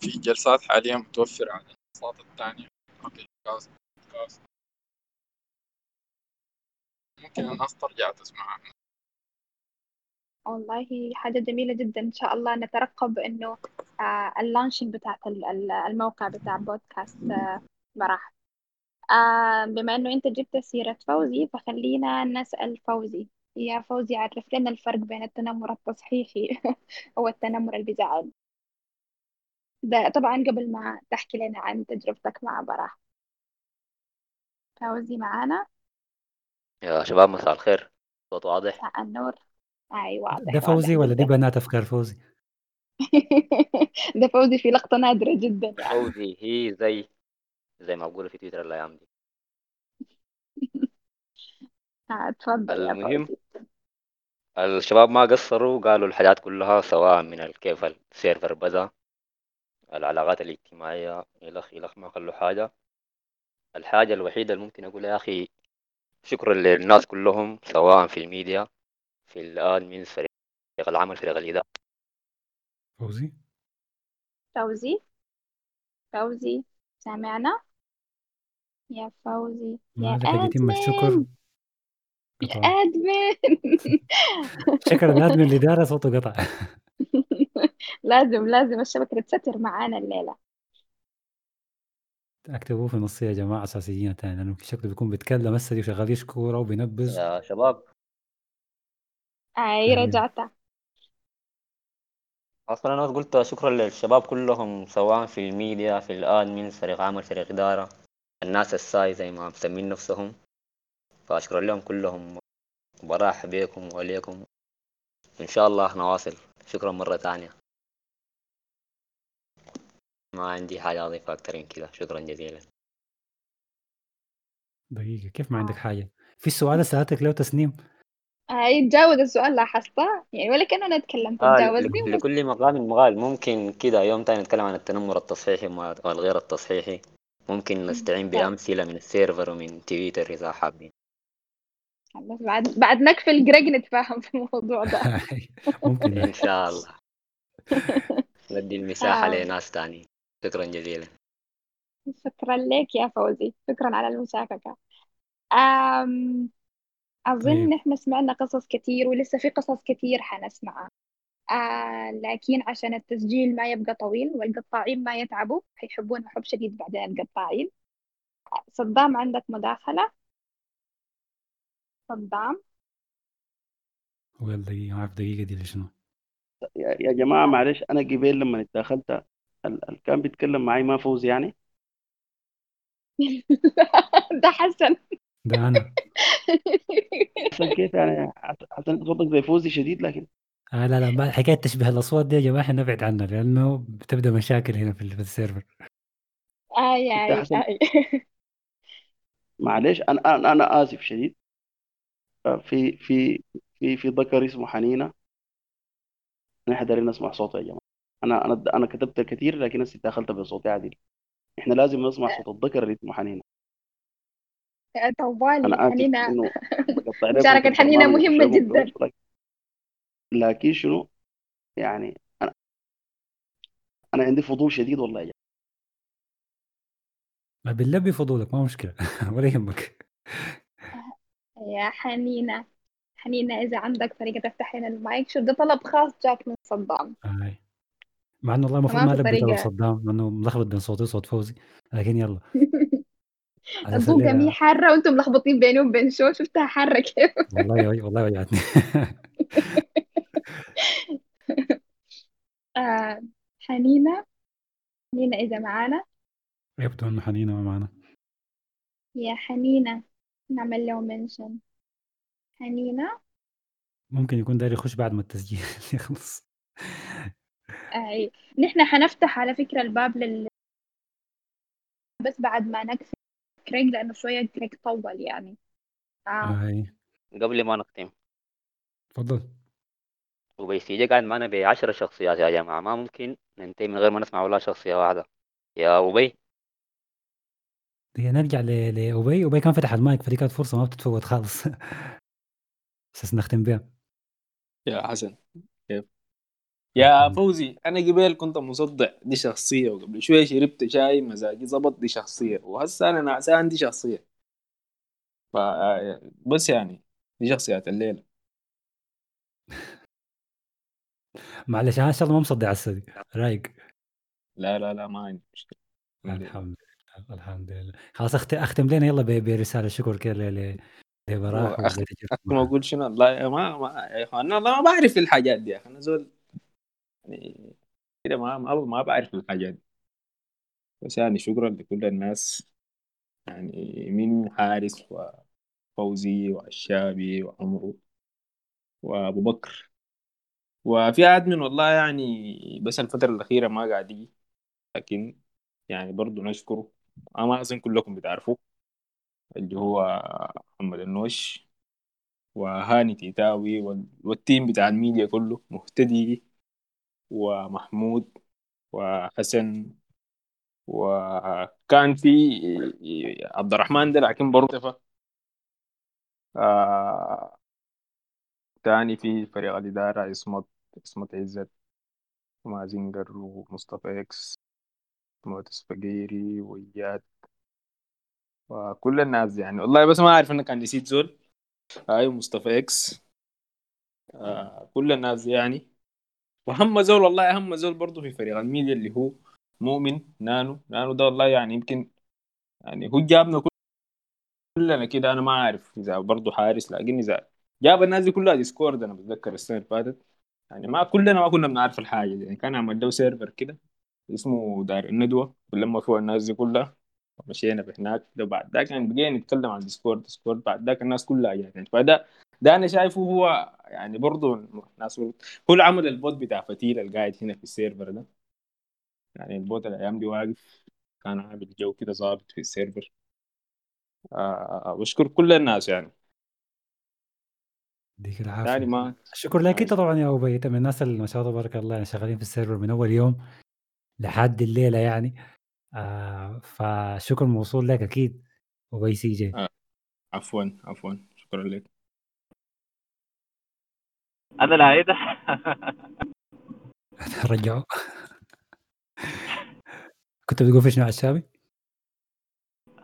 في جلسات حاليا متوفرة على المنصات التانية Apple Podcast بودكاست. ممكن الناس ترجع تسمعها والله حاجة جميلة جدا. إن شاء الله نترقب إنه آه ال launching بتاعت ال- ال- الموقع بتاع بودكاست آه براح. آه بما إنه أنت جبت سيرة فوزي فخلينا نسأل فوزي. يا فوزي عرف لنا الفرق بين التنمر التصحيحي والتنمر اللي بيزعل ده طبعا قبل ما تحكي لنا عن تجربتك مع براح. فوزي معانا؟ يا شباب مساء الخير. صوت واضح. مساء النور. أي واضح ده فوزي واضح ولا دي بنات افكار فوزي؟ ده فوزي في لقطة نادرة جدا. فوزي هي زي زي ما بقولوا في تويتر الأيام دي. آه، تفضل يا المهم فوزي. الشباب ما قصروا قالوا الحاجات كلها سواء من كيف السيرفر بدا العلاقات الاجتماعية إلخ إلخ ما خلوا حاجة. الحاجة الوحيدة اللي ممكن أقول يا أخي شكرا للناس كلهم سواء في الميديا في الآدمين فريق العمل فريق الإدارة. فوزي؟ فوزي. فوزي. سامعنا؟ يا فوزي ما يا يتم الشكر يا قطع. أدمن. شكر الادمن اللي دار صوته قطع. لازم لازم الشبكة تستر معانا الليلة. اكتبوه في النص يا جماعة أساسيين تاني لأنه شكله بيكون بيتكلم هسه وشغال يشكوره وبينبز. يا شباب. أي يعني رجعت. أصلا أنا قلت شكرا للشباب كلهم سواء في الميديا في الآدمين فريق عمل فريق إدارة. الناس الساي زي ما مسمين نفسهم. فأشكر لهم كلهم. وبرحب بكم وعليكم. إن شاء الله نواصل. شكرا مرة تانية ما عندي حاجة أضيفها أكتر من كده. شكرا جزيلا. دقيقة كيف ما عندك حاجة؟ في السؤال سالتك له تسنيم. أي تجاوز السؤال لاحظته؟ يعني ولا كأنه أنا اتكلمت آه تجاوزني وبس لكل مقام مقال. ممكن كده يوم تاني نتكلم عن التنمر التصحيحي والغير التصحيحي. ممكن نستعين طيب. بأمثلة من السيرفر ومن تويتر إذا حابين. بس بعد بعد نقفل جريج نتفاهم في الموضوع ده. ممكن إن شاء الله. ندي المساحة آه. لناس تاني. شكرا جزيلا. شكرا لك يا فوزي. شكرا على المشاركة. أم أظن طيب. إحنا سمعنا قصص كتير ولسه في قصص كتير حنسمعها. آه لكن عشان التسجيل ما يبقى طويل والقطاعين ما يتعبوا حيحبون حب شديد بعدين القطاعين. صدام عندك مداخلة؟ صدام؟ ما أعرف دقيقة دي لشنو. يا يا جماعة معلش أنا قبيل لما اتدخلت ال- ال- كان بيتكلم معي ما فوز يعني؟ ده حسن. ده أنا. حسن كيف يعني حسن صوتك زي فوزي شديد لكن آه لا لا ما حكاية تشبه الأصوات دي يا جماعة إحنا نبعد عنها لأنه بتبدأ مشاكل هنا في ال- في السيرفر. آي حسن؟ آي. معلش أنا أنا أنا آسف شديد. آه، في في في في ذكر اسمه حنينة. نحن دايرين نسمع صوته يا جماعة. أنا أنا أنا كتبت كثير لكن هسه دخلت بصوتي عادل إحنا لازم نسمع صوت الذكر اللي اسمه حنينة. طوالي أنا آسف حنينة. بقطع في مشاركة حنينة مهمة جدا. لكن شنو؟ يعني أنا أنا عندي فضول شديد والله. يا جماعة ما بنلبي فضولك ما مشكلة. ولا يهمك. يا حنينة. حنينة إذا عندك طريقة تفتح لنا المايك شوف ده طلب خاص جاك من صدام. آه. مع إنه والله المفروض ما ألبي طلب صدام لأنه ملخبط بين صوتي وصوت فوزي. لكن يلا. كمية الليلة حارة وأنتم ملخبطين بيني وبين شو شفتها حارة كيف والله وج- والله وجعتني آه حنينة. حنينة إذا معانا. يبدو انه حنينة ما معنا يا حنينة نعمل له منشن. حنينة. ممكن يكون داير يخش بعد ما التسجيل يخلص. أي. نحن حنفتح على فكرة الباب لل بس بعد ما نقفل. كريك لأنه شوية كريك طول يعني. آه. اي قبل ما نختم. تفضل. وبيسيجي قاعد معنا بعشرة شخصيات يا جماعة. ما ممكن ننتهي من غير ما نسمع ولا شخصية واحدة. يا أبي. نرجع ل- لأبي. أبي كان فتح المايك فدي كانت فرصة ما بتتفوت خالص. بس نختم بها يا حسن. كيف؟ يا فوزي أنا قبل كنت مصدع دي شخصية وقبل شوية شربت شاي مزاجي ظبط دي شخصية. وهسه أنا نعسان دي شخصية. ف بس يعني دي شخصيات الليلة. معلش شاء الله ما مصدع السدي رايق. لا لا لا ما عندي مشكلة. الحمد لله الحمد لله. خلاص أخت- أختم لنا يلا ب- برسالة شكر كده ل- ل- براح أخ وبيت الجيف أخ ما أقول شنو؟ والله ما ما أنا ما بعرف الحاجات دي يا أخي. أنا زول يعني كده ما ما ما بعرف الحاجات دي. بس يعني شكرا لكل الناس. يعني من حارس وفوزي والشابي وعمرو وأبو بكر. وفي admin والله يعني بس الفترة الأخيرة ما قاعد يجي. لكن يعني برضو نشكره. أما أظن كلكم بتعرفوه. اللي هو محمد النوش وهاني تيتاوي وال- وال team بتاع الميديا كله مهتدي ومحمود وحسن وكان في عبد الرحمن ده لكن برضه. آه تاني في فريق الإدارة اسمه اسمه عزت ومازنجر ومصطفى إكس موتس فقيري وإياد وكل الناس يعني. والله بس ما أعرف أنا كان نسيت زول. هاي مصطفى إكس. آه كل الناس يعني. وأهم زول والله أهم زول برضه في فريق الميديا اللي هو مؤمن نانو نانو ده والله يعني يمكن يعني هو جابنا كلنا كده أنا ما أعرف إذا برضه حارث لكن إذا جاب الناس دي كلها Discord أنا بتذكر السنة اللي فاتت. يعني ما كلنا ما كنا بنعرف الحاجة دي. يعني كان عمل له server كده اسمه دار الندوة ولما فوق الناس دي كلها مشينا بهناك. ده بعد ذاك يعني بقينا نتكلم عن Discord Discord بعد ذاك الناس كلها يعني فده ده أنا شايفه هو يعني برضه ناس هو اللي عمل ال bot بتاع فتيل القاعد هنا في ال server ده. يعني ال bot الأيام دي واقف كان عامل جو كده ظابط في ال server. آه بشكر كل الناس يعني. يديك يعني العافيه ما الشكر لك انت طبعا يا ابي انت من الناس اللي ما شاء الله تبارك الله يعني شغالين في ال server من أول يوم لحد الليلة يعني. آه فشكر موصول لك أكيد. ابي سي جي. آه عفوا عفوا. شكرا لك. أنا لا إيه ده رجعوا كنت بتقول في شنو على الشابي؟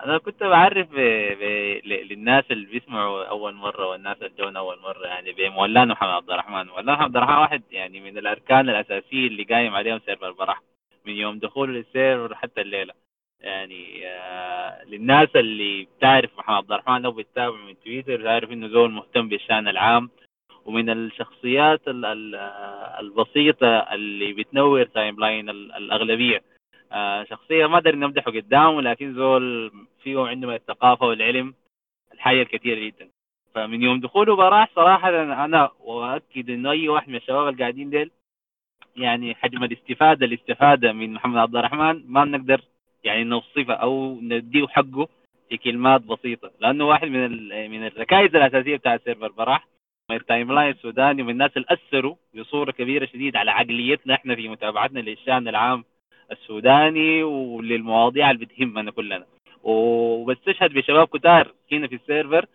أنا كنت بعرف ب... ب... للناس اللي بيسمعوا أول مرة والناس اللي جونا أول مرة يعني بمولانا محمد عبد الرحمن. مولانا عبد الرحمن واحد يعني من الأركان الأساسية اللي قايم عليهم server البراح من يوم دخوله لل server حتى الليلة. يعني آه للناس اللي بتعرف محمد عبد الرحمن أو بتتابع من تويتر تعرف إنه زول مهتم بالشأن العام. ومن الشخصيات ال- ال- البسيطة اللي بتنور timeline ال- الأغلبية. آه، شخصية ما أقدر نمدحه قدامه لكن زول فيه عنده من الثقافة والعلم الحاجة الكثير جدا. فمن يوم دخوله براح صراحة أنا وأؤكد إنه أي واحد من الشباب القاعدين ديل يعني حجم الاستفادة الاستفادة من محمد عبد الرحمن ما بنقدر يعني نوصفه أو نديه حقه في كلمات بسيطة. لأنه واحد من من الركائز الأساسية بتاع server براح ال timeline السوداني ومن الناس اللي أثروا بصورة كبيرة شديد على عقليتنا إحنا في متابعتنا للشأن العام السوداني وللمواضيع اللي بتهمنا كلنا. وبستشهد بشباب كتار هنا في ال server.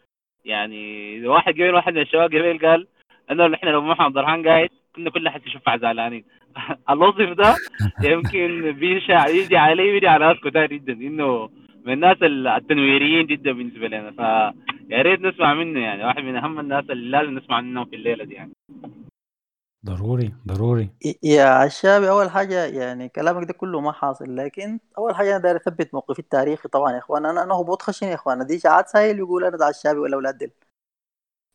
يعني واحد قبل واحد من الشباب قبل قال إنه إحنا لو محمد الرحمن قاعد كنا كلنا حنشوفها زعلانين الوصف ده يمكن بيشع يجي علي ويجي على ناس كتار جدا. إنه من الناس التنويريين جدا بالنسبة لنا فيا ريت نسمع منه يعني. واحد من أهم الناس اللي لازم نسمع منهم في الليلة دي يعني. ضروري ضروري. يا عشابي أول حاجة يعني كلامك ده كله ما حاصل لكن أول حاجة أنا داير أثبت موقفي التاريخي. طبعا يا إخوان أنا أنا هبوط خشن يا إخوان. دي اشاعات سايل يقول أنا ده عشابي ولا أولاد دل.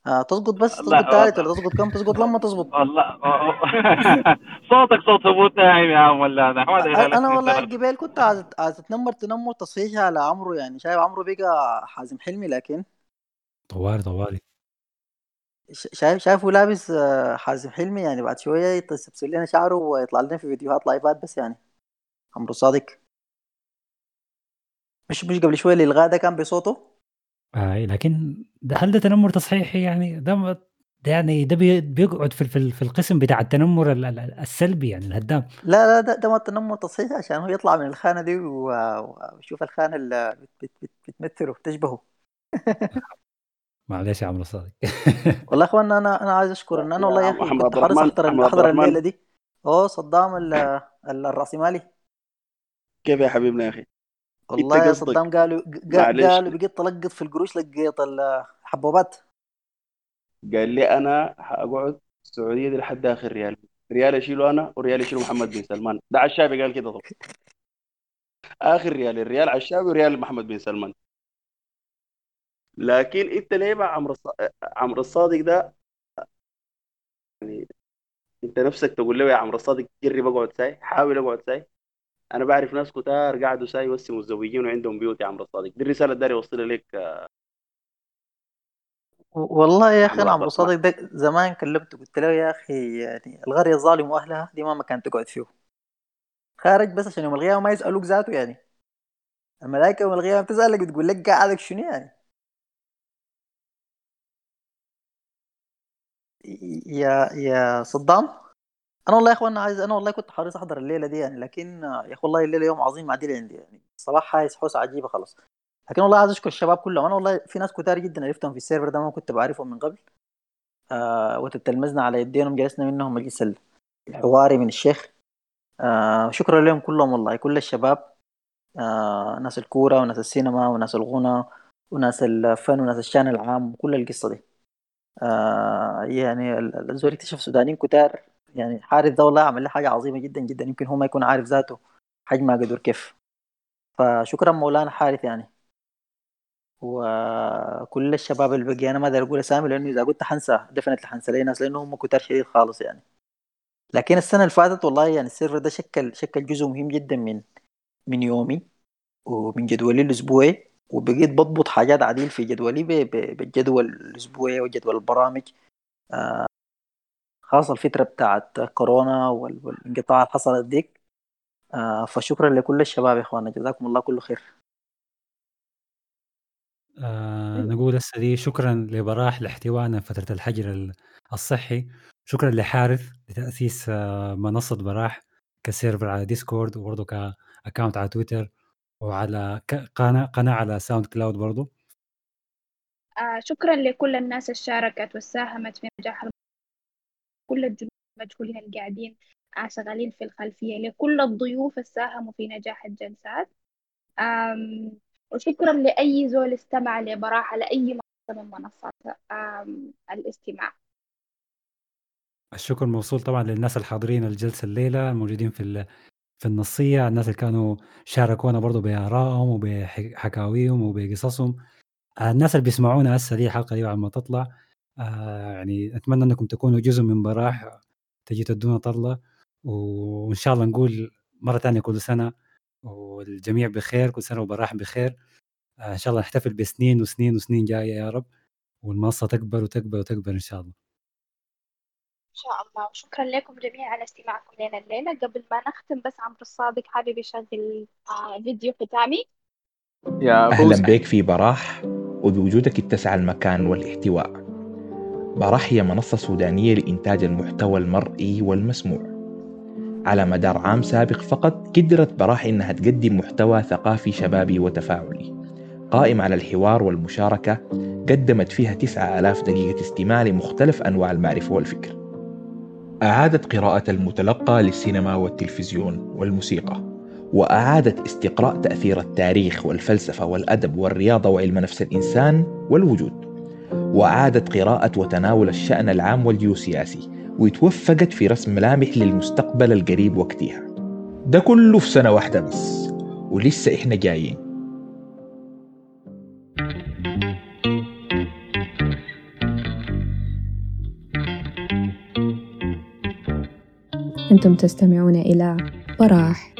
آه تظبط بس تظبط ثالث ولا تظبط كم تظبط لما تظبط. والله صوتك صوت هبوط ناعم يا عم ولا أنا خليك أنا والله. قبل كنت عايز عايز أتنمر تنمر تصحيح على عمرو يعني. شايف عمرو بقى حازم حلمي لكن طوالي طوالي ش- شايف شايفه لابس آه، حازم حلمي يعني. بعد شوية يتسبسل لنا شعره ويطلع لنا في فيديوهات لايفات بس يعني. عمرو صادق. مش مش قبل شوية الالغاء ده كان بصوته. آه لكن ده هل ده تنمر تصحيحي يعني؟ ده ما- ده يعني ده بي- بيقعد في في في القسم بتاع التنمر ال- ال- السلبي يعني الهدام. لا لا ده, ده ما التنمر تصحيح عشان هو يطلع من الخانة دي و- ويشوف الخانة اللي بت بت بت بتمثله بتشبهه. معلش يا عمرو صادق. والله يا إخوان أنا أنا عايز اشكر ان أنا والله يا أخي كنت حريص أحضر أحضر. الليلة دي. أوه صدام ال- ال- الرأسمالي. كيف يا حبيبنا يا أخي؟ والله يا صدام قالوا. قالوا بقيت تلقط في القروش لقيت الحبوبات. قال لي أنا حأقعد السعودية دي لحد آخر ريال. ريال أشيله أنا وريال يشيله محمد بن سلمان. ده عشابي قال كده طب آخر ريال الريال عشابي وريال محمد بن سلمان. لكن أنت ليه مع عمرو الص- عمرو الصادق ده؟ يعني أنت نفسك تقول له يا عمرو الصادق جرب اقعد ساي حاول أقعد ساي. أنا بعرف ناس كتار قعدوا ساي بس متزوجين وعندهم بيوت يا عمرو الصادق. دي الرسالة اللي داري أوصلها لك. والله يا أخي عمرو عمرو عبد صادق ده زمان كلمته قلت له يا أخي يعني القريه الظالم وأهلها دي ما مكان تقعد فيه. خارج بس عشان يوم القيامة ما يسألوك ذاته يعني. الملائكة يوم القيامة بتسألك بتقول لك قاعدك شنو يعني؟ يا يا صدام؟ أنا والله يا إخوان عايز أنا والله كنت حريص أحضر الليلة دي يعني لكن يا أخي والله الليلة يوم عظيم عديل عندي يعني الصباح حايس حوسة عجيبة خلاص. لكن والله عايز أشكر الشباب كلهم. أنا والله في ناس كتار جدا عرفتهم في السيرفر ده ما كنت بعرفهم من قبل. آه وتتلمذنا على يدينهم جلسنا منهم مجلس الحواري من الشيخ. آه شكرا لهم كلهم والله كل الشباب. آه ناس الكورة وناس السينما وناس الغنى وناس الفن وناس الشأن العام وكل القصة دي. آه يعني ال- ال- الزول اكتشف سودانيين كتار. يعني حارث ده والله عمل لي حاجة عظيمة جدا جدا. يمكن هو ما يكون عارف ذاته حجمها قدر كيف. فشكرا مولانا حارث يعني. وكل الشباب اللي بقي أنا ما أقدر أقول أسامي لأنه إذا قلت حنسى دفنت حنسى لي ناس لأنه هم كتار شديد خالص يعني. لكن السنة اللي فاتت والله يعني السيرفر ده شكل شكل جزء مهم جدا من من يومي ومن جدولي الأسبوعي. وبقيت بضبط حاجات عديل في جدولي بالجدول الأسبوعي وجدول البرامج. خاصة الفترة بتاعت كورونا وال- والانقطاع اللي حصلت ديك. آه، فشكرا لكل الشباب يا اخوانا جزاكم الله كل خير. آه نقول هسه دي شكرا لبراح لاحتوائنا فترة الحجر ال- الصحي. شكرا لحارث لتأسيس آه منصة براح ك server على Discord وبرضه ك account على تويتر وعلى قناة قناة على SoundCloud برضه. آه شكرا لكل الناس اللي شاركت وساهمت في نجاح الم- كل الجنود المجهولين اللي قاعدين آه شغالين في الخلفية لكل الضيوف اللي ساهموا في نجاح الجلسات. وشكرا لأي زول استمع لبراحة على أي منصة من منصات الاستماع. الشكر موصول طبعا للناس الحاضرين الجلسة الليلة الموجودين في في النصية الناس اللي كانوا شاركونا برضه بآرائهم وبحكاويهم وبقصصهم. الناس اللي بيسمعونا هسه دي الحلقة دي بعد ما تطلع. آه، يعني أتمنى أنكم تكونوا جزء من براح تجي تدونا طلة وإن شاء الله نقول مرة تانية كل سنة والجميع بخير كل سنة وبراح بخير. آه، إن شاء الله نحتفل بسنين وسنين وسنين جاية يا رب والمنصة تكبر وتكبر وتكبر إن شاء الله. إن شاء الله. وشكرا لكم جميعا على استماعكم لنا الليلة. قبل ما نختم بس عمرو الصادق حابب يشغل آه فيديو ختامي. يا أهلا بك في براح وبوجودك اتسع المكان والاحتواء. براح هي منصة سودانية لإنتاج المحتوى المرئي والمسموع. على مدار عام سابق فقط قدرت براح إنها تقدم محتوى ثقافي شبابي وتفاعلي. قائم على الحوار والمشاركة قدمت فيها 9000 دقيقة استماع لمختلف أنواع المعرفة والفكر. أعادت قراءة المتلقى للسينما والتلفزيون والموسيقى وأعادت استقراء تأثير التاريخ والفلسفة والأدب والرياضة وعلم نفس الإنسان والوجود. وأعادت قراءة وتناول الشأن العام والجيوسياسي وتوفقت في رسم ملامح للمستقبل القريب وقتها. ده كله في سنة واحدة بس ولسه إحنا جايين. أنتم تستمعون إلى براح